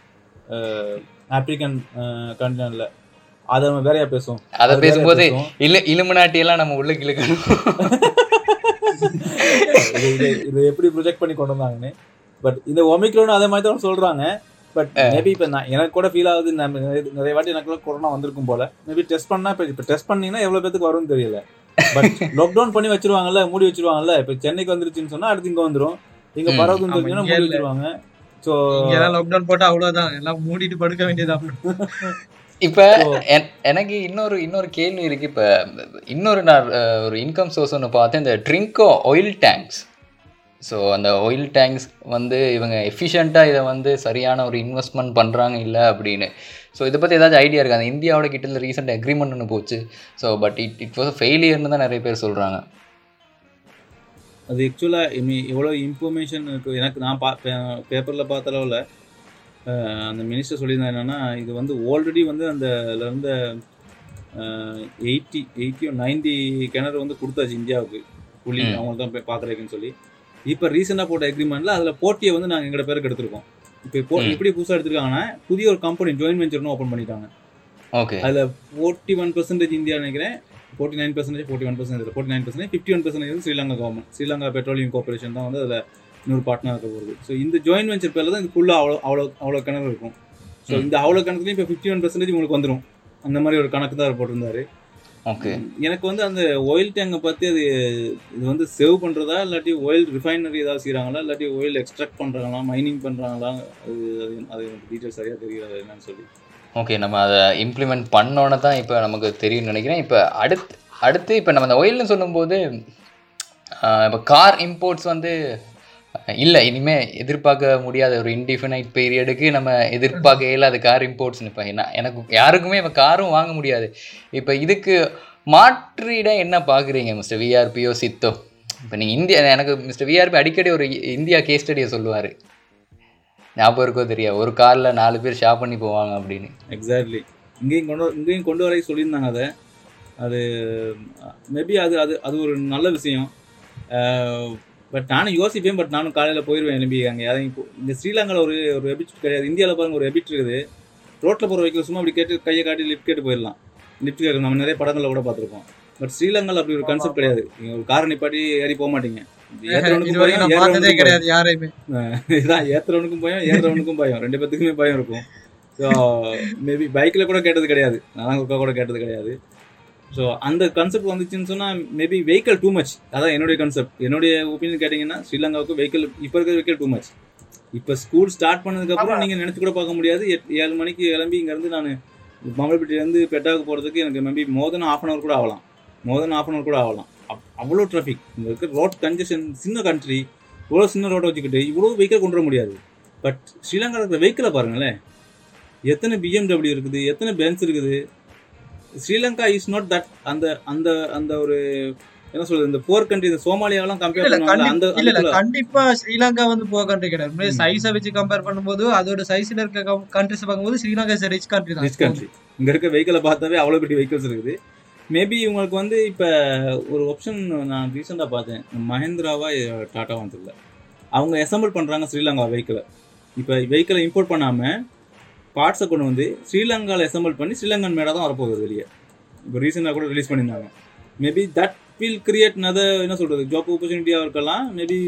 ஆப்பிரிக்கன் கண்டினென்ட்ல அதை நம்ம வேறையா பேசுவோம்? அதை பேசும்போது. இல்ல இலுமினாட்டி எல்லாம் நம்ம உள்ள இழுக்கணும். இது- எப்படி ப்ரொஜெக்ட் பண்ணி கொண்டு வந்தாங்கன்னு. பட் இந்த ஒமிக்ரோன் அதே மாதிரி தான் சொல்றாங்க. பட் மேபி இப்போ நான் எனக்கு கூட ஃபீல் ஆகுது நிறைய- வாட்டி எனக்கு கொரோனா வந்திருக்கும் போல. மேபி டெஸ்ட் பண்ணா இப்போ இப்போ டெஸ்ட் பண்ணீங்கன்னா எவ்வளவு பேத்துக்கு வரும்னு தெரியல. பட் லாக்டவுன் பண்ணி வச்சிருவாங்கல்ல மூடி வச்சிருவாங்கல்ல இப்போ சென்னைக்கு வந்துருச்சுன்னு சொன்னா அடுத்து இங்க வந்துரும். இங்க. பரவுதுன்னு தெரிஞ்சுன்னா மூடி. வச்சிருவாங்க. ஸோ இங்கெல்லாம் லாக்டவுன் போட்டா அவ்வளவுதான். எல்லாம் மூடிட்டு படுக்க வேண்டியதா இப்ப என்- எனக்கு இன்னொரு இன்னொரு கேள்வி இருக்கு. இப்ப இன்னொரு நான் ஒரு இன்கம் சோர்ஸ் ஒன்று பார்த்தேன். இந்த ட்ரிங்கோ ஆயில் டேங்க்ஸ் ஸோ அந்த ஆயில் டேங்க்ஸ் வந்து இவங்க எஃபிஷியண்ட்டாக இதை வந்து சரியான ஒரு இன்வெஸ்ட்மெண்ட் பண்ணுறாங்க இல்லை அப்படின்னு. ஸோ இதை பற்றி ஏதாச்சும் ஐடியா இருக்கு? அந்த இந்தியாவோட கிட்ட ரீசெண்ட் அக்ரிமெண்ட் ஒன்று போச்சு. So but it it was ஃபெயிலியர்னு தான் நிறைய பேர் சொல்கிறாங்க அது ஆக்சுவலாக எவ்வளோ இன்ஃபர்மேஷன் இருக்கு. எனக்கு நான் பா பேப்பரில் பார்த்த அளவில் அந்த மினிஸ்டர் சொல்லியிருந்தா என்னன்னா இது வந்து ஆல்ரெடி வந்து அந்த அதில் இருந்த எயிட்டி எயிட்டியோ நைன்டி கிணறு வந்து கொடுத்தாச்சு இந்தியாவுக்கு. புள்ளி. அவங்க தான் போய் பார்க்குறதுக்குன்னு சொல்லி. இப்போ ரீசெண்டாக போட்ட அக்ரிமெண்ட்டில் அதில் போட்டியை வந்து நாங்கள் எங்களோட பேருக்கு எடுத்திருக்கோம். இப்போ. எப்படி புதுசாக எடுத்திருக்காங்கன்னா புதிய ஒரு கம்பெனி ஜாயின் வெஞ்சர்னு ஓப்பன் பண்ணிட்டாங்க. ஓகே. அதில் ஃபோர்ட்டி ஒன் பர்சன்டேஜ் இந்தியா நினைக்கிறேன். Forty nine percentage forty one percentage forty nine percentage fifty one percentage வந்து Sri Lanka government Sri Lanka petroleum corporation தான் வந்து அதில் இன்னொரு பார்ட்னர் இருக்க போகுது. ஸோ இந்த ஜாயின் வெஞ்சர் பேரில் தான் இது ஃபுல்லாக அவ்வளோ அவ்வளோ அவ்வளோ கிணறு இருக்கும். ஸோ. இந்த அவ்வளோ கணக்குலையும் இப்போ ஃபிஃப்டி ஒன் பர்சன்டேஜ் உங்களுக்கு வந்துடும் அந்த மாதிரி ஒரு கணக்கு தான் போட்டிருந்தாரு. ஓகே எனக்கு வந்து அந்த ஆயில் டேங்கை பற்றி அது இது வந்து சேவ் பண்ணுறதா இல்லாட்டி ஆயில் ரிஃபைனரி ஏதாவது செய்கிறாங்களா இல்லாட்டி ஆயில் எக்ஸ்ட்ராக்ட் பண்ணுறாங்களா மைனிங் பண்ணுறாங்களா அது அது எனக்கு டீட்டெயில் சரியாக தெரியல என்னன்னு சொல்லி. ஓகே நம்ம அதை இம்ப்ளிமெண்ட் பண்ணோன்னே தான் இப்போ நமக்கு தெரியும்னு நினைக்கிறேன். இப்போ அடுத்து அடுத்து இப்போ நம்ம அந்த ஒயில்னு சொல்லும்போது இப்போ கார் இம்போர்ட்ஸ் வந்து இல்லை இனிமே எதிர்பார்க்க முடியாத ஒரு இன்டிஃபினைட் பீரியடுக்கு நம்ம எதிர்பார்க்க அது கார் இம்போர்ட்ஸ் இப்போ என்ன எனக்கு யாருக்குமே இப்போ காரும் வாங்க முடியாது. இப்போ இதுக்கு மாற்றிட என்ன பார்க்குறீங்க மிஸ்டர் விஆர்பியோ சித்தோ? இப்போ நீங்கள் இந்தியா எனக்கு மிஸ்டர் விஆர்பி அடிக்கடி ஒரு இந்தியா கேஸ் ஸ்டடியை சொல்லுவார். ஞாபகம் இருக்கோ தெரியா? ஒரு காரில் நாலு பேர் ஷாப் பண்ணி போவாங்க அப்படின்னு. எக்ஸாக்ட்லி இங்கேயும் கொண்டு இங்கேயும் கொண்டு வர சொல்லியிருந்தாங்க அதை. அது மேபி அது அது அது ஒரு நல்ல விஷயம். பட் நானும் யோசிப்பேன் பட் நானும் காலையில் போயிடுவேன் எழும்பி அங்கே. யாரையும் இப்போ இந்த ஸ்ரீலங்காவில் ஒரு ஒரு ஹெபிட் கிடையாது. இந்தியாவில் பாருங்க ஒரு ஹெபிட் இருக்குது. ரோட்டில் போகிற வைக்கல சும்மா அப்படி கேட்டு கையை காட்டி லிஃப்ட் கேட்டு போயிடலாம். லிஃப்ட் கேட்க நம்ம நிறைய படங்களில் கூட பார்த்துருப்போம். பட் ஸ்ரீலங்காவில் அப்படி ஒரு கான்செப்ட் கிடையாது. நீங்க ஒரு காரை நிப்பாட்டி ஏறி போக மாட்டீங்க. இதான் ஏத்துறவனுக்கும் பயம் ஏறுறவனுக்கும் பயம். ரெண்டு பேத்துக்குமே பயம் இருக்கும். ஸோ மேபி பைக்கில் கூட கேட்டது கிடையாது. நான் கூட கேட்டது கிடையாது. ஸோ அந்த கான்செப்ட் வந்துச்சுன்னு சொன்னால் மேபி வெஹிக்கல் டூ மச் அதான் என்னுடைய கான்செப்ட் என்னுடைய ஒப்பீனியன் கேட்டிங்கன்னா ஸ்ரீலங்காவுக்கு வெஹிக்கல் இப்போ இருக்கிற வெஹிக்கல் டூ மச் இப்போ ஸ்கூல் ஸ்டார்ட் பண்ணதுக்கப்புறம் நீங்கள் நினச்சி கூட பார்க்க முடியாது. ஏழு மணிக்கு கிளம்பி இங்கேருந்து நான் மம்பளப்பட்டியிலேருந்து பெட்டாவுக்கு போகிறதுக்கு எனக்கு maybe more than half an hour கூட ஆகலாம். More than half an hour கூட ஆகலாம். அப்- அவ்வளோ டிராஃபிக் இங்கே இருக்கிற ரோட் கன்ஜெஷன் சின்ன கண்ட்ரி இவ்வளோ சின்ன ரோட்டை வச்சுக்கிட்டு இவ்வளோ வெஹிக்கல் கொண்டு வர முடியாது. பட் ஸ்ரீலங்காவில் இருக்கிற வெஹிக்கிளை பாருங்களேன். எத்தனை பிஎம்டபிள்யூ இருக்குது எத்தனை பென்ஸ் இருக்குது ஸ்ரீலங்கா இஸ் நாட் தட் அந்த அந்த அந்த ஒரு என்ன சொல்றது இந்த போர் கண்ட்ரி இந்த சோமாலியாவெல்லாம் கம்பேர் பண்ணுவாங்க கண்டிப்பா ஸ்ரீலங்கா வந்து போக கண்ட்ரி கிடையாது. சைஸை வச்சு கம்பேர் பண்ணும்போது அதோட சைஸ்ல இருக்க கண்ட்ரிஸ் பார்க்கும்போது ஸ்ரீலங்கா இஸ் ரிச் கண்ட்ரி தான். ரிச் கண்ட்ரி இங்க இருக்க வெஹிக்கிளை பார்த்தாவே அவ்வளோ பெரிய வெஹிக்கிள்ஸ் இருக்குது. மேபி உங்களுக்கு வந்து இப்போ ஒரு ஆப்ஷன் நான் ரீசெண்டாக பார்த்தேன். மஹேந்திராவா டாட்டாவா தெரியல அவங்க அசம்பிள் பண்ணுறாங்க ஸ்ரீலங்கா வெஹிக்கிளை இப்போ வெஹிக்கிளை இம்போர்ட் பண்ணாமல் பார்ட்ஸை கொண்டு வந்து ஸ்ரீலங்காவில் அசம்பிள் பண்ணி ஸ்ரீலங்கன் மேடாக தான் வரப்போகுது வெளியே. இப்போ ரீசெண்டாக கூட ரிலீஸ் பண்ணியிருந்தாங்க. Maybe that will create nothing என்ன சொல்கிறது ஜாப் ஆப்பர்ச்சுனிட்டியாக இருக்கலாம். மேபி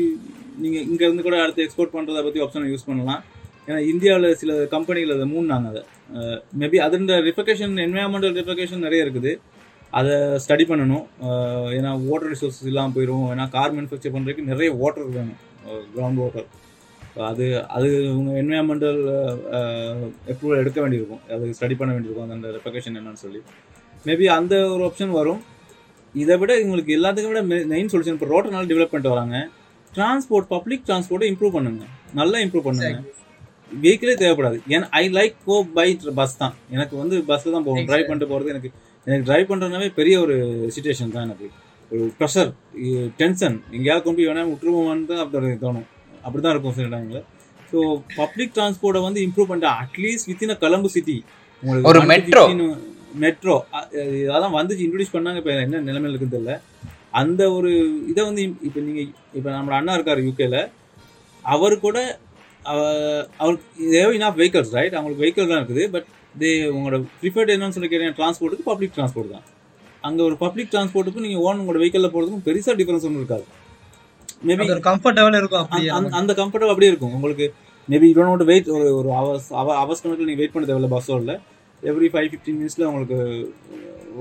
நீங்கள் இங்கேருந்து கூட அடுத்து எக்ஸ்போர்ட் பண்ணுறதை பற்றி ஆப்ஷனை யூஸ் பண்ணலாம். ஏன்னா இந்தியாவில் சில கம்பெனிகள் அதை மூணாங்க அதை. மேபி அதோட ரிஃபகேஷன் என்வயர்மெண்டல் ரிஃபகேஷன் நிறைய இருக்குது. அதை ஸ்டடி பண்ணணும். ஏன்னா வாட்டர் ரிசோர்ஸஸ் இல்லாமல் போயிடும் ஏன்னா கார் மேனுஃபேக்சர் பண்ணுறதுக்கு நிறைய வாட்டர் வேணும். கிரவுண்ட் வாட்டர் அது அது உங்கள் என்வயான்மெண்டல் அப்ரூவல் எடுக்க வேண்டியிருக்கும். அது ஸ்டடி பண்ண வேண்டியிருக்கும். அந்த ரெஃபகேஷன் என்னன்னு சொல்லி. மேபி அந்த ஒரு ஆப்ஷன் வரும். இதை விட உங்களுக்கு எல்லாத்துக்கும் விட மெயின் சொல்யூஷன் இப்போ ரோட்டனால டெவலப் பண்ணிட்டு வராங்க. டிரான்ஸ்போர்ட் பப்ளிக் டிரான்ஸ்போர்ட்டை இம்ப்ரூவ் பண்ணுங்க. நல்லா இம்ப்ரூவ் பண்ணுங்க. வெஹிக்கிளே தேவைப்படாது. ஏன்னா I like go by bus தான். எனக்கு வந்து பஸ்ஸில் தான் போகணும். டிரைவ் பண்ணிட்டு போகிறது எனக்கு எனக்கு டிரைவ் பண்ணுறதுனாவே பெரிய ஒரு சுச்சுவேஷன் தான் எனக்கு. ஒரு ப்ரெஷர் டென்ஷன் எங்கேயாவது கொண்டு போய் வேணா விட்டுருவோமான்னு தான் அப்படி தோணும். அப்படி தான் இருக்கும் சில டைமில் ஸோ பப்ளிக் டிரான்ஸ்போர்ட்டை வந்து இம்ப்ரூவ் பண்ணிட்டு at least within Colombo city ஒரு metro. மெட்ரோ அதான் வந்துச்சு இன்ட்ரடியூஸ் பண்ணாங்க இப்போ என்ன நிலைமையில இருக்குன்னு தெரியல. அந்த ஒரு இதை வந்து இப்போ நீங்கள் இப்போ நம்ம அண்ணா இருக்கார் யூகேல அவர் கூட அவ- அவருக்கு தேவை இனாஃப் வெஹிக்கல்ஸ் ரைட் அவங்களுக்கு வெஹிக்கல் தான் இருக்குது பட் தே உங்களோட ப்ரிஃபர்ட் என்னன்னு சொல்லி கேட்டீங்க டிரான்ஸ்போர்ட்டுக்கு பப்ளிக் டிரான்ஸ்போர்ட் தான். அங்கே ஒரு பப்ளிக் டிரான்ஸ்போர்ட்டுக்கும் நீங்கள் ஓன் உங்களோட வெஹிக்கலில் போகிறதுக்கும் பெருசாக டிஃபரன்ஸ் ஒன்றும் இருக்காது. மேபி ஒரு கம்ஃபர்டபுள் இருக்கும் அப்படியே. அந்த- அந்த கம்ஃபர்டபுள் அப்படியே இருக்கும். உங்களுக்கு மேபி யூ டோன்ட் வெயிட் ஒரு ஒரு அவர்ஸ் அவ அவர்ஸ் கணக்கில் நீங்கள் வெயிட் பண்ண தேவையில்ல பஸ்ஸோட எவ்ரி ஃபைவ் ஃபிஃப்டீன் மினிட்ஸில் உங்களுக்கு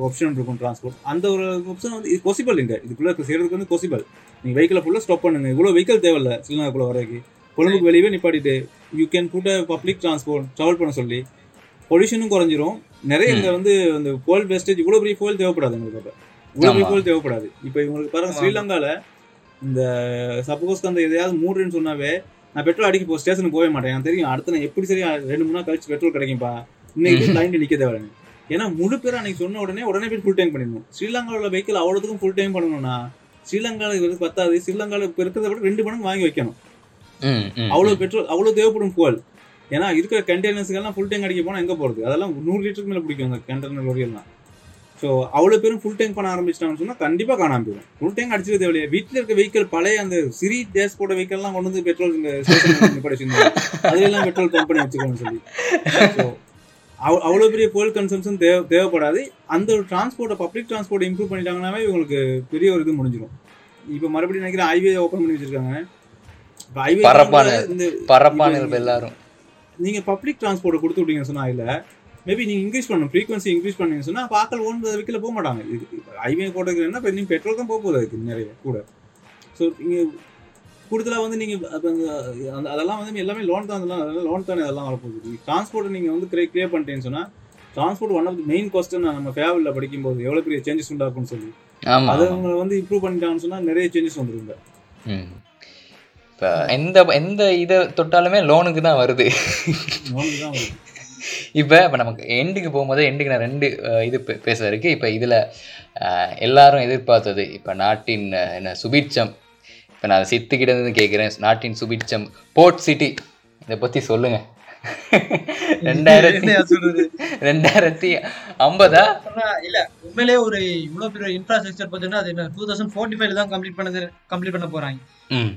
ஆப்ஷன் இருக்கும் டிரான்ஸ்போர்ட் அந்த ஒரு ஆப்ஷன் வந்து இது பாசிபிள் இங்கே. இதுக்குள்ளே செய்கிறதுக்கு வந்து பாசிபிள் நீங்கள் வெஹிக்கிளை ஃபுல்லாக ஸ்டாப் பண்ணுங்க. இவ்வளோ வெஹிக்கல் தேவையில்ல ஸ்ரீலங்காக்குள்ளே வரைக்கும் கொழும்புக்கு வெளியவே நிப்பாட்டிட்டு you can put public transport travel பண்ண சொல்லி. பொல்யூஷனும் குறைஞ்சிரும். நிறைய இங்கே வந்து அந்த கோல் வேஸ்டேஜ் இவ்வளோ பெரிய கோல் தேவைப்படாது உங்களுக்கு அப்போ. இவ்வளோ பெரிய. கோல் தேவைப்படாது. இப்போ இவங்களுக்கு பாருங்க ஆமா. ஸ்ரீலங்காவில் இந்த சப்போஸ் அந்த எதையாவது மூடுறேன்னு சொன்னாவே நான் பெட்ரோல் அடிக்க போ ஸ்டேஷனுக்கு போக மாட்டேன். எனக்கு தெரியும் அடுத்து நான் எப்படி சரியா ரெண்டு மூணு நாள் கழிச்சு பெட்ரோல் கிடைக்கும்பா. இன்னைக்கு லைன்ல நிக்க தேவைங்க ஏன்னா முழு பேர் அன்னைக்கு சொன்ன உடனே உடனே போய் ஃபுல் டைம் பண்ணிடணும். ஸ்ரீலங்காவில் வெஹிக்கிள் அவ்வளோத்துக்கும் ஃபுல் டைம் பண்ணணும்னா ஸ்ரீலங்காவில் பத்தாது. ஸ்ரீலங்காவில் இப்போ இருக்கிறத விட ரெண்டு மடங்கு வாங்கி வைக்கணும். அவ்வளோ. பெட்ரோல் அவ்வளோ தேவைப்படும் fuel. ஏன்னா இருக்கிற கண்டெய்னர்ஸ்க்கெல்லாம் ஃபுல் டேங்க் அடிக்க போனால் எங்கே போகிறது அதெல்லாம் நூறு லிட்டருக்கு மேலே பிடிக்கும் அந்த கண்டெய்னர் லோரியெல்லாம். ஸோ அவ்வளோ பேரும் ஃபுல் டேங்க் பண்ண ஆரம்பிச்சிட்டாங்கன்னு சொன்னால் கண்டிப்பாக காணாம போயிடும். ஃபுல் டேங்க் அடிச்சிருக்க தேவையில்லையே வீட்டில் இருக்க வெஹிக்கிள் பழைய அந்த சிரி டேஸ் போட்ட வெஹிக்கல்லாம் கொண்டு வந்து பெட்ரோல் இங்கே அதெல்லாம் பெட்ரோல் பம்ப் பண்ணி வச்சுக்கோன்னு சொல்லி. ஸோ அவ்வளோ பெரிய fuel கன்சம்ஷன் தேவை தேவைப்படாது. அந்த ஒரு டிரான்ஸ்போர்ட்டை பப்ளிக் டிரான்ஸ்போர்ட் இம்ப்ரூவ் பண்ணிட்டாங்கன்னாவே இவங்களுக்கு பெரிய ஒரு இது முடிஞ்சிடும் இப்போ மறுபடியும் நினைக்கிறேன் ஹைவே ஓப்பன் பண்ணி வச்சிருக்காங்க. இப்போ ஹைவே பரப்பான எல்லாரும். நீங்க பப்ளிக் டிரான்ஸ்போர்ட் கொடுத்து விட்டீங்கன்னு சொன்னா இல்ல மேபி நீங்க இன்க்ரீஸ் பண்ணணும். ஃப்ரீக்வன்சி இன்க்ரீஸ் பண்ணீங்கன்னு சொன்னா அப்ப ஆக்கள் ஓன் வைக்கல போக மாட்டாங்க. ஹைவே போட்டதுக்கு என்ன இப்போ நீங்க பெட்ரோல் தான் போக போகுது அதுக்கு நிறைய கூட. ஸோ நீங்க கூடுதலாக வந்து நீங்க அப்ப அந்த- அதெல்லாம் வந்து எல்லாமே லோன் தான் அதெல்லாம் அதெல்லாம் லோன் தானே அதெல்லாம் வரப்போகுது. டிரான்ஸ்போர்ட் நீங்க வந்து கிளியர் கிளியர் பண்ணிட்டேன்னு சொன்னா transport one of main question நம்ம ஃபேவலில் படிக்கும்போது எவ்வளவு பெரிய சேஞ்சஸ் உண்டாக்கும்னு சொல்லி. அதை. அவங்க வந்து இம்ப்ரூவ் பண்ணிட்டாங்கன்னு சொன்னா நிறைய சேஞ்சஸ் வந்துருங்க. இப்ப எந்த எந்த இதை தொட்டாலுமே லோனுக்கு தான் வருது. லோனுக்கு தான் வருது. இப்போ இப்போ நமக்கு எண்டுக்கு போகும்போது எண்டுக்கு நான் ரெண்டு இது பேச இருக்கு இப்போ இதில் எல்லாரும் எதிர்பார்த்தது. இப்போ நாட்டின் என்ன சுபிட்சம். இப்போ நான் சித்துக்கிட்ட இருந்து கேட்குறேன் நாட்டின் சுபிட்சம். Port city. இதை பற்றி சொல்லுங்க. ரெண்டாயிரத்தி ரெண்டாயிரத்தி ஐம்பதா? இல்ல உண்மையிலேயே ஒரு இவ்வளவு பெரிய இன்ஃப்ராஸ்ட்ரக்சர் பார்த்தீங்கன்னா அது என்ன டூ தௌசண்ட் ஃபோர்ட்டி ஃபைவ்ல தான் கம்ப்ளீட் பண்ணது கம்ப்ளீட் பண்ண போறாங்க.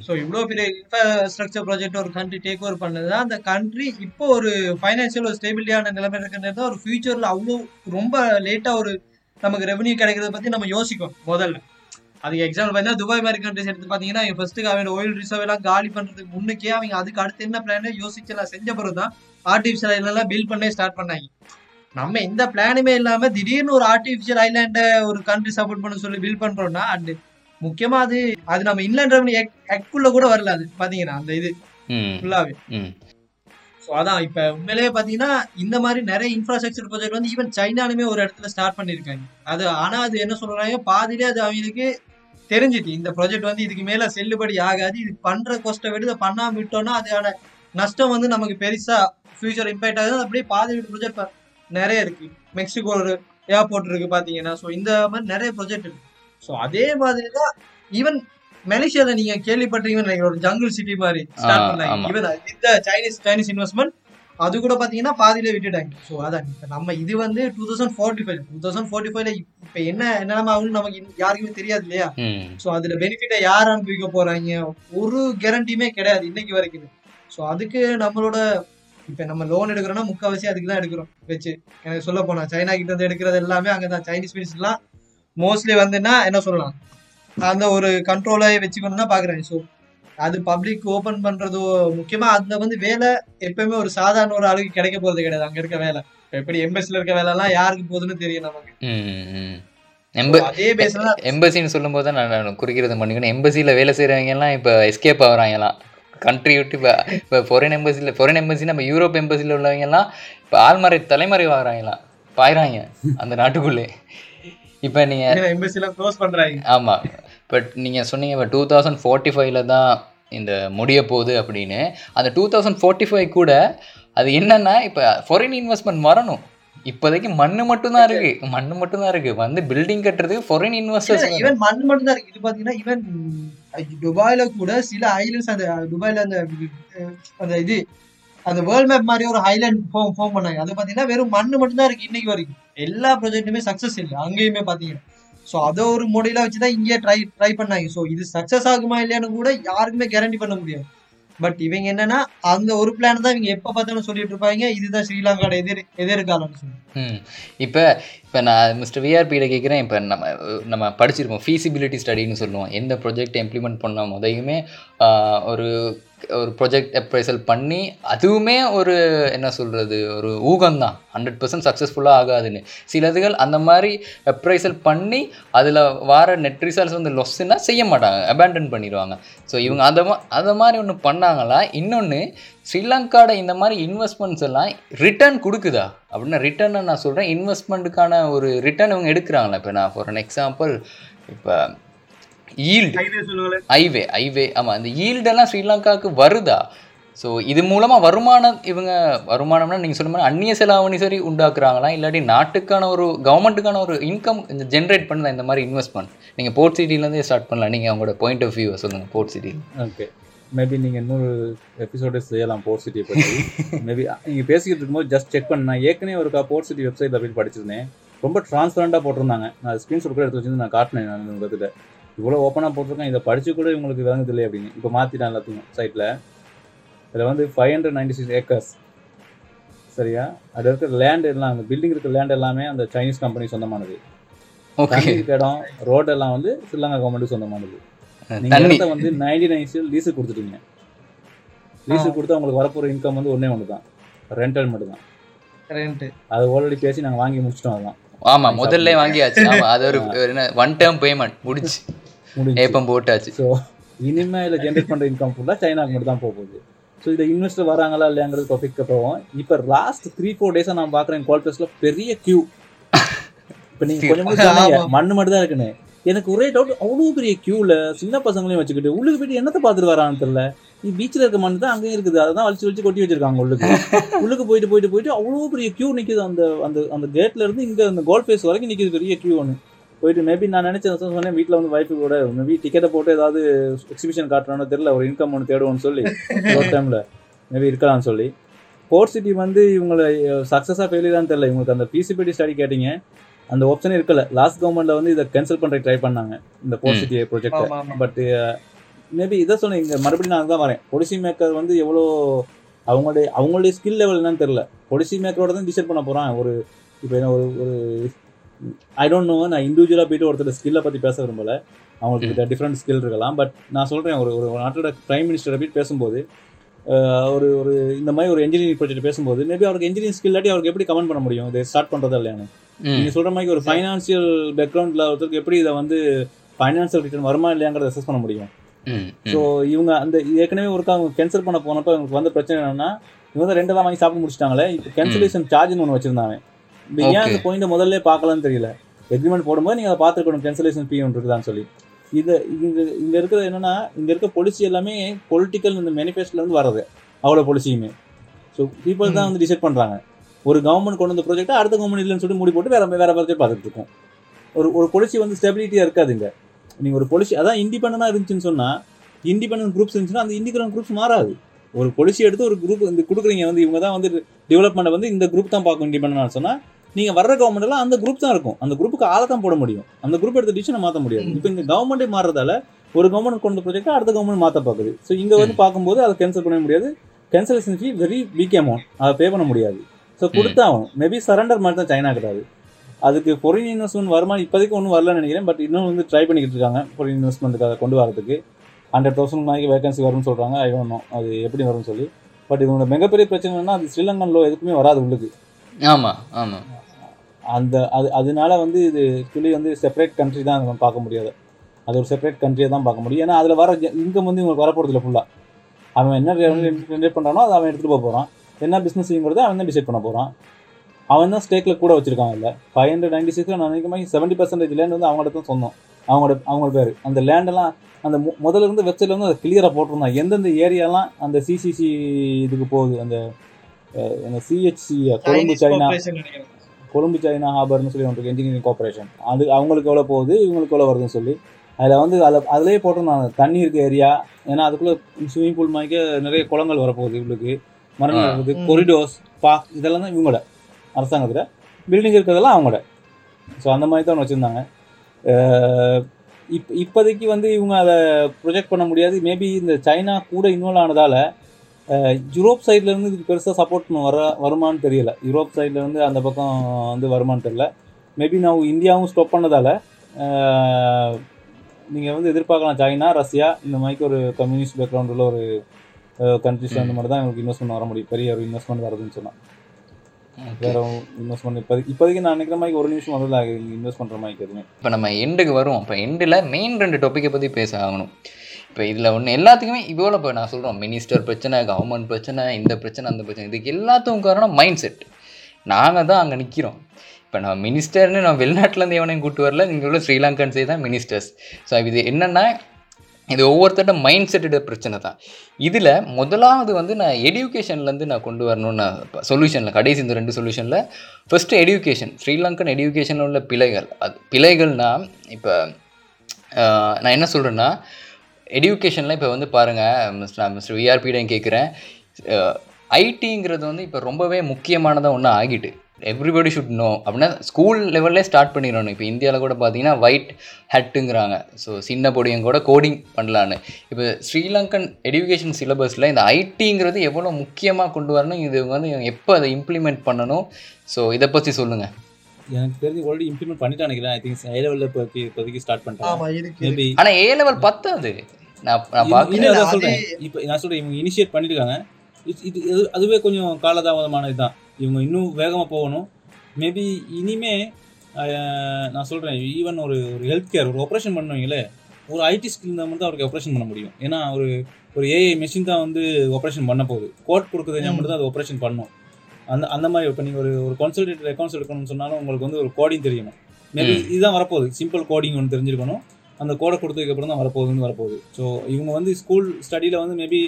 ஸோ இவ்வளோ பெரிய இன்ஃப்ராஸ்ட்ரக்சர் ப்ராஜெக்ட் ஒரு கண்ட்ரி டேக் ஓவர் பண்ணது அந்த கண்ட்ரி இப்போ ஒரு ஃபைனான்சியல் ஒரு ஸ்டேபிலிட்டியான நிலைமை இருக்கிறது ஒரு ஃபியூச்சரில் அவ்வளோ ரொம்ப லேட்டாக ஒரு நமக்கு ரெவன்யூ கிடைக்கிறத பத்தி நம்ம யோசிக்கும் முதல்ல. அதுக்கு எக்ஸாம்பிள் பார்த்தீங்கன்னா துபாய் மாதிரி கண்ட்ரிஸ் எடுத்து பார்த்தீங்கன்னா ஃபர்ஸ்ட்டுக்கு அவன் ஆயில் ரிசர்வ் எல்லாம் காலி பண்ணுறதுக்கு முன்னுக்கே அவங்க அதுக்கு அடுத்து என்ன பிளானே யோசிச்சலாம் செஞ்ச பிறகு தான் ஆர்டிஃபிஷியல் ஐலாண்ட்லாம் பில்ட் பண்ணே ஸ்டார்ட் பண்ணாங்க. நம்ம எந்த பிளானுமே இல்லாமல் திடீர்னு ஒரு ஆர்டிஃபிஷியல் ஐலாண்டை ஒரு கண்ட்ரி சப்போர்ட் பண்ண சொல்லி பில்ட் பண்ணுறோன்னா அண்ட் முக்கியமா அது அது நம்ம இன்லேண்ட் ரெவன்யூ ஆக்டுக்குள்ள கூட வரல அது பாத்தீங்கன்னா அந்த இது ஃபுல்லாவே ஸோ அதான் இப்ப உண்மையிலேயே பாத்தீங்கன்னா இந்த மாதிரி நிறைய இன்ஃப்ராஸ்ட்ரக்சர் ப்ராஜெக்ட் வந்து ஈவன் சைனாலுமே ஒரு இடத்துல ஸ்டார்ட் பண்ணிருக்காங்க. அது ஆனா அது என்ன சொல்றாங்க பாதியிலே அது அவங்களுக்கு தெரிஞ்சிட்டு இந்த ப்ராஜெக்ட் வந்து இதுக்கு மேல செல்லுபடி ஆகாது. இது பண்ற கொஸ்ட்டை விட இதை பண்ணாம விட்டோம்னா அதுக்கான நஷ்டம் வந்து நமக்கு பெருசா ஃபியூச்சர் இம்பாக்ட் ஆகுது. அப்படியே பாதி ப்ராஜெக்ட் நிறைய இருக்கு. மெக்சிகோ ஒரு ஏர்போர்ட் இருக்கு பாத்தீங்கன்னா. ஸோ இந்த மாதிரி நிறைய ப்ராஜெக்ட் இருக்கு. ஸோ அதே மாதிரி தான் ஈவன் மலேசியால நீங்க கேள்விப்பட்டீங்கன்னு நினைக்கிறேன். ஒரு ஜங்கிள் சிட்டி மாதிரி ஸ்டார்ட் பண்ணாங்க. ஈவன் இந்த சைனீஸ் சைனீஸ் இன்வெஸ்ட்மெண்ட் அது கூட பாத்தீங்கன்னா பாதியிலே விட்டுட்டாங்க. ஸோ அதான். இப்ப நம்ம இது வந்து two thousand forty five two thousand forty ஃபைவ்ல இப்ப என்ன என்னென்ன ஆகும்னு நமக்கு யாருக்குமே தெரியாது இல்லையா? ஸோ அதுல பெனிஃபிட்டை யார் அனுபவிக்க போறாங்க? ஒரு கேரண்டியுமே கிடையாது இன்னைக்கு வரைக்கும். ஸோ அதுக்கு நம்மளோட இப்ப நம்ம லோன் எடுக்கிறோம்னா முக்கால்வாசி அதுக்கு தான் எடுக்கிறோம். வச்சு. எனக்கு சொல்ல போனா சைனா கிட்ட இருந்து எடுக்கிறது எல்லாமே அங்கதான். சைனீஸ் மினிஸ்ட்லாம் மோஸ்ட்லி வந்துன்னா என்ன சொல்லலாம்? அந்த ஒரு கண்ட்ரோலை வச்சுக்கணும் தான் பாக்குறேன் ஸோ அது பப்ளிக் ஓபன் பண்றதோ முக்கியமா அதுல வந்து வேலை எப்பயுமே ஒரு சாதாரண ஒரு ஆளுக்கு கிடைக்க போறது கிடையாது. அங்க இருக்க வேலை. எப்படி எம்பசில இருக்க வேலை எல்லாம் யாருக்கு போகுதுன்னு தெரியும் நமக்கு. எம்பசின்னு சொல்லும்போது தான் நான் குறிக்கிறது பண்ணிக்கணும். எம்பசியில் வேலை செய்கிறவங்க எல்லாம் இப்போ எஸ்கேப் ஆகுறாங்கலாம் கண்ட்ரி விட்டு இப்போ இப்போ ஃபாரின் எம்பசியில் ஃபாரின் எம்பசி நம்ம யூரோப் எம்பசியில் உள்ளவங்க எல்லாம் இப்போ ஆள்மறை தலைமறை ஆகுறாங்களாம் பாயிறாங்க அந்த நாட்டுக்குள்ளே. இப்போ நீங்கள் எம்பசி எல்லாம் க்ளோஸ் பண்றாங்க. ஆமாம் பட் நீங்கள் சொன்னீங்க இப்போ டூ தௌசண்ட் ஃபார்ட்டி ஃபைவ்ல தான் இந்த முடிய போகுது அப்படின்னு. அந்த டூ தௌசண்ட் ஃபார்ட்டி ஃபைவ் கூட அது என்னன்னா இப்போ ஃபாரின் இன்வெஸ்ட்மெண்ட் வரணும். இப்போதைக்கு மண்ணு மட்டும்தான் இருக்கு. மண்ணு மட்டும்தான் இருக்கு. வந்து பில்டிங் கட்டுறதுக்கு ஃபாரின் இன்வெஸ்டர்ஸ் ஈவன் மண் மட்டும் தான் இருக்கு. இது பாத்தீங்கன்னா ஈவன் துபாயில கூட சில ஐலண்ட்ஸ் அந்த துபாயில அந்த அந்த இது அந்த வேர்ல்ட் மேப் மாதிரி ஒரு ஹைலாண்ட் ஃபார்ம் ஃபார்ம் பண்ணாங்க. அது பாத்தீங்கன்னா வெறும் மண்ணு மட்டும் தான் இருக்கு இன்னைக்கு வரைக்கும். எல்லா ப்ராஜெக்ட்டுமே சக்ஸஸ் இல்லை. அங்கேயுமே பார்த்தீங்கன்னா ஸோ அதை ஒரு மாடலா வச்சுதான் இங்கே ட்ரை ட்ரை பண்ணாங்க. ஸோ இது சக்ஸஸ் ஆகுமா இல்லையான்னு கூட யாருக்குமே கேரண்டி பண்ண முடியாது. பட் இவங்க என்னன்னா அந்த ஒரு பிளான் தான் இவங்க எப்ப பார்த்தாலும் சொல்லிட்டு இருப்பாங்க. இதுதான் ஸ்ரீலங்காவோட எதிர் எதிர்காலம்னு சொல்லி ம். இப்போ இப்போ நான் மிஸ்டர் விஆர்பியில் கேட்குறேன் இப்போ நம்ம நம்ம படிச்சிருப்போம். ஃபீசிபிலிட்டி ஸ்டடின்னு சொல்லுவோம். எந்த ப்ரொஜெக்ட் இம்ப்ளிமெண்ட் பண்ண முதையுமே ஒரு ஒரு ப்ரொஜெக்ட் அப்ரைசல் பண்ணி அதுவுமே ஒரு என்ன சொல்கிறது ஒரு ஊகம்தான். ஹண்ட்ரட் பர்சன்ட் சக்ஸஸ்ஃபுல்லாக ஆகாதுன்னு. சிலதுகள் அந்த மாதிரி அப்ரைசல் பண்ணி அதில் வர நெட் ரிசல்ட்ஸ் வந்து லொஸ்ஸுன்னா செய்ய மாட்டாங்க. அபேண்டன் பண்ணிடுவாங்க. ஸோ இவங்க அதை அதை மாதிரி ஒன்று பண்ணாங்களா? இன்னொன்று ஸ்ரீலங்காட இந்த மாதிரி இன்வெஸ்ட்மெண்ட்ஸ் எல்லாம் ரிட்டர்ன் கொடுக்குதா? அப்படின்னா ரிட்டர்ன் நான் சொல்கிறேன் இன்வெஸ்ட்மெண்ட்டுக்கான ஒரு ரிட்டர்ன் இவங்க எடுக்கிறாங்களா இப்போ நான் ஃபார் அன் எக்ஸாம்பிள் இப்போ ஈல்டு ஹைவே ஹைவே ஆமாம் இந்த ஈல்டெல்லாம் ஸ்ரீலங்காவுக்கு வருதா? ஸோ இது மூலமாக வருமானம் இவங்க வருமானம்னா நீங்கள் சொன்ன மாதிரி அந்நிய செலாவணி சரி உண்டாக்குறாங்களா? இல்லாட்டி நாட்டுக்கான ஒரு கவர்மெண்ட்டுக்கான ஒரு இன்கம் ஜென்ரேட் பண்ணுதா இந்த மாதிரி இன்வெஸ்ட்மெண்ட் நீங்கள் போர்ட் சிட்டிலேருந்தே ஸ்டார்ட் பண்ணலாம். நீங்கள் அவங்களோட பாயிண்ட் ஆஃப் வியூவை சொல்லுங்கள் போர்ட் சிட்டி ஓகே மேபி நீங்கள் இன்னொரு எபிசோடு செய்யலாம் போர்ட் சிட்டியை பற்றி மேபி நீங்கள் பேசிக்கிட்டு இருக்கும்போது ஜஸ்ட் செக் பண்ண. நான் ஏற்கனவே ஒருக்கா போர்ட் சிட்டி வெப்சைட்டில் போய் படிச்சிருந்தேன். ரொம்ப ட்ரான்ஸ்பரண்டாக போட்டிருந்தாங்க. நான் ஸ்க்ரீன்ஷாட் கூட எடுத்து வச்சிருந்து நான் காட்டினேன் நான் உங்ககிட்ட இவ்வளோ ஓப்பனாக போட்டிருக்கேன் இதை படிச்சு கூட இவங்களுக்கு விளங்குது இல்லை அப்படின்னு. இப்போ மாற்றிட்டேன் எல்லாத்தையும் சைட்டில் இதில் வந்து five hundred ninety six acres சரியா? அது இருக்கிற லேண்ட் எல்லாம் அந்த பில்டிங் இருக்கிற லேண்ட் எல்லாமே அந்த சைனீஸ் கம்பெனி சொந்தமானது. இடம் ரோடு எல்லாம் வந்து ஸ்ரீலங்கா கவர்மெண்ட் சொந்தமானது. தண்ணி. வந்து நைன்டி நைன் லீஸு கொடுத்துட்டீங்க. லீஸு கொடுத்தா உங்களுக்கு வரப்போற இன்கம் வந்து ஒண்ணே ஒன்று தான் ரெண்டல் மட்டும் தான் ரெண்ட் அது ஆல்ரெடி பேசி நாங்கள் வாங்கி முடிச்சிட்டோம் அதெல்லாம் ஆமா முதல்ல வாங்கியாச்சு. ஆமா அது ஒரு என்ன ஒன் டேர்ம் பேமெண்ட் முடிச்சு முடிஞ்சு. ஏப்பம் போட்டாச்சு. ஸோ இனிமே இதில் ஜென்ரேட் பண்ணுற இன்கம் ஃபுல்லாக சைனாக்கு மட்டும் தான் போக போகுது. ஸோ இதை இன்வெஸ்டர் வராங்களா இல்லையாங்கிறது டாபிக் போவோம் இப்போ லாஸ்ட் த்ரீ ஃபோர் டேஸாக நான் பார்க்குறேன் கோல்பேஸில் பெரிய கியூ இப்போ நீங்கள் கொஞ்சம் மண்ணு மட்டும் தான் இருக்குன்னு. எனக்கு ஒரே டவுட் அவ்வளோ பெரிய கியூவில் சின்ன பசங்களையும் வச்சுக்கிட்டு உள்ளுக்கு போயிட்டு என்னத்தை பார்த்துட்டு வரான்னு தெரியல. இது பீச்சில் இருக்க மண் தான் அங்கேயும் இருக்குது. அதை தான் வலிச்சு வலிச்சு கொட்டி வச்சிருக்காங்க உள்ளுக்கு. உள்ளுக்கு போயிட்டு போயிட்டு போயிட்டு அவ்வளோ பெரிய கியூ நிற்குது அந்த அந்த அந்த கேட்ல இருந்து இங்கே அந்த கோல் ஃபேஸ் வரைக்கும் நிற்குது பெரிய கியூ ஒன்று போயிட்டு மேபி நான் நினைச்சேன் சொன்னேன் வீட்டில் வந்து வைஃபு கூட மேபி டிக்கெட்டை போட்டு ஏதாவது எக்ஸிபிஷன் காட்டுறானோ தெரியல. ஒரு இன்கம் ஒன்று தேடுவோம்னு சொல்லி. ஒரு டைமில் மேபி இருக்கலாம்னு சொல்லி. கோர் சிட்டி வந்து இவங்களை சக்ஸஸாக ஃபெயிலியரான்னு தெரியல. இவங்களுக்கு அந்த பிசிபிடி ஸ்டடி கேட்டிங்க. அந்த ஆப்ஷனே இருக்கல. லாஸ்ட் கவர்மெண்ட்ல வந்து இதை கேன்சல் பண்ற ட்ரை பண்ணாங்க. இந்த. சிட்டி ப்ராஜெக்ட் பட் மேபி இதை சொன்னேன் இங்க மறுபடியும் நான் தான் வரேன். பொலிசி மேக்கர் வந்து எவ்வளோ அவங்களுடைய அவங்களுடைய ஸ்கில் லெவல் என்னன்னு தெரியல. பொலிசி மேக்கரோட தான் டிசைட் பண்ண போறான். ஒரு இப்போ என்ன ஒரு ஒரு ஐ டோன்ட் நோ நான் இண்டிவிஜுவலாக போயிட்டு ஒருத்தர் ஸ்கில்லை பற்றி பேச விரும்பல. அவங்களுக்கு டிஃப்ரெண்ட் ஸ்கில் இருக்கலாம். பட் நான் சொல்கிறேன் ஒரு ஒரு நாட்டோட பிரைம் மினிஸ்டரை போய் பேசும்போது அஹ், ஒரு ஒரு இந்த மாதிரி ஒரு இன்ஜினியரிங் ப்ராஜெக்ட் பேசும்போது மேபி அவருக்கு இன்ஜினியரிங் ஸ்கில் இல்லாட்டி அவருக்கு எப்படி கமெண்ட் பண்ண முடியும்? இதை ஸ்டார்ட் பண்ணுறதா இல்லையானு நீங்க சொல்ற மாதிரி ஒரு ஃபைனான்சியல் பேக்ரவுண்ட்ல ஒருத்தருக்கு எப்படி இதை வந்து ஃபைனான்சியல் ரிட்டர்ன் வருமா இல்லையாங்கிறத அசஸ் பண்ண முடியும். ஸோ இவங்க அந்த ஏற்கனவே ஒருக்கா அவங்க கேன்சல் பண்ண போனப்ப அவங்களுக்கு வந்த பிரச்சனை என்னன்னா இவங்க வந்து ரெண்டெல்லாம் வாங்கி சாப்பிட முடிச்சிட்டாங்களே இப்போ கேன்சலேஷன் சார்ஜ்னு ஒன்று வச்சிருந்தாங்க. இப்போ ஏன் அந்த. பாயிண்ட் முதல்ல பார்க்கலாம்னு தெரியல. எக்ரிமெண்ட் போடும்போது நீங்க அதை பார்த்துருக்கணும் கேன்சலேஷன் ஃபீ ஒன்று இருக்குதான்னு சொல்லி. இது இங்க இங்க இருக்கிறது என்னன்னா இங்க இருக்க பொலிசி எல்லாமே பொலிட்டிக்கல் இந்த மேனிஃபெஸ்டோல இருந்து வர்றது. அவ்வளோ பொலிசியுமே ஸோ பீப்புள் தான் வந்து டிசைட் பண்றாங்க. ஒரு கவர்மெண்ட் கொண்டு வந்த ப்ராஜெக்ட் அடுத்த கவர்மெண்ட் இல்லைன்னு சொல்லிட்டு மூடி போட்டு வேற வேற ப்ராஜெக்ட் பார்த்துட்டு இருக்கோம். ஒரு ஒரு பொலிசி வந்து ஸ்டெபிலிட்டியா இருக்காதுங்க. நீங்க ஒரு பொலிசி அதான் இண்டிபெண்டா இருந்துச்சுன்னு சொன்னா இண்டிபெண்டன்ட் குரூப்ஸ் இருந்துச்சுன்னா அந்த இண்டிபெண்டன்ட் குரூப்ஸ் மாறாது. ஒரு பொலிசி எடுத்து ஒரு குரூப் இந்த கொடுக்குறீங்க வந்து இவங்க தான் வந்து டெவலப்மெண்ட் வந்து இந்த குரூப் தான் பார்க்கும் இண்டிபெண்டன்ட் சொன்னா நீங்க வர்ற கவர்மெண்ட் எல்லாம் அந்த குரூப் தான் இருக்கும். அந்த குரூப்புக்கு ஆளை தான் போட முடியும். அந்த குரூப் எடுத்த டிசிஷனை மாற்ற முடியாது. இப்போ இந்த கவர்மெண்டே மாறுறதால ஒரு கவர்மெண்ட் கொண்ட ப்ராஜெக்ட் அடுத்த கவர்மெண்ட் மாற்ற பார்க்குது. ஸோ இங்க வந்து பார்க்கும்போது அதை கேன்சல் பண்ண முடியாது. Cancellation fee very weak amount அதை பே பண்ண முடியாது. ஸோ கொடுத்தாகும் மேபி சரண்டர் மாதிரி தான் சைனா கிடையாது அதுக்கு ஃபொரின் இன்வெஸ்ட்மெண்ட் வருமா இப்போதைக்கு ஒன்றும் வரலன்னு நினைக்கிறேன். பட் இன்னும் வந்து ட்ரை பண்ணிக்கிட்டு இருக்காங்க ஃபொரின் இன்வெஸ்ட்மெண்ட்டுக்கு அதை கொண்டு வரதுக்கு. ஹண்ட்ரட் தௌசண்ட் நாளைக்கு வேகன்சி வரும்னு சொல்கிறாங்க ஐ ஒன்றும் அது எப்படி வரும்னு சொல்லி. பட் இதோட மிகப்பெரிய பிரச்சனை என்னன்னா அது ஸ்ரீலங்கன் லோ எதுக்குமே வராது உள்ளுக்கு. ஆமா ஆமா. அந்த அது அதனால வந்து இது ஆக்சுவலி வந்து செப்பரேட் கண்ட்ரி தான் நம்ம பார்க்க முடியாது. அது ஒரு செப்பரேட் கண்ட்ரியை தான் பார்க்க முடியும். ஏன்னா அதில் வர இன்கம் வந்து இவங்களுக்கு வரப்போகிறது இல்லை ஃபுல்லாக அவன் என்ன ஜென்ரேட் பண்ணுறானோ அதை அவன் எடுத்துகிட்டு போக போகிறான் என்ன பிஸ்னஸ்ங்கிறத அவன் தான் டிசைட் பண்ண போகிறான் அவன் தான் ஸ்டேக்கில் கூட வச்சிருக்கான் இல்லை. ஃபைவ் ஹண்ட்ரட் நைன்டி சிக்ஸில் நான் நினைக்கிறேன் செவன்ட்டி பர்சன்டேஜ் லேண்ட் வந்து அவங்கள்ட்ட தான் சொந்தம் அவங்களோட அவங்க பேர். அந்த லேண்டெல்லாம் அந்த முதல்ல இருந்து வெப்சைட்ல வந்து அதை கிளியராக போட்டிருந்தான். எந்தெந்த ஏரியாலாம் அந்த சிசிசி இதுக்கு போகுது? அந்த அந்த CHC Colombo China. Colombo China ஹாபர்னு சொல்லி ஒன்று இன்ஜினியரிங் கார்பரேஷன் அது அவங்களுக்கு எவ்வளோ போகுது? இவங்களுக்கு எவ்வளோ வருதுன்னு சொல்லி. அதில் வந்து அதில் அதிலே போட்டிருந்தாங்க தண்ணி இருக்க ஏரியா ஏன்னா அதுக்குள்ளே ஸ்விம்மிங் பூல் மாதிரி நிறைய குளங்கள் வரப்போகுது இவங்களுக்கு. மரங்கள் ஆ. இருக்குது ம். கொரிடோர்ஸ் பார்க் இதெல்லாம் தான் இவங்களோட அரசாங்கத்தில். பில்டிங் இருக்கிறதெல்லாம் அவங்களோட. ஸோ அந்த மாதிரி தான் வச்சுருந்தாங்க. இப் இப்போதைக்கு வந்து இவங்க அதை ப்ரொஜெக்ட் பண்ண முடியாது. மேபி இந்த சைனா கூட இன்வால்வ் ஆனதால் யூரோப் சைடுல இருந்து இதுக்கு பெருசாக சப்போர்ட் வர வருமான்னு தெரியல. யூரோப் சைடுல இருந்து அந்த பக்கம் வந்து வருமான்னு தெரியல. மேபி நான் இந்தியாவும் ஸ்டாப் பண்ணதால நீங்கள் வந்து எதிர்பார்க்கலாம். சைனா ரஷ்யா இந்த மாதிரி ஒரு கம்யூனிஸ்ட் பேக்ரவுண்ட் உள்ள ஒரு கண்ட்ரிஸ் அந்த மாதிரி தான் எங்களுக்கு இன்வெஸ்ட்மெண்ட் வர முடியும். பெரிய ஒரு இன்வெஸ்ட்மெண்ட் வருதுன்னு சொன்னால் வேற இன்வெஸ்ட்மெண்ட் இப்போதைக்கு இப்போதைக்கு நான் நினைக்கிற மாதிரி ஒரு நிமிஷம் முதல்ல இன்வெஸ்ட் பண்ணுற மாதிரி எதுவுமே. இப்போ நம்ம எண்டுக்கு வருவோம். இப்போ எண்டில் மெயின் ரெண்டு டாப்பிக்கை பற்றி பேச ஆகணும். இப்போ இதில் ஒன்று எல்லாத்துக்குமே இவ்வளோ இப்போ நான் சொல்கிறோம் மினிஸ்டர் பிரச்சனை கவர்மெண்ட் பிரச்சனை இந்த பிரச்சனை அந்த பிரச்சனை இதுக்கு எல்லாத்துக்கும் காரணம் மைண்ட் செட் நாங்கள் தான் அங்கே நிற்கிறோம் இப்போ நான் மினிஸ்டர்னு நான் வெளிநாட்டிலேருந்து எவனையும் கூட்டு வரல இங்கே உள்ள ஸ்ரீலங்கன்ஸே தான் மினிஸ்டர்ஸ் ஸோ இது என்னென்னா இது ஒவ்வொருத்தட்ட மைண்ட் செட்டோட பிரச்சனை தான். இதில் முதலாவது வந்து நான் எடுகேஷன்லேருந்து நான் கொண்டு வரணும்னு சொல்யூஷனில் கடைசி இந்த ரெண்டு சொல்யூஷனில் ஃபஸ்ட்டு எடுகேஷன் ஸ்ரீலங்கன் எடுகேஷனில் உள்ள பிழைகள். அது பிழைகள்னால் இப்போ நான் என்ன சொல்கிறேன்னா எடியூகேஷனில் இப்போ வந்து பாருங்கள் நான் மிஸ்டர் விஆர்பியிடம் கேட்குறேன் ஐடிங்கிறது வந்து இப்போ ரொம்பவே முக்கியமானதாக ஒன்று ஆகிட்டு. எவ்ரிபடி ஷுட் நோ அப்படின்னா ஸ்கூல் லெவல்லே ஸ்டார்ட் பண்ணிடணும். இப்போ இந்தியாவில் கூட பார்த்தீங்கன்னா ஒயிட் ஹட்டுங்கிறாங்க ஸோ சின்ன பொடியும் கூட கோடிங் பண்ணலான்னு. இப்போ ஸ்ரீலங்கன் எடுகேஷன் சிலபஸில் இந்த ஐடிங்கிறது எவ்வளோ முக்கியமாக கொண்டு வரணும்? இது வந்து எப்போ அதை இம்ப்ளிமெண்ட் பண்ணணும்? ஸோ இதை பற்றி சொல்லுங்கள் எனக்கு தெரிஞ்சு ஆல்ரெடி இம்ப்ளிமெண்ட் பண்ணிட்டு நினைக்கிறேன். ஐ திங்க் ஐ லெவலில் இப்போ இப்போதைக்கு ஸ்டார்ட் மேபி ஆனால் ஏ லெவல் பத்தாது. நான் நான் சொல்றேன். இப்போ நான் சொல்றேன் இவங்க இனிஷியேட் பண்ணிருக்காங்க. இது- இது இது- அதுவே கொஞ்சம் காலதாமதமான இதுதான் இவங்க இன்னும் வேகமாக போகணும். மேபி இனிமே நான் சொல்றேன் ஈவன் ஒரு ஒரு ஹெல்த் கேர் ஒரு ஆப்ரேஷன் பண்ணுவீங்களே ஒரு ஐடி ஸ்கில் இருந்தால் மட்டும் அவருக்கு ஆப்ரேஷன் பண்ண முடியும். ஏன்னா ஒரு ஒரு ஏஐ மெஷின் தான் வந்து ஆப்ரேஷன் பண்ண போகுது. கோட் கொடுக்குறது. மட்டும் தான் அது ஆப்ரேஷன் பண்ணும். அந்த அந்த மாதிரி இப்போ நீங்கள் ஒரு ஒரு கன்சல்டேட் அக்கௌண்ட்ஸ் எடுக்கணும்னு சொன்னாலும் உங்களுக்கு வந்து ஒரு கோடிங் தெரியணும் மேபி. இதுதான் வரப்போகுது. சிம்பிள் கோடிங் ஒன்று தெரிஞ்சிருக்கணும். அந்த கோடை கொடுத்ததுக்கு அப்புறம் தான் வரப்போகுதுன்னு வரப்போகுது. ஸோ இவங்க வந்து ஸ்கூல் ஸ்டடியில் வந்து மேபி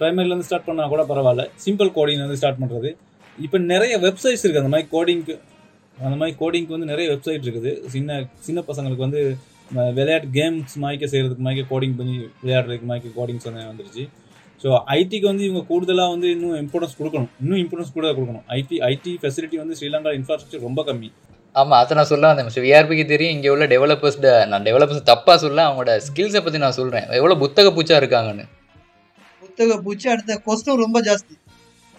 ப்ரைமரிலேருந்து ஸ்டார்ட் பண்ணால் கூட பரவாயில்ல. சிம்பிள் கோடிங் வந்து ஸ்டார்ட் பண்ணுறது இப்போ நிறைய வெப்சைட்ஸ் இருக்குது அந்த மாதிரி கோடிங்க்கு அந்த மாதிரி கோடிங்க்கு வந்து நிறைய வெப்சைட் இருக்குது. சின்ன சின்ன பசங்களுக்கு வந்து விளையாட்டு கேம்ஸ் மாய்க்க செய்கிறதுக்கு மாய்க்க கோடிங் பண்ணி விளையாடுறதுக்கு மாய்க்க கோடிங்ஸ் வந்து வந்துருச்சு. ஸோ ஐடிக்கு வந்து இவங்க கூடுதலாக வந்து இன்னும் இம்பார்ட்டன்ஸ் கொடுக்கணும். இன்னும் இம்பார்ட்டன்ஸ் கூட கொடுக்கணும். ஐடி ஐடி ஃபெசிலிட்டி வந்து ஸ்ரீலங்கா இன்ஃப்ராஸ்ட்ரக்சர் ரொம்ப கம்மி. ஆமா அதை நான் சொல்ல வந்தேன். மிஸ்டர் விஆர்பிக்கு தெரியும். இங்க உள்ள டெவலப்பர்ஸ் நான் டெவலப்பர்ஸ் தப்பா சொல்ல அவங்களோட ஸ்கில்ஸை பத்தி நான் சொல்றேன். எவ்வளவு புத்தக பூச்சா இருக்காங்கன்னு. புத்தக பூச்சி அடுத்த கொஸ்டும் ரொம்ப ஜாஸ்தி.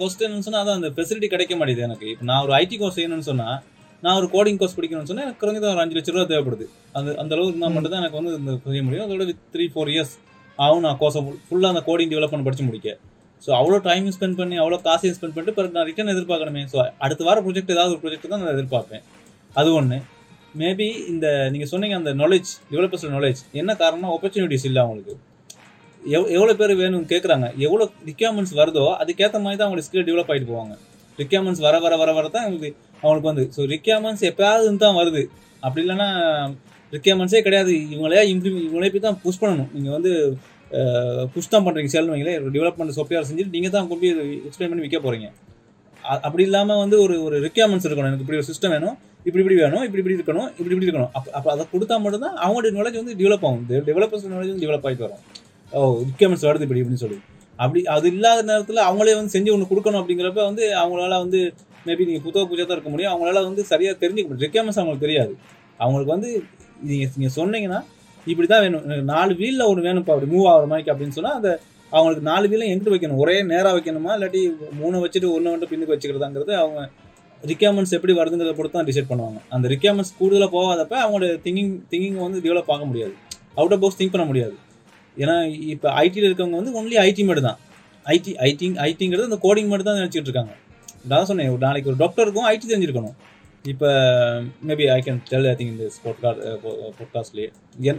கொஸ்டின் சொன்னால் அதான் அந்த ஃபெசிலிட்டி கிடைக்க மாட்டேது எனக்கு. இப்போ நான் ஒரு ஐடி கோர்ஸ் செய்யணும்னு சொன்னால் நான் ஒரு கோடிங் கோர்ஸ் படிக்கணும்னு சொன்னால் எனக்கு குறைஞ்சது ஒரு அஞ்சு லட்ச ரூபா தேவைப்படுது. அந்த அந்த அளவுக்கு இருந்தால் மட்டும் தான் எனக்கு வந்து இந்த செய்ய முடியும். அதோட வித் த்ரீ ஃபோர் இயர்ஸ் ஆகும் நான் கோர்ஸை ஃபுல்லாக அந்த கோடிங் டெவலப்மெண்ட் படிச்சு முடிக்க. ஸோ அவ்வளோ டைம் ஸ்பெண்ட் பண்ணி அவ்வளோ காசையும் ஸ்பெண்ட் பண்ணிட்டு பிறகு நான் ரிட்டர்ன் எதிர்பார்க்கணுமே. ஸோ அடுத்த வாரம் ப்ராஜெக்ட் ஏதாவது ஒரு ப்ராஜெக்ட் தான் நான் எதிர்பார்ப்பேன். அது ஒன்று மேபி இந்த நீங்கள் சொன்னீங்க அந்த நாலேஜ் டெவலப்பர்ஸ் நாலேஜ் என்ன காரணம்னா ஆப்பர்ச்சுனிட்டிஸ் இல்லை அவங்களுக்கு. எவ் எவ்வளோ பேர் வேணும்னு கேட்குறாங்க எவ்வளோ ரிக்யர்மெண்ட்ஸ் வருதோ அதுக்கேற்ற மாதிரி தான் அவங்களோட ஸ்கில் டெவலப் ஆகிட்டு போவாங்க. ரிக்யர்மெண்ட்ஸ் வர வர வர வர தான் அவங்களுக்கு அவங்களுக்கு வந்து. ஸோ ரிக்யர்மெண்ட்ஸ் எப்போயாவது தான் வருது. அப்படி இல்லைன்னா ரிக்யர்மெண்ட்ஸே கிடையாது. இவங்களே இம்ப்ளிமெண்ட் இவங்களே போய் தான் புஷ் பண்ணணும். நீங்கள் வந்து புஷ் தான் பண்ணுறீங்க சேல் வைங்களே டெவலப்மெண்ட் சாஃப்ட்வேர் செஞ்சுட்டு நீங்கள் தான் கொண்டு போய் எக்ஸ்பிளைன் பண்ணி விற்க போகிறீங்க அப்படி இல்லாமல் வந்து ஒரு ஒரு ரிக்யர்மெண்ட்ஸ் இருக்கணும். எனக்கு இப்படி ஒரு சிஸ்டம் வேணும். இப்படி இப்படி வேணும். இப்படி இப்படி இருக்கணும். இப்படி இப்படி இருக்கணும். அப்போ அப்போ அதை கொடுத்தா மட்டும்தான் அவங்களுடைய நாலேஜ் வந்து டெவலப் ஆகும். டெவலப்பர்ஸ் நாலேஜ் வந்து டெவலப் ஆகிட்டு வரும். ஓ ரிக்யர்மெண்ட்ஸ் வருது இப்படி இப்படின்னு சொல்லி. அப்படி அது இல்லாத நேரத்தில் அவங்களே வந்து செஞ்சு ஒன்று கொடுக்கணும் அப்படிங்கிறப்ப வந்து அவங்களால வந்து மேபி நீங்கள் புத்தக பூஜை தான் இருக்க முடியும். அவங்களால வந்து சரியாக தெரிஞ்சுக்க முடியும். ரிக்யர்மெண்ட்ஸ் அவங்களுக்கு தெரியாது. அவங்களுக்கு வந்து நீங்கள் நீங்கள் சொன்னீங்கன்னா இப்படி தான் வேணும். எனக்கு நாலு வீலில் ஒன்று வேணும்ப்பா அப்படி மூவ் ஆகிற மாதிரி அப்படின்னு சொன்னால் அந்த அவங்களுக்கு நாலு வீலும் எங்கிட்டு வைக்கணும். ஒரே நேராக வைக்கணுமா? இல்லாட்டி மூணு வச்சுட்டு ஒன்று வந்துட்டு பின்னுக்கு வச்சுக்கிறதாங்கிறது அவங்க ரிக்யர்மெண்ட்ஸ் எப்படி வருதுங்கிறத பொறுத்து தான் டிசைட் பண்ணுவாங்க. அந்த ரிக்யர்மெண்ட்ஸ் கூடுதலாக போகாதப்ப அவங்களோட திங்கிங் திங்கிங் வந்து டெவலப் ஆக முடியாது. அவுட் ஆஃப் பாக்ஸ் திங்க் பண்ண முடியாது. ஏன்னா இப்போ ஐடியில் இருக்கவங்க வந்து ஒன்லி ஐடி மட்டும் தான் ஐடி ஐடி ஐடிங்கிறது அந்த கோடிங் மட்டும் தான் நினச்சிட்டு இருக்காங்க. நான் சொன்னேன் ஒரு நாளைக்கு ஒரு டாக்டருக்கும் ஐடி தெரிஞ்சிருக்கணும். இப்போ maybe I can tell I think இந்த ஸ்போர்ட்கார் பாட்காஸ்ட்லேயே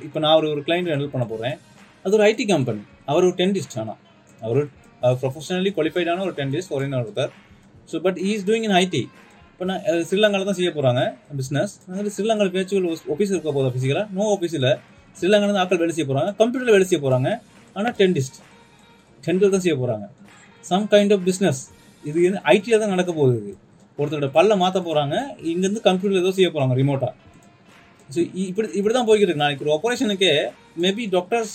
இப்போ நான் ஒரு ஒரு கிளைண்ட் ஹெல்ப் பண்ண போகிறேன் அது ஒரு ஐடி கம்பெனி அவர் ஒரு டென்டிஸ்ட் ஆனால் அவர் ப்ரொஃபஷனலி குவாலிஃபைடான ஒரு டென்டிஸ்ட் ஒரு ஒருத்தர். So but is doing in IT இப்போ நான் ஸ்ரீலங்காவில் தான் செய்ய போகிறாங்க பிஸ்னஸ் அதனால் ஸ்ரீலங்காவில் பேச்சுவல் ஆஃபீஸ் இருக்க போதும் ஃபிசிக்கலாக நோ ஆஃபீஸில் ஸ்ரீலங்காவில் ஆக்கள் வேலை செய்ய போகிறாங்க கம்ப்யூட்டரில் வேலை செய்ய போகிறாங்க ஆனால் டென்டிஸ்ட் டென்டில் தான் செய்ய போகிறாங்க சம் கைண்ட் ஆஃப் பிஸ்னஸ் இது ஐடியில் தான் நடக்க போகுது இது. ஒருத்தரோட பல்ல மாற்ற போகிறாங்க இங்கேருந்து கம்ப்யூட்டரில் ஏதோ செய்ய போகிறாங்க ரிமோட்டாக ஸோ இப்படி இப்படி தான் போய்கிட்டு இருக்கு. நாளைக்கு ஒரு ஆப்ரேஷனுக்கே மேபி டாக்டர்ஸ்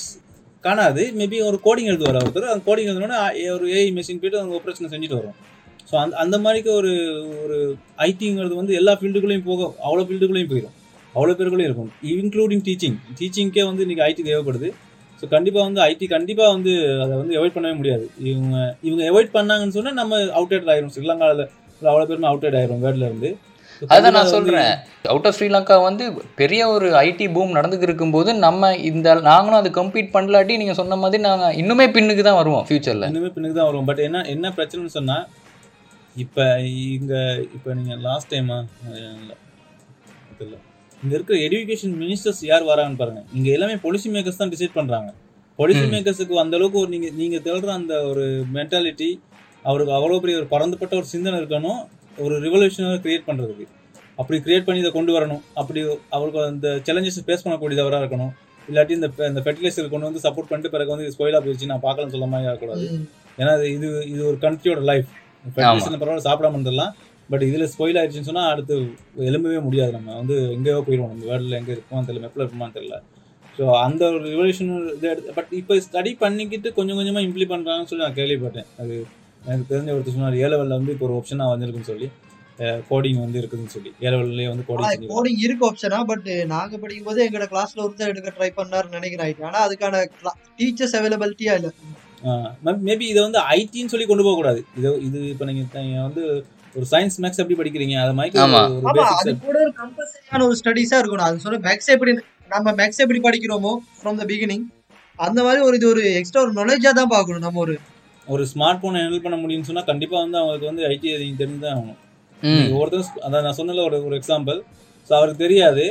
காணாது மேபி ஒரு கோடிங் எழுதுவார் ஒருத்தர். அந்த கோடிங் எழுதுனோடனே ஒரு ஏஐ மிஷின் போயிட்டு அந்த ஆப்ரேஷனை செஞ்சுட்டு வரும். ஸோ அந்த அந்த மாதிரிக்கு ஒரு ஒரு ஐடிங்கிறது வந்து எல்லா ஃபீல்டுக்குள்ளேயும் போக அவ்வளோ ஃபீல்டுக்குள்ளேயும் போயிடும் அவ்வளோ பேருக்குள்ளேயும் இருக்கும். இன்க்ளூடிங் டீச்சிங் டீச்சிங்க்கே வந்து இன்றைக்கி ஐடி தேவைப்படுது. ஸோ கண்டிப்பாக வந்து ஐடி கண்டிப்பாக வந்து அதை வந்து அவாய்ட் பண்ணவே முடியாது. இவங்க இவங்க அவாய்ட் பண்ணாங்கன்னு சொன்னால் நம்ம அவுடேட் ஆயிரும். ஸ்ரீலங்காவில் அவ்வளோ பேருமே அவுடேட் ஆயிரும் வேர்டில் இருந்து. அதான் நான் சொல்றேன். அவுட் ஆஃப் ஸ்ரீலங்கா வந்து பெரிய ஒரு ஐடி பூம் நடந்துட்டு இருக்கும்போது நம்ம இந்த நாங்களும் அது கம்ப்ளீட் பண்ணலாட்டி நீங்க சொன்ன மாதிரி நாங்க இன்னுமே பின்னுக்கு தான் வருவோம் ஃபியூச்சர்ல இன்னுமே பின்னுக்கு தான் வரும் பட் என்ன என்ன பிரச்சனைன்னு சொன்னால் இப்போ இங்கே இப்போ நீங்கள் லாஸ்ட் டைமா இல்லை இங்கே இருக்கிற எஜுகேஷன் மினிஸ்டர்ஸ் யார் வராங்கன்னு பாருங்க. இங்கே எல்லாமே பாலிசி மேக்கர்ஸ் தான் டிசைட் பண்ணுறாங்க பாலிசி மேக்கர்ஸுக்கு அந்த அளவுக்கு ஒரு நீங்கள் நீங்கள் தேடுற அந்த ஒரு மென்டாலிட்டி அவருக்கு அவ்வளோ பெரிய ஒரு பறந்துப்பட்ட ஒரு சிந்தனை இருக்கணும் ஒரு ரிவல்யூஷனை கிரியேட் பண்ணுறதுக்கு அப்படி கிரியேட் பண்ணி இதை கொண்டு வரணும். அப்படி அவருக்கு அந்த சேலஞ்சஸ் ஃபேஸ் பண்ணக்கூடியதவராக இருக்கணும். இல்லாட்டி இந்த இந்த ஃபெர்டிலைசர் கொண்டு வந்து சப்போர்ட் பண்ணிட்டு பிறகு வந்து ஸ்போயிலாக போயிடுச்சு நான் பார்க்கலன்னு சொல்ல மாதிரி இருக்கக்கூடாது ஏன்னா இது இது ஒரு கண்ட்ரியோட லைஃப் ஃபெர்டிலைசர் பரவாயில்ல சாப்பிடாம இருந்துடலாம். பட் இதில் ஸ்போயில் ஆயிடுச்சுன்னு சொன்னால் அடுத்து எழும்பவே முடியாது நம்ம. வந்து எங்கேயோ போயிடுவோம் நம்ம. வேர்ல்டில் எங்கே இருப்போம் தெரியல மெப்பில் இருப்போமான்னு தெரியல. ஸோ அந்த ஒரு ரிவல்யூஷன் இதை எடுத்து பட் இப்போ ஸ்டடி பண்ணிக்கிட்டு கொஞ்சம் கொஞ்சமாக இம்ப்ளி பண்ணுறாங்கன்னு சொல்லி நான் கேள்விப்பட்டேன். அது எனக்கு தெரிஞ்ச ஒருத்தர் சொன்னார் ஏ லெவலில் வந்து இப்போ ஒரு ஆப்ஷனாக வந்திருக்குன்னு சொல்லி. கோடிங் வந்து இருக்குதுன்னு சொல்லி. ஏ லெவல்லே வந்து கோடிங் கோடிங் இருக்கு ஆப்ஷனா பட் நாங்க படிக்கும் போது எங்களோட கிளாஸ்ல ஒருத்தர் எடுக்க ட்ரை பண்ணாருன்னு நினைக்கிறேன் ஆனா அதுக்கான டீச்சர்ஸ் அவைலபிலிட்டியா இல்ல. மேபி இதை வந்து ஐடின்னு சொல்லி கொண்டு போக கூடாது இது இது இப்போ நீங்க வந்து ஒரு சயின்ஸ் மேக்ஸ் எப்படி படிக்கிறீங்க? அது மாதிரி ஒரு அது கூட ஒரு கம்பல்சரியான ஒரு ஸ்டடிஸா இருக்கணும். அது சொல்ல மேக்ஸ் எப்படி நம்ம மேக்ஸ் எப்படி படிக்கிறோமோ ஃப்ரம் த பிகினிங் அந்த மாதிரி ஒரு இது ஒரு எக்ஸ்ட்ரா ஒரு நாலேஜா தான் பார்க்கணும் நம்ம ஒரு ஒரு ஸ்மார்ட் போனை ஹேண்டில் பண்ண முடியும்னு சொன்னா கண்டிப்பா வந்து அவங்களுக்கு வந்து ஐடி தெரிஞ்சு தான் ஆகணும். ஒருத்தர் அதான் நான் சொன்னல ஒரு ஒரு எக்ஸாம்பிள் ஸோ அவருக்கு தெரியாது.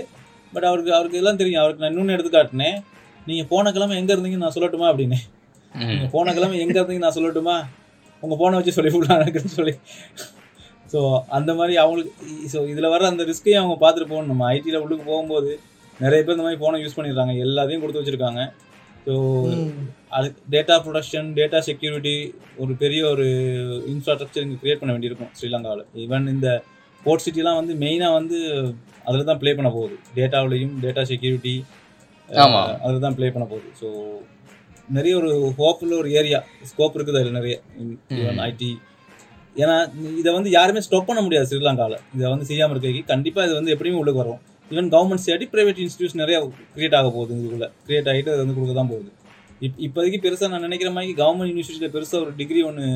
பட் அவருக்கு அவருக்கு எல்லாம் தெரியும். அவருக்கு நான் இன்னொன்று எடுத்து காட்டினேன். நீங்க போன கிழமை எங்க இருந்தீங்க நான் சொல்லட்டுமா அப்படின்னு. போன கிழமை எங்க இருந்தீங்க நான் சொல்லட்டுமா? உங்க போனை வச்சு சொல்லி விடலான்னு சொல்லி. ஸோ அந்த மாதிரி அவங்களுக்கு ஸோ இதில் வர அந்த ரிஸ்க்கையும் அவங்க பார்த்துட்டு போகணும். நம்ம ஐடியில் உள்ளுக்கு போகும்போது நிறைய பேர் இந்த மாதிரி ஃபோனை யூஸ் பண்ணிடுறாங்க. எல்லாத்தையும் கொடுத்து வச்சுருக்காங்க. ஸோ அது டேட்டா ப்ரொடக்ஷன் டேட்டா செக்யூரிட்டி ஒரு பெரிய ஒரு இன்ஃப்ராஸ்ட்ரக்சர் இங்கே க்ரியேட் பண்ண வேண்டியிருக்கும் ஸ்ரீலங்காவில் ஈவன் இந்த போர்ட் சிட்டிலாம் வந்து மெயினாக வந்து அதில் தான் ப்ளே பண்ண போகுது. டேட்டாவிலையும் டேட்டா செக்யூரிட்டி அதில் தான் ப்ளே பண்ண போகுது. ஸோ நிறைய ஒரு ஹோப்ஃபுல் ஒரு ஏரியா ஸ்கோப் இருக்குது அதில் நிறைய. ஐடி ஏன்னா இதை வந்து யாருமே ஸ்டாப் பண்ண முடியாது ஸ்ரீலங்காவில் இதை வந்து செய்யாமல் இருக்க கண்டிப்பாக இது வந்து எப்படியுமே உள்ளே வரும். Even government side private institution நிறைய கிரியேட் ஆக போகுது இதுக்குள்ள கிரியேட் ஆகிட்டு அது வந்து கொடுக்க தான் போகுது. இப் இப்போதைக்கு பெருசாக நான் நினைக்கிற மாதிரி கவர்மெண்ட் யூனிவர்சிட்டியில் பெருசாக ஒரு டிகிரி ஒன்று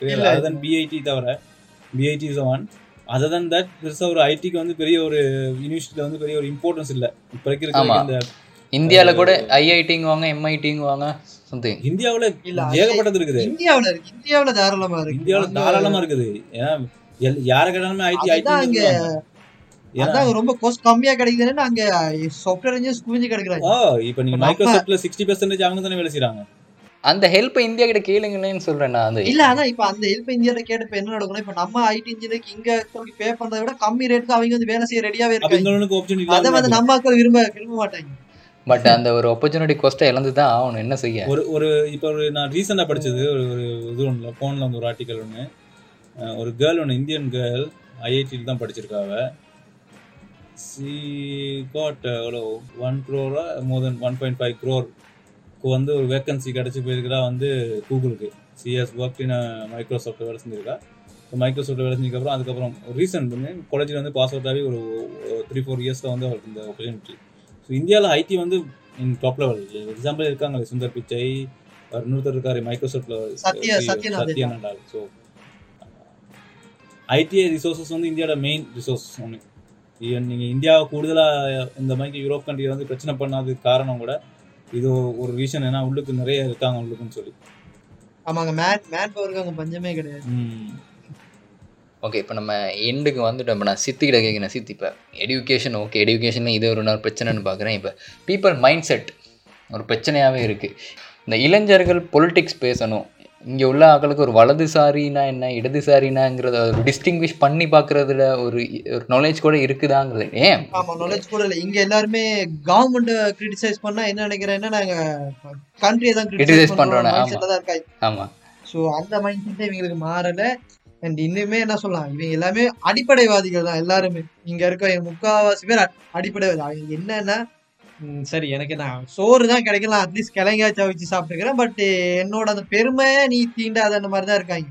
கிரியேட் இல்ல. அதர் தன் பிஐடி தவிர BIT is one other than that பெருசாக ஒரு ஐடிக்கு வந்து பெரிய ஒரு யூனிவர்சிட்டியில் வந்து பெரிய ஒரு இம்பார்ட்டன்ஸ் இல்லை. இப்போ இருக்கிற. இந்த இந்தியால கூட ஐஐடிங்க வாங்க எம்ஐடிங்க வாங்க சம்திங் இந்தியாவில் ஏகப்பட்டது இருக்குது. இந்தியாவுல இருக்கு. இந்தியாவுல தாராளமா இருக்கு. இந்தியாவில் தாராளமா இருக்குது. ஏன்னா யாரை கேட்டாலுமே ஐடி ஐடி அதான் ரொம்ப கோஸ்ட் கம்மியா கிடைக்குதுன்னு அங்க சாஃப்ட்வேர் இன்ஜினியர்ஸ் குவிஞ்சு கிடைக்கிறாங்க. ஓ இப்போ நீங்க மைக்ரோசாஃப்ட்ல சிக்ஸ்டி பெர்சன்டேஜ் அவங்க தானே வேலை செய்றாங்க. அந்த ஹெல்ப் இந்தியா கிட்ட கேளுங்களேன்னு சொல்றேன் நான் அந்த இல்ல அதான் இப்ப அந்த ஹெல்ப் இந்தியால கேட்டு இப்ப என்ன நடக்கணும் இப்ப நம்ம ஐடி இன்ஜினியருக்கு இங்க பே பண்றதை விட கம்மி ரேட்டுக்கு அவங்க வந்து வேலை செய்ய ரெடியாவே இருக்காங்க. அதை வந்து நம்ம மக்கள் விரும்ப விரும்ப மாட்டாங்க. பட் அந்த ஒரு ஆப்பர்ச்சுனிட்டி கொஸ்ட்டை இழந்து தான் ஆகணும். என்ன செய்ய? ஒரு ஒரு இப்போ ஒரு நான் ரீசெண்டாக படித்தது ஒரு ஒரு இது ஒன்று ஃபோனில் வந்து ஒரு ஆர்டிக்கல் ஒன்று ஒரு கேர்ள் ஒன்று இந்தியன் கேர்ள் ஐஐடியில் தான் படிச்சிருக்காவ. சி காட் எவ்வளோ one க்ரோரா more than one point five க்ரோர்க்கு வந்து ஒரு வேக்கன்சி கிடச்சி போயிருக்கிறா வந்து கூகுளுக்கு சிஎஸ் ஒர்க் இன் மைக்ரோசாஃப்ட் வேலை செஞ்சிருக்கா. மைக்ரோசாஃப்ட் வேலை செஞ்சதுக்கப்புறம் அதுக்கப்புறம் ரீசெண்ட் காலேஜில் வந்து பாஸ் அவுட் ஆகி ஒரு த்ரீ ஃபோர் இயர்ஸில் வந்து அவருக்கு இந்த ஆப்பர்ச்சுனிட்டி ஸோ இந்தியாவில் ஐடி வந்து இன் டாப் லெவல் எக்ஸாம்பிள் இருக்காங்க சுந்தர் பிச்சை இன்னொருத்தர் இருக்காரு மைக்ரோசாஃப்ட்ல Sathya- Satyanathan. Satya Nadella so ITI resources வந்து இந்தியாவோட மெயின் ரிசோர்ஸ் ஒன்று நீங்கள் இந்தியா கூடுதலாக இந்த மாதிரி யூரோப் கண்ட்ரி வந்து பிரச்சனை பண்ணாததுக்கு காரணம் கூட இது ஒரு ரீசன் ஏன்னா உள்ளுக்கு நிறைய இருக்காங்க உள்ளுக்குன்னு சொல்லி. ஆமாங்க மேன் மேன் பவருக்கு அங்க பஞ்சமே கிடையாது. ஓகே இப்போ நம்ம எண்டுக்கு வந்துட்டோம். இப்போ நான் சித்திக்கிட்ட கேட்குறேன் சித்தி இப்போ எடுகேஷன் ஓகே எடுகேஷன் இது ஒரு நாள் பிரச்சனைன்னு பார்க்குறேன் இப்போ பீப்புள் மைண்ட் செட் ஒரு பிரச்சனையாகவே இருக்குது இந்த இளைஞர்கள் பொலிட்டிக்ஸ் பேசணும். இங்கே உள்ள ஆட்களுக்கு ஒரு வலதுசாரினா என்ன இடதுசாரினாங்கிறத ஒரு டிஸ்டிங்விஷ் பண்ணி பார்க்குறதுல ஒரு ஒரு நாலேஜ் கூட இருக்குதாங்கிறது. ஏன்? ஆமா நாலேஜ் கூட இல்ல. இங்க எல்லாருமே கவர்மெண்ட் கிரிட்டிசைஸ் பண்ணா என்ன நினைக்கிறேன்னா நாங்க கண்ட்ரியை தான் கிரிட்டிசைஸ் இருக்காங்க ஆமாம் ஸோ அந்த மைண்ட் செட்டே இவங்களுக்கு மாறல. அண்ட் இன்னுமே என்ன சொல்லலாம்? இவங்க எல்லாமே அடிப்படைவாதிகள் தான் எல்லாருமே. இங்க இருக்க முக்காவாசி பேர் அடிப்படைவாதி. என்னன்னா சரி எனக்கு நான் சோறு தான் கிடைக்கலாம். அட்லீஸ்ட் கிழங்காச்சா வச்சு சாப்பிட்டுக்கிறேன். பட் என்னோட அந்த பெருமையை நீ தீண்டாத அந்த மாதிரி தான் இருக்காங்க.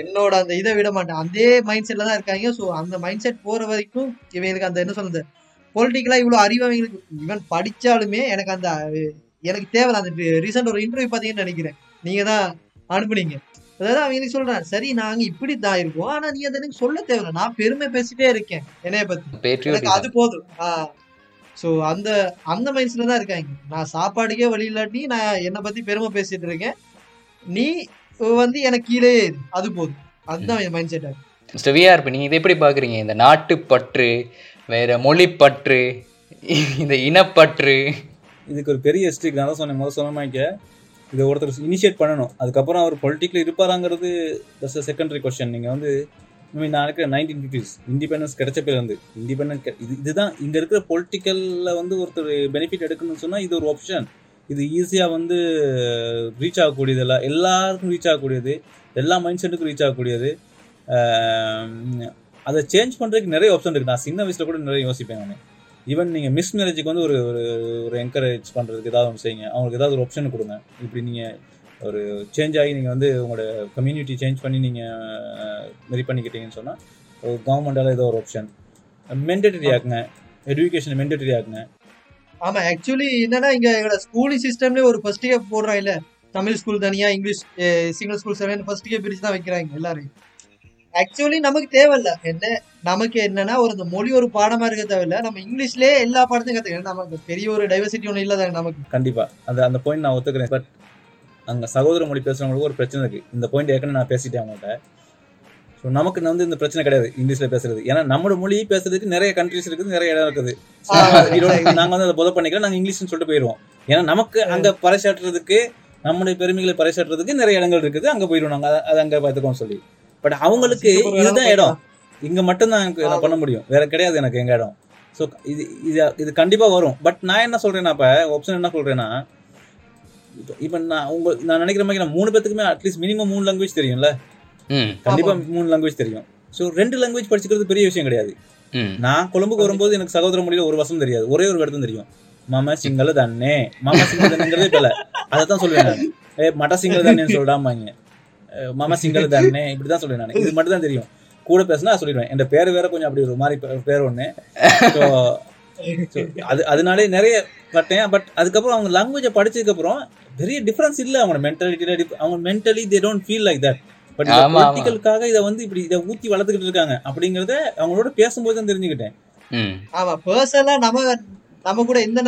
என்னோட அந்த இதை விட மாட்டேன். அதே மைண்ட் செட்ல தான் இருக்காங்க. ஸோ அந்த மைண்ட் செட் போற வரைக்கும் இவங்களுக்கு அந்த என்ன சொல்றது? பொலிட்டிக்கலா இவ்வளவு அறிவு அவங்களுக்கு. ஈவன் படிச்சாலுமே எனக்கு அந்த எனக்கு தேவை. அந்த ரீசெண்ட் ஒரு இன்டர்வியூ பாத்தீங்கன்னு நினைக்கிறேன். நீங்க தான் அனுப்புனீங்க. அதாவது அவங்களுக்கு சொல்றேன். சரி நாங்க இப்படி தான் இருக்கோம். ஆனா நீ அதை எனக்கு சொல்ல தேவையில்ல. நான் பெருமை பேசிட்டே இருக்கேன் என்னைய பத்தி. எனக்கு அது போதும். ஸோ அந்த அந்த மைண்ட்ஸ்ல தான் இருக்காங்க நான் சாப்பாடுக்கே வழி இல்லாட்டி நான் என்னை பத்தி பெருமை பேசிட்டு இருக்கேன். நீ வந்து எனக்கு கீழே. அது போதும். அதுதான் என் மைண்ட் செட் மிஸ்டர் விஆர்பி நீங்கள் இதை எப்படி பார்க்குறீங்க இந்த நாட்டுப்பற்று வேற மொழிப்பற்று இந்த இனப்பற்று. இதுக்கு ஒரு பெரிய ஹிஸ்ட்ரிக் நான் தான் சொன்னேன். முதல் சொன்ன மாதிரி இதை ஒருத்தர் இனிஷியேட் பண்ணணும். அதுக்கப்புறம் அவர் பொலிட்டிக்கல் இருப்பாராங்கிறது தட்ஸ் அ செகண்டரி கொஸ்டின் நீங்கள் வந்து நான் இருக்கிற நைன்டீன் ஃபிஃப்டிஸ் இண்டிபெண்டன்ஸ் கிடைச்ச பேர் வந்து இண்டிபெண்டன்ஸ் இது இதுதான் இங்கே இருக்கிற பொலிட்டிக்கலில் வந்து ஒருத்தர் பெனிஃபிட் எடுக்கணும்னு சொன்னால் இது ஒரு ஆப்ஷன் இது ஈஸியாக வந்து ரீச் ஆகக்கூடியது எல்லாம் எல்லாருக்கும் ரீச் ஆகக்கூடியது எல்லா மைண்ட் செட்டுக்கும் ரீச் ஆகக்கூடியது. அதை சேஞ்ச் பண்ணுறதுக்கு நிறைய ஆப்ஷன் இருக்குது நான் சின்ன வயசில் கூட நிறைய யோசிப்பேன் நான். ஈவன் நீங்கள் மிஸ் மேரேஜுக்கு வந்து ஒரு ஒரு ஒரு என்கரேஜ் பண்ணுறதுக்கு ஏதாவது ஒன்று செய்யுங்க. அவங்களுக்கு ஏதாவது ஒரு ஆப்ஷன் கொடுங்க. இப்படி நீங்கள் ஒரு சேஞ்ச் ஆகி நீங்கள் வந்து உங்களோட கம்யூனிட்டி சேஞ்ச் பண்ணி நீங்கள் மெரி பண்ணிக்கிட்டீங்கன்னு சொன்னால் கவர்மெண்டால் ஏதோ ஒரு ஆப்ஷன் மென்டேட்டரி ஆக்குங்க. எஜுகேஷன் மென்டேட்டரி ஆக்குங்க. ஆமா ஆக்சுவலி என்னன்னா இங்க எங்களோட ஸ்கூலிங் சிஸ்டம்லயே ஒரு ஃபர்ஸ்ட் இயர் போடுறோம் இல்ல தமிழ் ஸ்கூல் தனியா English single school seven first year பிரிச்சு தான் வைக்கிறாங்க எல்லாரையும். ஆக்சுவலி நமக்கு தேவையில்ல. என்ன? நமக்கு என்னன்னா ஒரு இந்த மொழி ஒரு பாடமா இருக்க தேவையில்ல. நம்ம இங்கிலீஷ்லயே எல்லா பாடத்தையும் கத்துக்கலாம் நமக்கு பெரிய ஒரு டைவர்சிட்டி ஒன்றும் இல்லை நமக்கு. கண்டிப்பாக அந்த அந்த பாயிண்ட் நான் ஒத்துக்கிறேன். பட் அங்கே சகோதர மொழி பேசுகிறவங்களுக்கு ஒரு பிரச்சனை இருக்குது இந்த பாயிண்ட் ஏற்கனவே நான் பேசிட்டேன் அவங்கள்ட்ட ஸோ நமக்கு வந்து இந்த பிரச்சனை கிடையாது இங்கிலீஷில் பேசுறது. ஏன்னா நம்மளோட மொழி பேசுறதுக்கு நிறைய கண்ட்ரிஸ் இருக்குது நிறைய இடம் இருக்குது. நாங்க வந்து அதை புத பண்ணிக்கலாம் நாங்க இங்கிலீஷ்னு சொல்லிட்டு போயிடுவோம் ஏன்னா நமக்கு அங்க பறைசாற்றுறதுக்கு நம்முடைய பெருமைகளை பறைசாற்றுறதுக்கு நிறைய இடங்கள் இருக்குது. அங்க போயிடுவோம் நாங்க. அதை- அதை அங்க பார்த்துக்கோம் சொல்லி. பட் அவங்களுக்கு இதுதான் இடம் இங்க மட்டும்தான் எனக்கு நான் பண்ண முடியும். வேற கிடையாது எனக்கு எங்க இடம். ஸோ இது இது இது கண்டிப்பா வரும். பட் நான் என்ன சொல்றேன்னா இப்ப ஆப்ஷன் என்ன சொல்றேன்னா இப்ப- இப்ப நான் உங்க நான் நினைக்கிற மாதிரி நான் மூணு பேத்துக்குமே அட்லீஸ்ட் மினிமம் மூணு லாங்குவேஜ் தெரியும்ல? ம். கண்டிப்பா மூணு லாங்குவேஜ் தெரியும். ஸோ ரெண்டு லாங்குவேஜ் படிச்சுக்கிறது பெரிய விஷயம் கிடையாது. ம். நான் கொழும்புக்கு வரும்போது எனக்கு சகோதர மொழியில ஒரு வசம் தெரியாது. ஒரே ஒரு இடத்துல தெரியும். மம சிங்கள தண்ணே மம சிங்கள தண்ணுங்கிறதே இப்ப இல்ல. அதைத்தான் சொல்லுவேன் ஏ மட்ட சிங்கள தண்ணேன்னு சொல்லிடாமாங்க மம சிங்கள தண்ணே இப்படிதான் சொல்லுவேன் நான். இது மட்டும் தான் தெரியும். கூட பேசினா சொல்லிடுவேன். என் பேர் வேற கொஞ்சம் அப்படி ஒரு மாதிரி பேர் ஒண்ணு. அது அதனாலே நிறைய பட்டேன். பட் அதுக்கப்புறம் அவங்க லாங்குவேஜை படிச்சதுக்கு அப்புறம் பெரிய டிஃபரன்ஸ் இல்ல அவங்க மென்டாலிட்டியில அவங்க mentally they don't feel like that but. பொலிட்டிக்கலுக்காக இதை வந்து இப்படி இதை ஊத்தி வளர்த்துக்கிட்டு இருக்காங்க. அப்படிங்கறத அவங்களோட பேசும்போது தான் தெரிஞ்சுக்கிட்டேன். ஆமா பர்சனலா நம்ம நம்ம கூட எந்த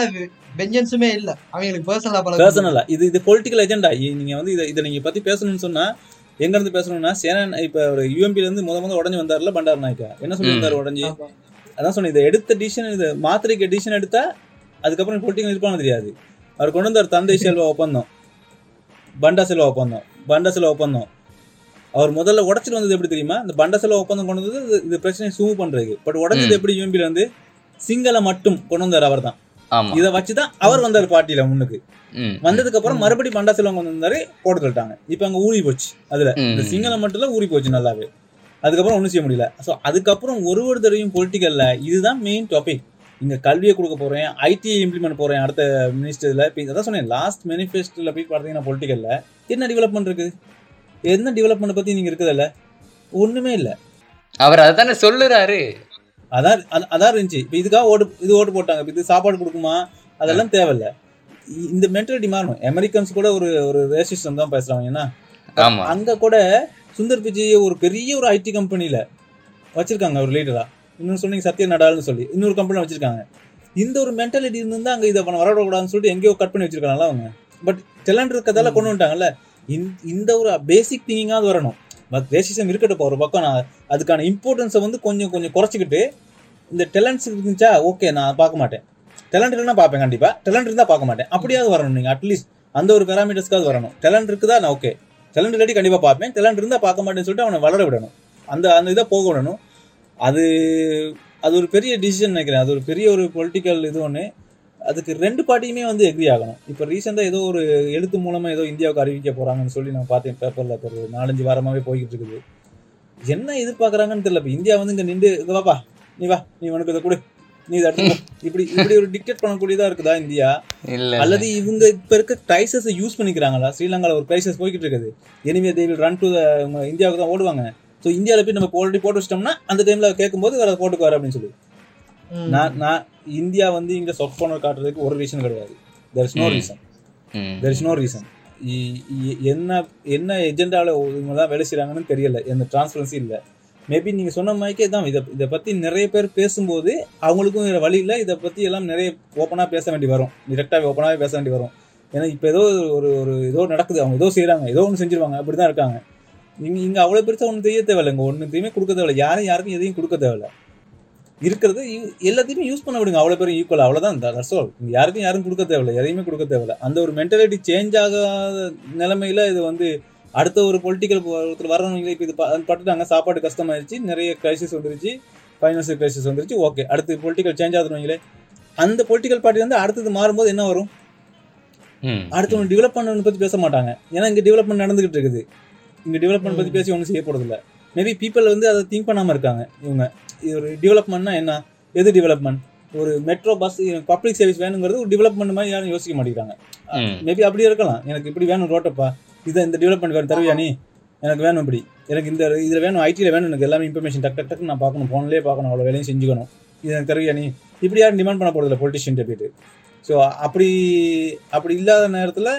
வெஞ்சன்ஸுமே இல்ல. அவங்களுக்கு பர்சனலா பர்சனலா இது இது பொலிட்டிக்கல் ஏஜெண்டா நீங்க வந்து இதை இதை நீங்க பத்தி பேசணும்னு சொன்னா எங்க இருந்து பேசணும்னா சேனா இப்ப ஒரு யூஎம்பில இருந்து முத முத உடஞ்சு வந்தாருல பண்டார் நாயக்கா. என்ன சொல்லியிருந்தாரு உடஞ்சி. அதான் சொன்னேன் இதை எடுத்த டிசிஷன் இது மாத்திரைக்கு டிசிஷன் எடுத்தா அதுக்கப்புறம் பொலிட்டிக்கல் இருப்பானு தெரியாது. அவர் கொண்டு வந்தார் தந்தை செல்வா ஒப்பந்தம். பண்டா செல்வா ஒப்பந்தம். பண்டா செல்வா ஒப்பந்தம். அவர் முதல்ல உடைச்சிட்டு வந்தது எப்படி தெரியுமா? இந்த பண்டா செல்வா ஒப்பந்தம் கொண்டு வந்தது இது- இந்த பிரச்சனையை சூவ் பண்றதுக்கு பட் உடைச்சது. எப்படி யூஎம்பில வந்து சிங்கள மட்டும் கொண்டு வந்தார் அவர் தான் இதை வச்சுதான் அவர் வந்தார் பார்ட்டியில முன்னுக்கு. வந்ததுக்கு அப்புறம் மறுபடியும் பண்டா செல்வம் கொண்டு வந்தாரு போட்டு சொல்லிட்டாங்க இப்ப அங்க ஊறி போச்சு அதுல. இந்த சிங்களம் மட்டும் ஊறி போச்சு நல்லாவே. அதுக்கப்புறம் ஒண்ணும் செய்ய முடியல. சோ அதுக்கப்புறம் ஒரு ஒரு தடவையும் பொலிட்டிக்கல்ல இதுதான் மெயின் டாபிக் இங்க கல்வியை கொடுக்க போறேன் ஐடிஐ இம்ப்ளிமெண்ட் போறேன் அடுத்த மினிஸ்டர்ல இப்ப அதான் சொன்னேன் லாஸ்ட் மேனிஃபெஸ்டோல போய் பார்த்தீங்கன்னா பொலிட்டிக்கல்ல என்ன டெவலப்மெண்ட் இருக்குது என்ன டெவலப்மெண்ட் பத்தி நீங்க இருக்குதுல்ல ஒண்ணுமே இல்ல. அவர் அதானே சொல்லுறாரு. அதான் அத- அதான் இருந்துச்சு. இப்போ இதுக்காக ஓட்டு இது ஓட்டு போட்டாங்க. இது சாப்பாடு கொடுக்குமா? அதெல்லாம் தேவையில்ல. இந்த மென்டாலிட்டி மாறணும். அமெரிக்கன்ஸ் கூட ஒரு ஒரு ரேசிஸ்டம் தான் பேசுறாங்க ஏன்னா ஆமா. அங்க கூட சுந்தர் பிச்சை ஒரு பெரிய ஒரு ஐடி கம்பெனில வச்சிருக்காங்க ஒரு லீடரா இன்னும் சொன்னீங்க சத்ய நடால்னு சொல்லி. இன்னொரு கம்பெனி வச்சிருக்காங்க. இந்த ஒரு மென்டாலிட்டி இருந்து அங்க இதை பண்ண வரவிடக்கூடாதுன்னு சொல்லிட்டு எங்கேயோ கட் பண்ணி வச்சிருக்காங்கல்ல அவங்க. பட் டேலண்ட் இருக்கதால கொண்டு வந்துட்டாங்கல்ல. இந்த- இந்த ஒரு பேசிக் திங்கிங்காவது வரணும். பட் ரேசிசம் இருக்கட்டும் ஒரு பக்கம் நான் அதுக்கான இம்பார்ட்டன்ஸை வந்து கொஞ்சம் கொஞ்சம் குறைச்சிக்கிட்டு இந்த டேலண்ட்ஸ் இருந்துச்சா ஓகே நான் பார்க்க மாட்டேன். டேலண்ட் இல்லைன்னா பார்ப்பேன் கண்டிப்பாக டேலண்ட் இருந்தால் பார்க்க மாட்டேன். அப்படியாவது வரணும் நீங்கள் அட்லீஸ்ட் அந்த ஒரு பேராமீட்டர்ஸ்க்காவது வரணும். டேலண்ட் இருக்குதா? நான் ஓகே டேலண்ட் இல்லாட்டி கண்டிப்பாக பார்ப்பேன். டேலண்ட் இருந்தால் பார்க்க மாட்டேன்னு சொல்லிட்டு அவனை வளர விடணும். அந்த அந்த இதை போக விடணும். அது அது ஒரு பெரிய டிசிஷன் நினைக்கிறேன். அது ஒரு பெரிய ஒரு பொலிட்டிக்கல் இது ஒன்று அதுக்கு ரெண்டு பார்ட்டியுமே வந்து எக்ரி ஆகணும். இப்போ ரீசெண்டாக ஏதோ ஒரு எழுத்து மூலமாக ஏதோ இந்தியாவுக்கு அறிவிக்க போகிறாங்கன்னு சொல்லி நான் பார்த்தேன் பேப்பரில் இப்போ ஒரு நாலஞ்சு வாரமாகவே போய்கிட்டு இருக்குது. என்ன எதிர்பார்க்குறாங்கன்னு தெரியல. இப்போ இந்தியா வந்து இங்கே நின்று இது வாப்பா நீ வா நீ உனக்கு இதை கொடு. நீ. இப்படி இப்படி ஒரு டிக்டேட் பண்ணக்கூடியதா இருக்குதா இந்தியா? இல்ல அல்லது இவங்க இப்ப இருக்க கிரைசஸ் யூஸ் பண்ணிக்கிறாங்களா? ஸ்ரீலங்கால ஒரு கிரைசஸ் போய்கிட்டு இருக்குது. Anyway they will run to இந்தியாவுக்கு தான் ஓடுவாங்க. ஸோ இந்தியாவில் போய் நம்ம ஆல்ரெடி போட்டு வச்சிட்டோம்னா அந்த டைம்ல கேட்கும்போது வேற போட்டுக்குவாரு அப்படின்னு சொல்லி. நான் நான் இந்தியா வந்து இங்க சாஃப்ட் கார்னர் காட்டுறதுக்கு ஒரு ரீசன் கிடையாது. There is no. Reason. There is no reason என்ன என்ன எஜெண்டாவில் இவங்க தான் வேலை செய்றாங்கன்னு தெரியல. எந்த டிரான்ஸ்பரன்சி இல்லை. மேபி நீங்க சொன்ன மாதிரிக்கே தான் இதை இதை பத்தி நிறைய பேர் பேசும்போது அவங்களுக்கும் வேற வழி இல்லை. இதை பத்தி எல்லாம் நிறைய ஓப்பனாக பேச வேண்டி வரும். டிரெக்டாக ஓப்பனாகவே பேச வேண்டி வரும். ஏன்னா இப்போ ஏதோ ஒரு ஒரு ஏதோ நடக்குது. அவங்க ஏதோ செய்கிறாங்க ஏதோ ஒன்று செஞ்சிருவாங்க. அப்படிதான் இருக்காங்க. இங்கே இங்கே அவ்வளோ பெருசாக ஒன்றும் செய்ய தேவையில்ல. இங்கே ஒன்றுத்தையுமே கொடுக்க தேவையில்ல. யாரும் யாருக்கும் எதையும் கொடுக்க தேவையில்லை. இருக்கிறது எல்லாத்தையுமே யூஸ் பண்ண விடுங்க. அவ்வளோ பேரும் ஈக்குவல் அவ்வளோதான் தட்ஸ் ஆல் யாருக்கும் யாரும் கொடுக்க தேவையில்லை. எதையுமே கொடுக்க தேவையில்லை. அந்த ஒரு மென்டாலிட்டி சேஞ்ச் ஆகாத நிலமையில இது வந்து அடுத்த ஒரு பொலிட்டிக்கல் ஒருத்தர் வரவங்க இப்போ இது பட்டுட்டாங்க சாப்பாடு கஷ்டமாயிருச்சு நிறைய கிரைசிஸ் வந்துருச்சு ஃபைனான்சியல் கிரைசிஸ் வந்துருச்சு ஓகே அடுத்து பொலிட்டிக்கல் சேஞ்ச் ஆகுதுங்களே அந்த பொலிட்டிக்கல் பார்ட்டி வந்து அடுத்தது மாறும்போது என்ன வரும். அடுத்தவங்க டெவலப்மெண்ட் பத்தி பேச மாட்டாங்க. ஏன்னா இங்க டெவலப்மெண்ட் நடந்துகிட்டு இருக்குது. இங்க டெவலப்மெண்ட் பத்தி பேசி ஒன்றும் செய்ய போறது இல்ல. மேபி பீப்பிள் வந்து அதை திங்க் பண்ணாம இருக்காங்க இவங்க. இது ஒரு டெவலப்மெண்ட்னா என்ன? எது டெவலப்மெண்ட் ஒரு மெட்ரோ பஸ் பப்ளிக் சர்வீஸ் வேணுங்கிறது ஒரு டெவலப்மெண்ட் மாதிரி யாரும் யோசிக்க மாட்டேங்கிறாங்க. மேபி அப்படி இருக்கலாம். எனக்கு இப்படி வேணும் ரோட்டப்பா. இதை இந்த டெவலப்மெண்ட் வேணும் தருவியா நீ? எனக்கு வேணும் இப்படி. எனக்கு இந்த இதில் வேணும் ஐடியில் வேணும் எனக்கு எல்லாமே இன்ஃபர்மேஷன் டக் டக் டக் நான் பார்க்கணும் ஃபோன்லேயே பார்க்கணும் அவ்வளோ வேலையும் செஞ்சுக்கணும். இது எனக்கு தருவியா நீ? இப்படி யாரும் டிமாண்ட் பண்ண போகிறதில்ல பொலிட்டிஷியன் போயிட்டு. ஸோ அப்படி அப்படி இல்லாத நேரத்தில்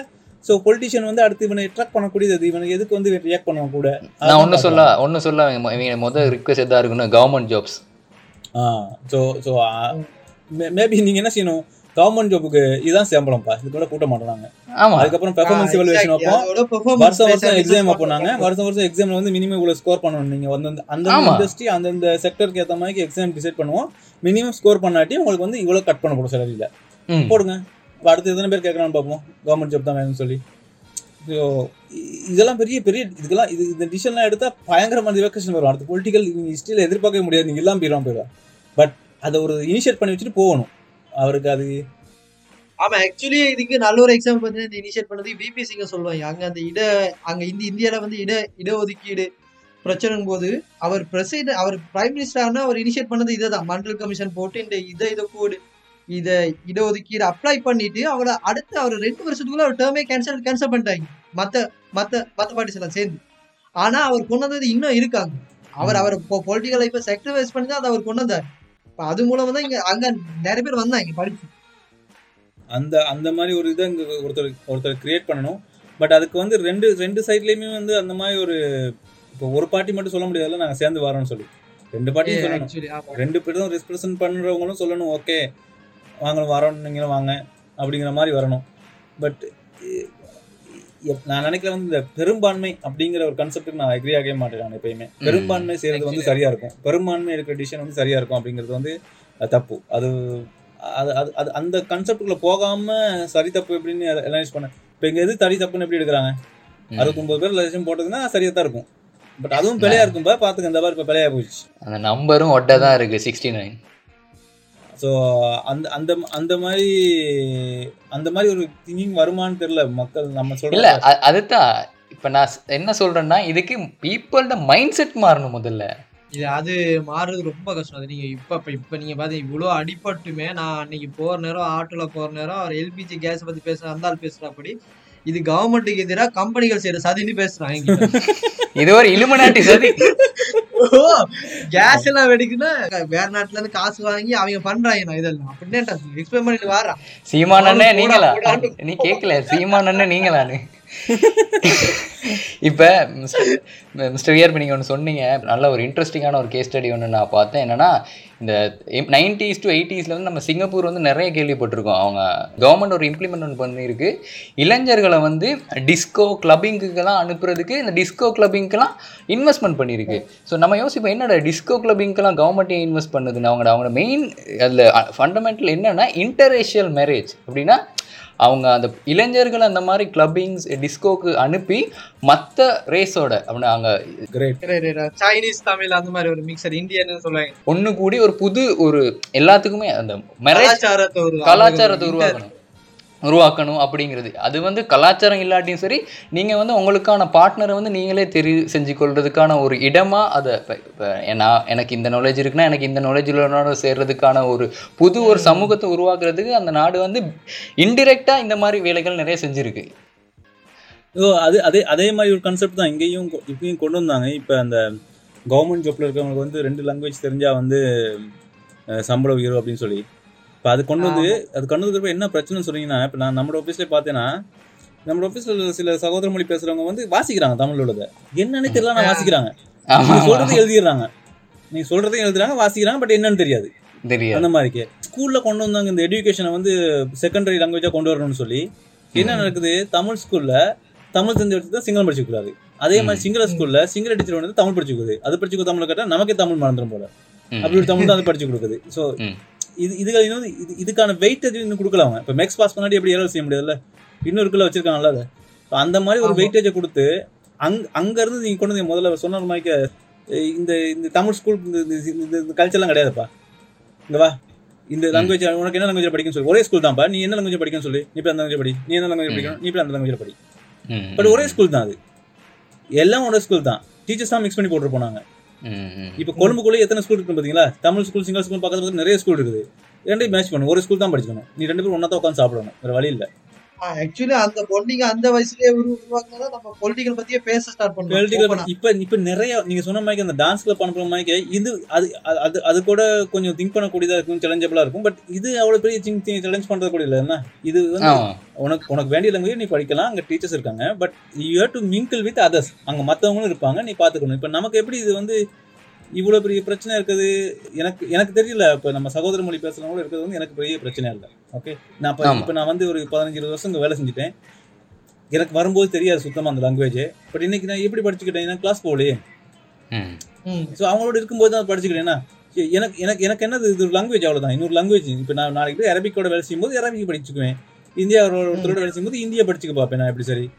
ஸோ பொலிட்டிஷியன் வந்து அடுத்து இவனை அட்ராக்ட் பண்ணக்கூடியது இவனுக்கு எதுக்கு வந்து ரியாக்ட் பண்ணுவான் கூட? நான் ஒண்ணு சொல்ல ஒண்ணு சொல்ல இவங்க முதல் ரிக்வெஸ்ட் எதா இருக்குன்னு government jobs ah so so maybe நீங்கள் என்ன செய்யணும்? கவர்மெண்ட் ஜாபுக்கு இதுதான் சம்பளம்ப்பா இது கூட கூட்ட மாட்டாங்க ஆமா. அதுக்கப்புறம் பெர்ஃபார்மன்ஸ் exactly. வைப்போம் வருஷம் வருஷம் எக்ஸாம் model. வருஷம் வருஷம் எக்ஸாம்ல வந்து மினிமம் இவ்வளவு ஸ்கோர் பண்ணணும். நீங்க வந்து அந்த. இண்டஸ்ட்ரி அந்தந்த செக்டருக்கு ஏத்த மாதிரி எக்ஸாம் டிசைட் பண்ணுவோம். மினிமம் ஸ்கோர் பண்ணாட்டி உங்களுக்கு வந்து இவ்வளவு கட் பண்ண போடும் சேலரியில. போடுங்க. அடுத்து எத்தனை பேர் கேட்கறான்னு பார்ப்போம். கவர்மெண்ட் ஜாப் தான் வேணும்னு சொல்லி. ஸோ இதெல்லாம் பெரிய பெரிய இதுக்கெல்லாம் இது இந்த டிசிஷன்லாம் எடுத்தா பயங்கரமான ரிவர்கேஷன் வரும். அடுத்து பொலிட்டிக்கல் ஹிஸ்டரியில் எதிர்பார்க்கவே முடியாது. நீங்க எல்லாம் போயிடும் போயிடும் பட் அதை ஒரு இனிஷியேட் பண்ணி வச்சுட்டு போகணும். அவருக்கு அது ஆமா ஆக்சுவலி இதுக்கு நல்ல ஒரு எக்ஸாம்பிள் பார்த்தீங்கன்னா இந்த இனிஷியேட் பண்ணது பிபி சிங்க சொல்லுவாங்க. அங்க அந்த இட அங்க இந்த இந்தியால வந்து இட இடஒதுக்கீடு பிரச்சனைங்கும் போது அவர் பிரசிடென்ட் அவர் பிரைம் மினிஸ்டர்னா அவர் இனிஷியேட் பண்ணது இதை தான் மண்டல் கமிஷன் போட்டு இந்த இதை இதை கூடு இதை இடஒதுக்கீடு அப்ளை பண்ணிட்டு அவரை அடுத்து அவர் ரெண்டு வருஷத்துக்குள்ள அவர் டேர்மே கேன்சல் கேன்சல் பண்ணிட்டாங்க. மத்த மத்த மத்த பார்ட்டிஸ் எல்லாம் சேர்ந்து. ஆனா அவர் கொண்டு வந்தது இன்னும் இருக்காங்க. அவர் அவர் பொலிட்டிக்கல் லைஃப்பை சாக்ரிஃபைஸ் பண்ணி தான் அதை அவர் கொண்டு வந்தார். அது மூலமா தான் இங்க அங்க நிறைய பேர் வந்தாங்க படிச்சு அந்த அந்த மாதிரி ஒரு இதை இங்கே ஒருத்தர் ஒருத்தர் கிரியேட் பண்ணணும். பட் அதுக்கு வந்து ரெண்டு ரெண்டு சைட்லேயுமே வந்து அந்த மாதிரி ஒரு இப்போ ஒரு பார்ட்டி மட்டும் சொல்ல முடியாதுல்ல நாங்கள் சேர்ந்து வரோம்னு சொல்லி. ரெண்டு பார்ட்டியும் சொல்லணும். ரெண்டு பேரும் ரெப்ரசன்ட் பண்ணுறவங்களும் சொல்லணும் ஓகே வாங்க வரோம் நீங்களும் வாங்க அப்படிங்கிற மாதிரி வரணும். பட் நான் நினைக்கிறேன் வந்து இந்த பெரும்பான்மை அப்படிங்கிற ஒரு கான்செப்ட்டுக்கு நான் அக்ரி ஆகவே மாட்டேன் நான் எப்பயுமே. பெரும்பான்மை செய்யறது வந்து சரியா இருக்கும். பெரும்பான்மை இருக்கிற டிசிஷன் வந்து சரியா இருக்கும் அப்படிங்கிறது வந்து தப்பு. அது அது அது அது அந்த கான்செப்டுக்குள்ள போகாம சரி தப்பு எப்படின்னு அனலைஸ் பண்ண இப்போ இங்க எது தடி தப்புன்னு எப்படி எடுக்கிறாங்க? ம். அறுபத்தொன்பது பேர் லட்சம் போட்டதுன்னா சரியா தான் இருக்கும். பட் அதுவும் பிழையா இருக்கும்பா பாத்துக்க இந்த மாதிரி இப்போ பிழையா போயிடுச்சு. அந்த நம்பரும் ஒட்ட தான் இருக்கு சிக்ஸ்டி நைன் ஸோ அந்த அந்த அந்த மாதிரி அந்த மாதிரி ஒரு திங்கிங் வருமான்னு தெரியல மக்கள் நம்ம இல்ல சொல்ல அதுதான். இப்ப நான் என்ன சொல்றேன்னா இதுக்கு பீப்புளோட மைண்ட் செட் மாறணும் முதல்ல. இது அது மாறுறது ரொம்ப கஷ்டம். அது நீங்க இப்ப இப்ப இப்ப நீங்க பாத்தீங்க இவ்வளவு அடிபட்டுமே நான் அன்னைக்கு போற நேரம் ஆட்டோல போற நேரம் அவர் எல்பிஜி கேஸ் பத்தி பேசுற அந்த ஆள் பேசுறப்படி. இது கவர்மெண்ட்டுக்கு எதிராக கம்பெனிகள் செய்யற சதின்னு என்கிட்ட. இது ஒரு இலுமினாட்டி சதி. ஓ கேஸ் எல்லாம் வெடிக்குன்னா வேற நாட்டுல இருந்து காசு வாங்கி அவங்க பண்றாங்க நான் இதெல்லாம் அப்படின்னு எக்ஸ்பிளைன் பண்ணிட்டு வாரான் சீமானண்ணே போடா, நீங்களா. நீ கேட்கல சீமானண்ணே நீங்களான்னு. இப்போ மிஸ்டர் வியர்ப்பு நீங்கள் ஒன்று சொன்னீங்க. நல்ல ஒரு இன்ட்ரெஸ்டிங்கான ஒரு கேஸ் ஸ்டடி ஒன்று நான் பார்த்தேன். என்னன்னா இந்த நைன்டிஸ் டு எயிட்டிஸில் வந்து நம்ம சிங்கப்பூர் வந்து நிறைய கேள்விப்பட்டிருக்கோம். அவங்க கவர்மெண்ட் ஒரு இம்ப்ளிமெண்ட் ஒன்று பண்ணியிருக்கு. இளைஞர்களை வந்து டிஸ்கோ கிளப்பிங்குக்கெல்லாம் அனுப்புறதுக்கு இந்த டிஸ்கோ கிளப்பிங்க்கெல்லாம் இன்வெஸ்ட்மெண்ட் பண்ணியிருக்கு. ஸோ நம்ம யோசிப்போம் என்னடா டிஸ்கோ கிளப்பிங்க்கெல்லாம் கவர்மெண்ட்டே இன்வெஸ்ட் பண்ணுதுன்னு? அவங்க அவங்களோட மெயின் அதில் ஃபண்டமெண்டல் என்னென்னா இன்டரேஷியல் மேரேஜ் அப்படின்னா அவங்க அந்த இளைஞர்கள் அந்த மாதிரி கிளப்பிங்ஸ் டிஸ்கோக்கு அனுப்பி மற்ற ரேஸோட அப்படின்னா அங்கே சைனீஸ் தமிழ் அந்த மாதிரி ஒரு மிக்சர் இந்தியன்னு சொல்லுவாங்க. ஒன்று கூடி ஒரு புது ஒரு எல்லாத்துக்குமே அந்த கலாச்சாரத்தை உருவாக்கணும். உருவாக்கணும் அப்படிங்கிறது. அது வந்து கலாச்சாரம் இல்லாட்டியும் சரி நீங்கள் வந்து உங்களுக்கான பார்ட்னரை வந்து நீங்களே தெரிவு செஞ்சு கொள்றதுக்கான ஒரு இடமாக அதை இப்போ இப்போ நான் எனக்கு இந்த நாலேஜ் இருக்குன்னா எனக்கு இந்த நாலேஜ் சேர்றதுக்கான ஒரு புது ஒரு சமூகத்தை உருவாக்குறதுக்கு அந்த நாடு வந்து இன்டிரெக்டாக இந்த மாதிரி வேலைகள் நிறைய செஞ்சுருக்கு. ஓ அது அதே அதே மாதிரி ஒரு கான்செப்ட் தான். இங்கேயும் கொ- இப்பயும் கொண்டு வந்தாங்க. இப்போ அந்த கவர்மெண்ட் ஜாப்ல இருக்கவங்களுக்கு வந்து ரெண்டு லாங்குவேஜ் தெரிஞ்சால் வந்து சம்பளம் சம்பள உயர்வு அப்படின்னு சொல்லி. இப்போ அது கொண்டு வந்து அது கொண்டு வந்ததுக்கு என்ன பிரச்சனைன்னு சொன்னீங்கன்னா இப்போ நான் நம்மளோட ஆஃபீஸ்லேயே பார்த்தேன்னா நம்மளோட ஆஃபீஸில் சில சகோதர மொழி பேசுறவங்க வந்து வாசிக்கிறாங்க தமிழ் உள்ளதை என்னன்னு தெரியல நான் வாசிக்கிறாங்க. சொல்றது எழுதிடுறாங்க. நீங்க சொல்றதையும் எழுதுறாங்க வாசிக்கிறாங்க பட் என்னன்னு தெரியாது. அந்த மாதிரி ஸ்கூல்ல கொண்டு வந்தாங்க இந்த எஜுகேஷனை வந்து செகண்டரி லாங்குவேஜா கொண்டு வரணும்னு சொல்லி என்ன நடக்குது? தமிழ் ஸ்கூல்ல தமிழ் தெரிஞ்ச தான் சிங்களம் படிச்சு கூடாது. அதே மாதிரி சிங்கள ஸ்கூல்ல சிங்கள டீச்சர் வந்து தமிழ் படிச்சு கொடுக்குது அது படிச்சு தமிழ் கேட்டா நமக்கே தமிழ் மறந்துடும் போல. அப்படி ஒரு தமிழ் தான் அது படிச்சு கொடுக்குது. ஸோ ம். இது இதுக்கு இன்னும் இது இதுக்கான வெயிட்டேஜ் இன்னும் கொடுக்கல அவங்க. இப்போ மேக்ஸ் பாஸ் பண்ணாடி எப்படி ஏறல் செய்ய முடியாதுல்ல? இன்னொரு குள்ள வச்சிருக்காங்கல்ல அதை. அந்த மாதிரி ஒரு. வெயிட்டேஜை கொடுத்து அங் அங்க இருந்து நீங்க கொண்டு வந்து முதல்ல சொன்ன மாதிரி இந்த இந்த தமிழ் ஸ்கூல் இந்த இந்த- கல்ச்சர்லாம் கிடையாதுப்பா. இங்க வா. இந்த லாங்குவேஜ் உனக்கு என்ன லாங்குவேஜ் படிக்கணும் சொல்லி. ஒரே ஸ்கூல் தான்ப்பா. நீ என்ன லாங்குவேஜ் படிக்கணும் சொல்லி. நீ போய் அந்த லாங்குவேஜ் படி? நீ என்ன லாங்குவேஜ் படிக்கணும்? நீ போய் அந்த லாங்குவேஜ் படி? பட் ஒரே ஸ்கூல் தான் அது. எல்லாம் ஒரே ஸ்கூல் தான். டீச்சர்ஸ் தான் மிக்ஸ் பண்ணி போட்டு போனாங்க. இப்போ கொழும்புக்குள்ளே எத்தனை ஸ்கூல் இருக்கு பாத்தீங்களா தமிழ் ஸ்கூல் சிங்கள ஸ்கூல் பக்கத்துல நிறைய ஸ்கூல் இருக்குது. ரெண்டையும் மேட்ச் பண்ணணும். ஒரு ஸ்கூல் தான் படிச்சுக்கணும். நீ ரெண்டு பேரும் ஒன்றா தான் உட்காந்து சாப்பிடணும். வேற வழி இல்லை. ஆக்சுவலி அந்த பொண்டிங்க அந்த வயசுலயே உரு உருவாக்குனா நம்ம பொலிட்டிக்கல் பத்தியே பேச ஸ்டார்ட் Political பண்ணுவோம் இப்ப இப்ப நிறைய நீங்க சொன்ன மாதிரி அந்த டான்ஸ் கிளப் அனுப்புற மாதிரி இது அது அது- அது கூட கொஞ்சம் திங்க் பண்ணக்கூடியதா இருக்கும் சேலஞ்சபிளா இருக்கும் பட் இது அவ்வளவு பெரிய சேலஞ்ச் பண்றது கூட இல்ல என்ன? இது வந்து உனக்கு உனக்கு வேண்டிய லாங்குவேஜ் நீ படிக்கலாம் அங்க டீச்சர்ஸ் இருக்காங்க but you have to mingle with others அங்க மத்தவங்களும் இருப்பாங்க நீ பாத்துக்கணும். இப்ப நமக்கு எப்படி இது வந்து இவ்வளவு பெரிய பிரச்சனை இருக்குது. எனக்கு எனக்கு தெரியல. இப்ப நம்ம சகோதர மொழி பேசுறவங்களும் இருக்கிறது வந்து எனக்கு பெரிய பிரச்சனை இல்லை. ஓகே நான் இப்ப நான் வந்து ஒரு பதினஞ்சு இருபது வருஷம் இங்க வேலை செஞ்சுட்டேன். எனக்கு வரும்போது தெரியாது சுத்தமா அந்த லாங்குவேஜ் பட் இன்னைக்கு நான் எப்படி படிச்சுக்கிட்டேன்? நான் கிளாஸ் போகலையே. ம். ஸோ அவங்களோட இருக்கும்போது தான் படிச்சுக்கிட்டேன்னா எ- எனக்கு எனக்கு எனக்கு என்னது? இது ஒரு லாங்குவேஜ் அவ்வளவுதான். இன்னொரு லாங்குவேஜ் இப்போ நான் நாளைக்கு அரபிக்கோட வேலை செய்யும்போது அரபிக் படிச்சுக்குவேன். இந்தியா ஒருத்தரோட வேலை செய்யும்போது இந்தியா படிச்சுக்க பார்ப்பேன் நான் எப்படி சரி.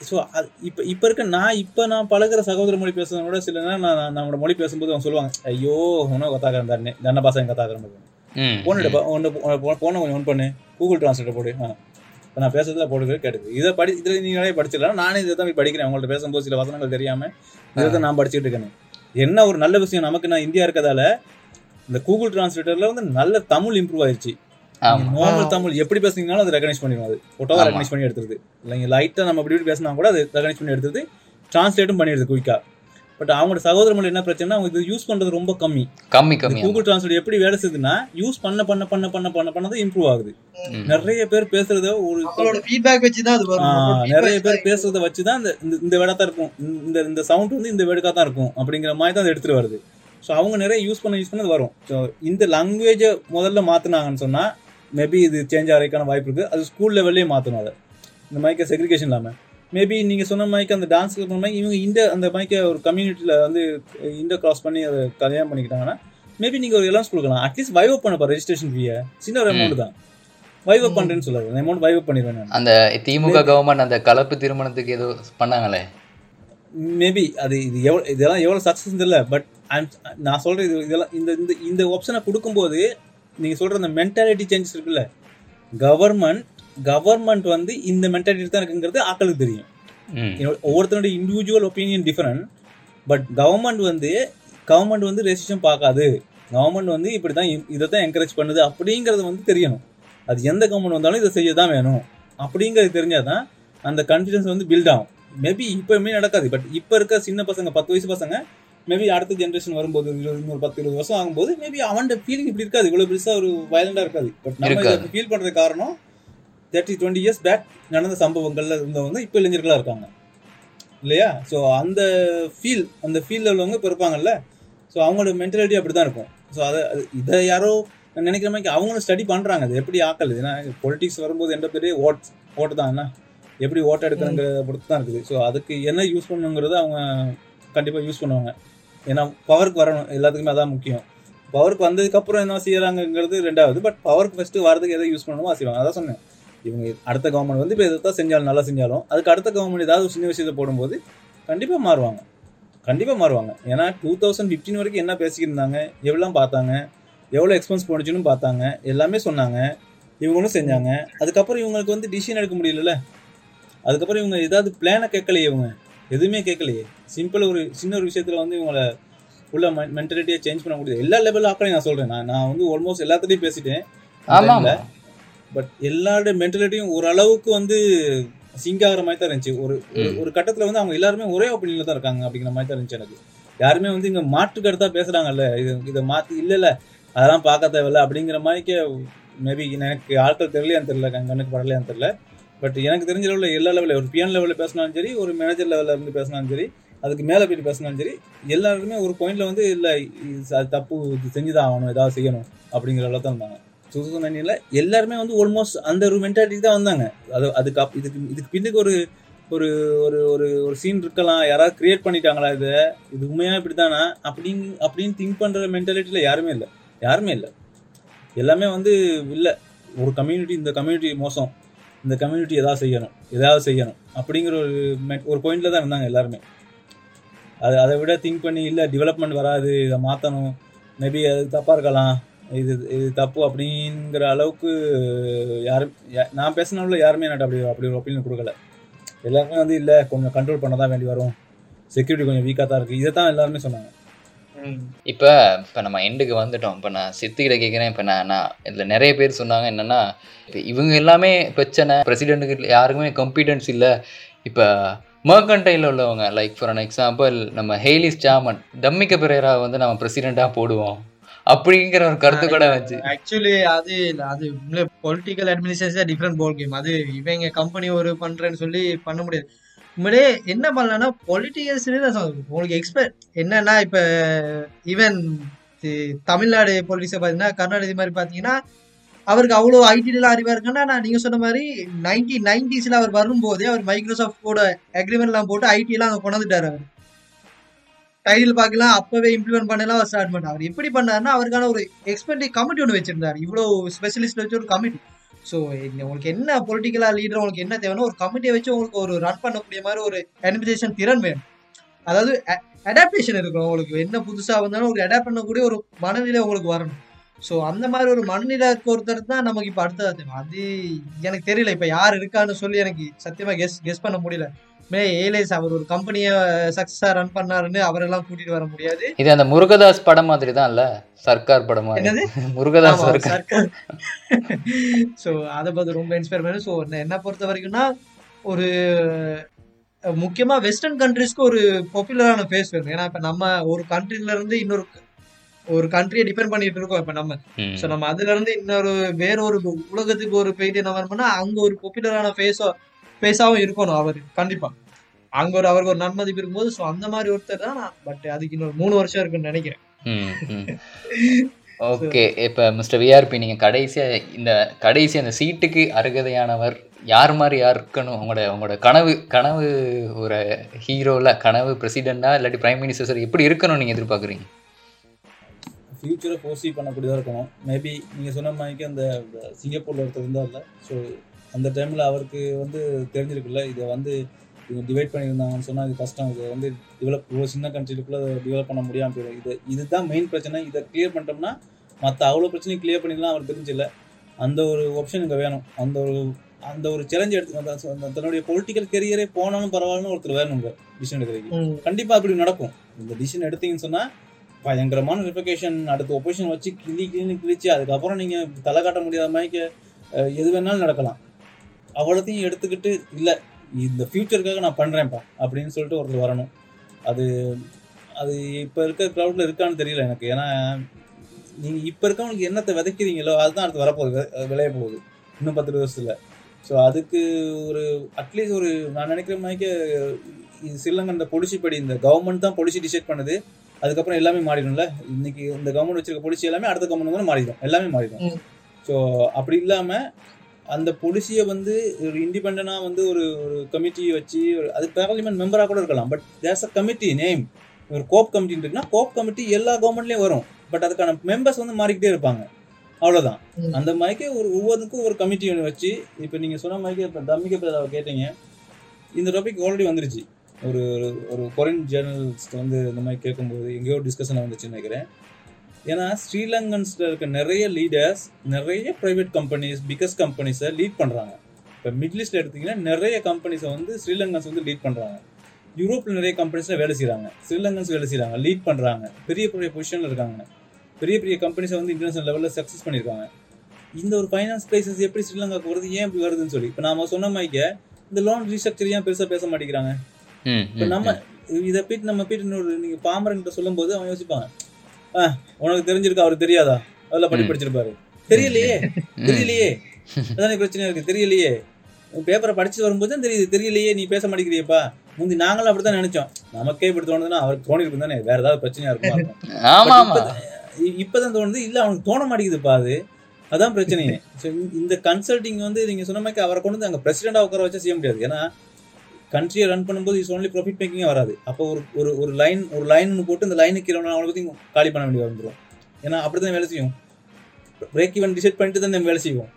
ஸோ இப்போ இப்போ இருக்க நான் இப்போ நான் பழகுற சகோதர மொழி பேசுறவங்க கூட சில நேரம் நான் நம்மளோட மொழி பேசும்போது அவங்க சொல்லுவாங்க ஐயோ உனக்கு கத்தாக்கிறேன் தானே தன்ன பாசம் கத்தாக்கிறேன் ம். போன ஒன்று போன கொஞ்சம் ஒன் பண்ணு. கூகுள் டிரான்ஸ்லேட்டர் போடு. ஆ. இப்போ நான் பேசுறதுல போடுறது கேட்டுது. இதை படி இதில் நீங்களே படிச்சிடலாம் நானே இதை தான் படிக்கிறேன். அவங்கள்ட்ட பேசும்போது சில வசனங்கள் தெரியாமல் இதை தான் நான் படிச்சுட்டு இருக்கேன். என்ன ஒரு நல்ல விஷயம்? நமக்கு நான் இந்தியா இருக்கதால இந்த கூகுள் டிரான்ஸ்லேட்டரில் வந்து நல்ல தமிழ் இம்ப்ரூவ் ஆயிடுச்சு நார்மல் தமிழ் எப்படி பேசுனீங்கனாலும் அது ரெகனைஸ் பண்ணிடும் அது ஃபோட்டோவை ஆமா. ரெகனைஸ் பண்ணி எடுத்துருது இல்லைங்க லைட்டாக நம்ம அப்படி இப்படி பேசினா கூட அது ரெகனைஸ் பண்ணி எடுத்துருது டிரான்ஸ்லேட்டும் பண்ணிடுது குயிக்காக பட் அவங்களோட சகோதர மொழி என்ன பிரச்சனை அவங்க இது யூஸ் பண்றது ரொம்ப கம்மி. கம்மி கம்மி கூகுள் டிரான்ஸ்லேட் எப்படி வேலை செய்யுதுன்னா யூஸ் பண்ண பண்ண பண்ண பண்ண பண்ண பண்ணது இம்ப்ரூவ் ஆகுது. நிறைய பேர் பேசுறத ஒரு அவங்களோட ஃபீட்பேக் வச்சு தான் அது ஆ, வரும் நிறைய பேர் பேசுறத வச்சு தான் இந்த இந்த- இந்த வேடா தான் இருக்கும். இந்த இந்த சவுண்ட் வந்து இந்த வேடுக்கா தான் இருக்கும் அப்படிங்கிற மாதிரி தான் அது எடுத்துட்டு வருது. ஸோ அவங்க நிறைய யூஸ் பண்ண யூஸ் பண்ண அது வரும். ஸோ இந்த லாங்குவேஜை முதல்ல மாத்துனாங்கன்னு சொன்னா மேபி இது சேஞ்ச் ஆகிறதுக்கான வாய்ப்பு இருக்கு. அது ஸ்கூல் லெவல்லே மாற்றணும் அதை. இந்த மைக்க செக்ரிகேஷன் இல்லாமல் மேபி நீங்க சொன்ன மைக்கு அந்த டான்ஸ்க்கு சொன்ன மாதிரி இவங்க இந்த அந்த மைக்கை ஒரு கம்யூனிட்டியில் வந்து இந்த கிராஸ் பண்ணி அதை கல்யாணம் பண்ணிக்கிட்டாங்கன்னா மேபி நீங்க ஒரு எல்லாம் கொடுக்கலாம். அட்லீஸ்ட் வைவ் அப் பண்ணப்பா ரெஜிஸ்ட்ரேஷன் ஃபீயை சின்ன ஒரு அமௌண்ட் தான். வைவ் அப் பண்றேன்னு சொல்லாது. அமௌண்ட் வைவ் அப் பண்ணிடுவேன் அந்த திமுக கவர்மெண்ட் அந்த கலப்பு திருமணத்துக்கு ஏதோ பண்ணாங்களே? மேபி அது இது எவ்வளோ இதெல்லாம் எவ்வளோ சக்ஸஸ் இல்லை பட் நான் சொல்றது இது இதெல்லாம் இந்த இந்த இந்த ஆப்ஷனை கொடுக்கும்போது நீங்க சொல்ற அந்த மென்டாலிட்டி சேஞ்சஸ் இருக்குல்ல கவர்மெண்ட் கவர்மெண்ட் வந்து இந்த மென்டாலிட்டி தான் இருக்குங்கிறது ஆக்களுக்கு தெரியும். ஒவ்வொருத்தரோட individual opinion different but government வந்து கவர்மெண்ட் வந்து ரெசிஷன் பார்க்காது. கவர்மெண்ட் வந்து இப்படி தான் இதை தான் என்கரேஜ் பண்ணுது அப்படிங்கிறது வந்து தெரியணும். அது எந்த கவர்மெண்ட் வந்தாலும் இதை செய்ய தான் வேணும். அப்படிங்கிறது தெரிஞ்சாதான் அந்த கான்ஃபிடன்ஸ் வந்து பில்ட் ஆகும். மேபி இப்போயுமே நடக்காது பட் இப்போ இருக்க சின்ன பசங்க பத்து வயசு பசங்க மேபி அடுத்த ஜென்ரேஷன் வரும்போது இன்னொரு பத்து இருபது வருஷம் ஆகும்போது மேபி அவன் ஃபீலிங் இப்படி இருக்காது. இவ்வளோ பெருசா ஒரு வயலண்டா இருக்காது. பட் நம்ம ஃபீல் பண்றது காரணம் தேர்ட்டி டுவெண்ட்டி இயர்ஸ் பேக் நடந்த சம்பவங்கள்ல இருந்தவங்க இப்போ இளைஞர்களா இருக்காங்க. இல்லையா? ஸோ அந்த ஃபீல் அந்த ஃபீல்டில் உள்ளவங்க இப்போ இருப்பாங்கல்ல. ஸோ அவங்களோட மென்டாலிட்டி அப்படி தான் இருக்கும். ஸோ அதை இதை யாரோ நான் நினைக்கிற மாதிரி அவங்களும் ஸ்டடி பண்ணுறாங்க அது எப்படி ஆக்கல்? ஏன்னா பொலிட்டிக்ஸ் வரும்போது எந்த பெரிய ஓட் ஓட்டு தான் என்ன? எப்படி ஓட்டு எடுக்கிறங்கிற பொறுத்து தான் இருக்குது. ஸோ அதுக்கு என்ன யூஸ் பண்ணுங்கிறத அவங்க கண்டிப்பாக யூஸ் பண்ணுவாங்க. ஏன்னா பவருக்கு வரணும். எல்லாத்துக்குமே அதான் முக்கியம். பவருக்கு வந்ததுக்கப்புறம் என்ன செய்யறாங்கங்கிறது ரெண்டாவது. பட் பவருக்கு ஃபஸ்ட்டு வரதுக்கு எதை யூஸ் பண்ணணுமோ செய்வாங்க. அதான் சொன்னேன். இவங்க அடுத்த கவர்மெண்ட் வந்து இப்போ எதாவது தான் செஞ்சாலும் நல்லா செஞ்சாலும் அதுக்கு அடுத்த கவர்மெண்ட் ஏதாவது ஒரு சின்ன விஷயத்தை போடும்போது கண்டிப்பாக மாறுவாங்க. கண்டிப்பாக மாறுவாங்க. ஏன்னா டூ தௌசண்ட் ஃபிஃப்டீன் வரைக்கும் என்ன பேசிக்கிருந்தாங்க இருந்தாங்க? எவ்வளோ பார்த்தாங்க? எவ்வளோ எக்ஸ்பென்ஸ் போனுச்சுன்னு பார்த்தாங்க. எல்லாமே சொன்னாங்க. இவங்களும் செஞ்சாங்க. அதுக்கப்புறம் இவங்களுக்கு வந்து டிசிஷன் எடுக்க முடியலல்ல? அதுக்கப்புறம் இவங்க ஏதாவது பிளானை கேட்கலையே இவங்க. எதுவுமே கேட்கலையே. சிம்பிள் ஒரு சின்ன ஒரு விஷயத்தில் வந்து இவங்கள உள்ள மென்டாலிட்டியை சேஞ்ச் பண்ண முடியாது. எல்லா லெவல் ஆக்களையும் நான் சொல்கிறேன் நான் நான் வந்து ஆல்மோஸ்ட் எல்லாத்துலேயும் பேசிட்டேன். பட் எல்லாரோட மென்டாலிட்டியும் ஓரளவுக்கு வந்து சிங்க் ஆகிற மாதிரி தான் இருந்துச்சு. ஒரு ஒரு- கட்டத்துல வந்து அவங்க எல்லாருமே ஒரே ஒப்பீனியன்ல தான் இருக்காங்க அப்படிங்கிற மாதிரி தான் இருந்துச்சு எனக்கு. யாருமே வந்து இங்க மாற்று கருத்தா பேசுறாங்கல்ல. இது இதை மாத்தி இல்ல இல்ல. அதெல்லாம் பார்க்க தேவையில்ல அப்படிங்கிற மாதிரிக்கே மேபி எனக்கு ஆட்கள் தெரியலையான்னு தெரியல கண் கண்ணுக்கு படலையான்னு தெரியல. பட் எனக்கு தெரிஞ்ச லெவலில் எல்லா லெவலில் ஒரு பிஎன் லெவலில் பேசினாலும் சரி ஒரு மேனேஜர் லெவலில் இருந்து பேசினாலும் சரி அதுக்கு மேலே போயிட்டு பேசினாலும் சரி எல்லாருக்குமே ஒரு பாயிண்ட்ல வந்து இல்லை அது தப்பு இது செஞ்சுதான் ஆகணும் ஏதாவது செய்யணும் அப்படிங்கிற அளவு தான் இருந்தாங்க. டூ தௌசண்ட் நைன்டீனில் எல்லாருமே வந்து ஆல்மோஸ்ட் அந்த ஒரு மென்டாலிட்டி தான் வந்தாங்க. அது அதுக்கு அப் இதுக்கு இதுக்கு பின்னுக்கு ஒரு ஒரு ஒரு ஒரு ஒரு சீன் இருக்கலாம் யாராவது கிரியேட் பண்ணிட்டாங்களா இதை இது உண்மையாக இப்படி தானா அப்படின்னு அப்படின்னு திங்க் பண்ணுற மென்டாலிட்டியில் யாருமே இல்லை. யாருமே இல்லை. எல்லாமே வந்து இல்லை. ஒரு கம்யூனிட்டி இந்த கம்யூனிட்டி மோசம். இந்த கம்யூனிட்டி எதாவது செய்யணும் எதாவது செய்யணும் அப்படிங்கிற ஒரு ஒரு பாயிண்ட்ல தான் இருந்தாங்க எல்லாருமே. அது அதை விட திங்க் பண்ணி இல்லை டெவலப்மெண்ட் வராது இதை மாற்றணும் மேபி அது தப்பாக இருக்கலாம் இது இது தப்பு அப்படிங்கிற அளவுக்கு யாரும் யா- நான் பேசினவங்கள யாருமே என்கிட்ட அப்படி அப்படி ஒரு ஒப்பீனியன் கொடுக்கல. எல்லாருமே வந்து இல்லை கொஞ்சம் கண்ட்ரோல் பண்ண தான் வேண்டி வரும். செக்யூரிட்டி கொஞ்சம் வீக்காக தான் இருக்குது இதை தான் எல்லாருமே சொன்னாங்க. இப்போ இப்போ நம்ம எண்டுக்கு வந்துட்டோம். இப்போ நான் சித்திகிட்ட கேட்குறேன் இப்போ நான் நான் இதில் நிறைய பேர் சொன்னாங்க என்னென்னா இப்போ இவங்க எல்லாமே பிரச்சனை. பிரசிடெண்ட்டுக்கு யாருக்குமே கம்பீட்டன்ஸ் இல்லை. இப்போ மர்கண்டையில் உள்ளவங்க லைக் ஃபார் அன் எக்ஸாம்பிள் நம்ம ஹெய்லிஸ் சாமன் டம்மிக்க பெரேரா வந்து நம்ம பிரசிடெண்ட்டாக போடுவோம். அப்படிங்கிற ஒரு கருத்து கூட வச்சு ஆக்சுவலி அது அது political administration different ball game அது இவங்க கம்பெனி ஒரு பண்றேன்னு சொல்லி பண்ண முடியாது. உண்மையிலே என்ன பண்ணலாம்னா பொலிட்டிக்கல்ஸ் உங்களுக்கு எக்ஸ்பெக்ட் என்னன்னா இப்ப ஈவன் தமிழ்நாடு பொலிட்டிக்ஸை பார்த்தீங்கன்னா கர்நாடகா மாதிரி பார்த்தீங்கன்னா அவருக்கு அவ்வளோ ஐடிலாம் அறிவா இருக்குன்னா நான் நீங்க சொன்ன மாதிரி நைன்டி நைன்டிஸ்ல அவர் வரும்போதே அவர் மைக்ரோசாஃப்டோட அக்ரிமெண்ட்லாம் போட்டு ஐடி எல்லாம் அங்க கொண்டாந்துட்டாரு அவர். டைட்டில் பார்க்கலாம் அப்பவே இம்ப்ளிமெண்ட் பண்ணலாம் அவர் ஸ்டார்ட் பண்ணார் அவர் எப்படி பண்ணாருன்னா அவருக்கான ஒரு எக்ஸ்பெர்ட் கமிட்டி ஒன்று வச்சிருந்தார். இவ்வளோ ஸ்பெஷலிஸ்ட் வச்சு ஒரு கமிட்டி ஸோ உங்களுக்கு என்ன பொலிட்டிக்கலாக லீடர் உங்களுக்கு என்ன தேவைன்னா ஒரு கமிட்டியை வச்சு உங்களுக்கு ஒரு ரன் பண்ணக்கூடிய மாதிரி ஒரு அட்மினிஸ்ட்ரேஷன் திறன் வேணும். அதாவது அடாப்டேஷன் இருக்கணும் உங்களுக்கு. என்ன புதுசாக வந்தாலும் ஒரு அடாப்ட் பண்ணக்கூடிய ஒரு மனநிலை உங்களுக்கு வரணும். ஸோ அந்த மாதிரி ஒரு மனநிலை இருக்க ஒருத்தர் தான் நமக்கு இப்போ அடுத்ததாக தேவை. அது எனக்கு தெரியல. இப்போ யார் இருக்கான்னு சொல்லி எனக்கு சத்தியமாக கெஸ் கெஸ் பண்ண முடியல. மே ஏலேஸ் அவர் ஒரு கம்பெனியை சக்ஸஸா ரன் பண்ணாருன்னு அவரெல்லாம் கூட்டிட்டு வர முடியாது. இது அந்த முருகதாஸ் படம் மாதிரி தான் இல்ல சர்க்கார் படம் என்னது? முருகதாஸ் சர்க்கார். ஸோ அதை பார்த்து ரொம்ப இன்ஸ்பயர் பண்ணு ஸோ என்ன பொறுத்த வரைக்கும்னா ஒரு முக்கியமா வெஸ்டர்ன் கண்ட்ரிஸ்க்கு ஒரு பாப்புலரான ஃபேஸ் வேணும். ஏன்னா இப்ப நம்ம ஒரு கண்ட்ரில இருந்து இன்னொரு ஒரு கண்ட்ரியை டிபெண்ட் பண்ணிட்டு இருக்கோம் இப்ப நம்ம. ஸோ நம்ம அதுல இருந்து இன்னொரு வேற ஒரு உலகத்துக்கு ஒரு போயிட்டு என்ன பண்ணா அங்க ஒரு பாப்புலரான ஃபேஸோ ஃபேஸாவும் இருக்கணும் அவர். கண்டிப்பா. அங்க ஒரு அவருக்கு ஒரு நன்மதிப்பு இருக்கும்போது ஸோ அந்த மாதிரி ஒருத்தர் தான் பட் அதுக்கு இன்னொரு மூணு வருஷம் இருக்குன்னு நினைக்கிறேன். ஓகே இப்போ மிஸ்டர் விஆர்பி நீங்கள் கடைசியாக இந்த கடைசி அந்த சீட்டுக்கு அருகதையானவர் யார் மாதிரி யார் இருக்கணும்? உங்களோட உங்களோட கனவு கனவு ஒரு ஹீரோல கனவு பிரசிடெண்டா இல்லாட்டி பிரைம் மினிஸ்டர் எப்படி இருக்கணும் நீங்கள் எதிர்பார்க்குறீங்க? ஃப்யூச்சரை ஃபோர்ஸி பண்ணக்கூடியதாக இருக்கணும். மேபி நீங்கள் சொன்ன மாதிரிக்கு அந்த சிங்கப்பூரில் ஒருத்தர் இருந்தார்ல ஸோ அந்த டைமில் அவருக்கு வந்து தெரிஞ்சிருக்குல்ல இதை வந்து இவங்க டிவைட் பண்ணியிருந்தாங்கன்னு சொன்னால் இது கஷ்டம். இதை வந்து டெவலப் இவ்வளோ சின்ன கண்ட்ரிக்குள்ளே டெவலப் பண்ண முடியாமல் போயிடும். இது இதுதான் மெயின் பிரச்சனை. இதை கிளியர் பண்ணிட்டோம்னா மற்ற அவ்வளோ பிரச்சனையும் கிளியர் பண்ணிடலாம் அவர் தெரிஞ்சில்ல. அந்த ஒரு ஆப்ஷன் இங்கே வேணும். அந்த ஒரு அந்த ஒரு சேலஞ்ச் எடுத்து தன்னுடைய பொலிட்டிக்கல் கெரியரே போனாலும் பரவாயில்லன்னு ஒருத்தர் வேணுங்க டிசிஷன் எடுக்கிறதுக்கு ம். கண்டிப்பா அப்படி நடக்கும். இந்த டிசிஷன் எடுத்தீங்கன்னு சொன்னா பயங்கரமான ரிஃபிகேஷன் அடுத்த ஒப்போசிஷன் வச்சு கிளி கிளி கிழிச்சு அதுக்கப்புறம் நீங்க தலை காட்ட முடியாத மாதிரி எது வேணாலும் நடக்கலாம். அவ்வளோத்தையும் எடுத்துக்கிட்டு இல்ல இந்த ஃபியூச்சருக்காக நான் பண்றேன்ப்பா அப்படின்னு சொல்லிட்டு ஒருத்தர் வரணும். அது அது இப்ப இருக்க க்ரௌட்ல இருக்கான்னு தெரியல எனக்கு. ஏன்னா நீங்க இப்ப இருக்கவங்களுக்கு என்னத்தை விதைக்கிறீங்களோ அதுதான் அடுத்து வரப்போகுது விளைய போகுது. இன்னும் பத்து வருஷத்துல. ஸோ அதுக்கு ஒரு அட்லீஸ்ட் ஒரு நான் நினைக்கிற மாதிரிக்கு ஸ்ரீலங்கா இந்த பொலிசி படி இந்த கவர்மெண்ட் தான் பொலிசி டிசைட் பண்ணுது. அதுக்கப்புறம் எல்லாமே மாறிடும்ல. இன்னைக்கு இந்த கவர்மெண்ட் வச்சிருக்க பொலிசி எல்லாமே அடுத்த கவர்மெண்ட் வந்து மாறிடும். எல்லாமே மாறிடும். ஸோ அப்படி இல்லாம அந்த பொலிசியை வந்து ஒரு இண்டிபெண்டா வந்து ஒரு ஒரு கமிட்டி வச்சு ஒரு அது பார்லிமெண்ட் மெம்பரா கூட இருக்கலாம். But there's a committee name ஒரு கோப் கமிட்டி இருக்குன்னா கோப் கமிட்டி எல்லா கவர்மெண்ட்லயும் வரும். பட் அதுக்கான மெம்பர்ஸ் வந்து மாறிக்கிட்டே இருப்பாங்க. அவ்வளவுதான். ம். அந்த மாதிரிக்கு ஒரு ஒவ்வொருக்கும் ஒரு கமிட்டி ஒன்று வச்சு இப்போ நீங்க சொன்ன மாதிரி இப்போ தம்மிக்க பிரதாவை கேட்டீங்க. இந்த டாபிக் ஆல்ரெடி வந்துருச்சு. ஒரு ஒரு கொரியன் ஜேர்னலிஸ்ட் வந்து இந்த மாதிரி கேட்கும்போது எங்கேயோ டிஸ்கஷன் வந்துச்சுன்னு நினைக்கிறேன். ஏன்னா ஸ்ரீலங்கன்ஸ்ல இருக்க நிறைய லீடர்ஸ் நிறைய பிரைவேட் கம்பெனிஸ் பிகஸ்ட் கம்பெனிஸை லீட் பண்றாங்க. இப்போ மிடில் ஈஸ்ட்ல எடுத்தீங்கன்னா நிறைய கம்பெனிஸை வந்து ஸ்ரீலங்கன்ஸ் வந்து லீட் பண்றாங்க. யூரோப்ல நிறைய கம்பெனிஸ்ல வேலை செய்றாங்க. ஸ்ரீலங்கன்ஸ் வேலை செய்றாங்க லீட் பண்றாங்க. பெரிய பெரிய பொசிஷன்ல இருக்காங்க. பெரிய பெரிய கம்பெனிஸை வந்து இன்டர்நேஷனல் லெவலில் சக்ஸஸ் பண்ணியிருக்காங்க. இந்த ஒரு ஃபைனான்ஸ் கிரைசஸ் எப்படி ஸ்ரீலங்காக்கு வருது ஏன் இப்படி வருதுன்னு சொல்லி இப்போ நாம சொன்ன மாதிரிக்க இந்த லோன் ரீஸ்ட்ரக்சர் ஏன் பெருசா பேச மாட்டேங்கிறாங்க? இப்போ நம்ம இதை போயிட்டு நம்ம போயிட்டு இன்னொரு நீங்க பாமரன்கிட்ட சொல்லும்போது அவன் யோசிப்பாங்க உனக்கு தெரிஞ்சிருக்கா? அவருக்கு தெரியாதா? அதெல்லாம் படி. படிச்சிருப்பாரு. தெரியலையே. தெரியலையே. அதானே பிரச்சனையா இருக்கு? தெரியலையே. பேப்பரை படிச்சு வரும்போது தான் தெரியுது. தெரியலையே நீ பேச மாட்டேங்கிறியப்பா. முந்தி நாங்களும் அப்படித்தான் நினைச்சோம். நமக்கே இப்படி தோணுதுன்னா அவருக்கு தோணி இருக்கும் தானே? வேற ஏதாவது பிரச்சனையா இருக்குமா இப்பதான் தோணுது. இல்ல அவனுக்கு தோண மாட்டேங்குதுப்பா அது. அதான் பிரச்சனையே. இந்த கன்சல்டிங் வந்து நீங்க சொன்ன மாதிரி அவரை கொண்டு அங்க பிரசிடென்டா உட்கார வச்சா செய்ய முடியாது. ஏன்னா கண்ட்ரியை ரன் பண்ணும்போது இஸ் ஒன்லி ப்ராஃபிட் மேக்கிங்கே வராது. அப்போ ஒரு ஒரு ஒரு லைன் ஒரு லைன் போட்டு இந்த லைனுக்கு கீழே அவனை பத்தி காலி பண்ண வேண்டிய வந்துடும் ஏன்னா அப்படிதான் வேலை செய்யும்? பிரேக் ஈவன் டிசைட் பண்ணிட்டு தான் நம்ம வேலை செய்வோம்.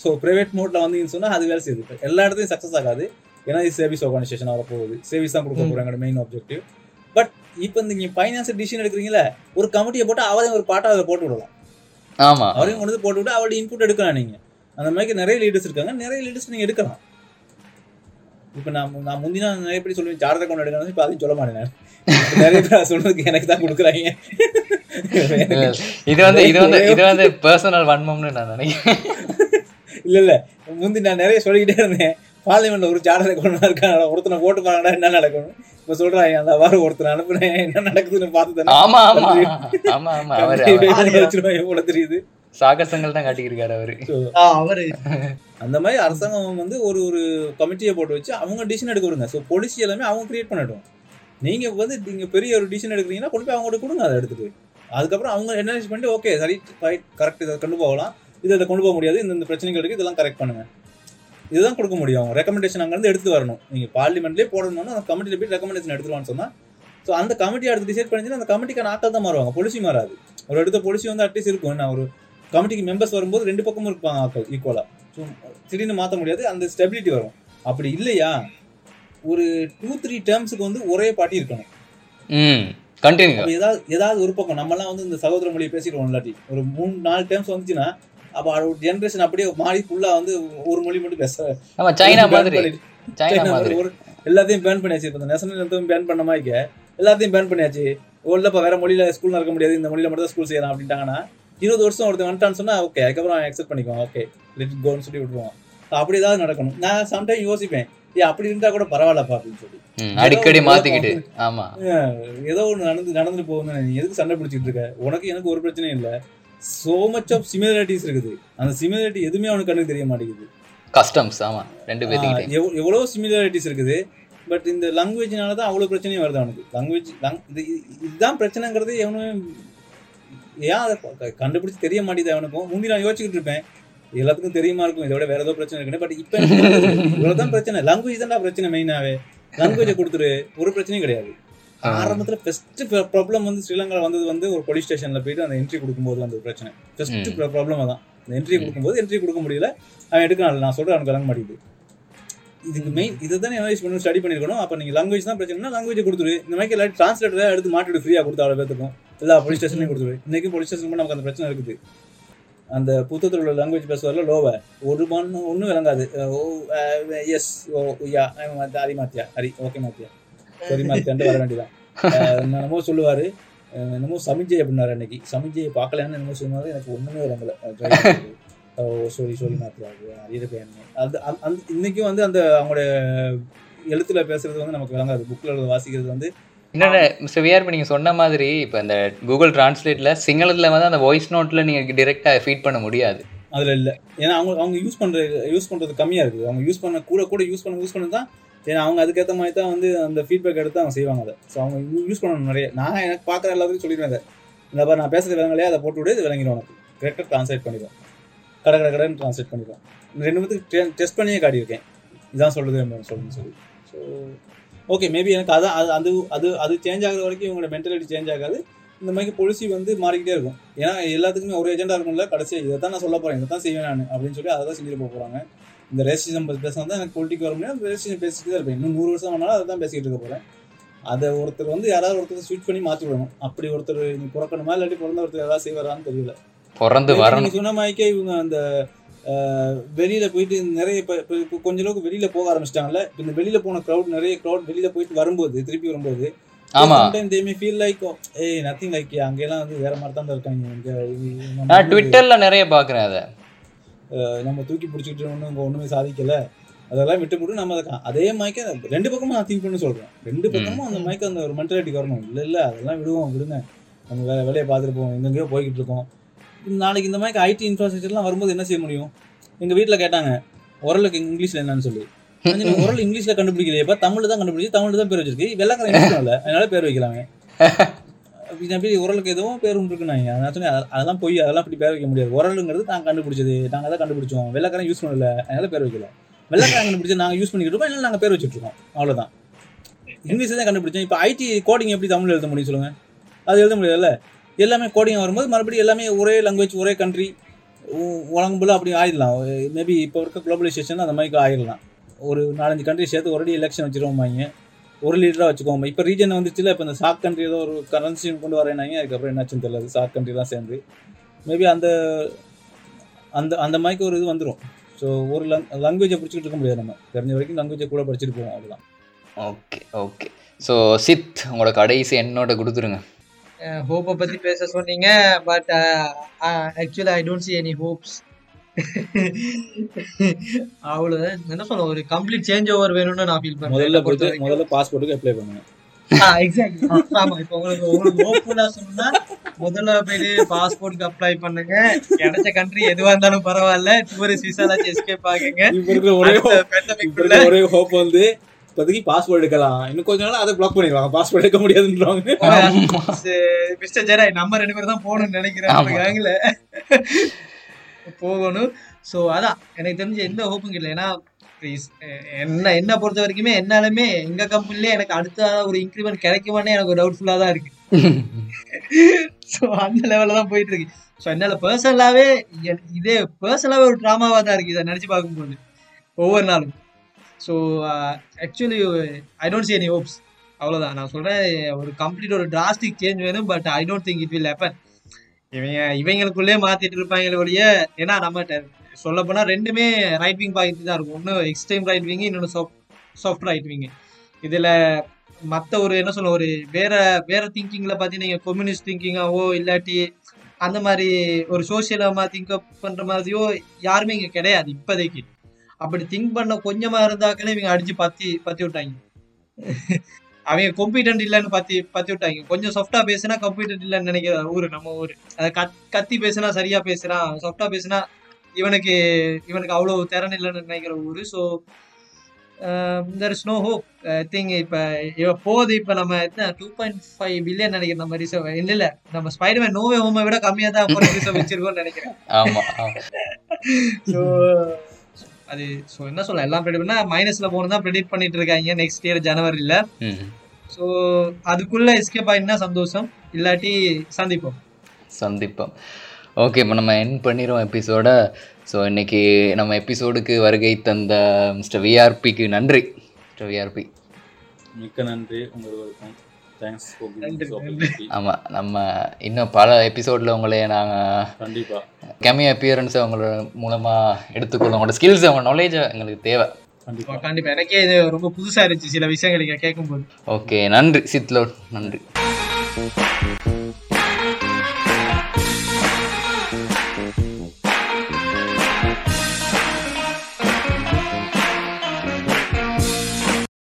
ஸோ பிரைவேட் மோட்ல வந்தீங்கன்னு சொன்னா அது வேலை செய்யுது. எல்லா இடத்துலையும் சக்ஸஸ் ஆகாது. ஏன்னா இது சர்வீஸ் ஆர்கனைசேஷன் வர போகுது சர்வீஸ் தான் கொடுக்க ம். போறாங்க மெயின் ஆப்ஜெக்டிவ் பட் இப்போ நீங்க ஃபைனான்சியல் டிசிஷன் எடுக்கிறீங்களா ஒரு கமிட்டியை போட்டு அவரையும் ஒரு பாட்டா அதில் போட்டு விடலாம். ஆமா. அவரையும் கொண்டு வந்து போட்டு விட்டு அவருடைய இன்புட் எடுக்கலாம் நீங்க. அந்த மாதிரி நிறைய லீடர்ஸ் இருக்காங்க. நிறைய லீடர்ஸ் நீங்க எடுக்கலாம். இப்போ நான் நான் முந்தினா நிறைய பேர் சொல்லுவேன் ஜாதக கொண்டு எடுக்கணும் இப்போ அதையும் சொல்ல மாட்டேன் நிறைய பேர் சொல்றதுக்கு எனக்கு தான் கொடுக்குறாங்க. இது வந்து இது வந்து இது வந்து பர்சனல் வன்மம்னு நான் நினைக்கிறேன். இல்ல இல்ல. முந்தி நான் நிறைய சொல்லிக்கிட்டே இருந்தேன். பார்லிமெண்ட்ல ஒரு ஜாதக கொண்டு இருக்காங்க ஒருத்தனை போட்டு பாருங்கடா என்ன நடக்கும்? இப்ப சொல்றாங்க அந்த வாரம் ஒருத்தனை அனுப்புனேன் என்ன நடக்குதுன்னு பார்த்து ஆமா ஆமா. ஆமா ஆமா. அவர் தெரியுது. சாகசங்கள் தான் காட்டியிருக்காரு அவரு. அவரு. அந்த மாதிரி அரசாங்கம் வந்து ஒரு ஒரு கமிட்டியை போட்டு வச்சு அவங்க டிசிஷன் எடுக்க விடுங்க. ஸோ பொலிசி எல்லாமே அவங்க கிரியேட் பண்ணட்டும். நீங்க வந்து நீங்க பெரிய ஒரு டிசிஷன் எடுக்கிறீங்கன்னா கொண்டு போய் அவங்கள்ட்ட கொடுங்க அதை எடுத்துட்டு. அதுக்கப்புறம் அவங்க அனலைஸ் பண்ணிட்டு ஓகே சரி கரெக்ட் இதை கொண்டு போகலாம். இதை இதை கொண்டு போக முடியாது. இந்த இந்த பிரச்சனைகள் இருக்கு இதெல்லாம் கரெக்ட் பண்ணுங்க. இதுதான் கொடுக்க முடியும் அவங்க. ரெக்கமெண்டேஷன் அங்கேருந்து எடுத்து வரணும். நீங்க பார்லிமெண்ட்லேயே போடணும்னா அந்த கமிட்டியில் போய் ரெக்கமெண்டேஷன் எடுத்துருவான்னு சொன்னா ஸோ அந்த கமிட்டி அடுத்து டிசைட் பண்ணிச்சுன்னா அந்த கமிட்டிக்கான ஆட்கள் தான் மாறுவாங்க. பொலிசி மாறாது. ஒரு எடுத்த பொலிசி வந்து அட்லீஸ்ட் இருக்கும். என்ன ஒரு கமிட்டிக்கு மெம்பர்ஸ் வரும்போது ரெண்டு பக்கமும் இருப்பாங்க ஆட்கள் ஈக்குவலா ஸோ திடீர்னு மாற்ற முடியாது அந்த ஸ்டெபிலிட்டி வரும். அப்படி இல்லையா? ஒரு டூ த்ரீ டேர்ம்ஸுக்கு வந்து ஒரே பார்ட்டி இருக்கணும். கண்டினியூ அப்ப ஏதாவது ஏதாவது ஒரு பக்கம் நம்மலாம் வந்து இந்த சகோதர மொழியை பேசிடுவோம் இல்லாட்டி ஒரு மூணு நாலு டேர்ம்ஸ் வந்துச்சுன்னா அப்போ ஒரு ஜென்ரேஷன் அப்படியே மாறி ஃபுல்லா வந்து ஒரு மொழி மட்டும் பேச சைனா மாதிரி. பண்ணிட்டு- சைனா சைனா மாதிரி. ஒரு எல்லாத்தையும் பேன் பண்ணியாச்சு. இப்போ நேஷனல் எந்தவும் பேன் பண்ண மாதிரி எல்லாத்தையும் பேன் பண்ணியாச்சு. இல்லப்பா வேற மொழியில ஸ்கூல் நடக்க முடியாது இந்த மொழியில மட்டும் தான் ஸ்கூல் செய்யலாம் அப்படின்ட்டாங்கன்னா இருபது வருஷம் ஒருத்தன் வந்துட்டான்னு சொன்னா ஓகே அதுக்கப்புறம் அக்செப்ட் பண்ணிக்குவோம் ஓகே லெட் கோன்னு சொல்லி விட்டுருவோம் அப்படி ஏதாவது நடக்கணும். நான் சம்டைம் யோசிப்பேன் ஏ அப்படி இருந்தா கூட பரவாயில்லப்பா அப்படின்னு சொல்லி. அடிக்கடி மாத்திக்கிட்டு ஆமா. ஏதோ ஒன்று நடந்து நடந்துட்டு போகுது நீ எதுக்கு சண்டை பிடிச்சிட்டு இருக்க? உனக்கு எனக்கு ஒரு பிரச்சனையும் இல்லை. சோ மச் ஆஃப் சிமிலாரிட்டிஸ் இருக்குது. அந்த சிமிலாரிட்டி எதுவுமே அவனுக்கு கண்ணுக்கு தெரிய மாட்டேங்குது. கஸ்டம்ஸ் ஆமா. ரெண்டு பேர்த்துக்கிட்டே ஆஹ் எவ்வ- எவ்வளவு சிமிலாரிட்டிஸ் இருக்குது. பட் இந்த லாங்குவேஜ்னால தான் அவ்வளோ பிரச்சனையும் வருது அவனுக்கு. லாங்குவேஜ் இது இது- இதுதான் பிரச்சனைங்கிறது எவனுமே ஏன் அதை கண்டுபிடிச்சு தெரிய மாட்டேங்குது அவனுக்கும். முந்தி நான் யோசிச்சுக்கிட்டு இருப்பேன். எல்லாத்துக்கும் தெரியுமா இருக்கும் இதோட வேற ஏதோ பிரச்சனை இருக்குன்னு. பட் இப்போ இவ்வளவுதான் பிரச்சனை. லாங்குவேஜ் தான்டா பிரச்சனை மெயினாவே லாங்குவேஜை கொடுத்துரு. ஒரு பிரச்சனையும் கிடையாது. ஆரம்பத்துல ஃபர்ஸ்ட் ப்ராப்ளம் வந்து ஸ்ரீலங்கால வந்தது வந்து ஒரு போலீஸ் ஸ்டேஷன்ல போயிட்டு அந்த என்ட்ரி கொடுக்கும்போது ஒரு பிரச்சனை. ஃபர்ஸ்ட் ப்ராப்ளம் அந்த என்ட்ரி கொடுக்கும்போது என்ட்ரி கொடுக்க முடியல. அவன் எடுக்கணும் நான் சொல்றேன் அவனுக்கு விளங்க மாட்டேங்குது. இதுக்கு மெயின் இதை தான் அனலைஸ் பண்ணி ஸ்டடி பண்ணிருக்கணும் அப்ப நீங்க லாங்குவேஜ் தான் பிரச்சனைனா லாங்குவேஜ் கொடுத்துரு. இந்த மாதிரி எல்லாரும் டிரான்ஸ்லேட்டர் எடுத்து மாட்டிட்டு ஃப்ரீயாக கொடுத்து அவ்வளோ பேத்துக்கும். எல்லா போலீஸ் ஸ்டேஷன்லையும் கொடுத்துரு. இன்னைக்கு போலீஸ் ஸ்டேஷன் நமக்கு அந்த பிரச்சனை இருக்குது. அந்த புத்தகத்தில் உள்ள லாங்குவேஜ் பேசுவார்ல லோவை ஒரு மண் ஒன்றும் விளங்காது. ஓ எஸ் ஓ யா ஹரி மாத்தியா. ஹரி ஓகே மாத்தியா. சரி மாத்தியான்ட்டு வர வேண்டியதான் என்னமோ சொல்லுவாரு. என்னமோ சமிஞ்சை அப்படின்னாரு அன்னைக்கு. சமிஞ்சையை பார்க்கலன்னு என்னமோ சொன்னாரு எனக்கு ஒண்ணுமே விளங்கலை. சாரி சாரி மாத்தியா இருப்பேன் அது அந்த- இன்னைக்கும் வந்து அந்த அவங்களோட எழுத்துல பேசுறது வந்து நமக்கு விளங்காது. புக்ல வாசிக்கிறது வந்து இன்னொன்று மிஸ்டர் விஆர் இப்போ நீங்கள் சொன்ன மாதிரி இப்போ இந்த கூகுள் டிரான்ஸ்லேட்டில் சிங்களத்தில் வந்து அந்த வாய்ஸ் நோட்டில் நீங்கள் டிரெக்டாக ஃபீட் பண்ண முடியாது. அதுல இல்ல. ஏன்னா அவங்க அவங்க யூஸ் பண்ற யூஸ் பண்றது கம்மியா இருக்குது. அவங்க யூஸ் பண்ண கூட கூட யூஸ் பண்ண யூஸ் பண்ண தான் ஏன்னா அவங்க அதுக்கேற்ற மாதிரி தான் வந்து அந்த ஃபீட்பேக் எடுத்து அவங்க செய்வாங்க அதை. ஸோ அவங்க யூஸ் பண்ணணும் நிறைய. நான் எனக்கு பார்க்குற எல்லாத்துக்கும் சொல்லிடுவேன் அதை. இந்த மாதிரி நான் பேசுறது விலங்கலையே அதை போட்டு விடு இது விளங்கிடும் உனக்கு. கரெக்டாக ட்ரான்ஸ்லேட் பண்ணிடும் கடை கடை கடைன்னு ட்ரான்ஸ்லேட் பண்ணிடும் ரெண்டு பேத்துக்கு டெஸ்ட் பண்ணியே காட்டியிருக்கேன். இதான் சொல்லுது சொல்லுன்னு சொல்லி. ஸோ ஓகே மேபி எனக்கு அதான் அது அது அது அது சேஞ்ச் ஆகுற வரைக்கும் இவங்களோட மென்டாலிட்டி சேஞ்ச் ஆகாது. இந்த மாதிரி பொலிசி வந்து மாறிக்கிட்டே இருக்கும். ஏன்னா எல்லாத்துக்குமே ஒரு ஏஜெண்டாக இருக்கும்ல கடைசியாக இதை தான் நான் சொல்ல போகிறேன் இதை தான் செய்வேன் நான் அப்படின்னு சொல்லி அதை தான் செஞ்சுட்டு போக போகிறாங்க இந்த ரேசிசம் பேசினா தான் எனக்கு பொலிட்டிக் வர முடியும் ரேசிசம் பேசிட்டு தான் இருப்பேன். இன்னும் நூறு வருஷம் ஆனாலும் அதை தான் பேசிக்கிட்டு இருக்க போகிறேன் அதை ஒருத்தர் வந்து யாராவது ஒருத்தர் ஸ்விட்ச் பண்ணி மாற்றி விடணும் அப்படி ஒருத்தர் நீ பிறக்கணுமா இல்லாட்டி பிறந்த ஒருத்தர் ஏதாவது செய்வாரான்னு தெரியல. பிறந்து வரணும். சொன்ன மாதிரிக்கே இவங்க அந்த வெளியில போயிட்டு நிறைய கொஞ்ச அளவுக்கு வெளியில போக ஆரம்பிச்சிட்டாங்கல்ல. இப்ப இந்த வெளியில போன க்ரௌட் நிறைய க்ரௌட் வெளியில போயிட்டு வரும்போது திருப்பி வரும்போது ஆமா. Sometime they may feel like hey nothing like வந்து வேற மாதிரி தான் இருக்காங்க. நான் ட்விட்டரில் நிறைய பார்க்குறேன் அதை. நம்ம தூக்கி பிடிச்சிக்கிட்டு ஒன்றும் ஒண்ணுமே சாதிக்கல. அதெல்லாம் விட்டு போட்டு நம்ம அதை மயக்க ரெண்டு பக்கமும் நான் திங்க் பண்ணி சொல்றேன். ரெண்டு பக்கமும் அந்த மயக்க அந்த ஒரு மென்டாலிட்டி வரணும். இல்ல இல்ல அதெல்லாம் விடுவோம் விடுங்க. நம்ம வேற வேலையை பார்த்துட்டு போவோம். எங்கெங்கயோ போய்கிட்டு இருக்கோம். நாளைக்கு இந்த மாதிரி ஐடி இன்ஃப்ராஸ்ட்ரக்சர்லாம் வரும்போது என்ன செய்ய முடியும்? எங்க வீட்டில் கேட்டாங்க உரலுக்கு இங்கிலீஷ்ல என்னன்னு சொல்லி. உரல் இங்கிலீஷ்ல கண்டுபிடிக்கலையப்பா தமிழ்ல தான் கண்டுபிடிச்சு தமிழ்ல தான் பேர் வச்சிருக்கு. வெள்ளக்காரன் இங்கிலீஷ் இல்ல அதனால பேர் வைக்கலாங்க அப்படி உரலுக்கு எதுவும் பேர் ஒன்று இருக்குனாங்க நான் சொன்னேன் அதெல்லாம் போய் அதெல்லாம் அப்படி பேர் வைக்க முடியாது. உரலுங்கிறது நாங்கள் கண்டுபிடிச்சது. நாங்க தான் கண்டுபிடிச்சோம். வெள்ளக்காரன் யூஸ் பண்ணல அதனால பேர் வைக்கல. வெள்ளக்காரன் கண்டுபிடிச்சு நாங்க யூஸ் பண்ணிக்கிட்டு இருக்கோம் நாங்கள் பேர் வச்சுட்டு இருக்கோம். அவ்வளவுதான். இங்கிலீஷ் தான் கண்டுபிடிச்சோம். இப்போ ஐடி கோடிங் எப்படி தமிழ் எழுத முடியும் சொல்லுங்க? அது எழுத முடியாதுல்ல? எல்லாமே கோடிங் வரும்போது மறுபடியும் எல்லாமே ஒரே லாங்குவேஜ் ஒரே கண்ட்ரி உலகம்புல அப்படி ஆயிடலாம். மேபி இப்போ இருக்க குளோபலைசேஷன் அந்த மாதிரி ஆயிடலாம். ஒரு நாலஞ்சு கண்ட்ரி சேர்த்து ஒரே எலெக்ஷன் வச்சிருவோமாங்க. ஒரு லீடராக வச்சுக்கோங்க. இப்போ ரீஜன் வந்துச்சுல இப்போ இந்த சாக் கண்ட்ரி ஏதோ ஒரு கரன்சி கொண்டு வரேனாங்க. அதுக்கப்புறம் என்னாச்சுன்னு தெரியல. சாக் கண்ட்ரிலாம் சேர்ந்து. மேபி அந்த அந்த அந்த மாதிரிக்கு ஒரு இது வந்துடும் ஸோ ஒரு லாங்குவேஜை பிடிச்சிக்கிட்டு இருக்க முடியாது நம்ம. தெரிஞ்ச வரைக்கும் லாங்குவேஜை கூட படிச்சுட்டு போவோம் அவ்வளோதான் ஓகே ஓகே ஸோ சித் உங்களோட கடைசி என்னோட கொடுத்துருங்க. ஹோப்பை பத்தி பேச சொன்னீங்க but actually I don't see any hopes அவ்வளவுதான். என்ன சொல்ல ஒரு கம்ப்ளீட் சேஞ்ச் ஓவர் வேணும்னு நான் ஃபீல் முதல்ல பண்றேன் போயிட்டு முதல்ல பாஸ்போர்ட்டுக்கு அப்ளை பண்ணுங்க. எக்ஸாக்ட்லி ஆமா இப்போ உங்களுக்கு உங்களுக்கு ஹோப்ஃபுல்லா சொன்னா முதல்ல போயிட்டு பாஸ்போர்ட்க்கு அப்ளை பண்ணுங்க. கிடைச்ச கண்ட்ரி எதுவா இருந்தாலும் பரவாயில்ல. டூரிஸ்ட் விசால எஸ்கேப் ஆகுங்க. ஒரே ஹோப் வந்து இப்போதைக்கு பாஸ்போர்ட் எடுக்கலாம். இன்னும் கொஞ்ச நாள் அதை பிளாக் பண்ணிடுவாங்க பாஸ்போர்ட் எடுக்க முடியாதுன்றாங்க. மிஸ்டர் ஜெராய் நம்ம ரெண்டு பேரும் தான் போகணும்னு நினைக்கிறேன். போகணும். ஸோ அதான். எனக்கு தெரிஞ்ச எந்த ஹோப்பும் இல்லை. ஏன்னா என்ன என்ன பொறுத்த வரைக்குமே என்னாலுமே எங்க கம்பெனிலே எனக்கு அடுத்த ஒரு இன்க்ரிமெண்ட் கிடைக்குமானே எனக்கு ஒரு டவுட்ஃபுல்லா தான் இருக்கு. ஸோ அந்த லெவலில் தான் போயிட்டு இருக்கு ஸோ என்னால பர்சனலாவே இதே பர்சனலாவே ஒரு ட்ராமாவா தான் இருக்கு. இதை நினைச்சு பார்க்கும்போது. ஒவ்வொரு நாளும். So actually I don't see any hopes அவ்வளோதான் நான் சொல்கிறேன் ஒரு கம்ப்ளீட் ஒரு டிராஸ்டிக் சேஞ்ச் வேணும் but I don't think it will happen இவங்க இவங்களுக்குள்ளே மாற்றிட்டு இருப்பாங்க ஒழிய ஏன்னா நம்ம சொல்ல போனால் ரெண்டுமே ரைட் விங் பாக்கெட் தான் இருக்கும். ஒன்று எக்ஸ்ட்ரீம் ரைட் விங்கு இன்னொன்று சாஃப்ட் சாஃப்ட் ரைட் விங்கு இதில் மற்ற ஒரு என்ன சொல்ல ஒரு வேற வேற திங்கிங்கில் பார்த்தீங்கன்னா நீங்கள் கம்யூனிஸ்ட் திங்கிங்காவோ இல்லாட்டி அந்த மாதிரி ஒரு சோசியலமாக திங்க் பண்ணுற மாதிரியோ யாருமே இங்கே கிடையாது இப்போதைக்கு. அப்படி திங்க் பண்ண கொஞ்சமா இருந்தாக்கனே இவங்க அடிச்சு பத்தி பத்தி விட்டாங்க. அவங்க காம்பிடென்ட் இல்லைன்னு பத்தி பத்தி விட்டாங்க. கொஞ்சம் சாஃப்டா பேசினா காம்பிடென்ட் இல்லைன்னு நினைக்கிற ஊரு நம்ம ஊரு. அதை கத் கத்தி பேசினா சரியா பேசுறான். சாஃப்டா பேசினா இவனுக்கு இவனுக்கு அவ்வளவு திறன் இல்லைன்னு நினைக்கிற ஊரு. So there is no hope thing இப்போ இவ போகுது இப்போ நம்ம எத்தனை டூ பாயிண்ட் ஃபைவ் பில்லியன் நினைக்கிறேன் நம்ம ரிசர்வ் இல்லை இல்லை. நம்ம ஸ்பைடர்மேன் நோவே ஹோமை விட கம்மியாக தான் ரிசர்வ் வச்சிருக்கோம்னு நினைக்கிறேன். ஆமா ஆமா. ஸோ அது ஸோ என்ன சொல்ல எல்லாம் பண்ணா மைனஸ்ல போகணும் தான் ப்ரெடிட் பண்ணிட்டு இருக்காங்க நெக்ஸ்ட் இயர் ஜனவரியில் ஸோ அதுக்குள்ள எஸ்கேப் ஆயினா சந்தோஷம் இல்லாட்டி சந்திப்போம். சந்திப்போம். ஓகே இப்போ நம்ம என் பண்ணிடுவோம் எபிசோட ஸோ இன்னைக்கு நம்ம எபிசோடுக்கு வருகை தந்த மிஸ்டர் விஆர்பிக்கு நன்றி. மிஸ்டர் விஆர்பி மிக்க நன்றி உங்களுக்கும் தேங்க்ஸ் ஆமாம் நம்ம இன்னும் பல எபிசோடில் உங்களை நாங்கள் கண்டிப்பா. கம்மி அப்பியரன்ஸை உங்களோட மூலமாக எடுத்துக்கொள்ளும் உங்களோட ஸ்கில்ஸ் உங்களோட நாலேஜை எங்களுக்கு தேவை. கண்டிப்பா. கண்டிப்பா. எனக்கே இது ரொம்ப புதுசா இருந்துச்சு சில விஷயங்கள் இங்க கேட்கும்போது. ஓகே நன்றி. சித்லோட் நன்றி.